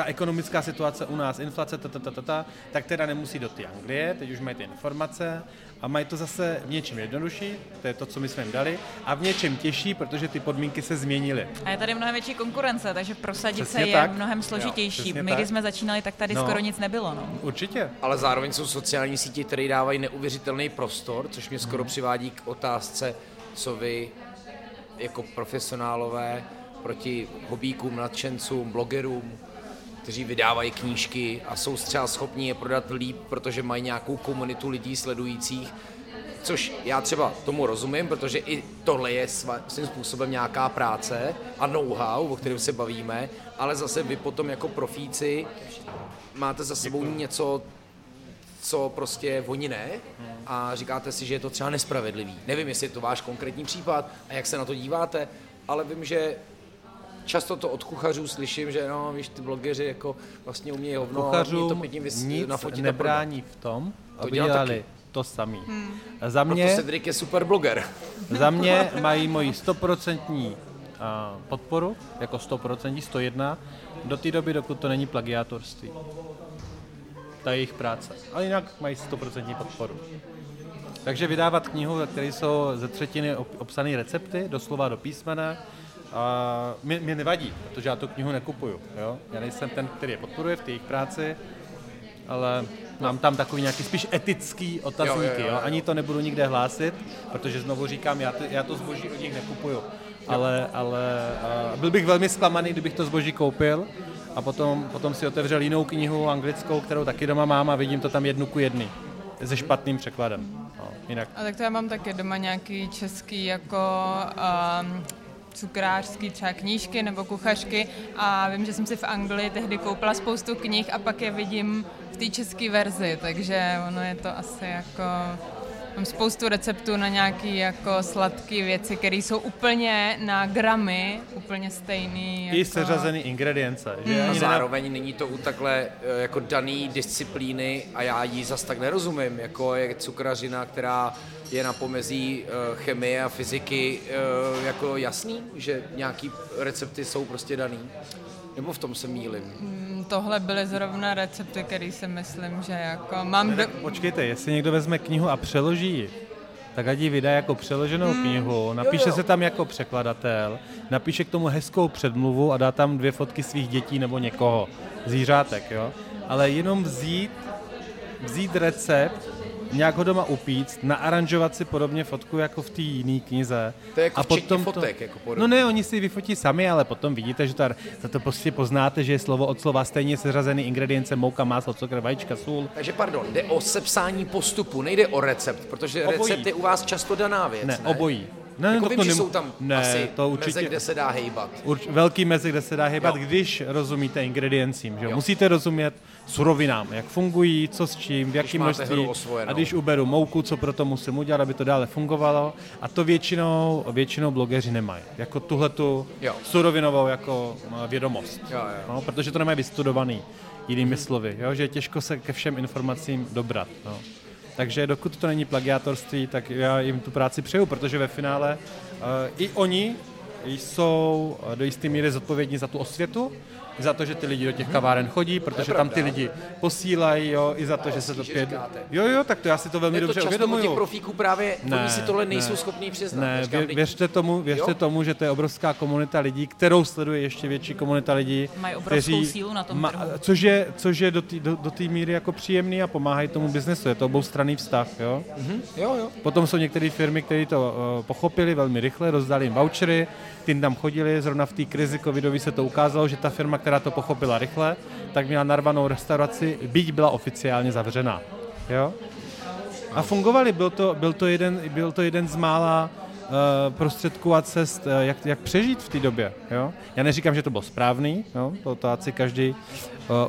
ta ekonomická situace u nás, inflace, ta, ta, ta, ta, ta, tak teda nemusí do té Anglie, teď už mají ty informace a mají to zase v něčem jednodušší, to je to, co my jsme jim dali, a v něčem těžší, protože ty podmínky se změnily. A je tady mnohem větší konkurence, takže prosadit přesně se je tak. mnohem složitější. Jo, My, když jsme začínali, tak tady no, skoro nic nebylo. No. Určitě. Ale zároveň jsou sociální sítě, které dávají neuvěřitelný prostor, což mě skoro hmm. přivádí k otázce, co vy jako profesionálové proti hobíkům, nadšencům, blogerům, kteří vydávají knížky a jsou třeba schopni je prodat líp, protože mají nějakou komunitu lidí sledujících, což já třeba tomu rozumím, protože i tohle je svým způsobem nějaká práce a know-how, o kterém se bavíme, ale zase vy potom jako profíci máte za sebou Děkuji. něco, co prostě oni ne a říkáte si, že je to třeba nespravedlivý. Nevím, jestli je to váš konkrétní případ a jak se na to díváte, ale vím, že často to od kuchařů slyším, že no, víš, ty blogeři jako vlastně umějí hovno, Kuchařům to pěkně vys- nic nafotit nebrání v tom, to aby dělali taky. to samý. Hmm. Za mě, Proto Cedric je super bloger. za mě mají moji stoprocentní podporu, jako 100%, 101, do té doby, dokud to není plagiátorství. Ta jejich práce. Ale jinak mají 100% podporu. Takže vydávat knihu, ve které jsou ze třetiny obsané recepty, doslova do písmene, a mě, mě nevadí, protože já tu knihu nekupuju. Jo? Já nejsem ten, který je podporuje v té jejich práci, ale mám tam takový nějaký spíš etický otazníky. Jo, jo, jo, jo. Ani to nebudu nikde hlásit, protože znovu říkám, já, to, já to zboží od nich nekupuju. Ale, ale uh, byl bych velmi zklamaný, kdybych to zboží koupil a potom, potom si otevřel jinou knihu anglickou, kterou taky doma mám a vidím to tam jednu ku jedny se špatným překladem. No, jinak. A tak to já mám taky doma nějaký český jako um, cukrářský třeba knížky nebo kuchařky a vím, že jsem si v Anglii tehdy koupila spoustu knih a pak je vidím v té české verzi, takže ono je to asi jako Mám spoustu receptů na nějaké jako sladké věci, které jsou úplně na gramy, úplně stejný. Jako... I seřazený ingredience. Že? Hmm. A zároveň není to u takhle eh, jako daný disciplíny a já jí zas tak nerozumím, jako je cukrařina, která je na pomezí uh, chemie a fyziky uh, jako jasný, že nějaký recepty jsou prostě daný? Nebo v tom se mýlim? Hmm, tohle byly zrovna recepty, které si myslím, že jako mám... Do... Počkejte, jestli někdo vezme knihu a přeloží ji, tak ať ji vydá jako přeloženou hmm. knihu, napíše jo, jo. se tam jako překladatel, napíše k tomu hezkou předmluvu a dá tam dvě fotky svých dětí nebo někoho, zvířátek, jo. Ale jenom vzít, vzít recept nějak ho doma upít, naaranžovat si podobně fotku jako v té jiné knize. To je jako a potom fotek, to, jako podobně. No ne, oni si vyfotí sami, ale potom vidíte, že to, za to prostě poznáte, že je slovo od slova stejně seřazený ingredience, mouka, máslo, cukr, vajíčka, sůl. Takže pardon, jde o sepsání postupu, nejde o recept, protože obojí. recept je u vás často daná věc. Ne, ne? obojí. Ne, jako to, vím, to že jsou tam ne, asi to určitě, meze, kde se dá hejbat. Urč, velký meze, kde se dá hejbat, jo. když rozumíte ingrediencím. Že? Jo. Musíte rozumět surovinám, jak fungují, co s čím, v jakém množství. A když uberu mouku, co pro to musím udělat, aby to dále fungovalo. A to většinou, většinou blogeři nemají. Jako tuhletu jo. surovinovou jako eh, vědomost. Jo, jo. No, protože to nemají vystudovaný jinými slovy, jo? že je těžko se ke všem informacím dobrat. No. Takže dokud to není plagiátorství, tak já jim tu práci přeju, protože ve finále uh, i oni jsou eh, do jisté míry zodpovědní za tu osvětu, za to, že ty lidi do těch kaváren chodí, protože tam ty lidi posílají, jo, i za to, že se to pět... Jo, jo, tak to já si to velmi je to dobře uvědomuju. těch profíků právě, ne, oni si tohle nejsou ne, schopní přiznat. Ne, vě, věřte tomu, věřte jo? tomu, že to je obrovská komunita lidí, kterou sleduje ještě větší komunita lidí. Mají obrovskou kteří, sílu na tom ma, trhu. Což je, což je do té do, do míry jako příjemný a pomáhají tomu biznesu. Je to oboustranný vztah, jo? Mm-hmm. jo, jo. Potom jsou některé firmy, které to uh, pochopili velmi rychle, rozdali jim vouchery, ty tam chodili, zrovna v té krizi covidové se to ukázalo, že ta firma, která to pochopila rychle, tak měla narvanou restauraci, byť byla oficiálně zavřená. Jo? A fungovali, byl to, byl to, jeden, byl to jeden z mála prostředků a cest, uh, jak, jak přežít v té době. Jo? Já neříkám, že to bylo správný, jo? to, to ať si každý uh,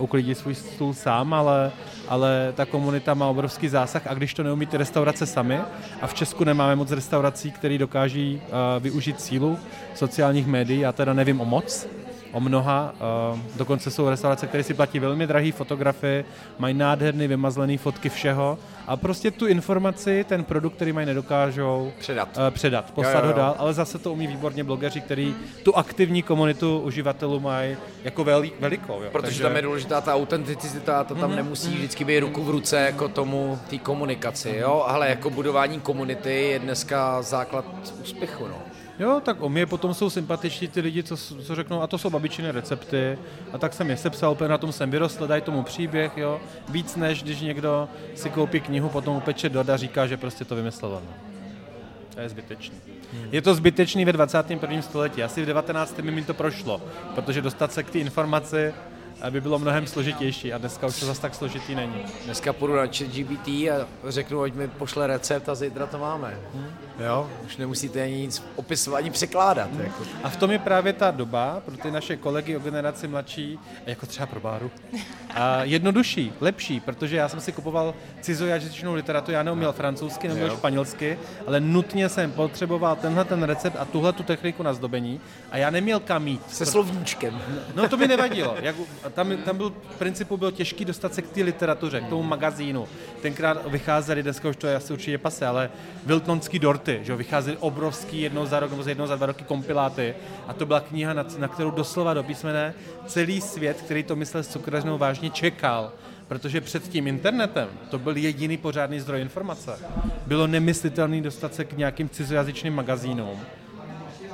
uklidí svůj stůl sám, ale, ale ta komunita má obrovský zásah a když to neumí ty restaurace sami, a v Česku nemáme moc restaurací, které dokáží uh, využít sílu sociálních médií, já teda nevím o moc, o mnoha. Uh, dokonce jsou restaurace, které si platí velmi drahé fotografie, mají nádherné vymazlené fotky všeho a prostě tu informaci, ten produkt, který mají, nedokážou předat, uh, předat poslat jo, jo, jo. ho dál, ale zase to umí výborně blogeři, který tu aktivní komunitu uživatelů mají jako velik, velikou. Jo. Protože Takže... tam je důležitá ta autenticita, to tam mm-hmm. nemusí vždycky být ruku v ruce jako tomu, té komunikaci, jo, ale jako budování komunity je dneska základ úspěchu, no. Jo, tak o mě potom jsou sympatiční ty lidi, co, co řeknou, a to jsou babičiny recepty, a tak jsem je sepsal, na tom jsem vyrostl, dají tomu příběh, jo, víc než když někdo si koupí knihu, potom upeče do a říká, že prostě to vymyslel on. To je zbytečný. Hmm. Je to zbytečný ve 21. století. Asi v 19. mi to prošlo, protože dostat se k té informaci aby bylo mnohem složitější a dneska už to zase tak složitý není. Dneska půjdu na chat GPT a řeknu, ať mi pošle recept a zítra to máme. Hmm. Jo, už nemusíte ani nic opisovat, ani překládat. Hmm. Jako. A v tom je právě ta doba pro ty naše kolegy o generaci mladší, jako třeba pro Báru, a jednodušší, lepší, protože já jsem si kupoval cizojazyčnou literaturu, já neuměl francouzsky, neuměl jo. španělsky, ale nutně jsem potřeboval tenhle ten recept a tuhle tu techniku na zdobení a já neměl kam jít. Se slovníčkem. No to mi nevadilo. Jak, tam, tam byl, v principu bylo těžký dostat se k té literatuře, k tomu magazínu. Tenkrát vycházely, dneska už to je asi určitě pase, ale Wiltonský dorty, že vycházely obrovský jednou za rok nebo jednou za dva roky kompiláty a to byla kniha, na, na kterou doslova do písmene celý svět, který to myslel s cukrařnou vážně čekal protože před tím internetem to byl jediný pořádný zdroj informace. Bylo nemyslitelné dostat se k nějakým cizojazyčným magazínům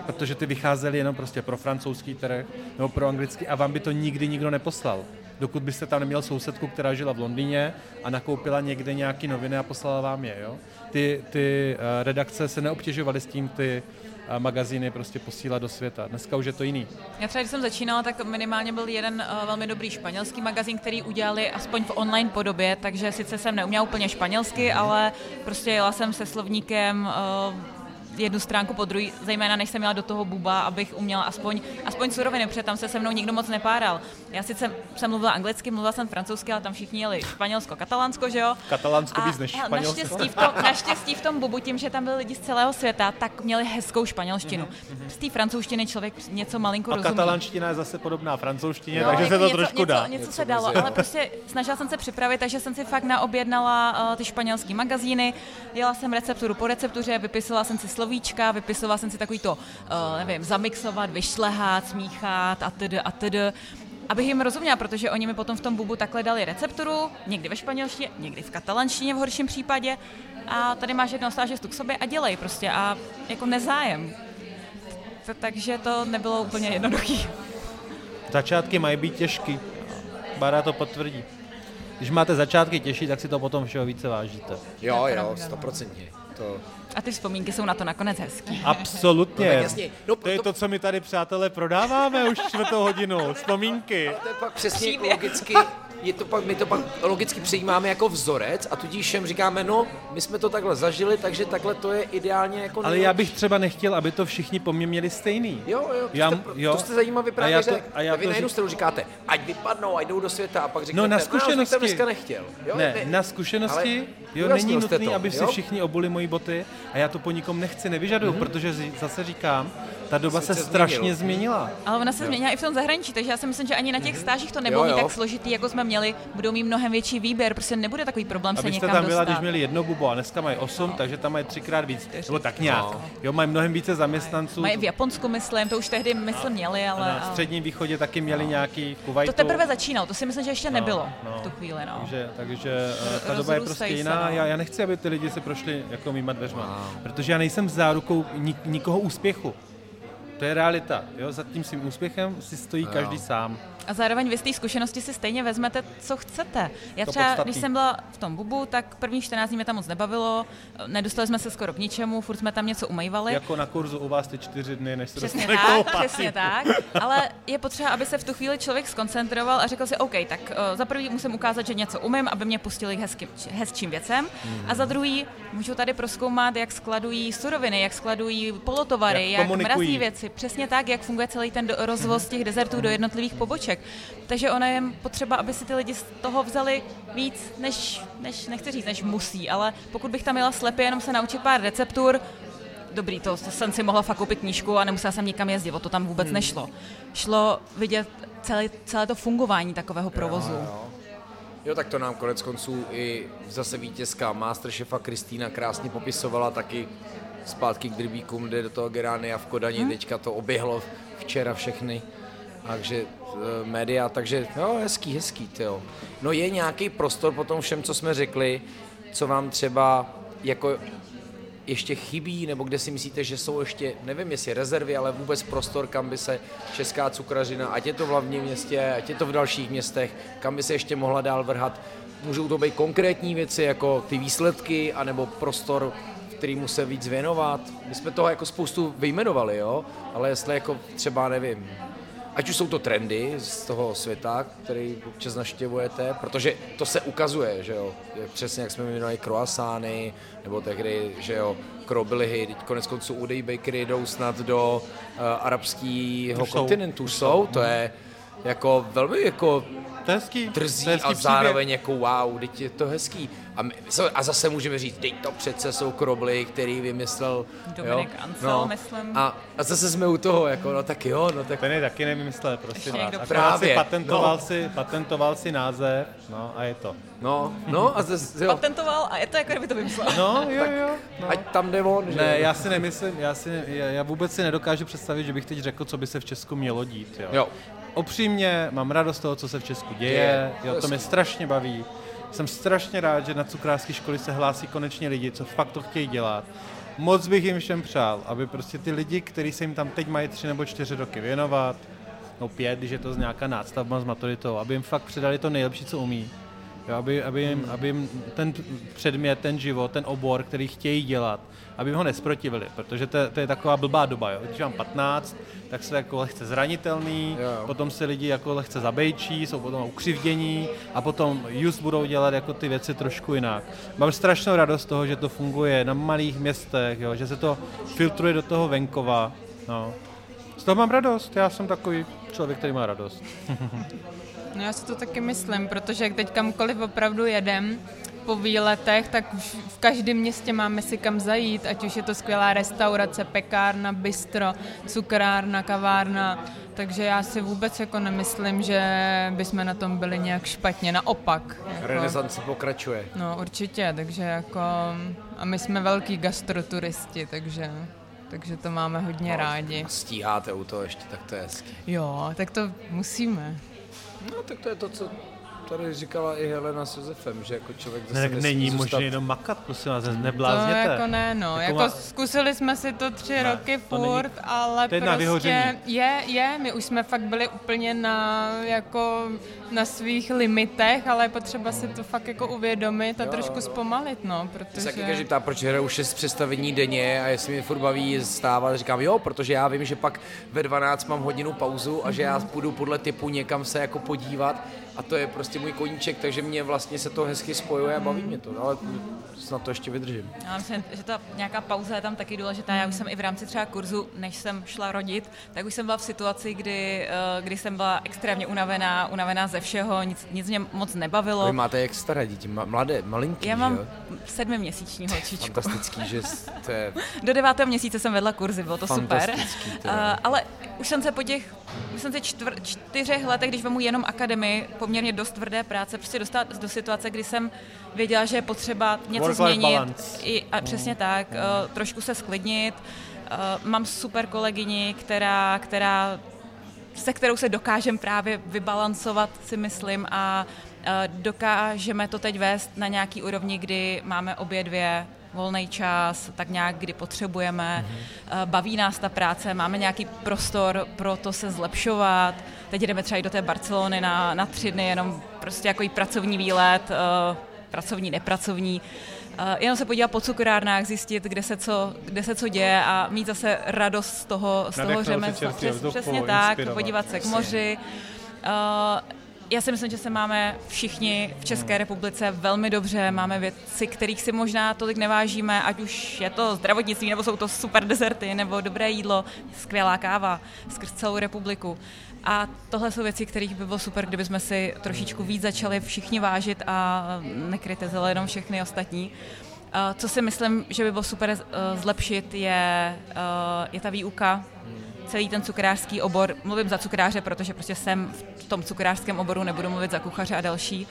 protože ty vycházely jenom prostě pro francouzský trh nebo pro anglický a vám by to nikdy nikdo neposlal. Dokud byste tam neměl sousedku, která žila v Londýně a nakoupila někde nějaký noviny a poslala vám je. Jo? Ty, ty uh, redakce se neobtěžovaly s tím ty uh, magazíny prostě posílat do světa. Dneska už je to jiný. Já třeba, když jsem začínala, tak minimálně byl jeden uh, velmi dobrý španělský magazín, který udělali aspoň v online podobě, takže sice jsem neuměla úplně španělsky, ale prostě jela jsem se slovníkem jednu stránku po druhé, zejména než jsem měla do toho buba, abych uměla aspoň, aspoň suroviny, protože tam se se mnou nikdo moc nepáral. Já sice jsem mluvila anglicky, mluvila jsem francouzsky, ale tam všichni jeli španělsko, katalánsko, že jo? Katalánsko víc než španělsko. Naštěstí v, tom, naštěstí v tom bubu, tím, že tam byli lidi z celého světa, tak měli hezkou španělštinu. Mm-hmm. Z té francouzštiny člověk něco malinko rozumí. A katalánština je zase podobná francouzštině, no, takže se to něco, trošku něco, dá. Něco, něco se dalo, ale prostě snažila jsem se připravit, takže jsem si fakt naobjednala uh, ty španělské magazíny, jela jsem recepturu po receptuře, vypisovala jsem si slovíčka, vypisovala jsem si takový to, uh, nevím, zamixovat, vyšlehat, smíchat a tedy a tedy. abych jim rozuměla, protože oni mi potom v tom bubu takhle dali recepturu, někdy ve španělštině, někdy v katalanštině v horším případě. A tady máš jednoho stážistu k sobě a dělej prostě a jako nezájem. Takže to nebylo úplně jednoduché. Začátky mají být těžký. Bára to potvrdí. Když máte začátky těžší, tak si to potom všeho více vážíte. Jo, jo, stoprocentně. To... A ty vzpomínky jsou na to nakonec hezký. Absolutně. No, jasně. No, to je to, co my tady, přátelé, prodáváme už čtvrtou hodinu. Vzpomínky. Ale to je pak přesně logicky je to pak, my to pak logicky přijímáme jako vzorec a tudíž všem říkáme, no, my jsme to takhle zažili, takže takhle to je ideálně jako Ale já bych třeba nechtěl, aby to všichni po mně měli stejný. Jo, jo, to, já, jste, jo. to jste zajímavě právě a já to, a já vy to na jednu stranu říkáte, ať vypadnou, ať jdou do světa a pak říkáte, no na zkušenosti, no, dneska nechtěl. Jo, ne, ne, na zkušenosti, ale jo, není nutný, to, aby jo? si všichni obuli moji boty a já to po nikom nechci, nevyžaduju, mm-hmm. protože zase říkám, ta doba se strašně změnila. Ale ona se změnila i v tom zahraničí, takže já si myslím, že ani na těch mhm. stážích to nebude tak složitý, jako jsme měli. Budou mít mnohem větší výběr, prostě nebude takový problém se někam tam byla, dostat. když měli jedno bubo a dneska mají osm, no. takže tam mají třikrát víc. Nebo tak nějak. No. Jo, mají mnohem více zaměstnanců. Mají v Japonsku, myslím, to už tehdy myslím měli, ale... Na středním východě taky měli no. nějaký Kuwaitu. To teprve začínalo, to si myslím, že ještě nebylo no, no. v tu chvíli. No. Takže, takže eh, ta doba je prostě jiná. No. Já, já nechci, aby ty lidi se prošli jako mýma dveřma, protože já nejsem zárukou nik, nikoho úspěchu. To je realita. Jo? Za tím svým úspěchem si stojí no. každý sám. A zároveň vy z té zkušenosti si stejně vezmete, co chcete. Já to třeba, podstatný. když jsem byla v tom bubu, tak první 14 dní mě tam moc nebavilo, nedostali jsme se skoro k ničemu, furt jsme tam něco umývali. Jako na kurzu u vás ty čtyři dny, než se Přesně tak, přesně tak. Ale je potřeba, aby se v tu chvíli člověk skoncentroval a řekl si, OK, tak uh, za prvý musím ukázat, že něco umím, aby mě pustili k hezkým, hezčím věcem. Mm. A za druhý můžu tady proskoumat, jak skladují suroviny, jak skladují polotovary, jak, jak mrazí věci. Přesně tak, jak funguje celý ten rozvoz těch dezertů do jednotlivých poboček. Takže ona je potřeba, aby si ty lidi z toho vzali víc, než, než nechci říct, než musí, ale pokud bych tam měla slepě jenom se naučit pár receptur, dobrý, to, to jsem si mohla fakt koupit knížku a nemusela jsem nikam jezdit, o to tam vůbec hmm. nešlo. Šlo vidět celé, celé to fungování takového provozu. Jo, jo. Jo, tak to nám konec konců i zase vítězka Masterchefa Kristýna krásně popisovala taky zpátky k Drbíkům, kde do toho Geránia v Kodani, hmm. teďka to oběhlo včera všechny takže uh, média, takže jo, hezký, hezký, jo. No je nějaký prostor po tom všem, co jsme řekli, co vám třeba jako ještě chybí, nebo kde si myslíte, že jsou ještě, nevím jestli rezervy, ale vůbec prostor, kam by se česká cukrařina, ať je to v hlavním městě, ať je to v dalších městech, kam by se ještě mohla dál vrhat. Můžou to být konkrétní věci, jako ty výsledky, anebo prostor, kterýmu se víc věnovat. My jsme toho jako spoustu vyjmenovali, jo? ale jestli jako třeba, nevím, ať už jsou to trendy z toho světa, který občas naštěvujete, protože to se ukazuje, že jo, přesně jak jsme jmenovali croissány, nebo tehdy, že jo, krobilihy, teď konec konců Udej Bakery jdou snad do uh, arabského kontinentu, jsou, to je jako velmi jako to hezký. Trzí to hezký a zároveň jako wow, teď je to hezký. A, my, a zase můžeme říct, teď to přece jsou krobly, který vymyslel Dominik jo? Ancel, no. myslím. A, a zase jsme u toho, jako no tak jo, no tak... Ten je taky nevymyslel, prosím vás. Právě. Si patentoval, no. si, patentoval si název, no a je to. No, no a zase, jo. Patentoval a je to jako kdyby to vymyslel. No, jo, jo. No. Ať tam jde on, že? Ne, já si nemyslím, já, si, já, já vůbec si nedokážu představit, že bych teď řekl, co by se v Česku mělo dít, jo. jo upřímně mám radost toho, co se v Česku děje, jo, to mě strašně baví. Jsem strašně rád, že na cukrářské školy se hlásí konečně lidi, co fakt to chtějí dělat. Moc bych jim všem přál, aby prostě ty lidi, kteří se jim tam teď mají tři nebo čtyři roky věnovat, no pět, když je to z nějaká nástavba s maturitou, aby jim fakt předali to nejlepší, co umí. Jo, aby, aby, jim, aby jim ten předmět, ten život, ten obor, který chtějí dělat, aby ho nesprotivili, protože to, to je taková blbá doba. Jo? Když mám 15, tak se jako lehce zranitelný, jo. potom se lidi jako lehce zabejčí, jsou potom ukřivdění a potom just budou dělat jako ty věci trošku jinak. Mám strašnou radost z toho, že to funguje na malých městech, jo? že se to filtruje do toho venkova. No. Z toho mám radost, já jsem takový člověk, který má radost. no já si to taky myslím, protože teď kamkoliv opravdu jedem, po výletech, tak v každém městě máme si kam zajít, ať už je to skvělá restaurace, pekárna, bistro, cukrárna, kavárna, takže já si vůbec jako nemyslím, že bychom na tom byli nějak špatně, naopak. Jako, Renesance pokračuje. No určitě, takže jako a my jsme velký gastroturisti, takže takže to máme hodně no, rádi. A stíháte u toho ještě, tak to je hezky. Jo, tak to musíme. To je to, co tady říkala i Helena s Josefem, že jako člověk zase Ne, není zůstat... možné jenom makat, prosím vás, To neblázněte. jako ne, no. Jako Jako, má- zkusili jsme si to tři Ne, roky to není- furt, ale to je na prostě vyhoření. je, je, my už jsme fakt byli úplně na, jako, na svých limitech, ale je potřeba si to fakt jako uvědomit a Jo, trošku jo. zpomalit, no, Se protože... taky každý ptá, proč hraju šest představení denně a jestli mě furt baví stávat, říkám jo, protože já vím, že pak ve 12 mám hodinu pauzu a že já půjdu podle typu někam se jako podívat a to je prostě můj koníček, takže mě vlastně se to hezky spojuje a baví mě to, ale snad to ještě vydržím. Já myslím, že ta nějaká pauza je tam taky důležitá. Já už jsem i v rámci třeba kurzu, než jsem šla rodit, tak už jsem byla v situaci, kdy, eh, kdy jsem byla extrémně unavená, unavená ze všeho, nic, nic mě moc nebavilo. Vy máte jak staré děti, ma- mladé, malinký, Já mám sedmiměsíční holčičku. Fantastický, že je Do devátého měsíce jsem vedla kurzy, bylo to super. Uh, ale už jsem se po těch už jsem se čtvr, čtyřech letech, když vemu jenom akademii, poměrně dost tvrdé práce, prostě dostala do situace, kdy jsem věděla, že je potřeba něco Work-life změnit. balance. I, a přesně tak, uh, trošku se sklidnit. Uh, mám super kolegyni, která, která se kterou se dokážeme právě vybalancovat, si myslím, a eh, dokážeme to teď vést na nějaký úrovni, kdy máme obě dvě volný čas, tak nějak, kdy potřebujeme. Mm-hmm. Baví nás ta práce, máme nějaký prostor pro to se zlepšovat. Teď jdeme třeba i do té Barcelony na, na tři dny, jenom prostě jako i pracovní výlet, eh, pracovní, nepracovní. Eh, Jenom se podívat po cukrárnách, zjistit, kde se co, kde se co děje a mít zase radost z toho, z toho Nadechnout řemesla. Přes, přesně tak, podívat se k moři. Uh, já si myslím, že se máme všichni v České republice velmi dobře, máme věci, kterých si možná tolik nevážíme, ať už je to zdravotnictví, nebo jsou to super dezerty, nebo dobré jídlo, skvělá káva skrz celou republiku. A tohle jsou věci, kterých by bylo super, kdybychom si trošičku víc začali všichni vážit a nekritizovali jenom všechny ostatní. Co si myslím, že by bylo super uh, zlepšit, je, uh, je ta výuka, celý ten cukrářský obor. Mluvím za cukráře, protože prostě jsem v tom cukrářském oboru, nebudu mluvit za kuchaře a další.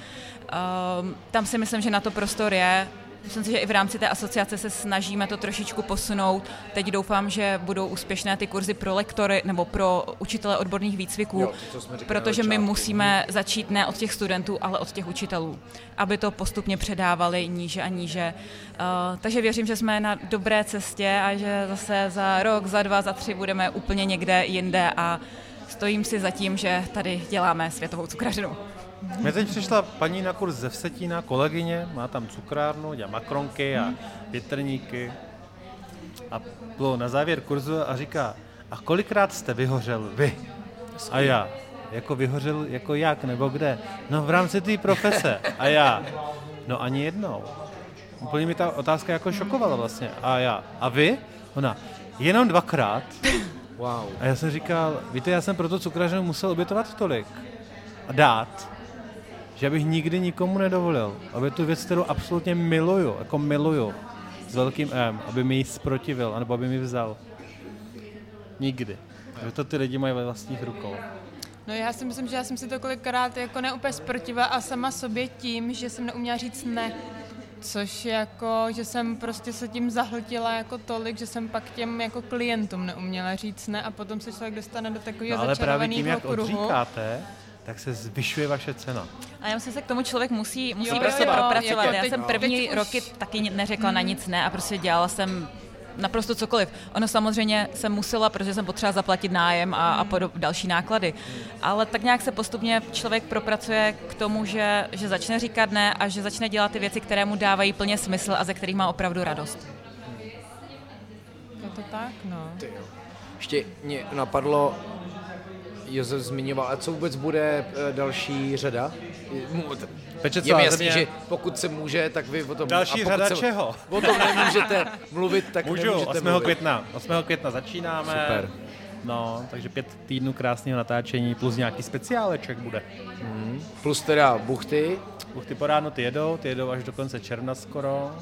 Um, tam si myslím, že na to prostor je. Myslím si, že i v rámci té asociace se snažíme to trošičku posunout. Teď doufám, že budou úspěšné ty kurzy pro lektory nebo pro učitele odborných výcviků, Jo, to, protože my musíme začít ne od těch studentů, ale od těch učitelů, aby to postupně předávali níže a níže. Uh, takže věřím, že jsme na dobré cestě a že zase za rok, za dva, za tři budeme úplně někde jinde a stojím si za tím, že tady děláme světovou cukrařinu. Mě teď přišla paní na kurz ze Vsetína, kolegyně, má tam cukrárnu, dělá makronky a větrníky. A bylo na závěr kurzu a říká, a kolikrát jste vyhořel vy? A já, jako vyhořel, jako jak, nebo kde? No v rámci té profese. A já, no ani jednou. Úplně mi ta otázka jako šokovala vlastně. A já, a vy? Ona, jenom dvakrát. Wow. A já jsem říkal, víte, já jsem pro to cukrařinu musel obětovat tolik a dát, že bych nikdy nikomu nedovolil, aby tu věc, kterou absolutně miluju, jako miluju, s velkým M, aby mi ji zprotivil, anebo aby mi vzal. Nikdy. Že to ty lidi mají ve vlastních rukou. No já si myslím, že já jsem si to kolikrát jako neúplně sportiva a sama sobě tím, že jsem neuměla říct ne. Což jako, že jsem prostě se tím zahltila jako tolik, že jsem pak těm jako klientům neuměla říct ne a potom se člověk dostane do takového No, ale právě tím, jak kruhu. odříkáte, tak se zvyšuje vaše cena. A já myslím, že se k tomu člověk musí, musí Jo, prostě jo, jo, propracovat. jako Já teď- jsem první už- roky taky neřekla na nic ne a prostě dělala jsem naprosto cokoliv. Ono samozřejmě jsem musela, protože jsem potřeba zaplatit nájem a, a podob, další náklady. Ale tak nějak se postupně člověk propracuje k tomu, že, že začne říkat ne a že začne dělat ty věci, které mu dávají plně smysl a ze kterých má opravdu radost. Je to tak, no. Ještě mě napadlo, Josef zmiňoval, a co vůbec bude eh, další řada? Peče Je celá mi jasný, země. že pokud se může, tak vy o tom... Další řada se, čeho? O tom nemůžete mluvit, tak Můžu, nemůžete 8. mluvit. května. 8. května začínáme. Super. No, takže pět týdnů krásného natáčení plus nějaký speciáleček bude. Plus teda buchty. Buchty po ráno ty jedou, ty jedou až do konce června skoro.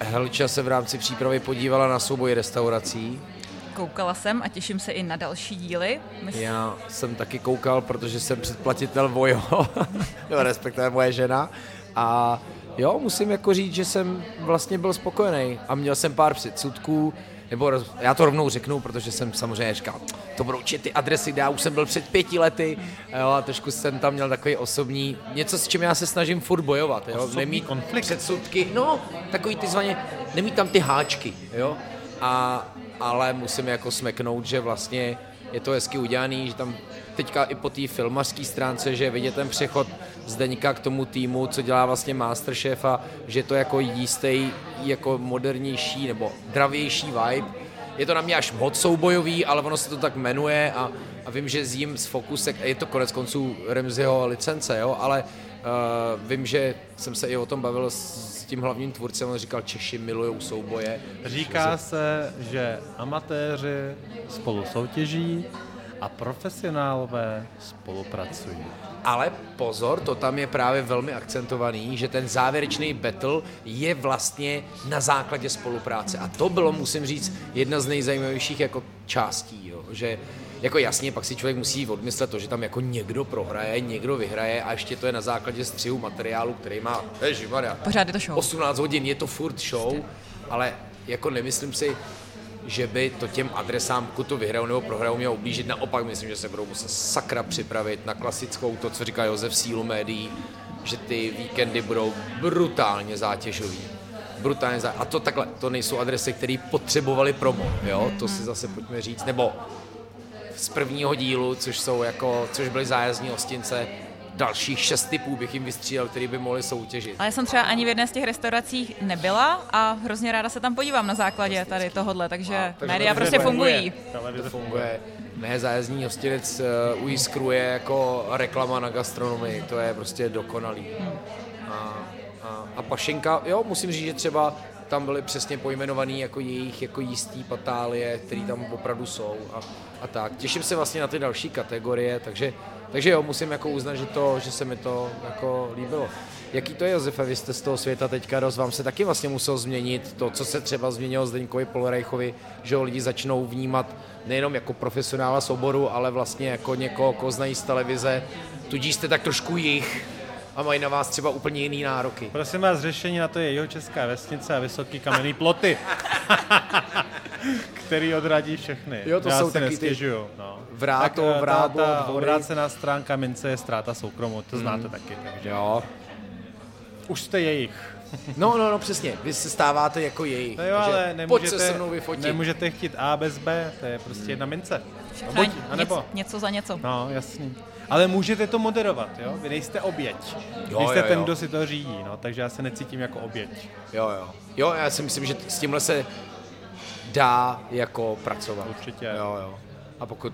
Helča se v rámci přípravy podívala na souboj restaurací. Koukala jsem a těším se i na další díly. Myslím, Já jsem taky koukal, protože jsem předplatitel Vojo, no, respektive moje žena. A jo, musím jako říct, že jsem vlastně byl spokojený a měl jsem pár předsudků, nebo roz, já to rovnou řeknu, protože jsem samozřejmě říkal, to budou určitě ty adresy, kde já už jsem byl před pěti lety jo, a trošku jsem tam měl takový osobní, něco s čím já se snažím furt bojovat, jo, nemít konflikt. předsudky, no, takový ty zvaně, nemít tam ty háčky, jo, a, ale musím jako smeknout, že vlastně je to hezky udělaný, že tam teďka i po té filmařské stránce, že vidět ten přechod Zdeňka k tomu týmu, co dělá vlastně Masterchef a že to jako jistý, jako modernější nebo dravější vibe. Je to na mě až moc soubojový, ale ono se to tak jmenuje a, a vím, že z jim z Fokusek, je to konec konců Remziho licence, jo, ale uh, vím, že jsem se i o tom bavil s, s tím hlavním tvůrcem, on říkal, Češi milujou souboje. Říká se, že amatéři spolu soutěží a profesionálové spolupracují. Ale pozor, to tam je právě velmi akcentovaný, že ten závěrečný battle je vlastně na základě spolupráce. A to bylo, musím říct, jedna z nejzajímavějších jako částí, jo? že jako jasně, pak si člověk musí odmyslet to, že tam jako někdo prohraje, někdo vyhraje a ještě to je na základě střihu materiálu, který má, ježimaria, Pořád je to show. 18 hodin, je to furt show, ale jako nemyslím si, že by to těm adresám, pokud to vyhrajou nebo prohrajou, mělo ublížit. Naopak myslím, že se budou muset sakra připravit na klasickou, to, co říká Josef Sílu médií, že ty víkendy budou brutálně zátěžový. Brutálně zá... A to takhle, to nejsou adresy, které potřebovali promo, jo? To si zase pojďme říct. Nebo z prvního dílu, což jsou jako, což byly zájezdní hostince, dalších šest typů bych jim vystřídal, který by mohli soutěžit. Ale já jsem třeba ani v jedné z těch restaurací nebyla a hrozně ráda se tam podívám na základě tady tohohle, takže, A, takže média to prostě funguje. fungují. Televize funguje. Ne, zájezdní hostinec uh, u Jiskru je jako reklama na gastronomii, to je prostě dokonalý. A, a, a Pašenka, jo, musím říct, že třeba tam byly přesně pojmenovaný jako jejich jako jistý patálie, který tam opravdu jsou a, a tak. Těším se vlastně na ty další kategorie, takže, takže jo, musím jako uznat, že, to, že se mi to jako líbilo. Jaký to je, Josefe, vy jste z toho světa teďka dost, vám se taky vlastně muselo změnit to, co se třeba změnilo Zdeňkovi Polorejchovi, že ho lidi začnou vnímat nejenom jako profesionála z oboru, ale vlastně jako někoho, koho znají z televize, tudíž jste tak trošku jich a mají na vás třeba úplně jiný nároky. Prosím vás, řešení na to je jeho česká vesnice a vysoký kamenný ploty, který odradí všechny. Jo, to Já jsou si taky ty nestěžuju, no. Vráto, tak, eh, vrábo, ta, ta dvory. obrácená stránka mince je ztráta soukromu, to znáte taky. Takže Jo. už jste jejich. No, no, no, přesně. Vy se stáváte jako jejich. No jo, ale pojď nemůžete, se se mnou vyfotit. nemůžete chtít A bez B, to je prostě jedna mince. No, buď, něco, anebo, něco za něco. no, jasný. Ale můžete to moderovat, jo? Vy nejste oběť. Jo, Vy jste jo, ten, jo. kdo si to řídí, no, takže já se necítím jako oběť. Jo, jo. Jo, já si myslím, že s tímhle se dá jako pracovat. Určitě. Jo, jo. A pokud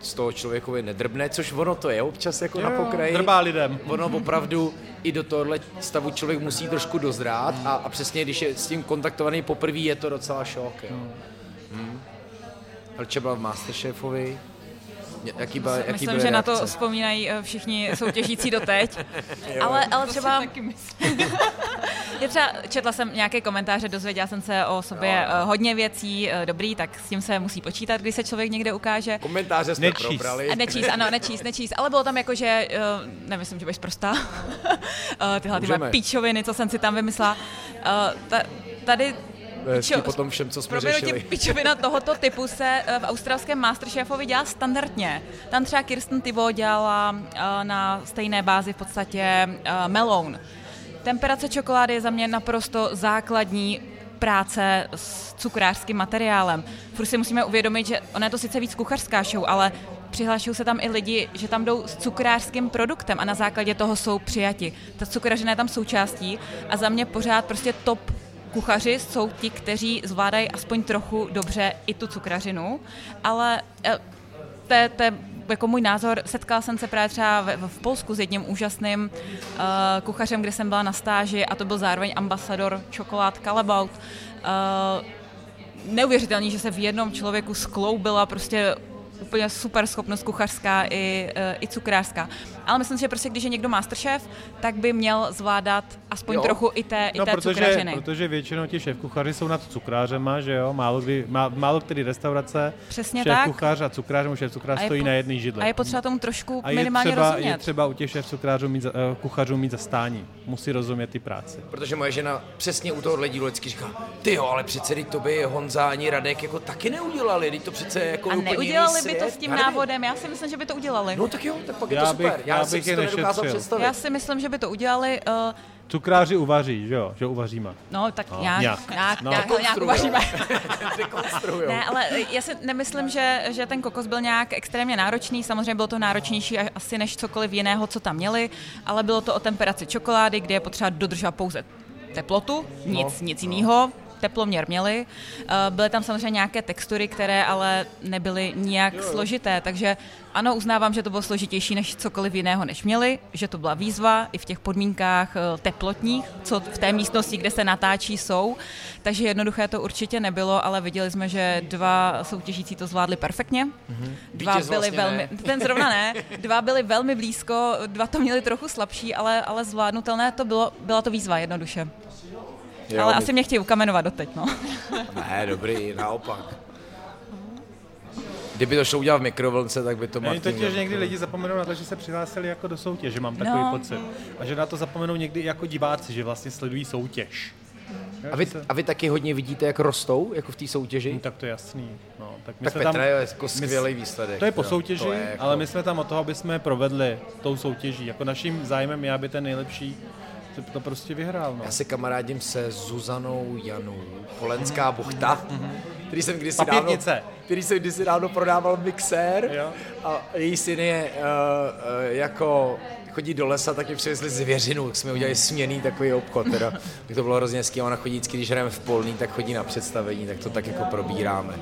z toho člověkovi nedrbne, což ono to je občas jako na pokraji. Drbá lidem. Ono opravdu i do tohohle stavu člověk musí trošku dozrát a, a přesně když je s tím kontaktovaný poprvé, je to docela šok. Jo. Hmm. Helče byla v Masterchefovi. Jaký byl, jaký Myslím, byly že na to reakce? vzpomínají eh, všichni soutěžící doteď. ale, ale třeba... Je třeba, četla jsem nějaké komentáře, dozvěděla jsem se o sobě eh, hodně věcí, eh, dobrý, tak s tím se musí počítat, když se člověk někde ukáže. Komentáře jsme Nečíst. probrali. Nečíst, ano, nečíst, nečíst, ale bylo tam jako, že, nemyslím, že budeš prostá, tyhle ty Můžeme. moje píčoviny, co jsem si tam vymyslela. Ta, tady Hezký Čo- po tom všem, co jsme řešili. pičovina tohoto typu se eh, v australském Masterchefovi dělá standardně. Tam třeba Kirsten Tivo dělala eh, na stejné bázi v podstatě eh, meloun. Temperace čokolády je za mě naprosto základní práce s cukrářským materiálem. Furt si musíme uvědomit, že ona je to sice víc kuchařská show, ale přihlašují se tam i lidi, že tam jdou s cukrářským produktem a na základě toho jsou přijati. Ta cukrařina je tam součástí a za mě pořád prostě top kuchaři jsou ti, kteří zvládají aspoň trochu dobře i tu cukrařinu, ale to je, jako můj názor. Setkala jsem se právě třeba v, v Polsku s jedním úžasným uh, kuchařem, kde jsem byla na stáži a to byl zároveň ambasador čokolád Calabout. Uh, neuvěřitelný, že se v jednom člověku skloubila prostě úplně super schopnost kuchařská i, eh, i cukrářská. Ale myslím si, že prostě když je někdo masterchef, tak by měl zvládat aspoň jo. trochu i té, no, i té protože, cukrařiny. protože většinou ti šéf kuchaři jsou nad cukrářema, že jo? Málo, kdy, má, málo který restaurace, Přesně šéf tak. kuchař a cukrář, šéf cukrář stojí po, na jedné židli. A je potřeba tomu trošku a je minimálně třeba, rozumět. je třeba u těch šéf cukrářů mít, uh, kuchařů mít zastání. Musí rozumět ty práci. Protože moje žena přesně u tohohle dílu vždycky říká, ty jo, ale přece teď to by Honza ani Radek jako taky neudělali, teď to přece jako A úplně neudělali by to s tím Já návodem, já si myslím, že by to udělali. No tak jo, tak pak je Já to super. bych- já, já bych si je to nedokázal nešetřil. představit. Já si myslím, že by to udělali. Uh, Cukráři uvaří, že jo? Že uvaříme. no, tak No, nějak, nějak. nějak, No. nějak, nějak uvaříme. Ne, ale já si nemyslím, že, že ten kokos byl nějak extrémně náročný. Samozřejmě bylo to náročnější asi než cokoliv jiného, co tam měli, ale bylo to o temperaci čokolády, kde je potřeba dodržovat pouze teplotu, nic, nic jiného teploměr měli. Eh, Byly tam samozřejmě nějaké textury, které ale nebyly nijak složité, takže ano, uznávám, že to bylo složitější než cokoliv jiného, než měli, že to byla výzva i v těch podmínkách eh, teplotních, co v té místnosti, kde se natáčí, jsou. Takže jednoduché to určitě nebylo, ale viděli jsme, že dva soutěžící to zvládli perfektně. Dva Vítěz byli vlastně velmi, ne. ten zrovna ne, dva byli velmi blízko, dva to měli trochu slabší, ale, ale zvládnutelné to bylo, byla to výzva jednoduše. Jo, ale my- asi mě chtějí ukamenovat doteď, no. Ne, dobrý, naopak. Kdyby to šlo udělat v mikrovlnce, tak by to Oni Martin totiž dělal. někdy lidi zapomenou na to, že se přihlásili jako do soutěže, mám takový No. pocit. A že na to zapomenou někdy jako diváci, že vlastně sledují soutěž. A vy, že a vy taky hodně vidíte, jak rostou, jako v té soutěži? Hm, tak to je jasný. No, tak my tak jsme Petra tam, je jako my- skvělý výsledek. To je po jo. soutěži, je jako- ale my jsme tam od toho, aby jsme provedli tou soutěží. Jako naším zájmem je, aby ten nejlepší to prostě vyhrál. No. Já se kamarádím se Zuzanou Janou, Polenská buchta, který jsem kdysi dávno, Papírnice. který jsem kdysi dávno prodával mixér Jo. a její syn je uh, uh, jako chodí do lesa, tak mi přivezli zvěřinu, tak jsme udělali směný takový obchod, teda. tak to bylo hrozně hezký. Ona chodí vždycky, když hrajeme v polní, tak chodí na představení, tak to tak jako probíráme.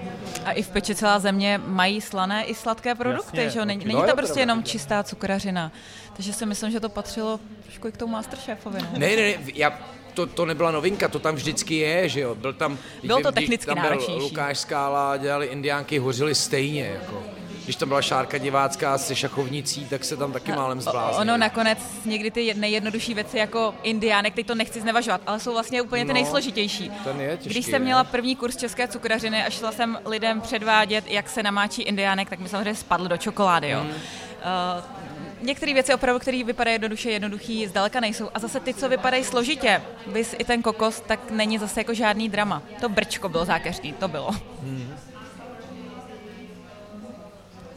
A i v peči celá země mají slané i sladké produkty, Jasně, že jo? Není, není No to prostě jenom čistá cukrařina. Takže si myslím, že to patřilo trošku i k tomu Masterchefovi. No. Ne, ne, ne, já, to, to nebyla novinka, to tam vždycky je, že jo, byl tam... Bylo to když technicky tam byl náročnější. Lukáš Skála, dělali indiánky, hořily stejně, jako. Když tam byla šárka divácká se šachovnicí, tak se tam taky málem O- zbláznil. Ono nakonec někdy ty nejjednodušší věci jako indiánek, teď to nechci znevažovat, ale jsou vlastně úplně ty No, nejsložitější. ten je těžký, Když jsem ne? měla první kurz české cukrařiny a šla jsem lidem předvádět, jak se namáčí indiánek, tak mi samozřejmě spadl do čokolády. Jo. Hmm. Uh, Některé věci opravdu, které vypadají jednoduše, jednoduchý, zdaleka nejsou. A zase ty, co vypadají složitě, bys i ten kokos, tak není zase jako žádný drama. To brčko bylo zákeřný, to bylo.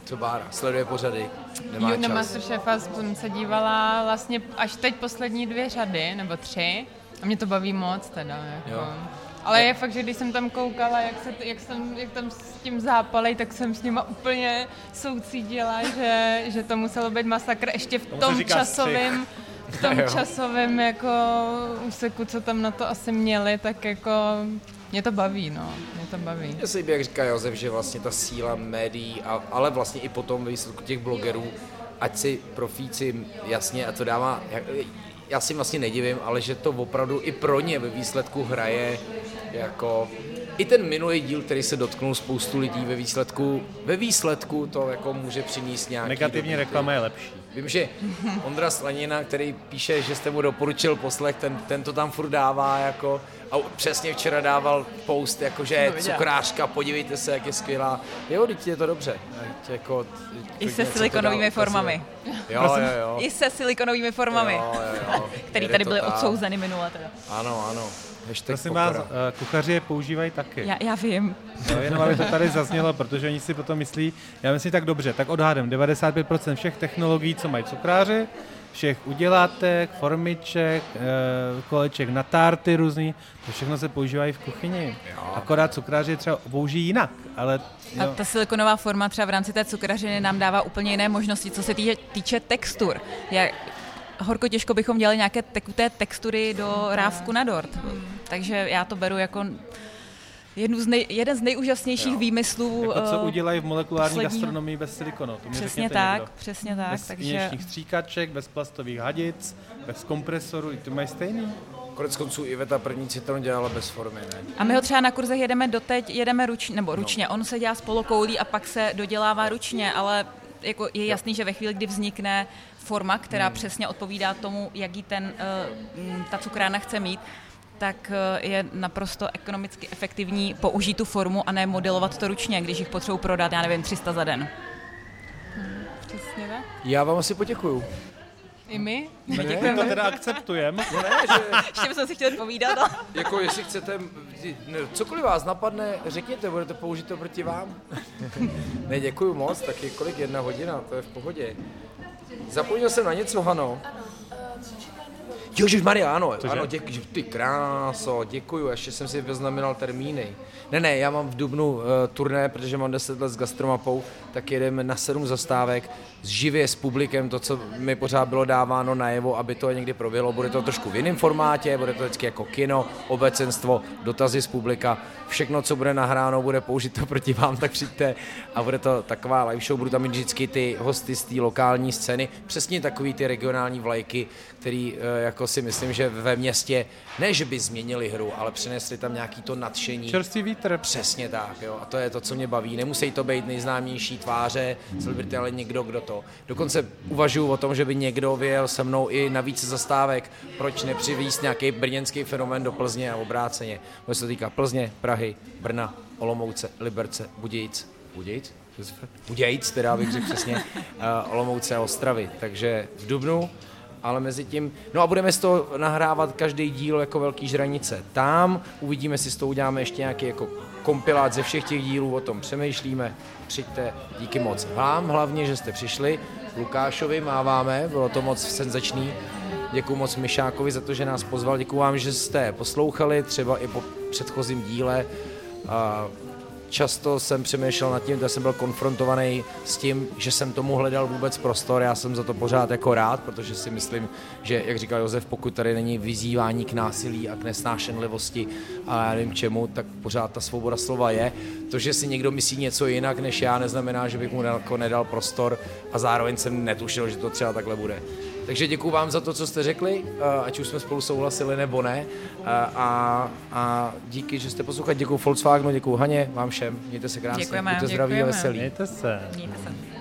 Co Bára, sleduje pořady, nemá Jo, na čas. Masterchefa jsem se dívala vlastně až teď poslední dvě řady, nebo tři. A mě to baví moc teda. Jako. Jo. Ale je fakt, že když jsem tam koukala, jak, se, jak, jsem, jak tam s tím zápalej, tak jsem s nima úplně soucítila, že, že to muselo být masakr ještě v tom časovém v tom časovém jako úseku, co tam na to asi měli, tak jako mě to baví, no, mě to baví. Mně se líbí, jak říká Josef, že vlastně ta síla médií, a, ale vlastně i potom ve výsledku těch blogerů, ať si profíci jasně, a to dává, já, já si vlastně nedivím, ale že to opravdu i pro ně ve výsledku hraje jako i ten minulý díl, který se dotknul spoustu lidí ve výsledku, ve výsledku to jako může přinést nějaký Negativní dobrý- reklama je lepší. Vím, že Ondra Slanina, který píše, že jste mu doporučil poslech, ten, ten to tam furt dává jako, a přesně včera dával post, jako že cukrářka, podívejte se, jak je skvělá. Jo, teď je to dobře. Ať Jako, I se silikonovými formami. Jo, jo, jo. I se silikonovými formami, Jo, jo, jo. které Jede tady byly odsouzeny minule. Teda. Ano, ano. Hashtag Prosím pokora. vás, eh, kuchaři je používají taky. Já, já vím. No, jenom aby to tady zaznělo, protože oni si potom myslí, já myslím tak dobře, tak odhadem 95% všech technologií, co mají cukráři, všech udělátek, formiček, eh, koleček na tárty různý, to všechno se používají v kuchyni. Akorát cukráři je třeba použijí jinak, ale A jo, ta silikonová forma třeba v rámci té cukrařiny nám dává úplně jiné možnosti, co se týče, týče textur. Jak, horko těžko bychom dělali nějaké tekuté textury do rávku na dort. Takže já to beru jako jednu z nej, jeden z nejúžasnějších Jo. výmyslů. jako co eh, udělají v molekulární posledního- gastronomii bez silikonu. To mi Přesně tak, někdo. přesně tak. Bez takže injekčních stříkaček, bez plastových hadic, bez kompresorů, i to mají stejný. Konec konců Iveta první citron dělala bez formy, ne? A my ho třeba na kurzech jedeme doteď, jedeme ručně, nebo ručně. No. On se dělá s polokoulí a pak se dodělává ručně, ale jako je jasný, že ve chvíli, kdy vznikne forma, která hmm. přesně odpovídá tomu, jaký ten, uh, ta cukrárna chce mít, tak uh, je naprosto ekonomicky efektivní použít tu formu a ne modelovat to ručně, když jich potřebuji prodat, já nevím, 300 za den. Hmm, přesně tak. Já vám asi poděkuju. I my? My děkujeme. to teda akceptujeme. No ne, že... Ještě bychom si chtěli povídat. Jako jestli chcete, ne, cokoliv vás napadne, řekněte, budete použít to proti vám. ne, děkuju moc, tak je kolik jedna hodina, to je v pohodě. Zapomněl jsem na něco, Hano. Ježíš Maria, ano, Cože? ano, děkuji, ty kráso, děkuju, ještě jsem si vyznamenal termíny. Ne, ne, já mám v Dubnu uh, turné, protože mám 10 let s gastromapou, tak jedeme na sedm zastávek, živě s publikem, to, co mi pořád bylo dáváno najevo, aby to někdy proběhlo. Bude to trošku v jiném formátě, bude to vždycky jako kino, obecenstvo, dotazy z publika, všechno, co bude nahráno, bude použito proti vám, tak přijďte a bude to taková live show, budu tam mít vždycky ty hosty z té lokální scény, přesně takový ty regionální vlajky, který eh, jako si myslím, že ve městě, ne, že by změnili hru, ale přinesli tam nějaký to nadšení. Čerstvý vítr. Přesně tak, jo. A to je to, co mě baví. Nemusí to být nejznámější tváře celebrity, ale někdo, kdo to. Dokonce uvažuji o tom, že by někdo vyjel se mnou i na více zastávek, proč nepřivíst nějaký brněnský fenomén do Plzně a obráceně. To se týká Plzně, Prahy, Brna, Olomouce, Liberce, Budějic. Budějic? Budějic, teda bych řekl přesně, uh, Olomouce a Ostravy. Takže v Dubnu ale mezi tím, no a budeme z toho nahrávat každý díl jako velký žranice. Tam uvidíme, jestli z toho uděláme ještě nějaký jako kompilát ze všech těch dílů, o tom přemýšlíme, přijďte, díky moc vám hlavně, že jste přišli, Lukášovi máváme, bylo to moc senzační, děkuji moc Myšákovi za to, že nás pozval, děkuji vám, že jste poslouchali, třeba i po předchozím díle, často jsem přemýšlel nad tím, že jsem byl konfrontovaný s tím, že jsem tomu hledal vůbec prostor. Já jsem za to pořád jako rád, protože si myslím, že, jak říkal Josef, pokud tady není vyzývání k násilí a k nesnášenlivosti a já nevím čemu, tak pořád ta svoboda slova je. To, že si někdo myslí něco jinak než já, neznamená, že bych mu jako nedal prostor a zároveň jsem netušil, že to třeba takhle bude. Takže děkuji vám za to, co jste řekli, ať už jsme spolu souhlasili nebo ne. A, a díky, že jste poslouchali. Děkuji Volkswagenu, děkuji Haně, vám všem. Mějte se krásně. Děkujeme, Buďte zdraví a veselí. Mějte se. Mějte se.